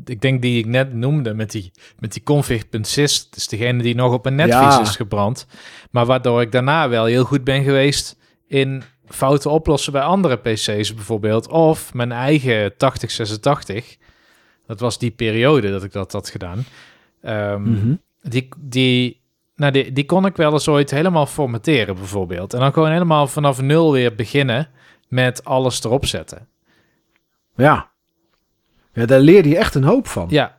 ik denk die ik net noemde met die, met die config.sys. Dat is degene die nog op een netvlies Ja. is gebrand. Maar waardoor ik daarna wel heel goed ben geweest in fouten oplossen bij andere PC's bijvoorbeeld. Of mijn eigen 8086. Dat was die periode dat ik dat had gedaan. Ehm, Mhm. die, die, nou die, die kon ik wel eens ooit helemaal formateren bijvoorbeeld. En dan gewoon helemaal vanaf nul weer beginnen met alles erop zetten. Ja. Ja, daar leerde je echt een hoop van. Ja,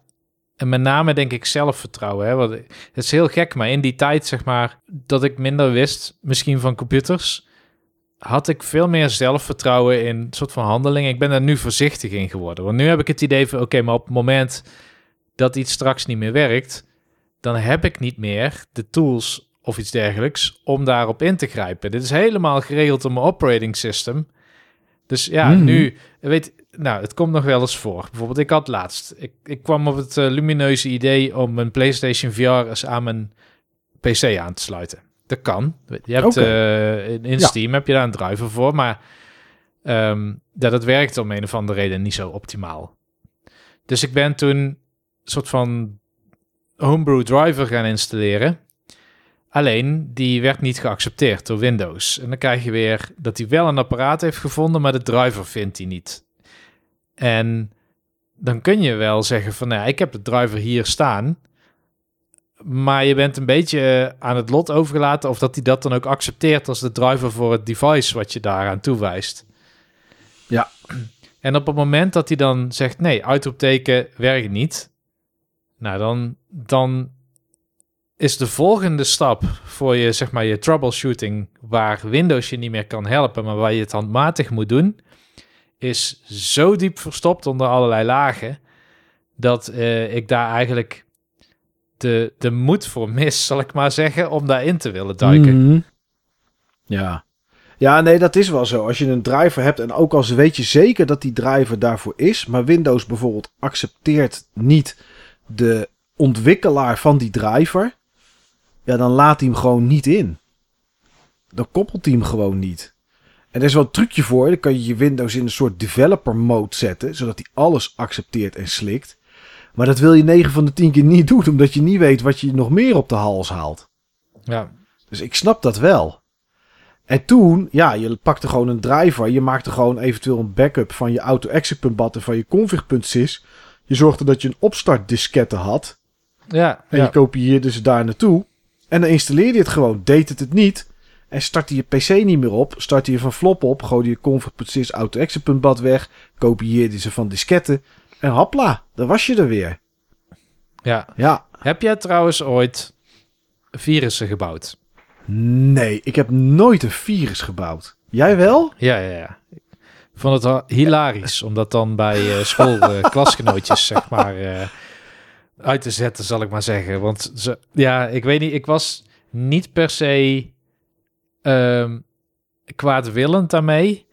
en met name denk ik zelfvertrouwen. Hè? Want het is heel gek, maar in die tijd, zeg maar, dat ik minder wist, misschien van computers, had ik veel meer zelfvertrouwen in een soort van handelingen. Ik ben daar nu voorzichtig in geworden. Want nu heb ik het idee van, oké, maar op het moment dat iets straks niet meer werkt, dan heb ik niet meer de tools of iets dergelijks om daarop in te grijpen. Dit is helemaal geregeld op mijn operating system. Dus ja, Mhm. nu, weet, nou, het komt nog wel eens voor. Bijvoorbeeld, ik had laatst, ik, ik kwam op het eh, lumineuze idee om een PlayStation VR eens aan mijn PC aan te sluiten. Dat kan. Je hebt eh, in, in Ja. Steam heb je daar een driver voor, maar ehm, ja, dat werkt om een of andere reden niet zo optimaal. Dus ik ben toen soort van homebrew driver gaan installeren. Alleen, die werd niet geaccepteerd door Windows. En dan krijg je weer dat hij wel een apparaat heeft gevonden, maar de driver vindt hij niet. En dan kun je wel zeggen van, nou ik heb de driver hier staan. Maar je bent een beetje aan het lot overgelaten of dat hij dat dan ook accepteert als de driver voor het device wat je daaraan toewijst. Ja. En op het moment dat hij dan zegt, nee, uitroepteken werkt niet. Nou, dan, dan is de volgende stap voor je, zeg maar, je troubleshooting, waar Windows je niet meer kan helpen, maar waar je het handmatig moet doen, is zo diep verstopt onder allerlei lagen, dat eh, ik daar eigenlijk de, de moed voor mis, zal ik maar zeggen, om daarin te willen duiken. Mhm. Ja. Ja, nee, dat is wel zo. Als je een driver hebt en ook als weet je zeker dat die driver daarvoor is, maar Windows bijvoorbeeld accepteert niet de ontwikkelaar van die driver, ja, dan laat hij hem gewoon niet in. Dan koppelt hij hem gewoon niet. En er is wel een trucje voor. Dan kan je je Windows in een soort developer mode zetten, zodat hij alles accepteert en slikt. Maar dat wil je 9 van de 10 keer niet doen, omdat je niet weet wat je nog meer op de hals haalt. Ja, Dus ik snap dat wel. En toen, ja, je pakte gewoon een driver. Je maakte gewoon eventueel een backup van je auto-exit.bat en van je config.sys. Je zorgde dat je een opstartdiskette had. ja, En ja. je kopieerde ze daar naartoe. En dan installeerde je het gewoon. Deed het het niet. En startte je PC niet meer op. Startte je van flop op. Gooide je config.sys auto-exit.bat weg. Kopieerde ze van disketten. En hopla, dan was je er weer. ja. Ja, Heb jij trouwens ooit virussen gebouwd? nee, ik heb nooit een virus gebouwd. Jij wel? Ja, ja, ja. Vond het hilarisch om dat dan bij eh, school eh, klasgenootjes, zeg maar, eh, uit te zetten, zal ik maar zeggen. Want ze, ja, ik weet niet, ik was niet per se ehm, kwaadwillend daarmee.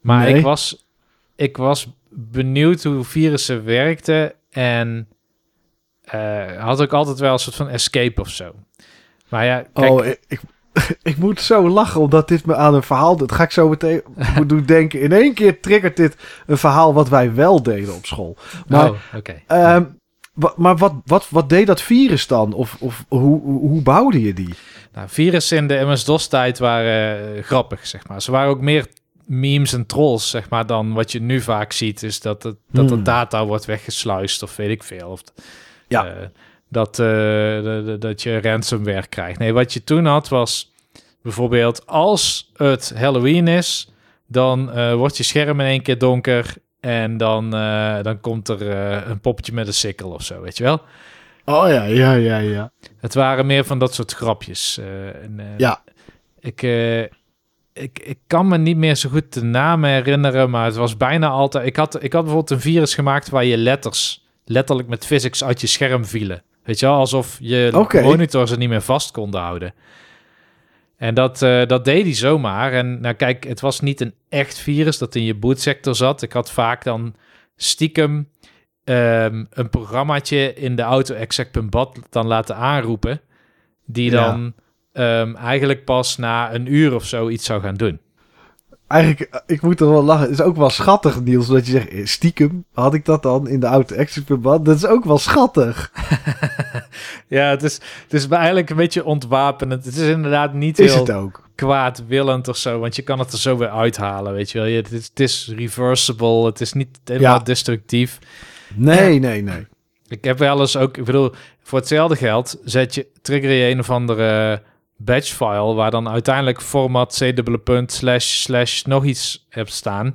Maar Nee. ik, was, ik was benieuwd hoe virussen werkten en had ook altijd wel een soort van escape of zo. Maar ja, kijk, Oh, ik, ik, moet zo lachen omdat dit me aan een verhaal... Dat ga ik zo meteen moet doen denken. In één keer triggert dit een verhaal wat wij wel deden op school. Maar, oh, oké. ehm, maar wat, wat, wat deed dat virus dan? Of, of hoe, hoe, bouwde je die? Nou, virussen in de MS-DOS-tijd waren eh, grappig, zeg maar. Ze waren ook meer memes en trolls, zeg maar, dan wat je nu vaak ziet. Is dat, het, dat Hmm. de data wordt weggesluist of weet ik veel. Of, Ja. eh, dat, eh, dat je ransomware krijgt. Nee, wat je toen had was bijvoorbeeld als het Halloween is, dan eh, wordt je scherm in één keer donker en dan, eh, dan komt er een poppetje met een sikkel of zo, weet je wel? Oh ja, ja, ja, ja. Het waren meer van dat soort grapjes. en, Ja. Ik, ik, ik kan me niet meer zo goed de namen herinneren, maar het was bijna altijd... Ik had, ik had bijvoorbeeld een virus gemaakt waar je letters letterlijk met physics uit je scherm vielen. Weet je wel, alsof je Oké. monitor ze niet meer vast konden houden. En dat, eh, dat deed hij zomaar. En nou kijk, het was niet een echt virus dat in je bootsector zat. Ik had vaak dan stiekem ehm, een programmaatje in de auto-exec.bat dan laten aanroepen. Die Ja. dan ehm, eigenlijk pas na een uur of zo iets zou gaan doen. Eigenlijk, eh, ik moet er wel lachen. Het is ook wel schattig, Niels, dat je zegt, eh, stiekem had ik dat dan in de auto exit Dat is ook wel schattig. Ja, het is, het is eigenlijk een beetje ontwapenend. Het is inderdaad niet Is heel het ook. kwaadwillend of zo, want je kan het er zo weer uithalen, weet je wel. Je, het, is, het is reversible, het is niet helemaal Ja. destructief. Nee, nee, nee. Ik heb wel eens ook, ik bedoel, voor hetzelfde geld zet je, trigger je een of andere batch file waar dan uiteindelijk format c punt slash slash nog iets hebt staan.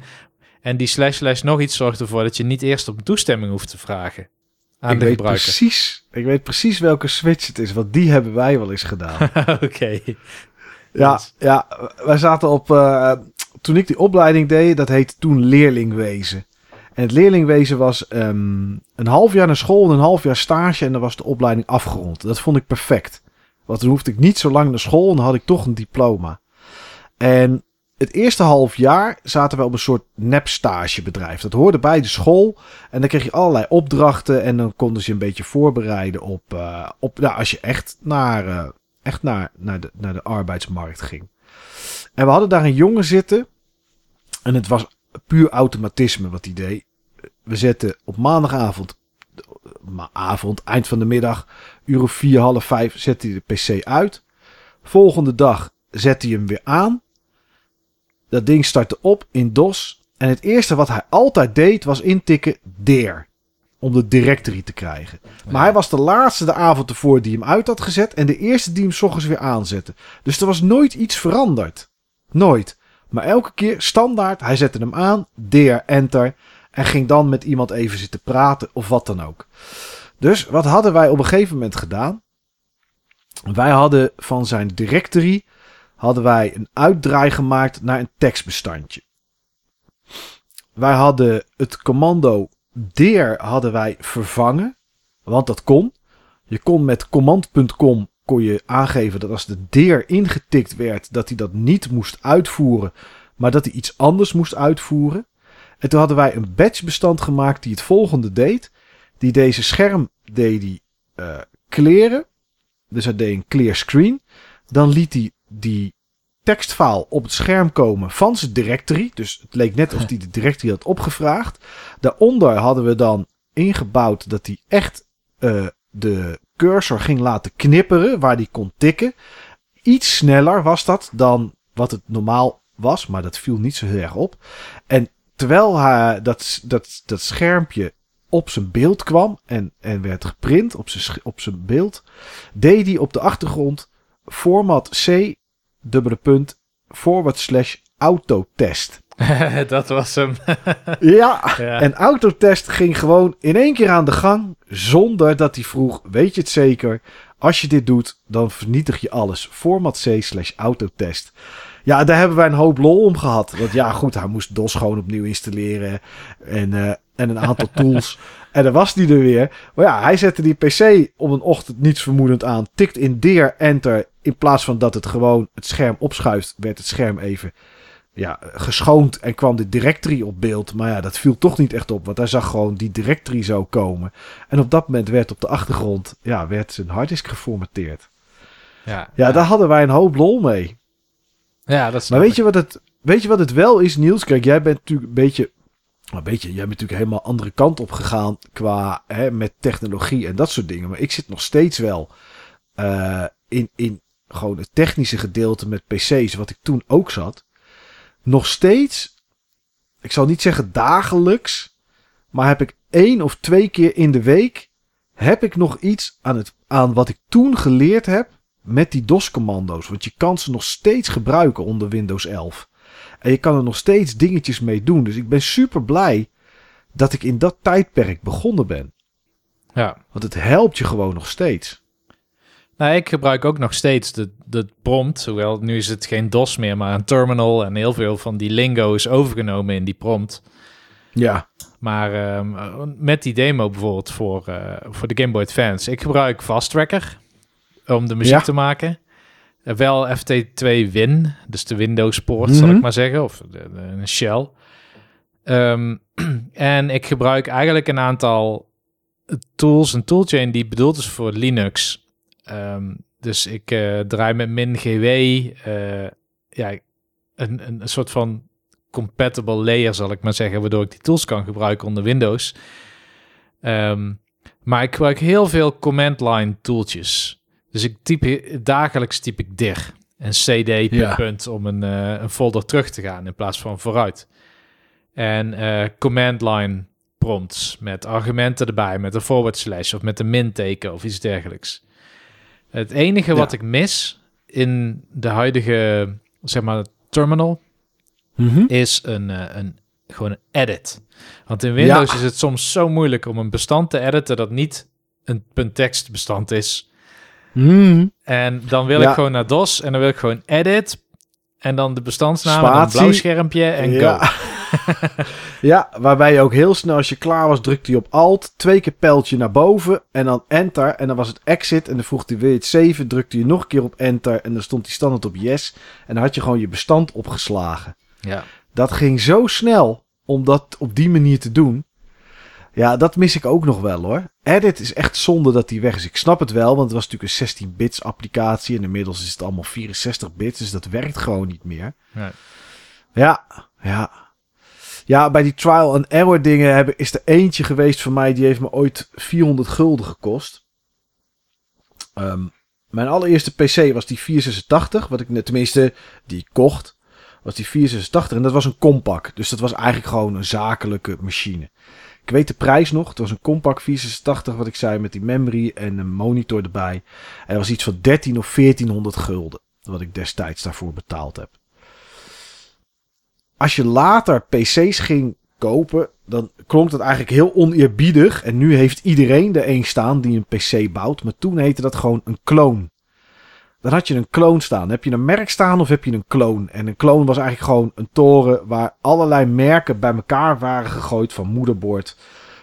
En die slash slash nog iets zorgt ervoor dat je niet eerst op toestemming hoeft te vragen aan ik de weet gebruiker. precies, ik weet precies welke switch het is, want die hebben wij wel eens gedaan. Oké. ja, Yes. ja, wij zaten op, eh, toen ik die opleiding deed, dat heette toen leerlingwezen. En het leerlingwezen was ehm, een half jaar naar school en een half jaar stage en dan was de opleiding afgerond. Dat vond ik perfect. Want dan hoefde ik niet zo lang naar school en dan had ik toch een diploma. En het eerste half jaar zaten we op een soort nepstagebedrijf. Dat hoorde bij de school. En dan kreeg je allerlei opdrachten. En dan konden ze je een beetje voorbereiden op, eh, op nou, als je echt naar, eh, echt naar, naar, de, naar de arbeidsmarkt ging. En we hadden daar een jongen zitten. En het was puur automatisme wat hij deed. We zetten op maandagavond, ma- avond, eind van de middag, uur of vier, half vijf, zette hij de PC uit. Volgende dag zette hij hem weer aan. Dat ding startte op in DOS. En het eerste wat hij altijd deed was intikken DER. Om de directory te krijgen. Maar hij was de laatste de avond ervoor die hem uit had gezet. En de eerste die hem 's ochtends weer aanzette. Dus er was nooit iets veranderd. Nooit. Maar elke keer standaard. Hij zette hem aan. DER, enter. En ging dan met iemand even zitten praten. Of wat dan ook. Dus wat hadden wij op een gegeven moment gedaan? Wij hadden van zijn directory hadden wij een uitdraai gemaakt naar een tekstbestandje. Wij hadden het commando dir hadden wij vervangen, want dat kon. Je kon met command.com kon je aangeven dat als de dir ingetikt werd, dat hij dat niet moest uitvoeren, maar dat hij iets anders moest uitvoeren. En toen hadden wij een batchbestand gemaakt die het volgende deed. Die deze scherm deed die eh clearen. Dus hij deed een clear screen. Dan liet hij die tekstfile op het scherm komen van zijn directory. Dus het leek net alsof hij de directory had opgevraagd. Daaronder hadden we dan ingebouwd dat hij echt uh, de cursor ging laten knipperen waar die kon tikken. Iets sneller was dat dan wat het normaal was, maar dat viel niet zo heel erg op. En terwijl hij dat, dat, dat schermpje op zijn beeld kwam en, en werd geprint op zijn, op zijn beeld, deed hij op de achtergrond format C, dubbele punt, forward slash autotest. dat was hem. ja, en autotest ging gewoon in één keer aan de gang, zonder dat hij vroeg, weet je het zeker? Als je dit doet, dan vernietig je alles. Format C slash autotest. Ja, daar hebben wij een hoop lol om gehad. Want ja, goed, hij moest DOS gewoon opnieuw installeren. En, uh, en een aantal tools. en dan was die er weer. Maar ja, hij zette die PC op een ochtend niets vermoedend aan. Tikt in deer enter. In plaats van dat het gewoon het scherm opschuift, werd het scherm even ja, geschoond en kwam de directory op beeld. Maar ja, dat viel toch niet echt op, want hij zag gewoon die directory zo komen. En op dat moment werd op de achtergrond, ja, werd zijn harddisk geformateerd. Ja, ja, ja. daar hadden wij een hoop lol mee. Ja, dat Maar weet je, wat het, weet je wat het wel is, Niels? Kijk, jij bent natuurlijk een beetje... Een beetje, jij bent natuurlijk helemaal andere kant op gegaan qua hè, met technologie en dat soort dingen. Maar ik zit nog steeds wel uh, in, in gewoon het technische gedeelte met PC's, wat ik toen ook zat. Nog steeds, ik zal niet zeggen dagelijks, maar heb ik één of twee keer in de week heb ik nog iets aan, het, aan wat ik toen geleerd heb met die DOS-commando's. Want je kan ze nog steeds gebruiken onder Windows 11. En je kan er nog steeds dingetjes mee doen. Dus ik ben super blij dat ik in dat tijdperk begonnen ben. Ja. Want het helpt je gewoon nog steeds. Nou, ik gebruik ook nog steeds de, de prompt. Hoewel nu is het geen DOS meer, maar een terminal. En heel veel van die lingo is overgenomen in die prompt. Ja. Maar um, met die demo bijvoorbeeld voor, uh, voor de Game Boy Advance. Ik gebruik Fast Tracker om de muziek te maken. Uh, wel FT2 Win, dus de Windows poort, mm zal ik mhm. maar zeggen. Of een shell. Um, en ik gebruik eigenlijk een aantal tools, een toolchain die bedoeld is voor Linux. Um, dus ik uh, draai met min-GW uh, ja, een, een, een soort van compatible layer, zal ik maar zeggen, waardoor ik die tools kan gebruiken onder Windows. Um, maar ik gebruik heel veel command line tooltjes. Dus ik typ dagelijks typ ik dir en cd punt om een, uh, een folder terug te gaan in plaats van vooruit. En uh, command line prompts met argumenten erbij, met een forward slash of met een min teken of iets dergelijks. Het enige wat ik mis in de huidige, zeg maar, terminal, mhm. is een, uh, een, gewoon een edit. Want in Windows is het soms zo moeilijk om een bestand te editen dat niet een tekstbestand is. Mm. En dan wil ik gewoon naar DOS en dan wil ik gewoon edit. En dan de bestandsnaam en een blauw schermpje en ja. go. ja, waarbij je ook heel snel als je klaar was, drukte je op Alt, twee keer pijltje naar boven en dan Enter. En dan was het Exit en dan vroeg hij, wil je het 7? Drukte je nog een keer op Enter en dan stond die standaard op Yes. En dan had je gewoon je bestand opgeslagen. Ja. Dat ging zo snel om dat op die manier te doen. Ja, dat mis ik ook nog wel hoor. Edit is echt zonde dat die weg is. Ik snap het wel, want het was natuurlijk een 16-bits applicatie. En inmiddels is het allemaal 64 bits, dus dat werkt gewoon niet meer. Nee. Ja, ja. Ja, bij die trial and error dingen hebben, is er eentje geweest van mij. Die heeft me ooit 400 gulden gekost. Um, mijn allereerste PC was die 486. Wat ik net, tenminste, die ik kocht. Was die 486. En dat was een compact. Dus dat was eigenlijk gewoon een zakelijke machine. Ik weet de prijs nog. Het was een compact 486 wat ik zei met die memory en een monitor erbij. En dat was iets van 13 of 1400 gulden. Wat ik destijds daarvoor betaald heb. Als je later PC's ging kopen, dan klonk dat eigenlijk heel oneerbiedig. En nu heeft iedereen er een staan die een PC bouwt. Maar toen heette dat gewoon een kloon. Dan had je een kloon staan. Heb je een merk staan of heb je een kloon? En een kloon was eigenlijk gewoon een toren waar allerlei merken bij elkaar waren gegooid. Van moederbord,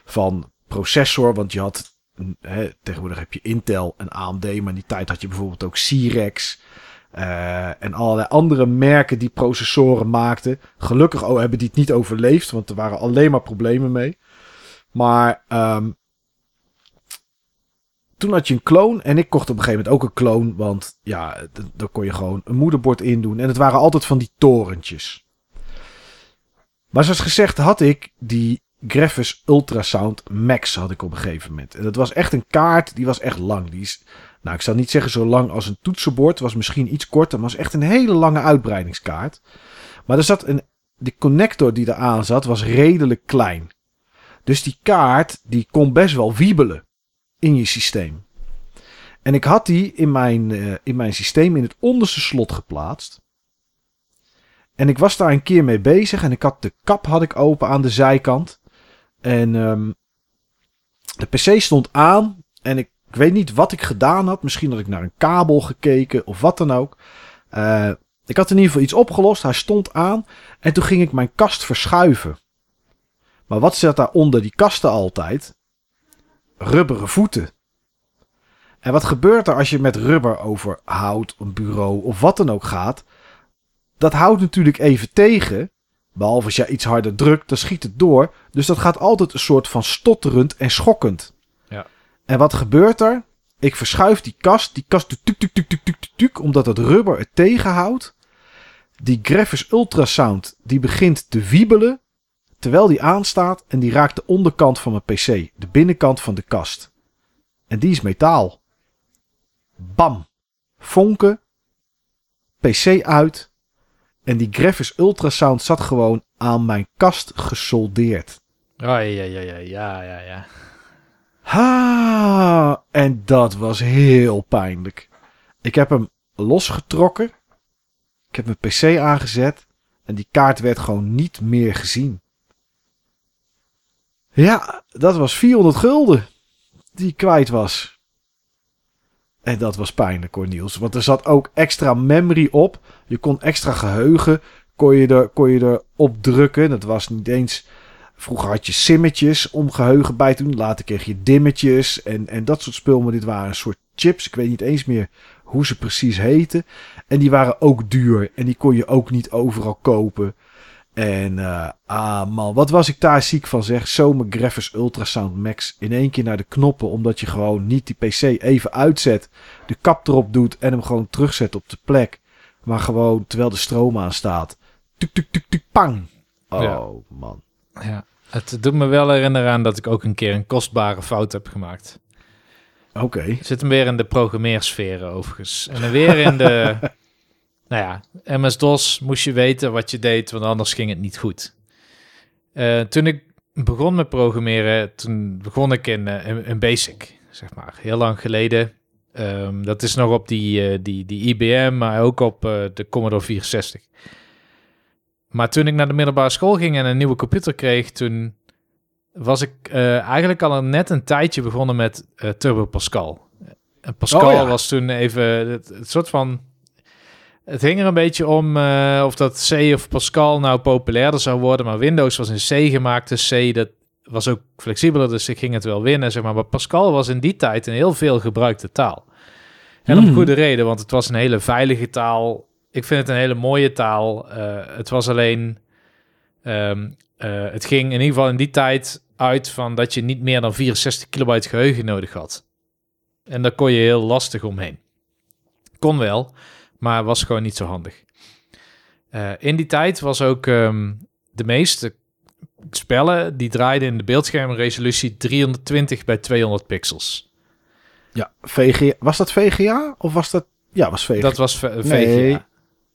van processor. Want je had, hè, tegenwoordig heb je Intel en AMD. Maar in die tijd had je bijvoorbeeld ook Cyrex. Uh, en allerlei andere merken die processoren maakten. Gelukkig oh, hebben die het niet overleefd, want er waren alleen maar problemen mee. Maar um, toen had je een kloon. En ik kocht op een gegeven moment ook een kloon. Want ja, daar kon je gewoon een moederbord in doen. En het waren altijd van die torentjes. Maar zoals gezegd had ik die Greffus Ultrasound Max had ik op een gegeven moment. En dat was echt een kaart, die was echt lang. Die is, nou ik zal niet zeggen zo lang als een toetsenbord. Was misschien iets korter, maar was echt een hele lange uitbreidingskaart. Maar er zat een, de connector die eraan zat, was redelijk klein. Dus die kaart, die kon best wel wiebelen in je systeem. En ik had die in mijn, uh, in mijn systeem in het onderste slot geplaatst. En ik was daar een keer mee bezig en ik had de kap had ik open aan de zijkant. En um, de PC stond aan en ik, weet niet wat ik gedaan had. Misschien had ik naar een kabel gekeken of wat dan ook. Uh, ik had in ieder geval iets opgelost. Hij stond aan en toen ging ik mijn kast verschuiven. Maar wat zat daar onder die kasten altijd? Rubberen voeten. En wat gebeurt er als je met rubber over hout, een bureau of wat dan ook gaat? Dat houdt natuurlijk even tegen. Behalve als je iets harder drukt, dan schiet het door. Dus dat gaat altijd een soort van stotterend en schokkend. Ja. En wat gebeurt er? Ik verschuif die kast. Die kast doet tuk tuk tuk tuk tuk tuk, tuk omdat het rubber het tegenhoudt. Die Greffus Ultrasound die begint te wiebelen. Terwijl die aanstaat en die raakt de onderkant van mijn pc. De binnenkant van de kast. En die is metaal. Bam. Vonken. PC uit. En die Greffus Ultrasound zat gewoon aan mijn kast gesoldeerd. Oh, ja, ja, ja, ja, ja, ja. Ha, en dat was heel pijnlijk. Ik heb hem losgetrokken. Ik heb mijn PC aangezet. En die kaart werd gewoon niet meer gezien. Ja, dat was 400 gulden die kwijt was. En dat was pijnlijk hoor Niels. Want er zat ook extra memory op. Je kon extra geheugen. Kon je, er, kon je er op drukken. Dat was niet eens... Vroeger had je simmetjes om geheugen bij te doen. Later kreeg je dimmetjes en, en dat soort spul. Maar dit waren een soort chips. Ik weet niet eens meer hoe ze precies heten. En die waren ook duur. En die kon je ook niet overal kopen. En uh, ah man, wat was ik daar ziek van zeg. Zomer Greffers Ultrasound Max in één keer naar de knoppen. Omdat je gewoon niet die PC even uitzet. De kap erop doet en hem gewoon terugzet op de plek. Maar gewoon terwijl de stroom aanstaat. Tuk tuk tuk tuk pang. Oh Ja. man. ja. Het doet me wel herinneren aan dat ik ook een keer een kostbare fout heb gemaakt. Oké. Zit hem weer in de programmeersfeer overigens. En dan weer in de... nou ja, MS-DOS moest je weten wat je deed, want anders ging het niet goed. Eh, toen ik begon met programmeren, toen begon ik in, eh, in, in Basic, zeg maar. Heel lang geleden. Ehm, dat is nog op die, eh, die, die IBM, maar ook op de Commodore 64. Maar toen ik naar de middelbare school ging en een nieuwe computer kreeg, toen was ik eigenlijk al net een tijdje begonnen met Turbo Pascal. En Pascal Oh ja. was toen even het, het soort van. Het hing er een beetje om eh, of dat C of Pascal nou populairder zou worden. Maar Windows was in C gemaakt, dus C dat was ook flexibeler, dus ik ging het wel winnen, zeg maar. Maar Pascal was in die tijd een heel veel gebruikte taal. En om Hmm. goede reden, want het was een hele veilige taal. Ik vind het een hele mooie taal. Eh, het was alleen... ehm, eh, het ging in ieder geval in die tijd uit van dat je niet meer dan 64 kilobyte geheugen nodig had. En daar kon je heel lastig omheen. Kon wel, maar was gewoon niet zo handig. Eh, in die tijd was ook ehm, de meeste spellen die draaiden in de beeldschermresolutie 320 bij 200 pixels. Ja, VGA. Was dat VGA? Of was dat... Ja, was VGA. Dat was v- VGA. Nee.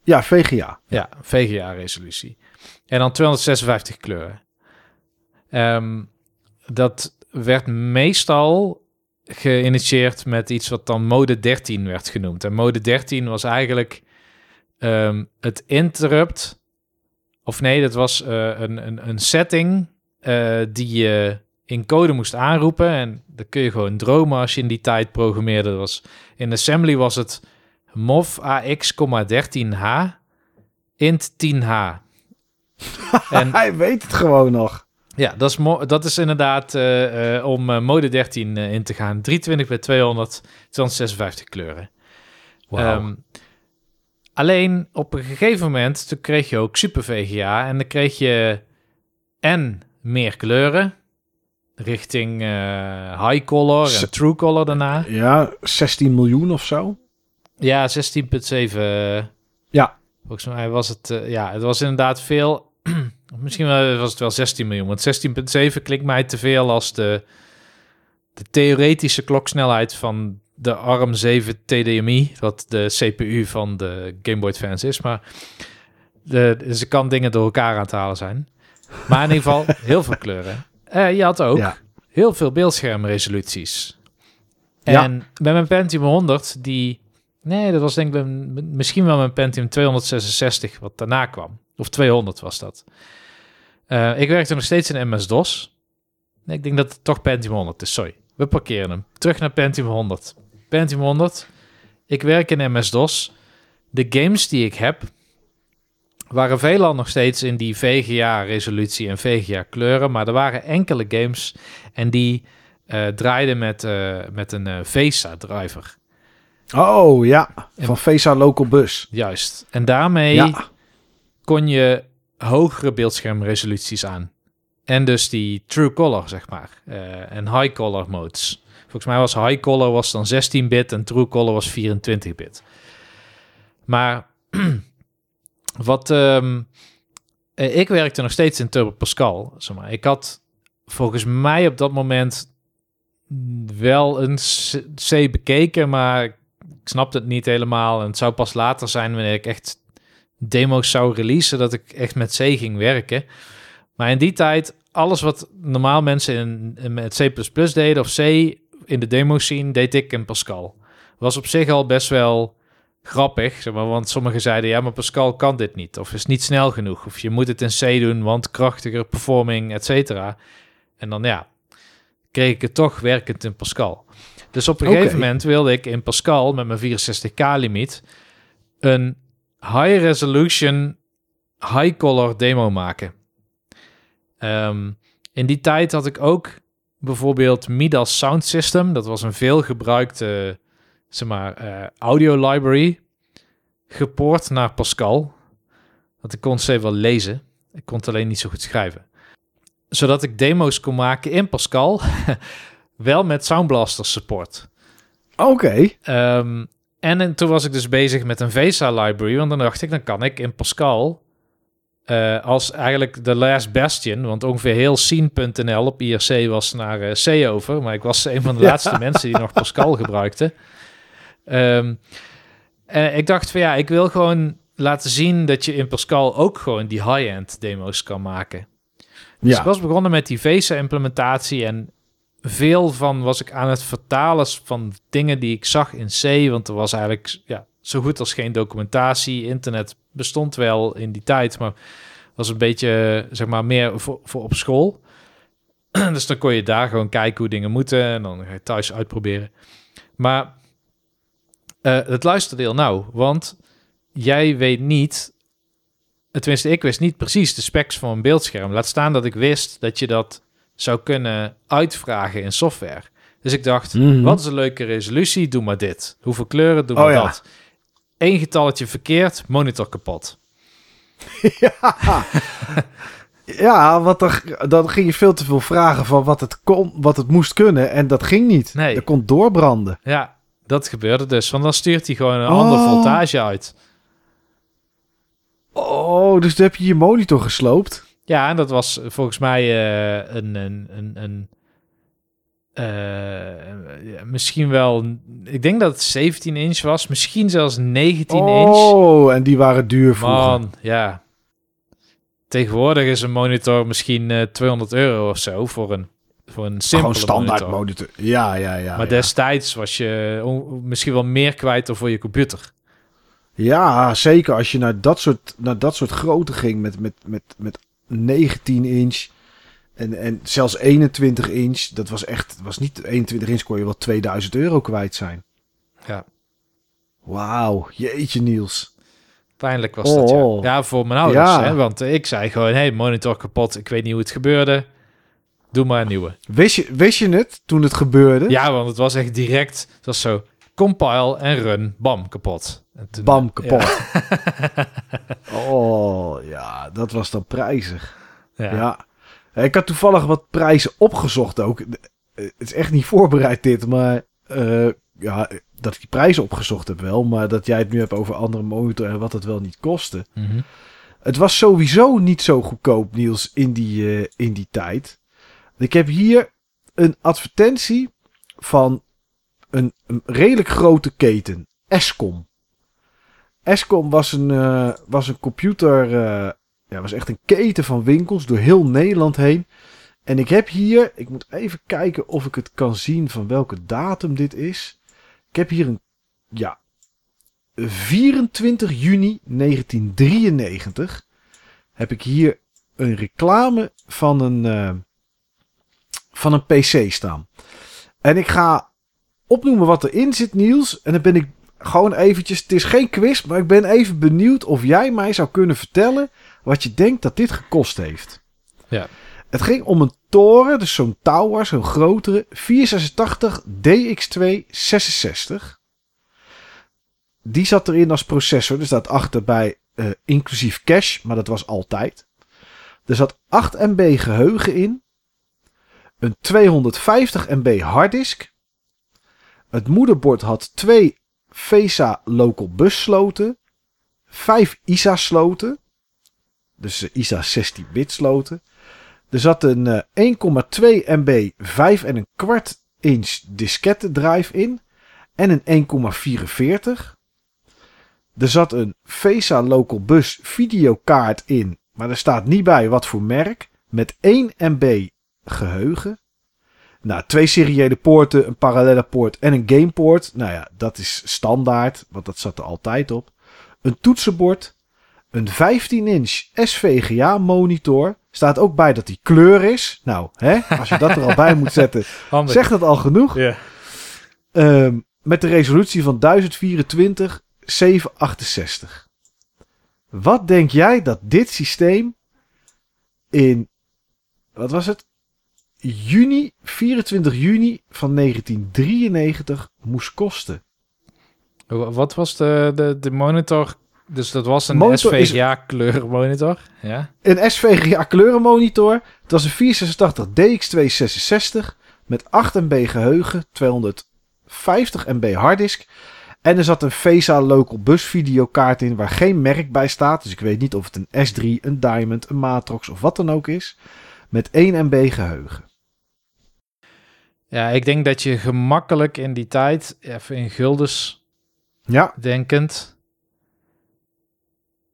Ja, VGA. Ja, VGA-resolutie. En dan 256 kleuren. Ehm, dat werd meestal geïnitieerd met iets wat dan mode 13 werd genoemd. En mode 13 was eigenlijk ehm, het interrupt. Of nee, dat was eh, een, een, een setting eh, die je in code moest aanroepen. En dan kun je gewoon dromen als je in die tijd programmeerde. Dat was, in assembly was het mov ax,13h int 10h. en Hij weet het gewoon nog. Ja, dat is, dat is inderdaad eh, eh, om eh, mode 13 eh, in te gaan. 320 bij 200, 256 kleuren. Wauw. Ehm, alleen op een gegeven moment, toen kreeg je ook Super VGA en dan kreeg je en meer kleuren richting High Color en True Color daarna. ja, 16 miljoen of zo. Ja, 16.7. Ja. Volgens mij was het, ja, het was inderdaad veel. Misschien was het wel 16 miljoen. Want 16,7 klinkt mij te veel als de, de theoretische kloksnelheid van de ARM 7 TDMI. Wat de CPU van de Game Boy Advance is. Maar de, ze kan dingen door elkaar aan te halen zijn. Maar in ieder geval heel veel kleuren. Eh, je had ook Ja. heel veel beeldschermresoluties. Ja. En bij mijn Pentium 100, die... Nee, dat was denk ik misschien wel mijn Pentium 266, wat daarna kwam. Of 200 was dat. Eh, ik werkte nog steeds in MS-DOS. Nee, ik denk dat het toch Pentium 100 is, sorry. We parkeren hem. Terug naar Pentium 100. Pentium 100. Ik werk in MS-DOS. De games die ik heb, waren veelal nog steeds in die VGA-resolutie en VGA-kleuren. Maar er waren enkele games en die eh, draaiden met, eh, met een eh, VESA-driver. Oh ja, van VESA Local Bus. Juist. En daarmee Ja, kon je hogere beeldschermresoluties aan. En dus die true color, zeg maar. eh, en high color modes. Volgens mij was high color was dan 16-bit en true color was 24-bit. Maar wat... ehm, eh, ik werkte nog steeds in Turbo Pascal. Zeg maar. Ik had volgens mij op dat moment wel een C C bekeken, maar ik snapte het niet helemaal. En het zou pas later zijn wanneer ik echt demo's zou releasen, dat ik echt met C ging werken. Maar in die tijd, alles wat normaal mensen in, in met C++ deden of C in de demo zien, deed ik in Pascal. Was op zich al best wel grappig, zeg maar, want sommigen zeiden, ja, maar Pascal kan dit niet, of is niet snel genoeg, of je moet het in C doen, want krachtiger performing, et cetera. En dan ja, kreeg ik het toch werkend in Pascal. Dus op een gegeven moment wilde ik in Pascal met mijn 64k limiet een high resolution, high color demo maken. Ehm, in die tijd had ik ook bijvoorbeeld Midas Sound System. Dat was een veelgebruikte zeg maar, eh, audio library. Gepoord naar Pascal. Want ik kon C wel lezen. Ik kon het alleen niet zo goed schrijven. Zodat ik demo's kon maken in Pascal. wel met Sound Blaster support. oké. Ehm, en, en toen was ik dus bezig met een VESA library, want dan dacht ik, dan kan ik in Pascal eh, als eigenlijk de last bastion, want ongeveer heel scene.nl op IRC was naar eh, C over, maar ik was een van de Ja. laatste mensen die nog Pascal gebruikten. Ehm, en ik dacht van ja, ik wil gewoon laten zien dat je in Pascal ook gewoon die high-end demo's kan maken. Dus ik Ja, was begonnen met die VESA-implementatie en veel van was ik aan het vertalen van dingen die ik zag in C, want er was eigenlijk ja, zo goed als geen documentatie. Internet bestond wel in die tijd, maar was een beetje, zeg maar, meer voor, voor op school. dus dan kon je daar gewoon kijken hoe dingen moeten en dan ga je thuis uitproberen. Maar eh, het luisterde heel nauw, want jij weet niet tenminste, ik wist niet precies de specs van een beeldscherm. Laat staan dat ik wist dat je dat zou kunnen uitvragen in software. Dus ik dacht, Mhm. wat is een leuke resolutie? Doe maar dit. Hoeveel kleuren? Doe Oh maar ja. dat. Eén getalletje verkeerd, monitor kapot. ja. ja, want dan, dan ging je veel te veel vragen van wat het kon, wat het moest kunnen. En dat ging niet. Nee. Dat kon doorbranden. Ja, dat gebeurde dus. Want dan stuurt hij gewoon een Oh. andere voltage uit. Oh, dus toen heb je je monitor gesloopt. Ja, en dat was volgens mij eh, een... een, een, een eh, misschien wel... Ik denk dat het 17 inch was. Misschien zelfs 19 inch. Oh, en die waren duur vroeger. Man, ja. Tegenwoordig is een monitor misschien eh 200 euro of zo voor een, voor een simpele Gewoon standaard monitor. monitor. Ja, ja, ja. maar ja. destijds was je on- misschien wel meer kwijt dan voor je computer. Ja, zeker als je naar dat soort, naar dat soort grootte ging met, met, met, met 19 inch en, en zelfs 21 inch. Dat was echt, was niet 21 inch kon je wel 2000 euro kwijt zijn. Ja. Wauw, jeetje Niels. Pijnlijk was dat, ja. Oh. Ja, voor mijn ouders. Ja. Hè? Want ik zei gewoon, hey, monitor kapot. Ik weet niet hoe het gebeurde. Doe maar een nieuwe. Wist je, wist je het toen het gebeurde? Ja, want het was echt direct. Het was zo, compile en run, bam, kapot. Toen- Bam, kapot. Ja. Oh, ja, dat was dan prijzig. Ja. Ja. Ik had toevallig wat prijzen opgezocht ook. Eh, Het is echt niet voorbereid dit, maar eh, ja, dat ik die prijzen opgezocht heb wel. Maar dat jij het nu hebt over andere monitor en wat het wel niet kostte. Mhm. Het was sowieso niet zo goedkoop, Niels, in die, eh, in die tijd. Ik heb hier een advertentie van een, een redelijk grote keten. Escom. Escom was een, eh, was een computer. eh, ja, was echt een keten van winkels door heel Nederland heen. En ik heb hier. Ik moet even kijken of ik het kan zien van welke datum dit is. Ik heb hier een. Ja. 24 juni 1993. Heb ik hier een reclame van een. eh, van een PC staan. En ik ga opnoemen wat erin zit, Niels. En dan ben ik gewoon eventjes. Het is geen quiz, maar ik ben even benieuwd of jij mij zou kunnen vertellen. wat je denkt dat dit gekost heeft. Ja. Het ging om een toren, dus zo'n tower, zo'n grotere. 486 DX2 66. Die zat erin als processor. Er staat achterbij eh, inclusief cache, maar dat was altijd. Er zat 8 MB geheugen in. Een 250 MB harddisk. Het moederbord had twee VESA local bus sloten. 5 ISA sloten. Dus ISA 16-bit sloten. Er zat een eh, 1,2 MB 5 en een kwart inch diskette drive in. En een 1,44. Er zat een VESA local bus videokaart in. Maar er staat niet bij wat voor merk. Met 1 MB geheugen. Nou, twee seriële poorten, een parallelle poort en een gamepoort. Nou ja, dat is standaard, want dat zat er altijd op. Een toetsenbord. Een 15-inch SVGA monitor. Staat ook bij dat die kleur is. Nou, hè, als je dat er al bij moet zetten, zegt dat al genoeg. Ehm, met de resolutie van 1024 768. Wat denk jij dat dit systeem in, wat was het? Juni, 24 juni van 1993 moest kosten. Wa- Wat was de, de, de monitor? Dus dat was een Monitor SVGA kleurmonitor. Ja. Een SVGA kleurenmonitor. Het was een 486 DX266 met 8 MB geheugen, 250 MB harddisk. En er zat een VESA Local Bus videokaart in waar geen merk bij staat. Dus ik weet niet of het een S3, een Diamond, een Matrox of wat dan ook is. Met 1 MB geheugen. Ja, ik denk dat je gemakkelijk in die tijd, even in guldens Ja, denkend,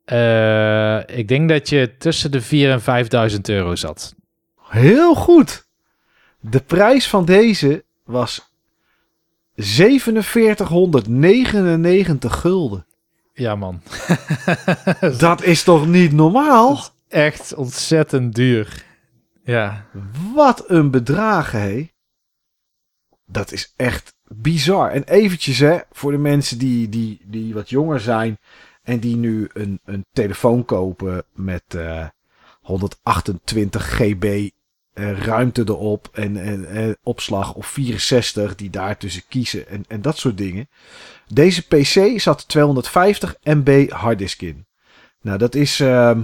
eh, ik denk dat je tussen de 4 en 5000 euro zat. heel goed. De prijs van deze was 4799 gulden. Ja, man. Dat is toch niet normaal? Echt ontzettend duur. Ja. Wat een bedragen, hé. Dat is echt bizar. En eventjes, hè, voor de mensen die, die, die wat jonger zijn en die nu een, een telefoon kopen met eh, 128 GB eh, ruimte erop en, en, en opslag of 64 die daartussen kiezen en, en dat soort dingen. Deze PC zat 250 MB harddisk in. Nou, dat is. ehm,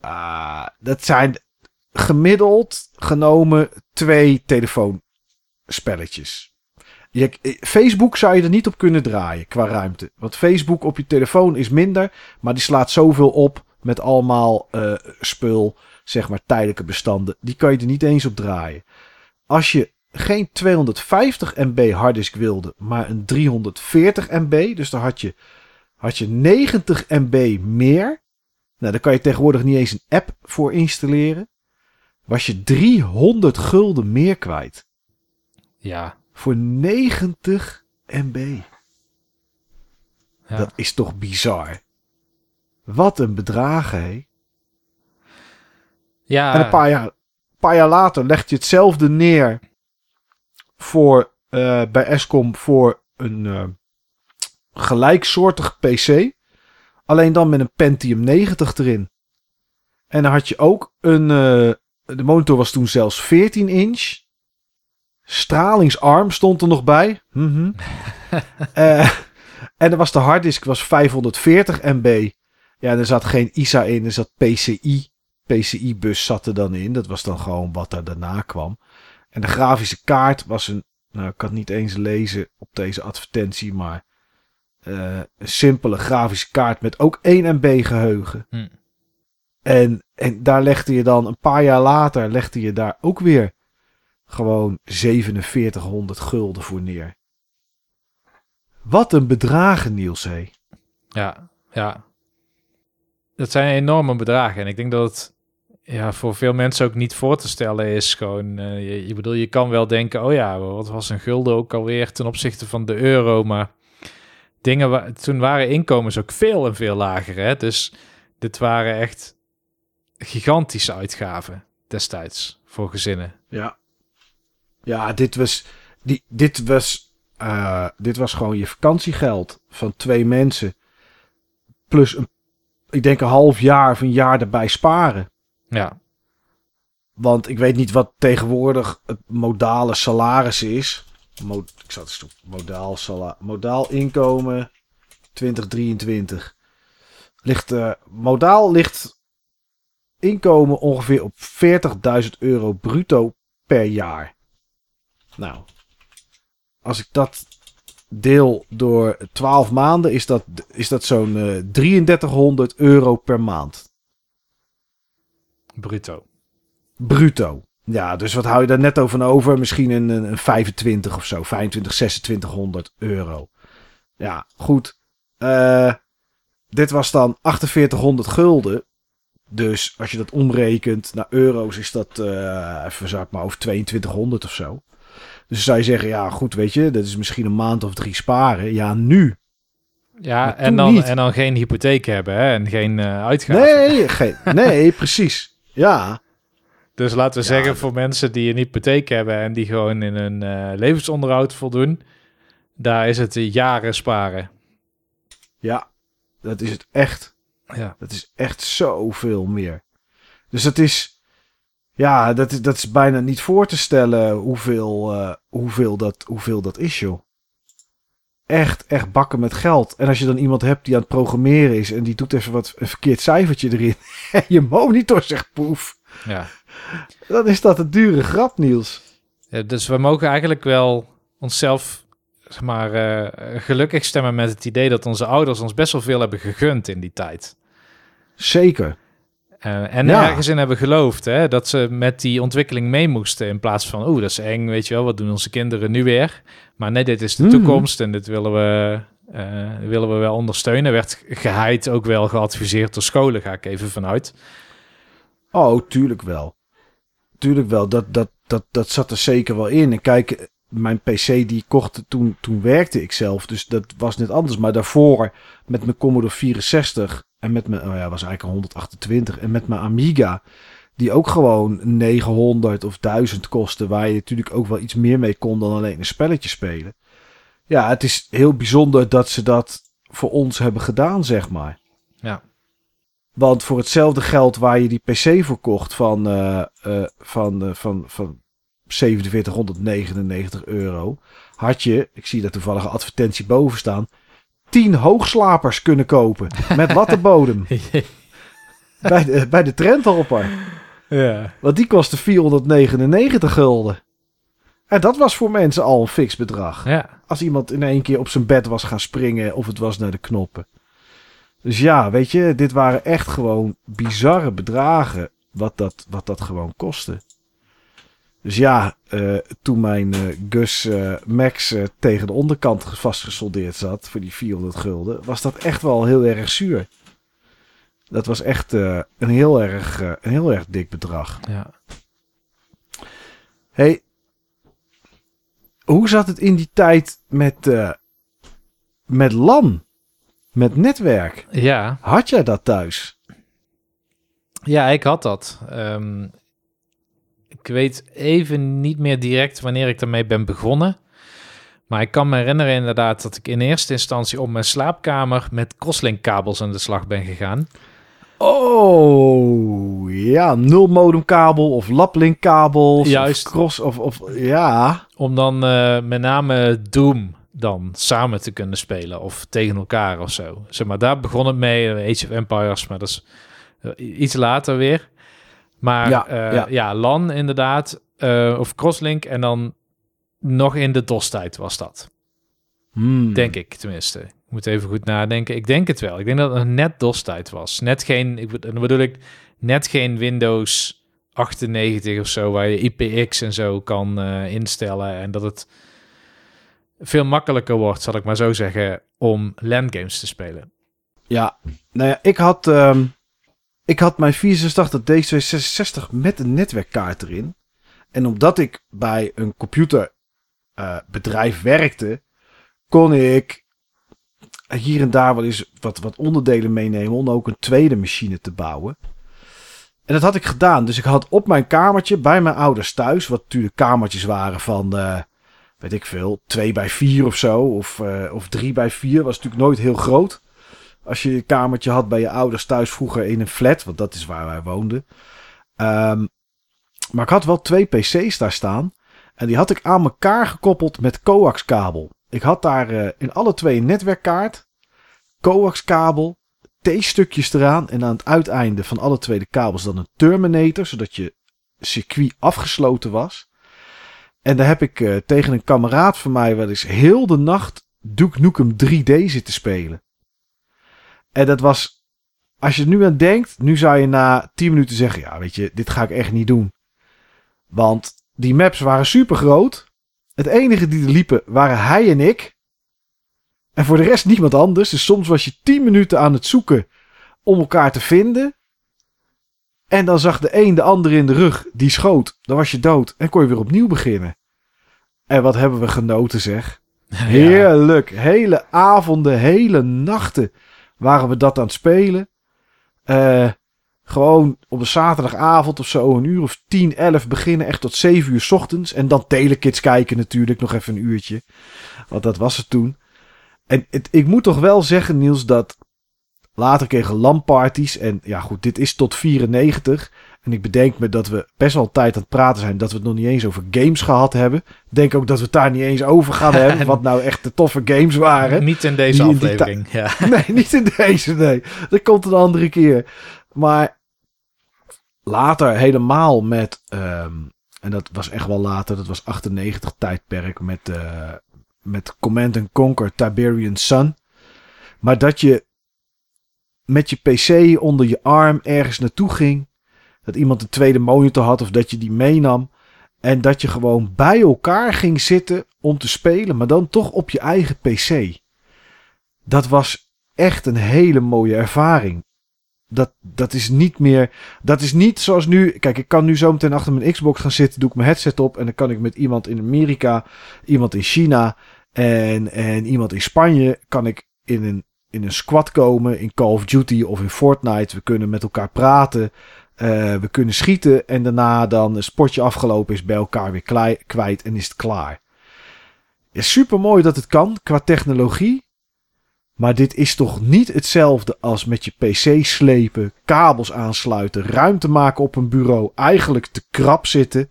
ah, dat zijn gemiddeld genomen twee telefoonspelletjes. Je, eh, Facebook zou je er niet op kunnen draaien qua ruimte. Want Facebook op je telefoon is minder, maar die slaat zoveel op met allemaal eh, spul, zeg maar tijdelijke bestanden. Die kan je er niet eens op draaien. Als je geen 250 MB harddisk wilde, maar een 340 MB, dus dan had je, had je 90 MB meer. Nou, daar kan je tegenwoordig niet eens een app voor installeren. Was je 300 gulden meer kwijt. Ja. Voor 90 MB. ja. Dat is toch bizar. Wat een bedragen, hé. ja. En een paar jaar, paar jaar later legt je hetzelfde neer voor, eh, bij Escom voor een eh, gelijksoortig PC. Alleen dan met een Pentium 90 erin. En dan had je ook een. eh, de monitor was toen zelfs 14 inch. Stralingsarm stond er nog bij. Mhm. Eh, en dan was de harddisk was 540 MB. Ja, er zat geen ISA in, er zat PCI. PCI-bus zat er dan in. Dat was dan gewoon wat er daarna kwam. En de grafische kaart was een. Nou, ik kan het niet eens lezen op deze advertentie, maar Eh, een simpele grafische kaart met ook 1 MB geheugen. Hm. En, en daar legde je dan een paar jaar later, legde je daar ook weer gewoon 4700 gulden voor neer. Wat een bedragen, Niels, hé. Ja, ja. Dat zijn enorme bedragen. En ik denk dat het ja, voor veel mensen ook niet voor te stellen is. Gewoon, eh, je, bedoel, je kan wel denken, oh ja, wat was een gulden ook alweer ten opzichte van de euro. Maar dingen, wa toen waren inkomens ook veel en veel lager. Hè? Dus dit waren echt gigantische uitgaven destijds voor gezinnen. Ja. Ja, dit was, die, dit was, eh, dit was gewoon je vakantiegeld van twee mensen. Plus, een, ik denk een half jaar of een jaar erbij sparen. Ja, Want ik weet niet wat tegenwoordig het modale salaris is. Mo ik zat eens op modaal, sala modaal inkomen 2023. Ligt, eh, modaal ligt inkomen ongeveer op 40.000 euro bruto per jaar. Nou, als ik dat deel door 12 maanden, is dat, is dat zo'n eh 3300 euro per maand. bruto. Bruto. Ja, dus wat hou je daar netto van over? Misschien een, een, een 25 of zo. 25, 2600 euro. Ja, goed. Eh, dit was dan 4800 gulden. Dus als je dat omrekent naar euro's, is dat, eh even zou ik maar over 2200 of zo. Dus zou je zeggen, ja goed, weet je, dat is misschien een maand of drie sparen. Ja, nu. Ja, en dan, niet. en dan geen hypotheek hebben hè, en geen eh uitgaven. Nee, geen, nee, precies. Ja, Dus laten we Ja, zeggen, voor mensen die een hypotheek hebben en die gewoon in hun eh, levensonderhoud voldoen, daar is het jaren sparen. ja, dat is het echt. Ja, Dat is echt zoveel meer. Dus dat is. Ja, dat is, dat is bijna niet voor te stellen hoeveel, eh, hoeveel, dat, hoeveel dat is, joh. Echt, echt bakken met geld. En als je dan iemand hebt die aan het programmeren is en die doet even wat een verkeerd cijfertje erin. En je monitor zegt poef. ja. Dan is dat een dure grap, Niels. Ja, dus we mogen eigenlijk wel onszelf zeg maar, eh, gelukkig stemmen met het idee dat onze ouders ons best wel veel hebben gegund in die tijd. Zeker. Eh, en Ja. ergens in hebben geloofd hè, dat ze met die ontwikkeling mee moesten. In plaats van, oeh, dat is eng, weet je wel, wat doen onze kinderen nu weer? Maar nee, dit is de Mhm. toekomst en dit willen we, eh, willen we wel ondersteunen. Werd geheid ook wel geadviseerd door scholen, ga ik even vanuit. Oh, tuurlijk wel. Tuurlijk wel. Dat, dat, dat, dat zat er zeker wel in. En kijk, mijn PC die kocht toen, toen werkte ik zelf. Dus dat was net anders. Maar daarvoor met mijn Commodore 64 en met mijn, oh ja, was eigenlijk een 128. En met mijn Amiga, die ook gewoon 900 of 1000 kostte. Waar je natuurlijk ook wel iets meer mee kon dan alleen een spelletje spelen. Ja, het is heel bijzonder dat ze dat voor ons hebben gedaan, zeg maar. Ja. Want voor hetzelfde geld waar je die PC voor kocht van, eh, van, van, van 4799 euro, had je, ik zie daar toevallig een advertentie boven staan, 10 hoogslapers kunnen kopen met wattenbodem bij de, bij de Trendhopper. ja. Want die kostte 499 gulden. En dat was voor mensen al een fix bedrag. ja. Als iemand in één keer op zijn bed was gaan springen of het was naar de knoppen. Dus ja, weet je, dit waren echt gewoon bizarre bedragen wat dat, wat dat gewoon kostte. Dus ja, eh, toen mijn eh, Gus eh, Max tegen de onderkant vastgesoldeerd zat voor die 400 gulden, was dat echt wel heel erg zuur. Dat was echt een, heel erg, een heel erg dik bedrag. ja. Hey, hoe zat het in die tijd met, met LAN? Met netwerk? Ja, Had jij dat thuis? Ja, ik had dat. Ehm, ik weet even niet meer direct wanneer ik daarmee ben begonnen. Maar ik kan me herinneren inderdaad dat ik in eerste instantie op mijn slaapkamer met crosslink kabels aan de slag ben gegaan. Oh, ja, nul modemkabel of laplinkabels. Juist. Of cross of, of ja. Om dan eh, met name Doom dan samen te kunnen spelen of tegen elkaar of zo. Zeg maar, daar begon het mee. Age of Empires, maar dat is eh, iets later weer. Maar Ja, ja, ja. LAN inderdaad. eh, of crosslink en dan nog in de DOS-tijd was dat. Hmm. Denk ik tenminste. Ik moet even goed nadenken. Ik denk het wel. Ik denk dat het net DOS-tijd was. Net geen, ik, dan bedoel ik, net geen Windows 98 of zo, waar je IPX en zo kan eh, instellen. En dat het veel makkelijker wordt, zal ik maar zo zeggen, om landgames te spelen. Ja, nou ja, ik had, ehm, ik had mijn 486 D266 met een netwerkkaart erin. En omdat ik bij een computerbedrijf werkte, kon ik hier en daar wel eens wat, wat onderdelen meenemen om ook een tweede machine te bouwen. En dat had ik gedaan. Dus ik had op mijn kamertje bij mijn ouders thuis, wat natuurlijk kamertjes waren van, eh, weet ik veel, 2 bij 4 of zo, of, eh, of 3 bij 4, was natuurlijk nooit heel groot. Als je een kamertje had bij je ouders thuis vroeger in een flat, want dat is waar wij woonden. Ehm, maar ik had wel twee PC's daar staan. En die had ik aan elkaar gekoppeld met coaxkabel. Ik had daar eh, in alle twee een netwerkkaart, coaxkabel, T-stukjes eraan. En aan het uiteinde van alle twee de kabels dan een terminator, zodat je circuit afgesloten was. En daar heb ik eh, tegen een kameraad van mij wel eens heel de nacht Duke Nukem 3D zitten spelen. En dat was, als je er nu aan denkt, nu zou je na 10 minuten zeggen, ja weet je, dit ga ik echt niet doen. Want die maps waren super groot. Het enige die er liepen waren hij en ik. En voor de rest niemand anders. Dus soms was je 10 minuten aan het zoeken om elkaar te vinden. En dan zag de een de ander in de rug, die schoot. Dan was je dood en kon je weer opnieuw beginnen. En wat hebben we genoten zeg. Heerlijk. Hele avonden, hele nachten waren we dat aan het spelen. Eh, gewoon op een zaterdagavond of zo, een uur of 10, 11 beginnen, echt tot 7 uur ochtends. En dan Telekids kijken natuurlijk, nog even een uurtje. Want dat was het toen. En het, ik moet toch wel zeggen, Niels, dat later kregen LAN-parties. En ja, goed, dit is tot 94. En ik bedenk me dat we best wel tijd aan het praten zijn. Dat we het nog niet eens over games gehad hebben. Ik denk ook dat we het daar niet eens over gaan hebben. Wat nou echt de toffe games waren. Niet in deze in aflevering. Ja. Nee, niet in deze, nee. Dat komt een andere keer. Maar later helemaal met... ehm, en dat was echt wel later. Dat was 98 tijdperk met, eh, met Command Conquer Tiberian Sun. Maar dat je met je PC onder je arm ergens naartoe ging. Dat iemand een tweede monitor had of dat je die meenam. En dat je gewoon bij elkaar ging zitten om te spelen, maar dan toch op je eigen PC. Dat was echt een hele mooie ervaring. Dat, dat is niet meer. Dat is niet zoals nu. Kijk, ik kan nu zo meteen achter mijn Xbox gaan zitten. Doe ik mijn headset op. En dan kan ik met iemand in Amerika, iemand in China en, en iemand in Spanje. Kan ik in een, in een squad komen. In Call of Duty of in Fortnite. We kunnen met elkaar praten. Eh, we kunnen schieten. En daarna dan een sportje afgelopen is bij elkaar weer kwijt. En is het klaar. Ja, super mooi dat het kan qua technologie. Maar dit is toch niet hetzelfde als met je PC slepen, kabels aansluiten, ruimte maken op een bureau, eigenlijk te krap zitten,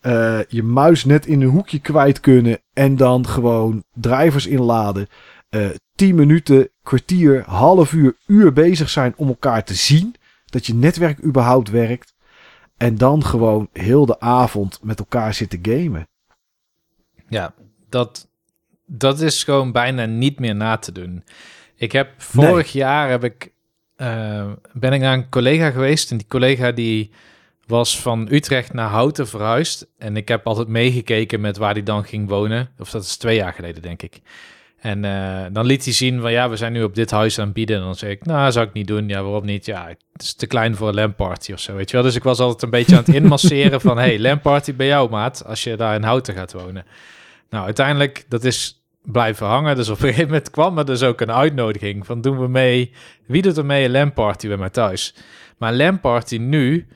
eh, je muis net in een hoekje kwijt kunnen en dan gewoon drivers inladen, eh 10 minuten, kwartier, half uur, uur bezig zijn om elkaar te zien, dat je netwerk überhaupt werkt en dan gewoon heel de avond met elkaar zitten gamen. Ja, dat, dat is gewoon bijna niet meer na te doen. Ik heb vorig jaar heb ik, eh, ben ik naar een collega geweest en die collega die was van Utrecht naar Houten verhuisd en ik heb altijd meegekeken met waar hij dan ging wonen. Of dat is twee jaar geleden denk ik. En eh, dan liet hij zien van ja, we zijn nu op dit huis aan het bieden. En dan zei ik, nou, zou ik niet doen. Ja, waarom niet? Ja, het is te klein voor een LAN-party of zo, weet je wel. Dus ik was altijd een beetje aan het inmasseren van... hey, LAN-party bij jou, maat, als je daar in Houten gaat wonen. Nou, uiteindelijk, dat is blijven hangen. Dus op een gegeven moment kwam er dus ook een uitnodiging van... doen we mee, wie doet er mee een LAN-party bij mij thuis? Maar een LAN-party nu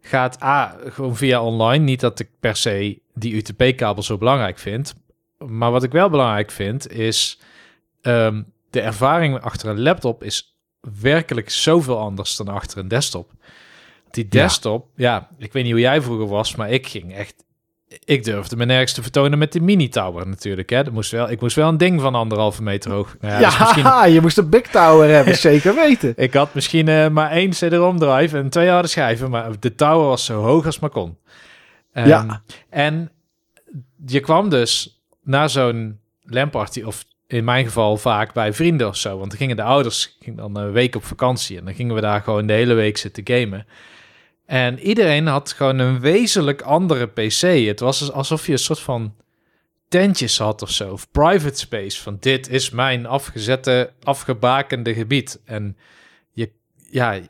gaat A, gewoon via online. Niet dat ik per se die UTP-kabel zo belangrijk vind... Maar wat ik wel belangrijk vind is ehm, de ervaring achter een laptop is werkelijk zoveel anders dan achter een desktop. Die desktop, ja. ik weet niet hoe jij vroeger was, maar ik ging echt, ik durfde me nergens te vertonen met de mini tower natuurlijk. Hè. Dat moest wel, ik moest wel een ding van anderhalve meter hoog. Nou ja, Ja, misschien, je moest een big tower hebben, zeker weten. ik had misschien eh, maar één CD-ROM drive en twee harde schijven, maar de tower was zo hoog als maar kon. Ehm, Ja. En je kwam dus naar zo'n LAN-party, of in mijn geval vaak bij vrienden of zo. Want dan gingen de ouders dan een week op vakantie en dan gingen we daar gewoon de hele week zitten gamen. En iedereen had gewoon een wezenlijk andere PC. Het was alsof je een soort van tentjes had of zo, of private space. Van dit is mijn afgezette, afgebakende gebied. En je, ja,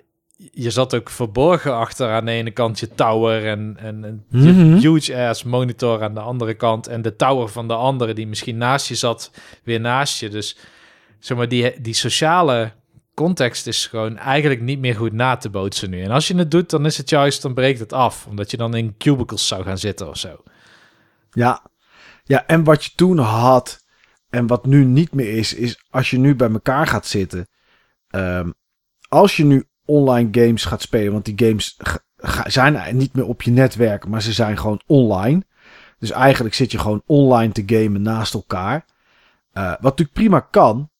je zat ook verborgen achter aan de ene kant je tower en, en een Mhm. huge ass monitor aan de andere kant en de tower van de andere die misschien naast je zat, weer naast je. Dus zeg maar, die, die sociale context is gewoon eigenlijk niet meer goed na te bootsen nu. En als je het doet, dan is het juist, dan breekt het af, omdat je dan in cubicles zou gaan zitten of zo. Ja. ja, en wat je toen had en wat nu niet meer is, is als je nu bij elkaar gaat zitten. ehm, als je nu online games gaat spelen, want die games ga- ga- zijn niet meer op je netwerk, maar ze zijn gewoon online. Dus eigenlijk zit je gewoon online te gamen naast elkaar. Eh, wat natuurlijk prima kan.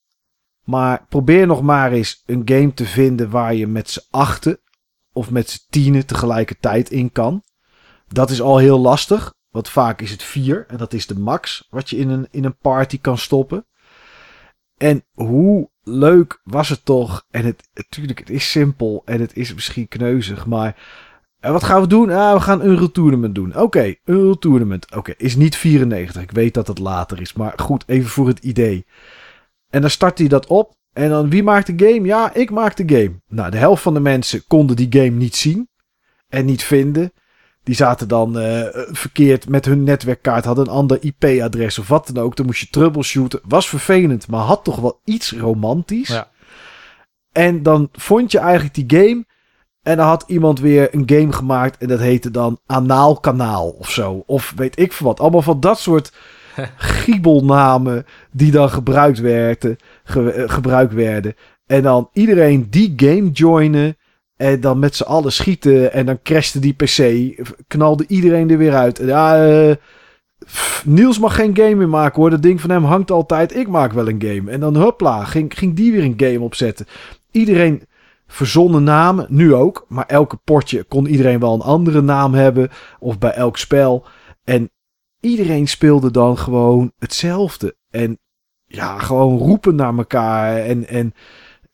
Maar probeer nog maar eens een game te vinden waar je met z'n achten of met z'n tienen tegelijkertijd in kan. Dat is al heel lastig. Want vaak is het vier. En dat is de max wat je in een, in een party kan stoppen. En hoe leuk was het toch? En het, natuurlijk, het is simpel. En het is misschien kneuzig. Maar eh, wat gaan we doen? Ah, we gaan een Tournament doen. Oké, Euro Tournament. Oké, is niet 94. Ik weet dat het later is. Maar goed, even voor het idee. En dan start hij dat op. En dan wie maakt de game? Ja, ik maak de game. Nou, de helft van de mensen konden die game niet zien. En niet vinden. Die zaten dan eh, verkeerd met hun netwerkkaart, hadden een ander IP-adres of wat dan ook. Dan moest je troubleshooten. Was vervelend, maar had toch wel iets romantisch. Ja. En dan vond je eigenlijk die game. En dan had iemand weer een game gemaakt. En dat heette dan Anaal Kanaal of zo. Of weet ik veel wat. Allemaal van dat soort giebelnamen die dan gebruikt werden, ge- eh, gebruikt werden. En dan iedereen die game joinen. En dan met z'n allen schieten. En dan crashte die PC. Knalde iedereen er weer uit. Ja, eh, Niels mag geen game meer maken hoor. Dat ding van hem hangt altijd. Ik maak wel een game. En dan hopla, ging, ging die weer een game opzetten. Iedereen verzonnen namen. Nu ook. Maar elke potje kon iedereen wel een andere naam hebben. Of bij elk spel. En iedereen speelde dan gewoon hetzelfde. En ja, gewoon roepen naar elkaar. En, en,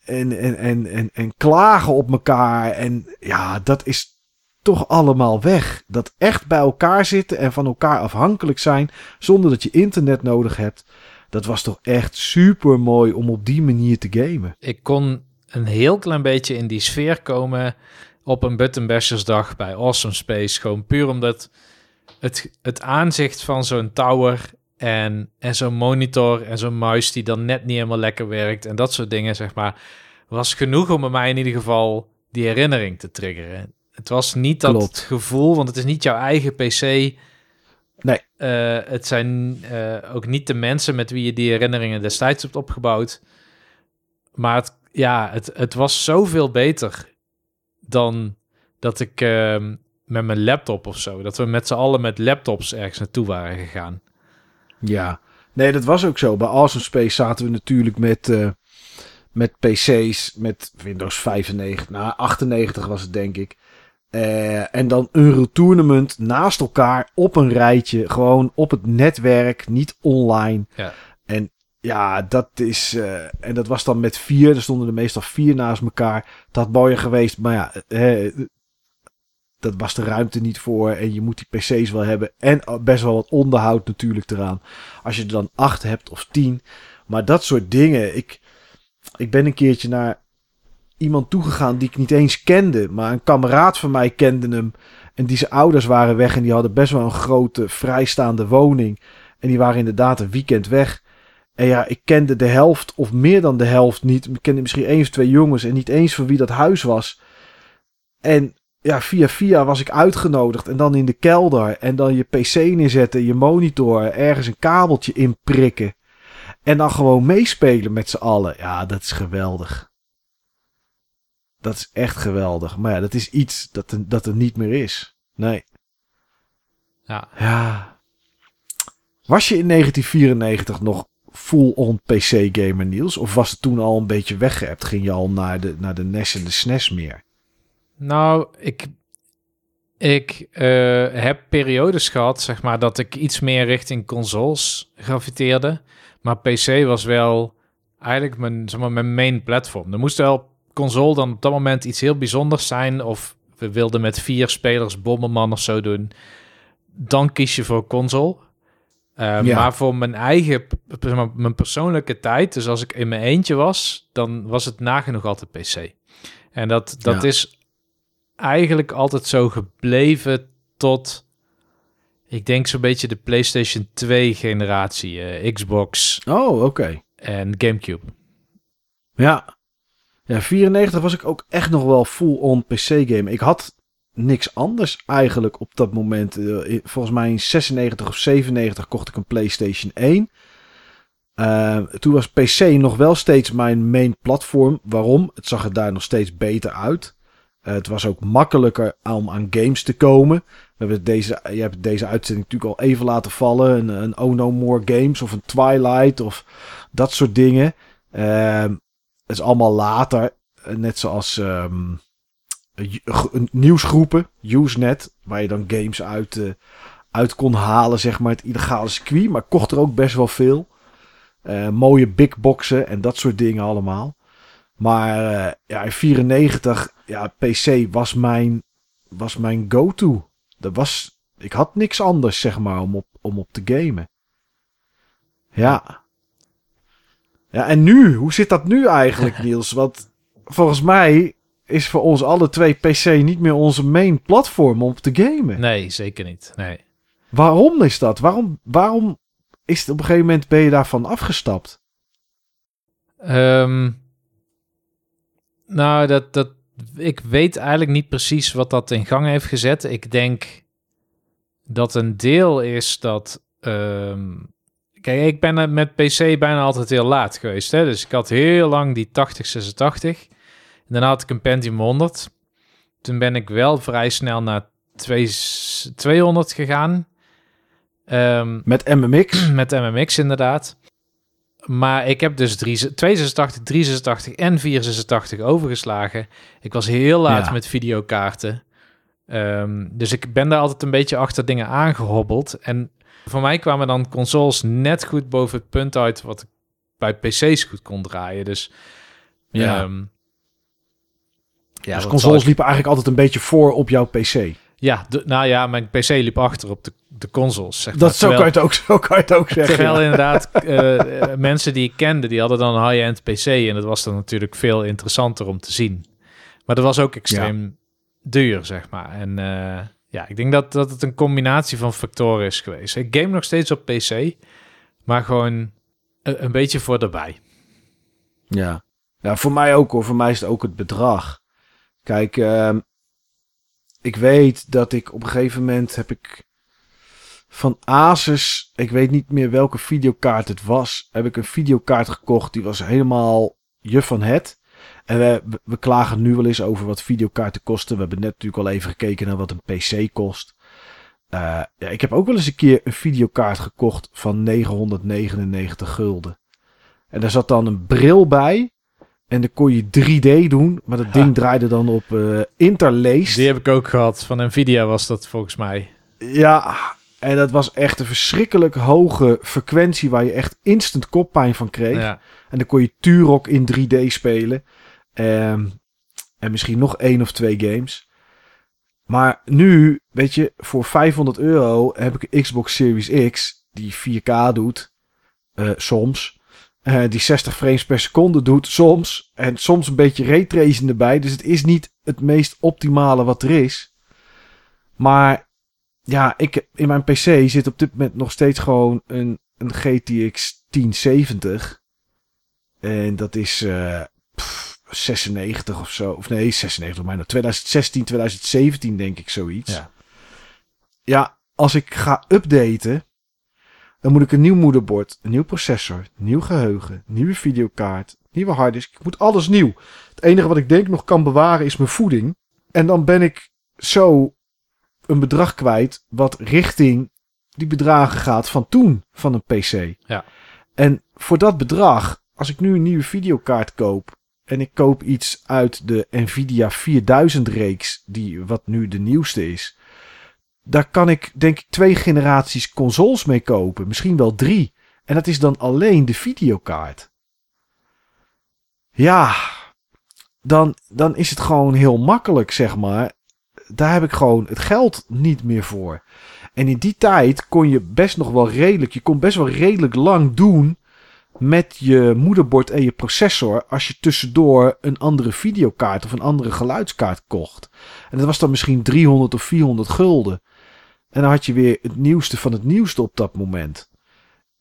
en, en, en, en, en klagen op elkaar. En ja, dat is toch allemaal weg. Dat echt bij elkaar zitten en van elkaar afhankelijk zijn. Zonder dat je internet nodig hebt. Dat was toch echt super mooi om op die manier te gamen. Ik kon een heel klein beetje in die sfeer komen op een Button Bashers dag bij Awesome Space. Gewoon puur omdat het, het aanzicht van zo'n tower en, en zo'n monitor en zo'n muis die dan net niet helemaal lekker werkt en dat soort dingen, zeg maar, was genoeg om bij mij in ieder geval die herinnering te triggeren. Het was niet dat Klopt. gevoel, want het is niet jouw eigen PC. Nee. Eh, het zijn eh, ook niet de mensen met wie je die herinneringen destijds hebt opgebouwd. Maar het, ja, het, het was zoveel beter dan dat ik ehm, met mijn laptop of zo, dat we met z'n allen met laptops ergens naartoe waren gegaan. Ja, nee, dat was ook zo. Bij Awesome Space zaten we natuurlijk met, eh, met PC's, met Windows 95, nou 98 was het denk ik. Eh, en dan Euro Tournament naast elkaar op een rijtje, gewoon op het netwerk, niet online. Ja. En ja, dat is. eh, en dat was dan met vier. Er stonden er meestal vier naast elkaar. Dat had mooier geweest, maar ja, eh, dat was de ruimte niet voor. En je moet die PC's wel hebben. En best wel wat onderhoud natuurlijk eraan. Als je er dan acht hebt of tien. Maar dat soort dingen. Ik, ik ben een keertje naar iemand toegegaan die ik niet eens kende. Maar een kameraad van mij kende hem. En die zijn ouders waren weg. En die hadden best wel een grote vrijstaande woning. En die waren inderdaad een weekend weg. En ja, ik kende de helft of meer dan de helft niet. Ik kende misschien één of twee jongens. En niet eens van wie dat huis was. En ja, via via was ik uitgenodigd. En dan in de kelder. En dan je pc neerzetten, je monitor. Ergens een kabeltje inprikken. En dan gewoon meespelen met z'n allen. Ja, dat is geweldig. Dat is echt geweldig. Maar ja, dat is iets dat er, dat er niet meer is. Nee. Ja, Ja. Was je in 1994 nog full-on PC-gamer, Niels? Of was het toen al een beetje weggeëpt? Ging je al naar de, naar de NES en de SNES meer? Nou, ik, ik eh, heb periodes gehad, zeg maar, dat ik iets meer richting consoles graviteerde. Maar PC was wel eigenlijk mijn, zeg maar, mijn main platform. Er moest wel console dan op dat moment iets heel bijzonders zijn. Of we wilden met vier spelers Bomberman of zo doen. Dan kies je voor console. Uh, Ja. Maar voor mijn eigen, zeg maar, mijn persoonlijke tijd, dus als ik in mijn eentje was, dan was het nagenoeg altijd PC. En dat, dat Ja. is eigenlijk altijd zo gebleven tot, ik denk zo'n beetje de PlayStation 2 generatie, eh, Xbox Oh, oké. en Gamecube. Ja. Ja, 94 was ik ook echt nog wel full-on PC-game. Ik had niks anders eigenlijk op dat moment. Eh, volgens mij in 96 of 97 kocht ik een PlayStation 1. Eh, toen was PC nog wel steeds mijn main platform. Waarom? Het zag er daar nog steeds beter uit. Eh, het was ook makkelijker om aan games te komen. We hebben deze, je hebt deze uitzending natuurlijk al even laten vallen. Een, een Oh No More Games of een Twilight of dat soort dingen. Ehm het is allemaal later. eh, Net zoals ehm, g- nieuwsgroepen, Usenet, waar je dan games uit, eh, uit kon halen, zeg maar, het illegale circuit. Maar kocht er ook best wel veel. Eh, mooie big boxen en dat soort dingen allemaal. Maar eh, ja, in 94, ja, PC was mijn, was mijn go-to. Dat was, ik had niks anders, zeg maar, om op, om op te gamen. Ja. Ja, en nu? Hoe zit dat nu eigenlijk, Niels? Want volgens mij is voor ons alle twee PC niet meer onze main platform om op te gamen. Nee, zeker niet. Nee. Waarom is dat? Waarom, waarom is het op een gegeven moment ben je daarvan afgestapt? Ehm, nou, dat, dat, ik weet eigenlijk niet precies wat dat in gang heeft gezet. Ik denk dat een deel is dat. ehm, kijk, ik ben met PC bijna altijd heel laat geweest. Hè? Dus ik had heel lang die 8086. En daarna had ik een Pentium 100. Toen ben ik wel vrij snel naar twee- 200 gegaan. Ehm, Met MMX? met MMX inderdaad. Maar ik heb dus 3 286, 386 en 486 overgeslagen. Ik was heel laat Ja. met videokaarten. Ehm, dus ik ben daar altijd een beetje achter dingen aangehobbeld. En voor mij kwamen dan consoles net goed boven het punt uit... wat ik bij PC's goed kon draaien. Dus Ja. ehm, ja, dus consoles ik- liepen eigenlijk altijd een beetje voor op jouw PC. Ja, de- nou ja, mijn PC liep achter op de, de consoles. Zeg maar. Dat, zo, kan je het ook, zo kan je het ook zeggen. Terwijl ja. inderdaad eh, eh, mensen die ik kende, die hadden dan een high-end PC. En dat was dan natuurlijk veel interessanter om te zien. Maar dat was ook extreem duur, zeg maar. En eh, ja, ik denk dat, dat het een combinatie van factoren is geweest. Ik game nog steeds op PC, maar gewoon een, een beetje voor erbij. Ja. ja, voor mij ook hoor. Voor mij is het ook het bedrag. Kijk, ehm, ik weet dat ik op een gegeven moment heb ik van Asus, ik weet niet meer welke videokaart het was, heb ik een videokaart gekocht. Die was helemaal je van het. En we klagen nu wel eens over wat videokaarten kosten. We hebben net natuurlijk al even gekeken naar wat een PC kost. Eh, ja, ik heb ook wel eens een keer een videokaart gekocht van 999 gulden. En daar zat dan een bril bij. En dan kon je 3D doen. Maar dat ding draaide dan op eh interlaced. Die heb ik ook gehad. Van Nvidia was dat volgens mij. Ja, en dat was echt een verschrikkelijk hoge frequentie waar je echt instant koppijn van kreeg. Ja. En dan kon je Turok in 3D spelen. Ehm, en misschien nog één of twee games. Maar nu, weet je, voor 500 euro heb ik een Xbox Series X die 4K doet. eh, soms. Eh, die 60 frames per seconde doet soms. En soms een beetje raytracing erbij. Dus het is niet het meest optimale wat er is. Maar ja, ik, in mijn PC zit op dit moment nog steeds gewoon een, een GTX 1070. En dat is eh, pff, 96 of zo. Of nee, 96, maar nou 2016, 2017 denk ik zoiets. Ja. Ja, als ik ga updaten, dan moet ik een nieuw moederbord, een nieuw processor, nieuw geheugen, nieuwe videokaart, nieuwe harddisk. Ik moet alles nieuw. Het enige wat ik denk nog kan bewaren is mijn voeding. En dan ben ik zo een bedrag kwijt wat richting die bedragen gaat van toen van een PC. Ja. En voor dat bedrag, als ik nu een nieuwe videokaart koop en ik koop iets uit de Nvidia 4000 reeks, die wat nu de nieuwste is, daar kan ik denk ik twee generaties consoles mee kopen, misschien wel drie. En dat is dan alleen de videokaart. Ja, dan, dan is het gewoon heel makkelijk, zeg maar. Daar heb ik gewoon het geld niet meer voor. En in die tijd kon je best nog wel redelijk, je kon best wel redelijk lang doen met je moederbord en je processor als je tussendoor een andere videokaart of een andere geluidskaart kocht. En dat was dan misschien 300 of 400 gulden. En dan had je weer het nieuwste van het nieuwste op dat moment.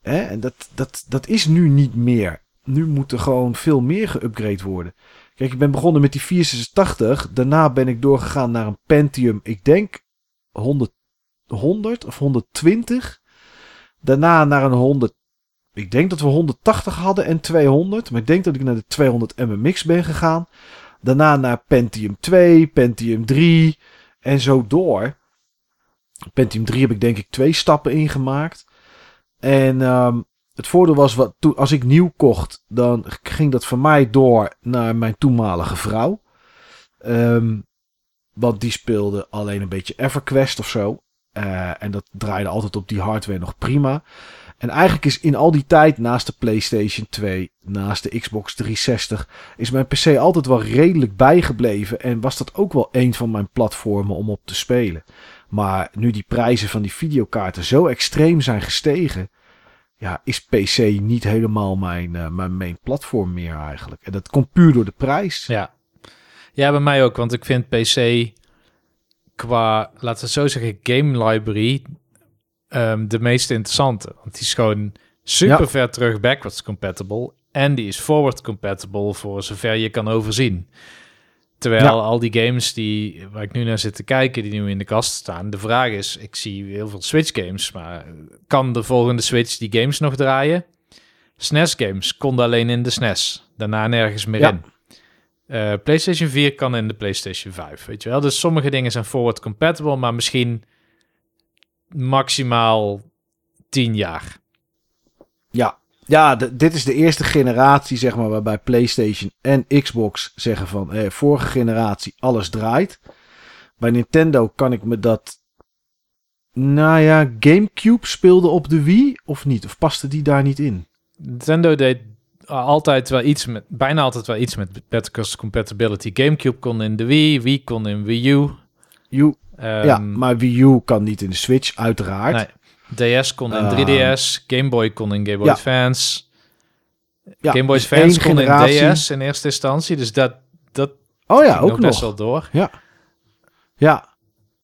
Hè? En dat, dat, dat is nu niet meer. Nu moet er gewoon veel meer geüpgrade worden. Kijk, ik ben begonnen met die 486. Daarna ben ik doorgegaan naar een Pentium, ik denk 100, 100 of 120. Daarna naar een 100. Ik denk dat we 180 hadden en 200. Maar ik denk dat ik naar de 200 MMX ben gegaan. Daarna naar Pentium 2, Pentium 3 en zo door. Pentium 3 heb ik denk ik twee stappen ingemaakt. En um, het voordeel was, wat, als ik nieuw kocht, dan ging dat van mij door naar mijn toenmalige vrouw. Um, want die speelde alleen een beetje EverQuest of zo. Uh, en dat draaide altijd op die hardware nog prima. En eigenlijk is in al die tijd, naast de PlayStation 2, naast de Xbox 360, is mijn PC altijd wel redelijk bijgebleven. En was dat ook wel een van mijn platformen om op te spelen. Maar nu die prijzen van die videokaarten zo extreem zijn gestegen, ja, is PC niet helemaal mijn, uh, mijn main platform meer eigenlijk. En dat komt puur door de prijs. Ja. ja, bij mij ook, want ik vind PC qua, laten we zo zeggen, game library um, de meest interessante. Want die is gewoon super ja. ver terug backwards compatible en die is forward compatible voor zover je kan overzien. Terwijl al die games die, waar ik nu naar zit te kijken, die nu in de kast staan. De vraag is, ik zie heel veel Switch games, maar kan de volgende Switch die games nog draaien? SNES games konden alleen in de SNES, daarna nergens meer in. Uh, PlayStation 4 kan in de PlayStation 5, weet je wel. Dus sommige dingen zijn forward compatible, maar misschien maximaal 10 jaar. Ja, ja, dit is de eerste generatie, zeg maar, waarbij PlayStation en Xbox zeggen van eh, vorige generatie alles draait. Bij Nintendo kan ik me dat. Nou ja, GameCube speelde op de Wii of niet? Of paste die daar niet in? Nintendo deed altijd wel iets met, bijna altijd wel iets met backwards compatibility. GameCube kon in de Wii, Wii kon in Wii U. U um, ja, maar Wii U kan niet in de Switch, uiteraard. Nee. DS kon in 3DS, ehm, Game Boy kon in Game Boy Advance. Ja, Game Boy dus Advance kon generatie... in DS in eerste instantie, dus dat, dat oh ja, ook nog best wel door. Ja. ja,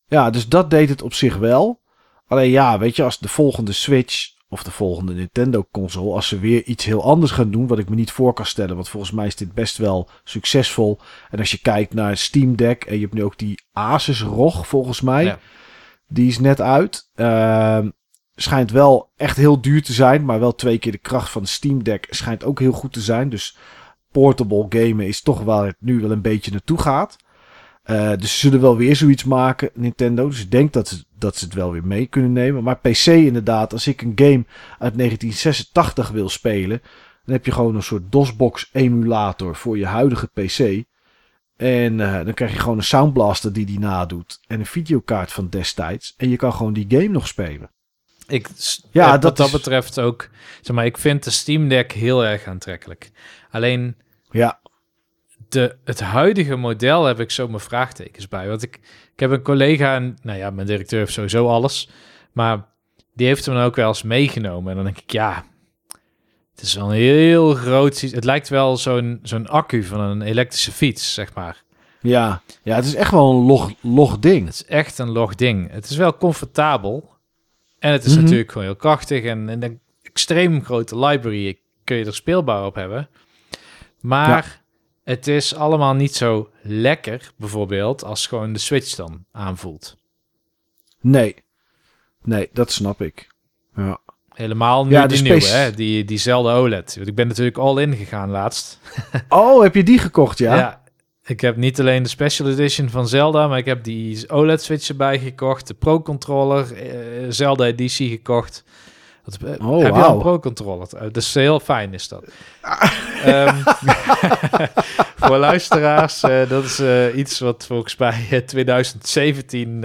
ja, dus dat deed het op zich wel. Alleen ja, weet je, als de volgende Switch of de volgende Nintendo console, als ze weer iets heel anders gaan doen, wat ik me niet voor kan stellen, want volgens mij is dit best wel succesvol. En als je kijkt naar Steam Deck en je hebt nu ook die Asus ROG volgens mij, ja. die is net uit. Uh, schijnt wel echt heel duur te zijn, maar wel twee keer de kracht van de Steam Deck schijnt ook heel goed te zijn. Dus portable gamen is toch waar het nu wel een beetje naartoe gaat. Uh, dus ze zullen wel weer zoiets maken, Nintendo. Dus ik denk dat ze, dat ze het wel weer mee kunnen nemen. Maar PC inderdaad, als ik een game uit 1986 wil spelen... dan heb je gewoon een soort DOSBox emulator voor je huidige PC. En uh, dan krijg je gewoon een Soundblaster die die nadoet. En een videokaart van destijds. En je kan gewoon die game nog spelen. Ik, ja, dat wat dat betreft ook... Zeg maar, ik vind de Steam Deck heel erg aantrekkelijk. Alleen... Ja. De, het huidige model heb ik zo mijn vraagtekens bij. Want ik, ik heb een collega, en, nou ja, mijn directeur heeft sowieso alles. Maar die heeft hem ook wel eens meegenomen. En dan denk ik, ja, het is wel een heel groot... Het lijkt wel zo'n zo'n accu van een elektrische fiets, zeg maar. Ja, ja het is echt wel een log, log ding. Het is echt een log ding. Het is wel comfortabel. En het is mhm. natuurlijk gewoon heel krachtig en, een extreem grote library kun je er speelbaar op hebben. Maar het is allemaal niet zo lekker, bijvoorbeeld, als gewoon de Switch dan aanvoelt. Nee, nee, dat snap ik. Ja. Helemaal nu ja, die nieuwe, hè? Die, diezelfde OLED. Want ik ben natuurlijk all in gegaan laatst. oh, heb je die gekocht, ja? Ja, ik heb niet alleen de Special Edition van Zelda, maar ik heb die OLED-switch erbij gekocht. De Pro-controller, uh, Zelda editie gekocht. Dat, uh, oh, heb wow. je een Pro-controller? Uh, dus heel fijn is dat. um, voor luisteraars, dat is iets wat volgens mij 2017...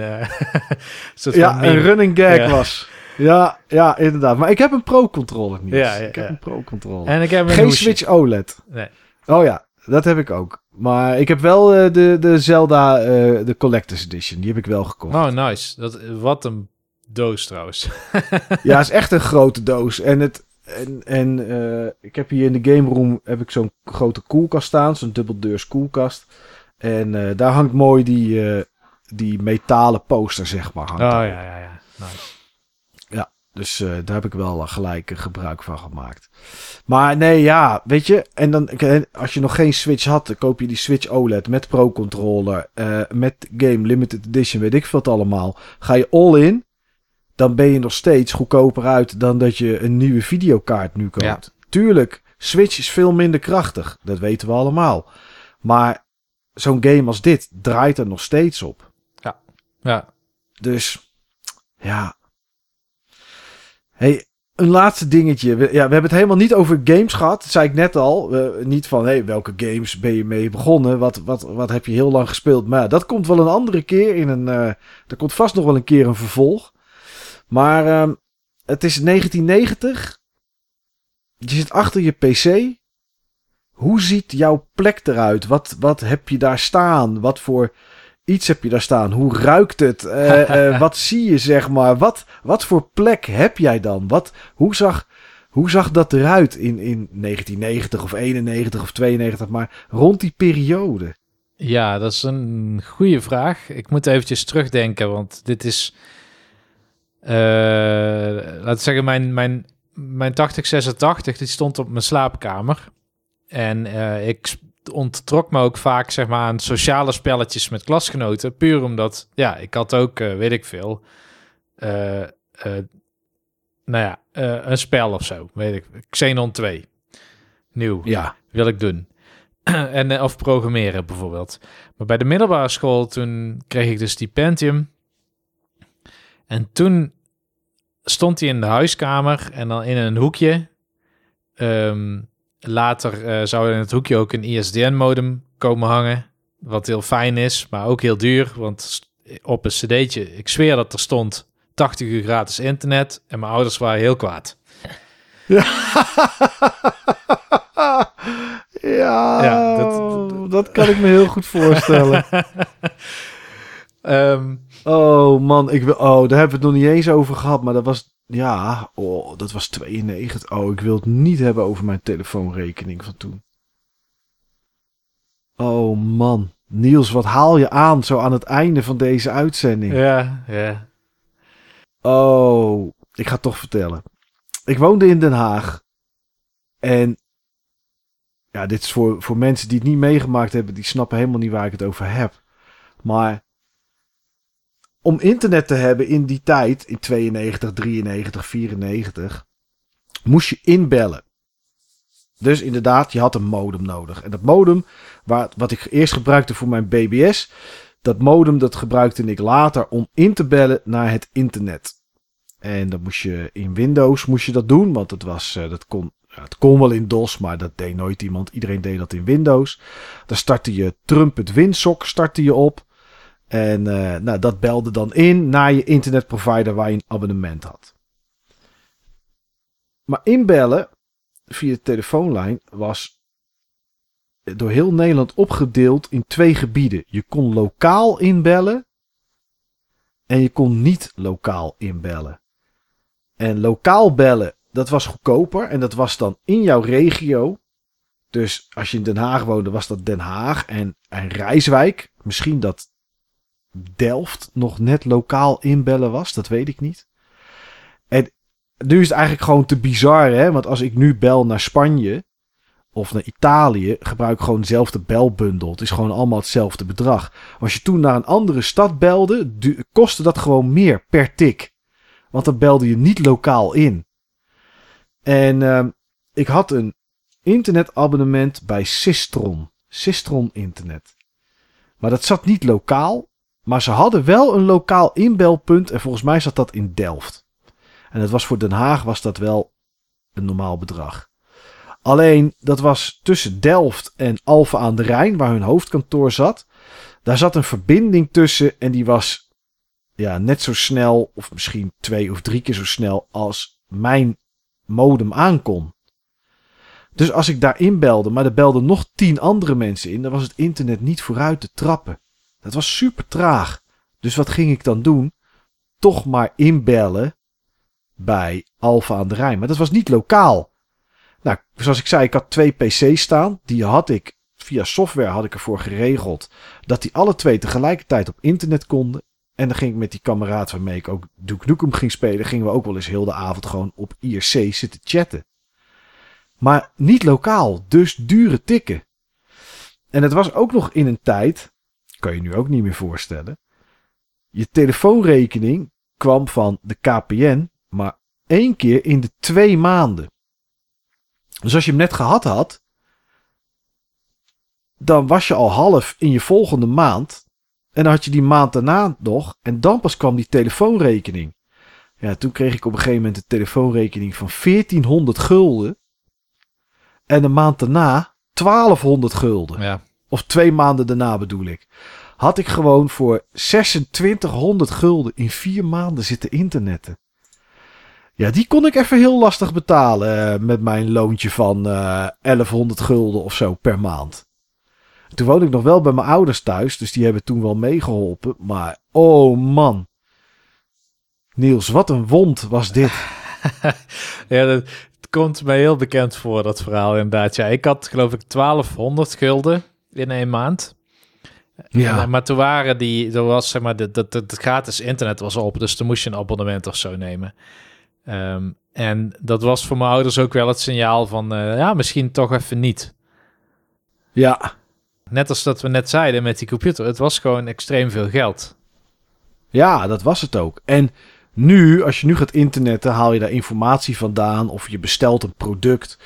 ja, een running gag was. Ja, ja, inderdaad. Maar ik heb een Pro-controller niet. Ja, ja, ik heb een Pro-controller. En ik heb een Geen hoesje. Switch OLED. Nee. Oh ja, dat heb ik ook. Maar ik heb wel eh, de, de Zelda, eh, de Collector's Edition. Die heb ik wel gekocht. Oh, nice. Dat, wat een doos trouwens. Ja, het is echt een grote doos. En, het, en, en eh, ik heb hier in de game room heb ik zo'n grote koelkast staan. Zo'n dubbeldeurs koelkast. En daar hangt mooi die, die metalen poster, zeg maar. Oh hangt ja, daar. ja, ja. Nice. Dus eh, daar heb ik wel eh, gelijk eh, gebruik van gemaakt. Maar nee, ja, weet je. En dan, als je nog geen Switch had, dan koop je die Switch OLED met Pro Controller. met Game Limited Edition, weet ik veel wat allemaal. Ga je all in, dan ben je nog steeds goedkoper uit dan dat je een nieuwe videokaart nu koopt. Ja. Tuurlijk, Switch is veel minder krachtig. Dat weten we allemaal. Maar zo'n game als dit draait er nog steeds op. Ja. Dus ja. Hey, een laatste dingetje. We, ja, we hebben het helemaal niet over games gehad. Dat zei ik net al. Niet van hey, welke games ben je mee begonnen? Wat, wat, wat heb je heel lang gespeeld? Maar dat komt wel een andere keer in een. eh er komt vast nog wel een keer een vervolg. Maar ehm, het is 1990. Je zit achter je PC. Hoe ziet jouw plek eruit? Wat, wat heb je daar staan? Wat voor iets heb je daar staan? Hoe ruikt het? Eh, eh, wat zie je, zeg maar? Wat, wat voor plek heb jij dan? Wat, hoe, zag, hoe zag dat eruit in, in 1990 of 91 of 92? Maar rond die periode. Ja, dat is een goede vraag. Ik moet eventjes terugdenken, want dit is... eh laten we zeggen, mijn, mijn, mijn 8086, die stond op mijn slaapkamer. En ik onttrok me ook vaak, zeg maar, aan sociale spelletjes met klasgenoten. Puur omdat, ja, ik had ook, eh, weet ik veel... eh, eh, nou ja, een spel of zo, weet ik. Xenon 2. Nieuw Ja. wil ik doen. en, of programmeren bijvoorbeeld. Maar bij de middelbare school, toen kreeg ik dus die Pentium. En toen stond hij in de huiskamer en dan in een hoekje. Ehm, later eh, zou in het hoekje ook een ISDN-modem komen hangen. Wat heel fijn is, maar ook heel duur. Want op een cd'tje, ik zweer dat er stond 80 uur gratis internet. En mijn ouders waren heel kwaad. ja, Ja, dat- dat, kan ik me heel goed voorstellen. Ehm, Oh man, ik wil, oh, daar hebben we het nog niet eens over gehad. Maar dat was, ja, oh, dat was 92. Oh, ik wil het niet hebben over mijn telefoonrekening van toen. Oh man, Niels, wat haal je aan zo aan het einde van deze uitzending? ja, ja. Oh, ik ga het toch vertellen. Ik woonde in Den Haag. En ja, dit is voor, voor mensen die het niet meegemaakt hebben, die snappen helemaal niet waar ik het over heb. Maar om internet te hebben in die tijd, in 92, 93, 94, moest je inbellen. Dus inderdaad, je had een modem nodig. En dat modem, wat ik eerst gebruikte voor mijn BBS, dat modem dat gebruikte ik later om in te bellen naar het internet. En dan moest je in Windows moest je dat doen, want het, was, eh, dat kon, het kon wel in DOS, maar dat deed nooit iemand. Iedereen deed dat in Windows. Dan startte je Trump het WinSock startte je op. En eh, nou, dat belde dan in naar je internetprovider waar je een abonnement had. Maar inbellen via de telefoonlijn was door heel Nederland opgedeeld in twee gebieden. Je kon lokaal inbellen en je kon niet lokaal inbellen. En lokaal bellen, dat was goedkoper en dat was dan in jouw regio. Dus als je in Den Haag woonde, was dat Den Haag en, en Rijswijk. Misschien dat Delft nog net lokaal inbellen was, dat weet ik niet. En nu is het eigenlijk gewoon te bizar, hè? Want als ik nu bel naar Spanje of naar Italië, gebruik ik gewoon dezelfde belbundel. Het is gewoon allemaal hetzelfde bedrag. Als je toen naar een andere stad belde, kostte dat gewoon meer per tik. Want dan belde je niet lokaal in. En ehm, ik had een internetabonnement bij Sistron. Sistron Internet. Maar dat zat niet lokaal. Maar ze hadden wel een lokaal inbelpunt. En volgens mij zat dat in Delft. En het was voor Den Haag was dat wel een normaal bedrag. Alleen dat was tussen Delft en Alphen aan de Rijn, waar hun hoofdkantoor zat. Daar zat een verbinding tussen en die was ja, net zo snel, of misschien twee of drie keer zo snel als mijn modem aankon. Dus als ik daar inbelde, maar er belden nog tien andere mensen in, dan was het internet niet vooruit te trappen. Dat was super traag. Dus wat ging ik dan doen? Toch maar inbellen bij Alfa aan de Rijn. Maar dat was niet lokaal. Nou, zoals ik zei, ik had twee PC's staan. Die had ik via software had ik ervoor geregeld dat die alle twee tegelijkertijd op internet konden. En dan ging ik met die kameraad waarmee ik ook Duke Nukem ging spelen, gingen we ook wel eens heel de avond gewoon op IRC zitten chatten. Maar niet lokaal, dus dure tikken. En het was ook nog in een tijd, kan je nu ook niet meer voorstellen. Je telefoonrekening kwam van de KPN, maar één keer in de twee maanden. Dus als je hem net gehad had, dan was je al half in je volgende maand. En dan had je die maand daarna nog. En dan pas kwam die telefoonrekening. Ja, toen kreeg ik op een gegeven moment een telefoonrekening van 1400 gulden. En een maand daarna 1200 gulden. Ja. Of twee maanden daarna bedoel ik. Had ik gewoon voor 2600 gulden in vier maanden zitten internetten. Ja, die kon ik even heel lastig betalen eh, met mijn loontje van eh 1100 gulden of zo per maand. Toen woonde ik nog wel bij mijn ouders thuis, dus die hebben toen wel meegeholpen. Maar oh man. Niels, wat een wond was dit. ja, dat het komt mij heel bekend voor, dat verhaal inderdaad. Ja, ik had geloof ik 1200 gulden in één maand. Ja. En, maar toen waren die, er was zeg maar, dat het, het gratis internet was op, dus toen moest je een abonnement of zo nemen. Ehm, en dat was voor mijn ouders ook wel het signaal van, eh, ja, misschien toch even niet. Ja, Net als dat we net zeiden met die computer, het was gewoon extreem veel geld. ja, dat was het ook. En nu, als je nu gaat internetten, haal je daar informatie vandaan. Of je bestelt een product.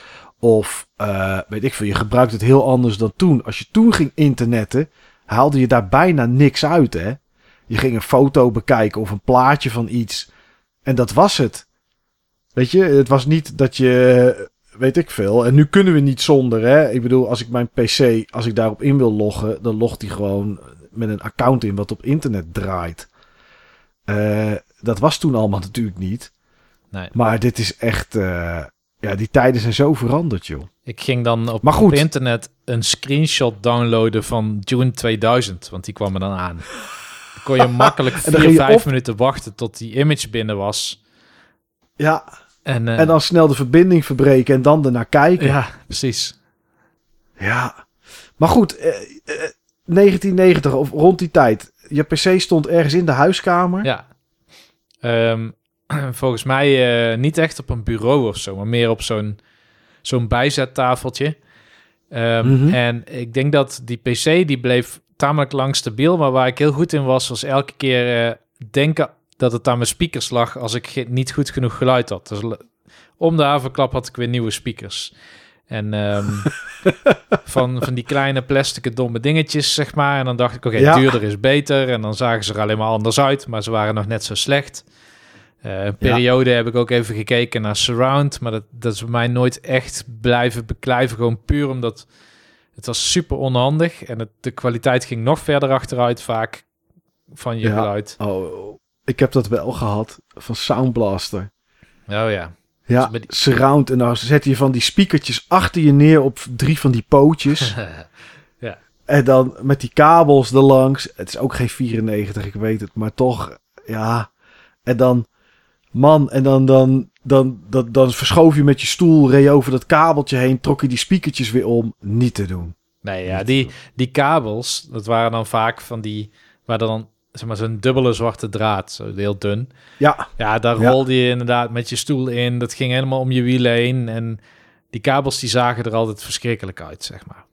Of eh, weet ik veel, je gebruikt het heel anders dan toen. Als je toen ging internetten, haalde je daar bijna niks uit, hè? Je ging een foto bekijken of een plaatje van iets. En dat was het. Weet je, het was niet dat je, weet ik veel. En nu kunnen we niet zonder, hè? Ik bedoel, als ik mijn PC, als ik daarop in wil loggen, dan logt hij gewoon met een account in wat op internet draait. Eh, dat was toen allemaal natuurlijk niet. Nee. Maar dit is echt, eh, ja, die tijden zijn zo veranderd, joh. Ik ging dan op, Maar goed. op internet een screenshot downloaden van June 2000, want die kwam er dan aan. Dan kon je makkelijk En dan 4, ging je 5 of- minuten wachten tot die image binnen was. Ja, En, eh, en dan snel de verbinding verbreken en dan ernaar kijken. ja, precies. Ja. Maar goed, eh, eh, 1990 of rond die tijd. Je PC stond ergens in de huiskamer. Ja. Ehm, volgens mij eh, niet echt op een bureau of zo, maar meer op zo'n zo'n bijzettafeltje. Ehm, Mhm. En ik denk dat die PC die bleef tamelijk lang stabiel, maar waar ik heel goed in was, was elke keer eh, denken dat het aan mijn speakers lag als ik niet goed genoeg geluid had. Dus om de havenklap had ik weer nieuwe speakers. En ehm, van, van die kleine plastic domme dingetjes, zeg maar. En dan dacht ik, oké, Ja. duurder is beter. En dan zagen ze er alleen maar anders uit, maar ze waren nog net zo slecht. Eh, een periode heb ik ook even gekeken naar Surround, maar dat, dat is bij mij nooit echt blijven beklijven. Gewoon puur omdat het was super onhandig en het, de kwaliteit ging nog verder achteruit vaak van je Ja. geluid. Oh, ik heb dat wel gehad van Sound Blaster. Oh ja. Ja, Dus met die- surround. En dan zet je van die speakertjes achter je neer op drie van die pootjes. en dan met die kabels erlangs. Het is ook geen 94, ik weet het. Maar toch, ja. En dan, man, en dan, dan, dan, dan, dan verschoof je met je stoel, reed je over dat kabeltje heen, trok je die speakertjes weer om. Niet te doen. Nee, ja, die, die kabels, dat waren dan vaak van die, waar dan zeg maar zo'n dubbele zwarte draad, zo heel dun. Ja, Ja, daar Ja. rolde je inderdaad met je stoel in. Dat ging helemaal om je wielen heen. En die kabels die zagen er altijd verschrikkelijk uit, zeg maar.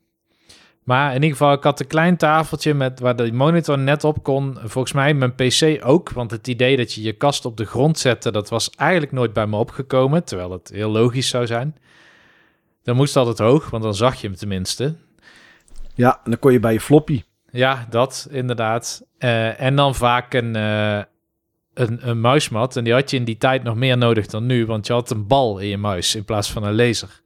Maar in ieder geval, ik had een klein tafeltje met waar de monitor net op kon. Volgens mij mijn PC ook. Want het idee dat je je kast op de grond zette, dat was eigenlijk nooit bij me opgekomen. Terwijl het heel logisch zou zijn. Dan moest het altijd hoog, want dan zag je hem tenminste. ja, en dan kon je bij je floppy. Ja, dat inderdaad. Eh, en dan vaak een, eh, een, een muismat. En die had je in die tijd nog meer nodig dan nu, want je had een bal in je muis in plaats van een laser.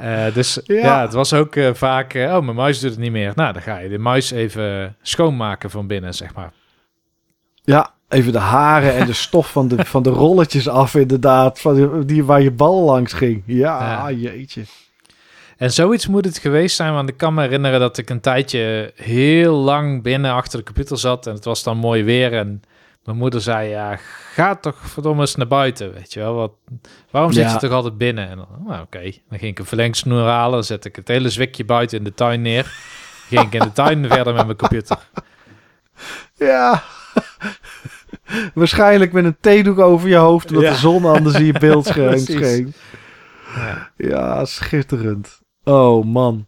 Eh, dus ja. Ja. het was ook eh, vaak, eh, oh, mijn muis doet het niet meer. Nou, dan ga je de muis even schoonmaken van binnen, zeg maar. Ja, even de haren en de stof van de, van de rolletjes af inderdaad. Van die, waar je bal langs ging. Ja, Ja. jeetje. En zoiets moet het geweest zijn, want ik kan me herinneren dat ik een tijdje heel lang binnen achter de computer zat en het was dan mooi weer en mijn moeder zei, ja, ga toch verdomme eens naar buiten, weet je wel. Wat, waarom zit Ja. je toch altijd binnen? En dan, oh, oké, dan ging ik een verlengsnoer halen, dan zet ik het hele zwikje buiten in de tuin neer. Ging ik in de tuin verder met mijn computer. Ja. Waarschijnlijk met een theedoek over je hoofd, omdat Ja. de zon anders in je beeldscherm scheen. Ja. Ja, schitterend. Oh man.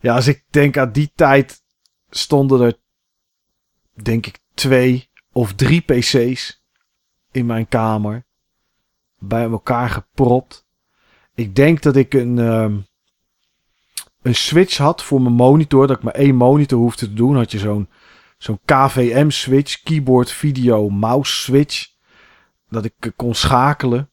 Ja, als ik denk aan die tijd stonden er, denk ik, twee of drie PC's in mijn kamer. Bij elkaar gepropt. Ik denk dat ik een, ehm, een switch had voor mijn monitor. Dat ik maar één monitor hoefde te doen. Had je zo'n zo'n KVM switch. Keyboard, video, mouse switch. Dat ik eh, kon schakelen.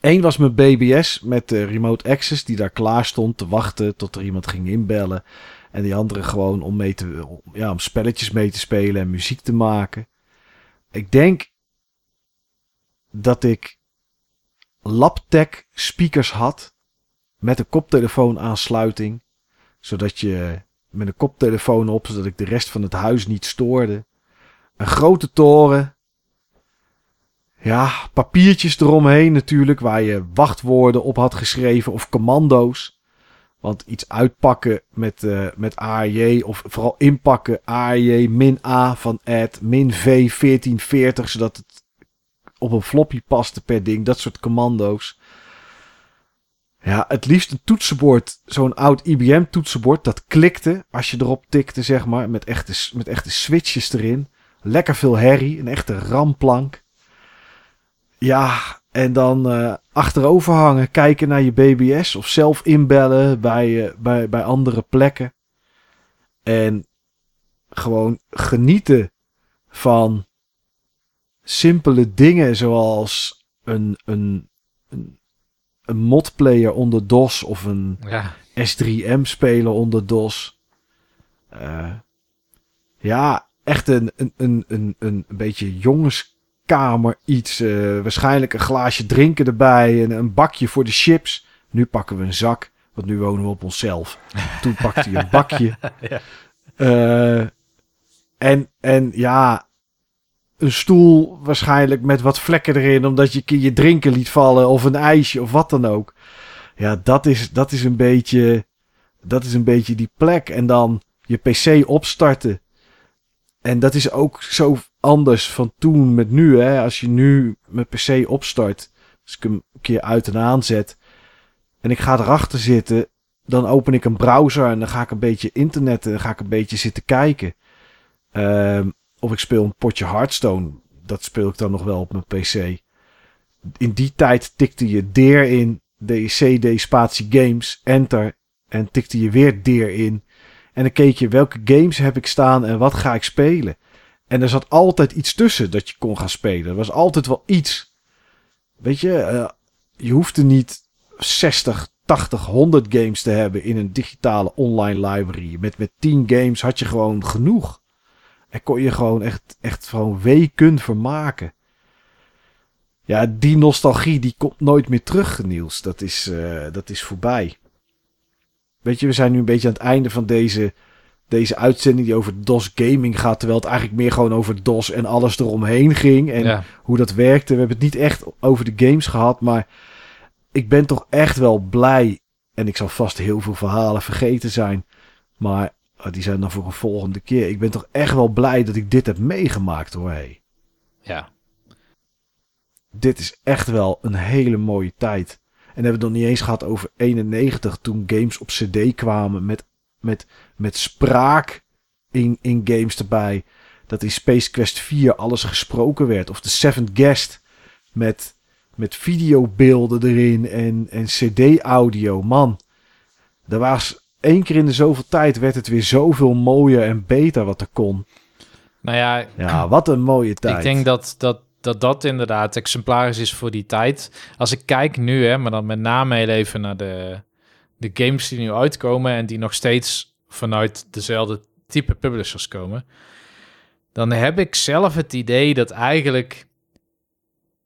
Eén was mijn BBS met de remote access die daar klaar stond te wachten tot er iemand ging inbellen. En die andere gewoon om, mee te, ja, om spelletjes mee te spelen en muziek te maken. Ik denk dat ik Labtech speakers had met een koptelefoon aansluiting. Zodat je met een koptelefoon op, zodat ik de rest van het huis niet stoorde. Een grote toren ja, papiertjes eromheen natuurlijk, waar je wachtwoorden op had geschreven of commando's. Want iets uitpakken met, eh, met ARJ of vooral inpakken ARJ min A van add min V 1440, zodat het op een floppy paste per ding. Dat soort commando's. Ja, het liefst een toetsenbord, zo'n oud IBM toetsenbord, dat klikte als je erop tikte, zeg maar, met echte, met echte switches erin. Lekker veel herrie, een echte ramplank. Ja, en dan eh, achterover hangen, kijken naar je BBS of zelf inbellen bij, eh, bij, bij andere plekken. En gewoon genieten van simpele dingen zoals een, een, een, een modplayer onder DOS of een ja, S3M spelen onder DOS. Eh, ja, echt een, een, een, een, een beetje jongenskamer iets. eh, waarschijnlijk een glaasje drinken erbij en een bakje voor de chips. Nu pakken we een zak, want nu wonen we op onszelf. Toen pakte hij een bakje. Ja. Eh, en, en ja, een stoel waarschijnlijk met wat vlekken erin, omdat je je drinken liet vallen of een ijsje of wat dan ook. Ja, dat is, dat is een beetje, dat is een beetje die plek. En dan je PC opstarten. En dat is ook zo anders van toen met nu. Hè? Als je nu mijn PC opstart, als ik hem een keer uit en aanzet en ik ga erachter zitten, dan open ik een browser en dan ga ik een beetje internetten, dan ga ik een beetje zitten kijken. Ehm, of ik speel een potje Hearthstone. Dat speel ik dan nog wel op mijn PC. In die tijd tikte je DEER in, CD spatie games, enter. En tikte je weer DEER in. En dan keek je welke games heb ik staan en wat ga ik spelen. En er zat altijd iets tussen dat je kon gaan spelen. Er was altijd wel iets. Weet je, eh, je hoefde niet 60, 80, 100 games te hebben in een digitale online library. Met, met 10 games had je gewoon genoeg. En kon je gewoon echt, echt gewoon weken vermaken. Ja, die nostalgie die komt nooit meer terug, Niels. Dat is, eh, dat is voorbij. Weet je, we zijn nu een beetje aan het einde van deze, deze uitzending die over DOS gaming gaat. Terwijl het eigenlijk meer gewoon over DOS en alles eromheen ging. En ja. hoe dat werkte. We hebben het niet echt over de games gehad, maar ik ben toch echt wel blij. En ik zal vast heel veel verhalen vergeten zijn. Maar oh, die zijn dan voor een volgende keer. Ik ben toch echt wel blij dat ik dit heb meegemaakt hoor. Hey. ja. Dit is echt wel een hele mooie tijd. En hebben we het nog niet eens gehad over 91 toen games op cd kwamen met, met, met spraak in, in games erbij. Dat in Space Quest 4 alles gesproken werd. Of de Seventh Guest met, met videobeelden erin en, en cd-audio. Man, er was één keer in de zoveel tijd werd het weer zoveel mooier en beter wat er kon. Nou ja, Ja, wat een mooie tijd. Ik denk dat dat, dat dat inderdaad exemplarisch is voor die tijd. Als ik kijk nu, hè, maar dan met name heel even naar de, de games die nu uitkomen en die nog steeds vanuit dezelfde type publishers komen. dan heb ik zelf het idee dat eigenlijk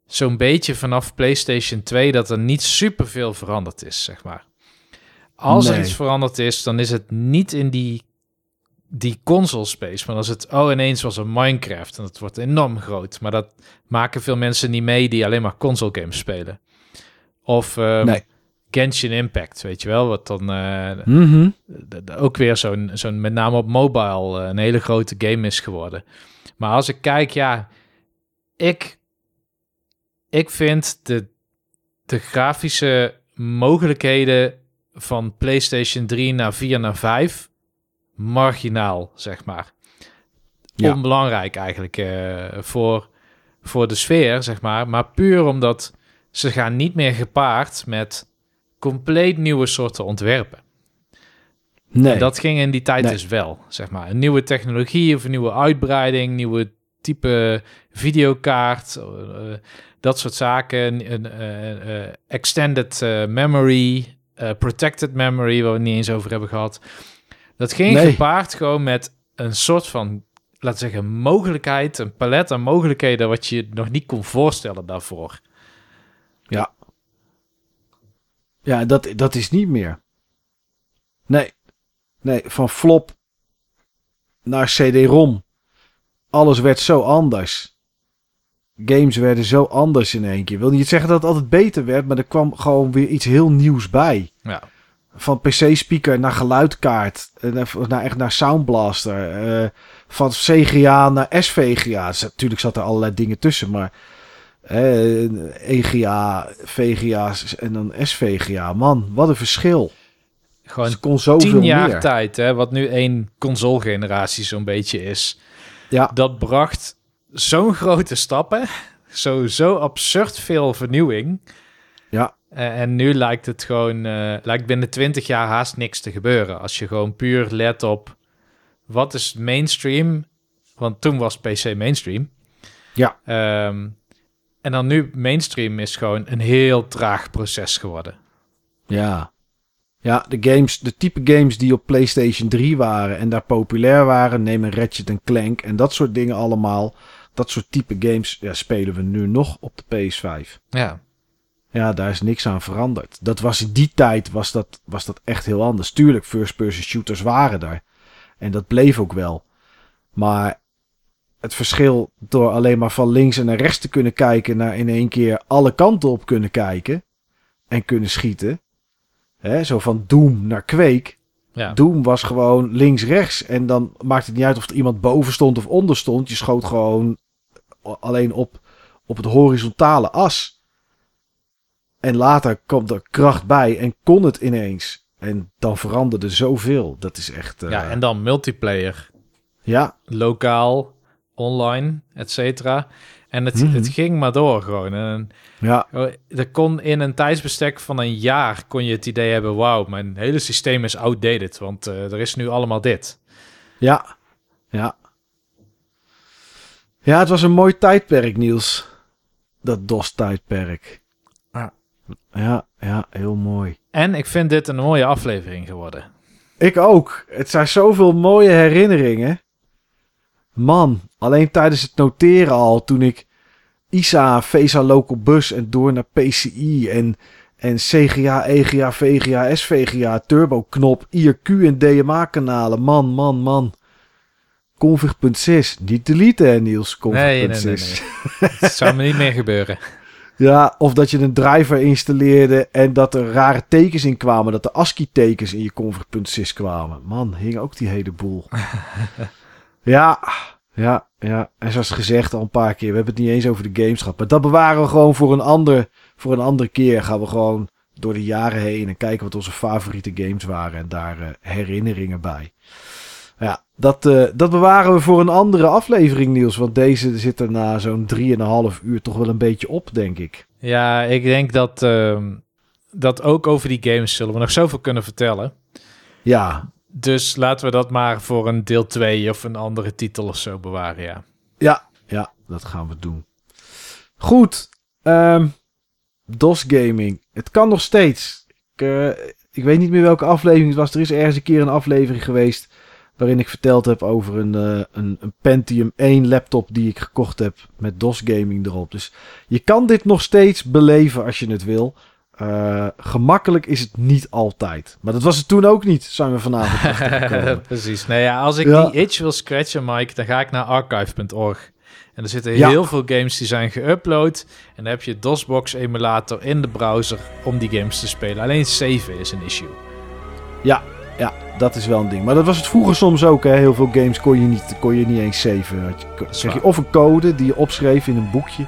zo'n beetje vanaf PlayStation 2 dat er niet superveel veranderd is, zeg maar. Als er iets veranderd is, dan is het niet in die, die console space. Maar als het, oh, ineens was er Minecraft en het wordt enorm groot. Maar dat maken veel mensen niet mee die alleen maar console games spelen. Of ehm, Nee. Genshin Impact, weet je wel, wat dan d- ook weer zo'n, zo'n met name op mobile, eh, een hele grote game is geworden. Maar als ik kijk, ja, ik, ik vind de, de grafische mogelijkheden van PlayStation 3 naar 4 naar 5 marginaal, zeg maar. Ja. Onbelangrijk eigenlijk eh, voor, voor de sfeer, zeg maar. Maar puur omdat ze gaan niet meer gepaard met compleet nieuwe soorten ontwerpen. Nee. En dat ging in die tijd Nee. dus wel, zeg maar. Een nieuwe technologie of een nieuwe uitbreiding, nieuwe type videokaart, eh, dat soort zaken. Een, extended eh, memory, protected memory, waar we het niet eens over hebben gehad. Dat ging Nee. gepaard gewoon met een soort van, laten we zeggen, mogelijkheid, een palet aan mogelijkheden wat je nog niet kon voorstellen daarvoor. Ja, dat, dat is niet meer. Nee. Nee, van flop naar CD-ROM. Alles werd zo anders. Games werden zo anders in één keer. Wil niet zeggen dat het altijd beter werd, maar er kwam gewoon weer iets heel nieuws bij. Ja. Van PC-speaker naar geluidkaart, eh, naar, naar, echt naar Sound Blaster. eh, van CGA naar SVGA. Natuurlijk zat er allerlei dingen tussen, maar eh, EGA, VGA en dan SVGA. Man, wat een verschil. Gewoon kon tien jaar meer. tijd, hè, wat nu één console-generatie zo'n beetje is. Ja. Dat bracht zo'n grote stappen, zo, zo absurd veel vernieuwing. Eh, en nu lijkt het gewoon, eh, lijkt binnen 20 jaar haast niks te gebeuren. Als je gewoon puur let op wat is mainstream, want toen was PC mainstream. Ja. Ehm, en dan nu mainstream is gewoon een heel traag proces geworden. Ja. Ja, de games, de type games die op PlayStation 3 waren en daar populair waren, neem een Ratchet Clank en dat soort dingen allemaal. Dat soort type games ja, spelen we nu nog op de PS5. Ja, Ja, daar is niks aan veranderd. Dat was in die tijd was dat, was dat echt heel anders. Tuurlijk, first-person shooters waren er. En dat bleef ook wel. Maar het verschil door alleen maar van links en naar rechts te kunnen kijken, naar in één keer alle kanten op kunnen kijken en kunnen schieten. Hè, zo van Doom naar Quake. ja. Doom was gewoon links-rechts. En dan maakt het niet uit of er iemand boven stond of onder stond. Je schoot gewoon alleen op, op het horizontale as. En later kwam er kracht bij en kon het ineens. En dan veranderde zoveel. Dat is echt... eh, ja, en dan multiplayer. ja, lokaal, online, et cetera. En het, Mhm. het ging maar door gewoon. En ja, oh, er kon in een tijdsbestek van een jaar kon je het idee hebben, wauw, mijn hele systeem is outdated, want eh, er is nu allemaal dit. ja, ja. Ja, het was een mooi tijdperk, Niels. Dat DOS-tijdperk. Ja. Ja, heel mooi. En ik vind dit een mooie aflevering geworden. Ik ook. Het zijn zoveel mooie herinneringen. Man, alleen tijdens het noteren al, toen ik ISA, VESA Local Bus en door naar PCI en, en CGA, EGA, VGA, SVGA, Turbo Knop, IRQ en DMA kanalen. Man, man, man. Config.sys. Niet deleten hè Niels, Nee, Config.sys. nee, nee, nee. Het zou me niet meer gebeuren. Ja, of dat je een driver installeerde en dat er rare tekens in kwamen. Dat er ASCII-tekens in je config.sys kwamen. Man, hing ook die hele boel. ja, ja, ja. En zoals gezegd al een paar keer, we hebben het niet eens over de games gehad. Maar dat bewaren we gewoon voor een, ander, voor een andere keer. Gaan we gewoon door de jaren heen en kijken wat onze favoriete games waren. En daar eh, herinneringen bij. Dat, eh, dat bewaren we voor een andere aflevering, Niels. Want deze zit er na zo'n 3,5 uur toch wel een beetje op, denk ik. Ja, ik denk dat, ehm, dat ook over die games zullen we nog zoveel kunnen vertellen. Ja, Dus laten we dat maar voor een deel 2 of een andere titel of zo bewaren, ja. ja, ja, dat gaan we doen. Goed, ehm, DOS Gaming. Het kan nog steeds. Ik, eh, ik weet niet meer welke aflevering het was. Er is ergens een keer een aflevering geweest Waarin ik verteld heb over een, uh, een, een, Pentium 1 laptop die ik gekocht heb met DOS gaming erop. Dus je kan dit nog steeds beleven als je het wil. Uh, gemakkelijk is het niet altijd. Maar dat was het toen ook niet, zijn we vanavond Precies. Nee, ja, als ik die itch wil scratchen, Mike, dan ga ik naar archive.org. En er zitten heel veel games die zijn geüpload. En dan heb je DOSBox emulator in de browser om die games te spelen. Alleen saven is een issue. Ja, ja, dat is wel een ding. Maar dat was het vroeger soms ook. Hè? Heel veel games kon je niet, kon je niet eens saven. Zeg je of een code die je opschreef in een boekje.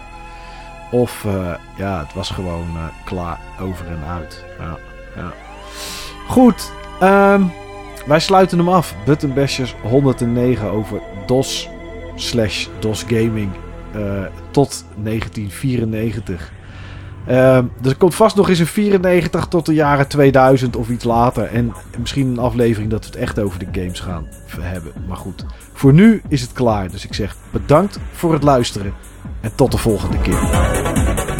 Of uh, ja, het was gewoon uh, klaar over en uit. Ja, ja. Goed, um, wij sluiten hem af. Button Bashers 109 over DOS slash DOS Gaming uh, tot 1994. Uh, dus er komt vast nog eens een 94 tot de jaren 2000 of iets later. En misschien een aflevering dat we het echt over de games gaan hebben. Maar goed, voor nu is het klaar. Dus ik zeg bedankt voor het luisteren. En tot de volgende keer.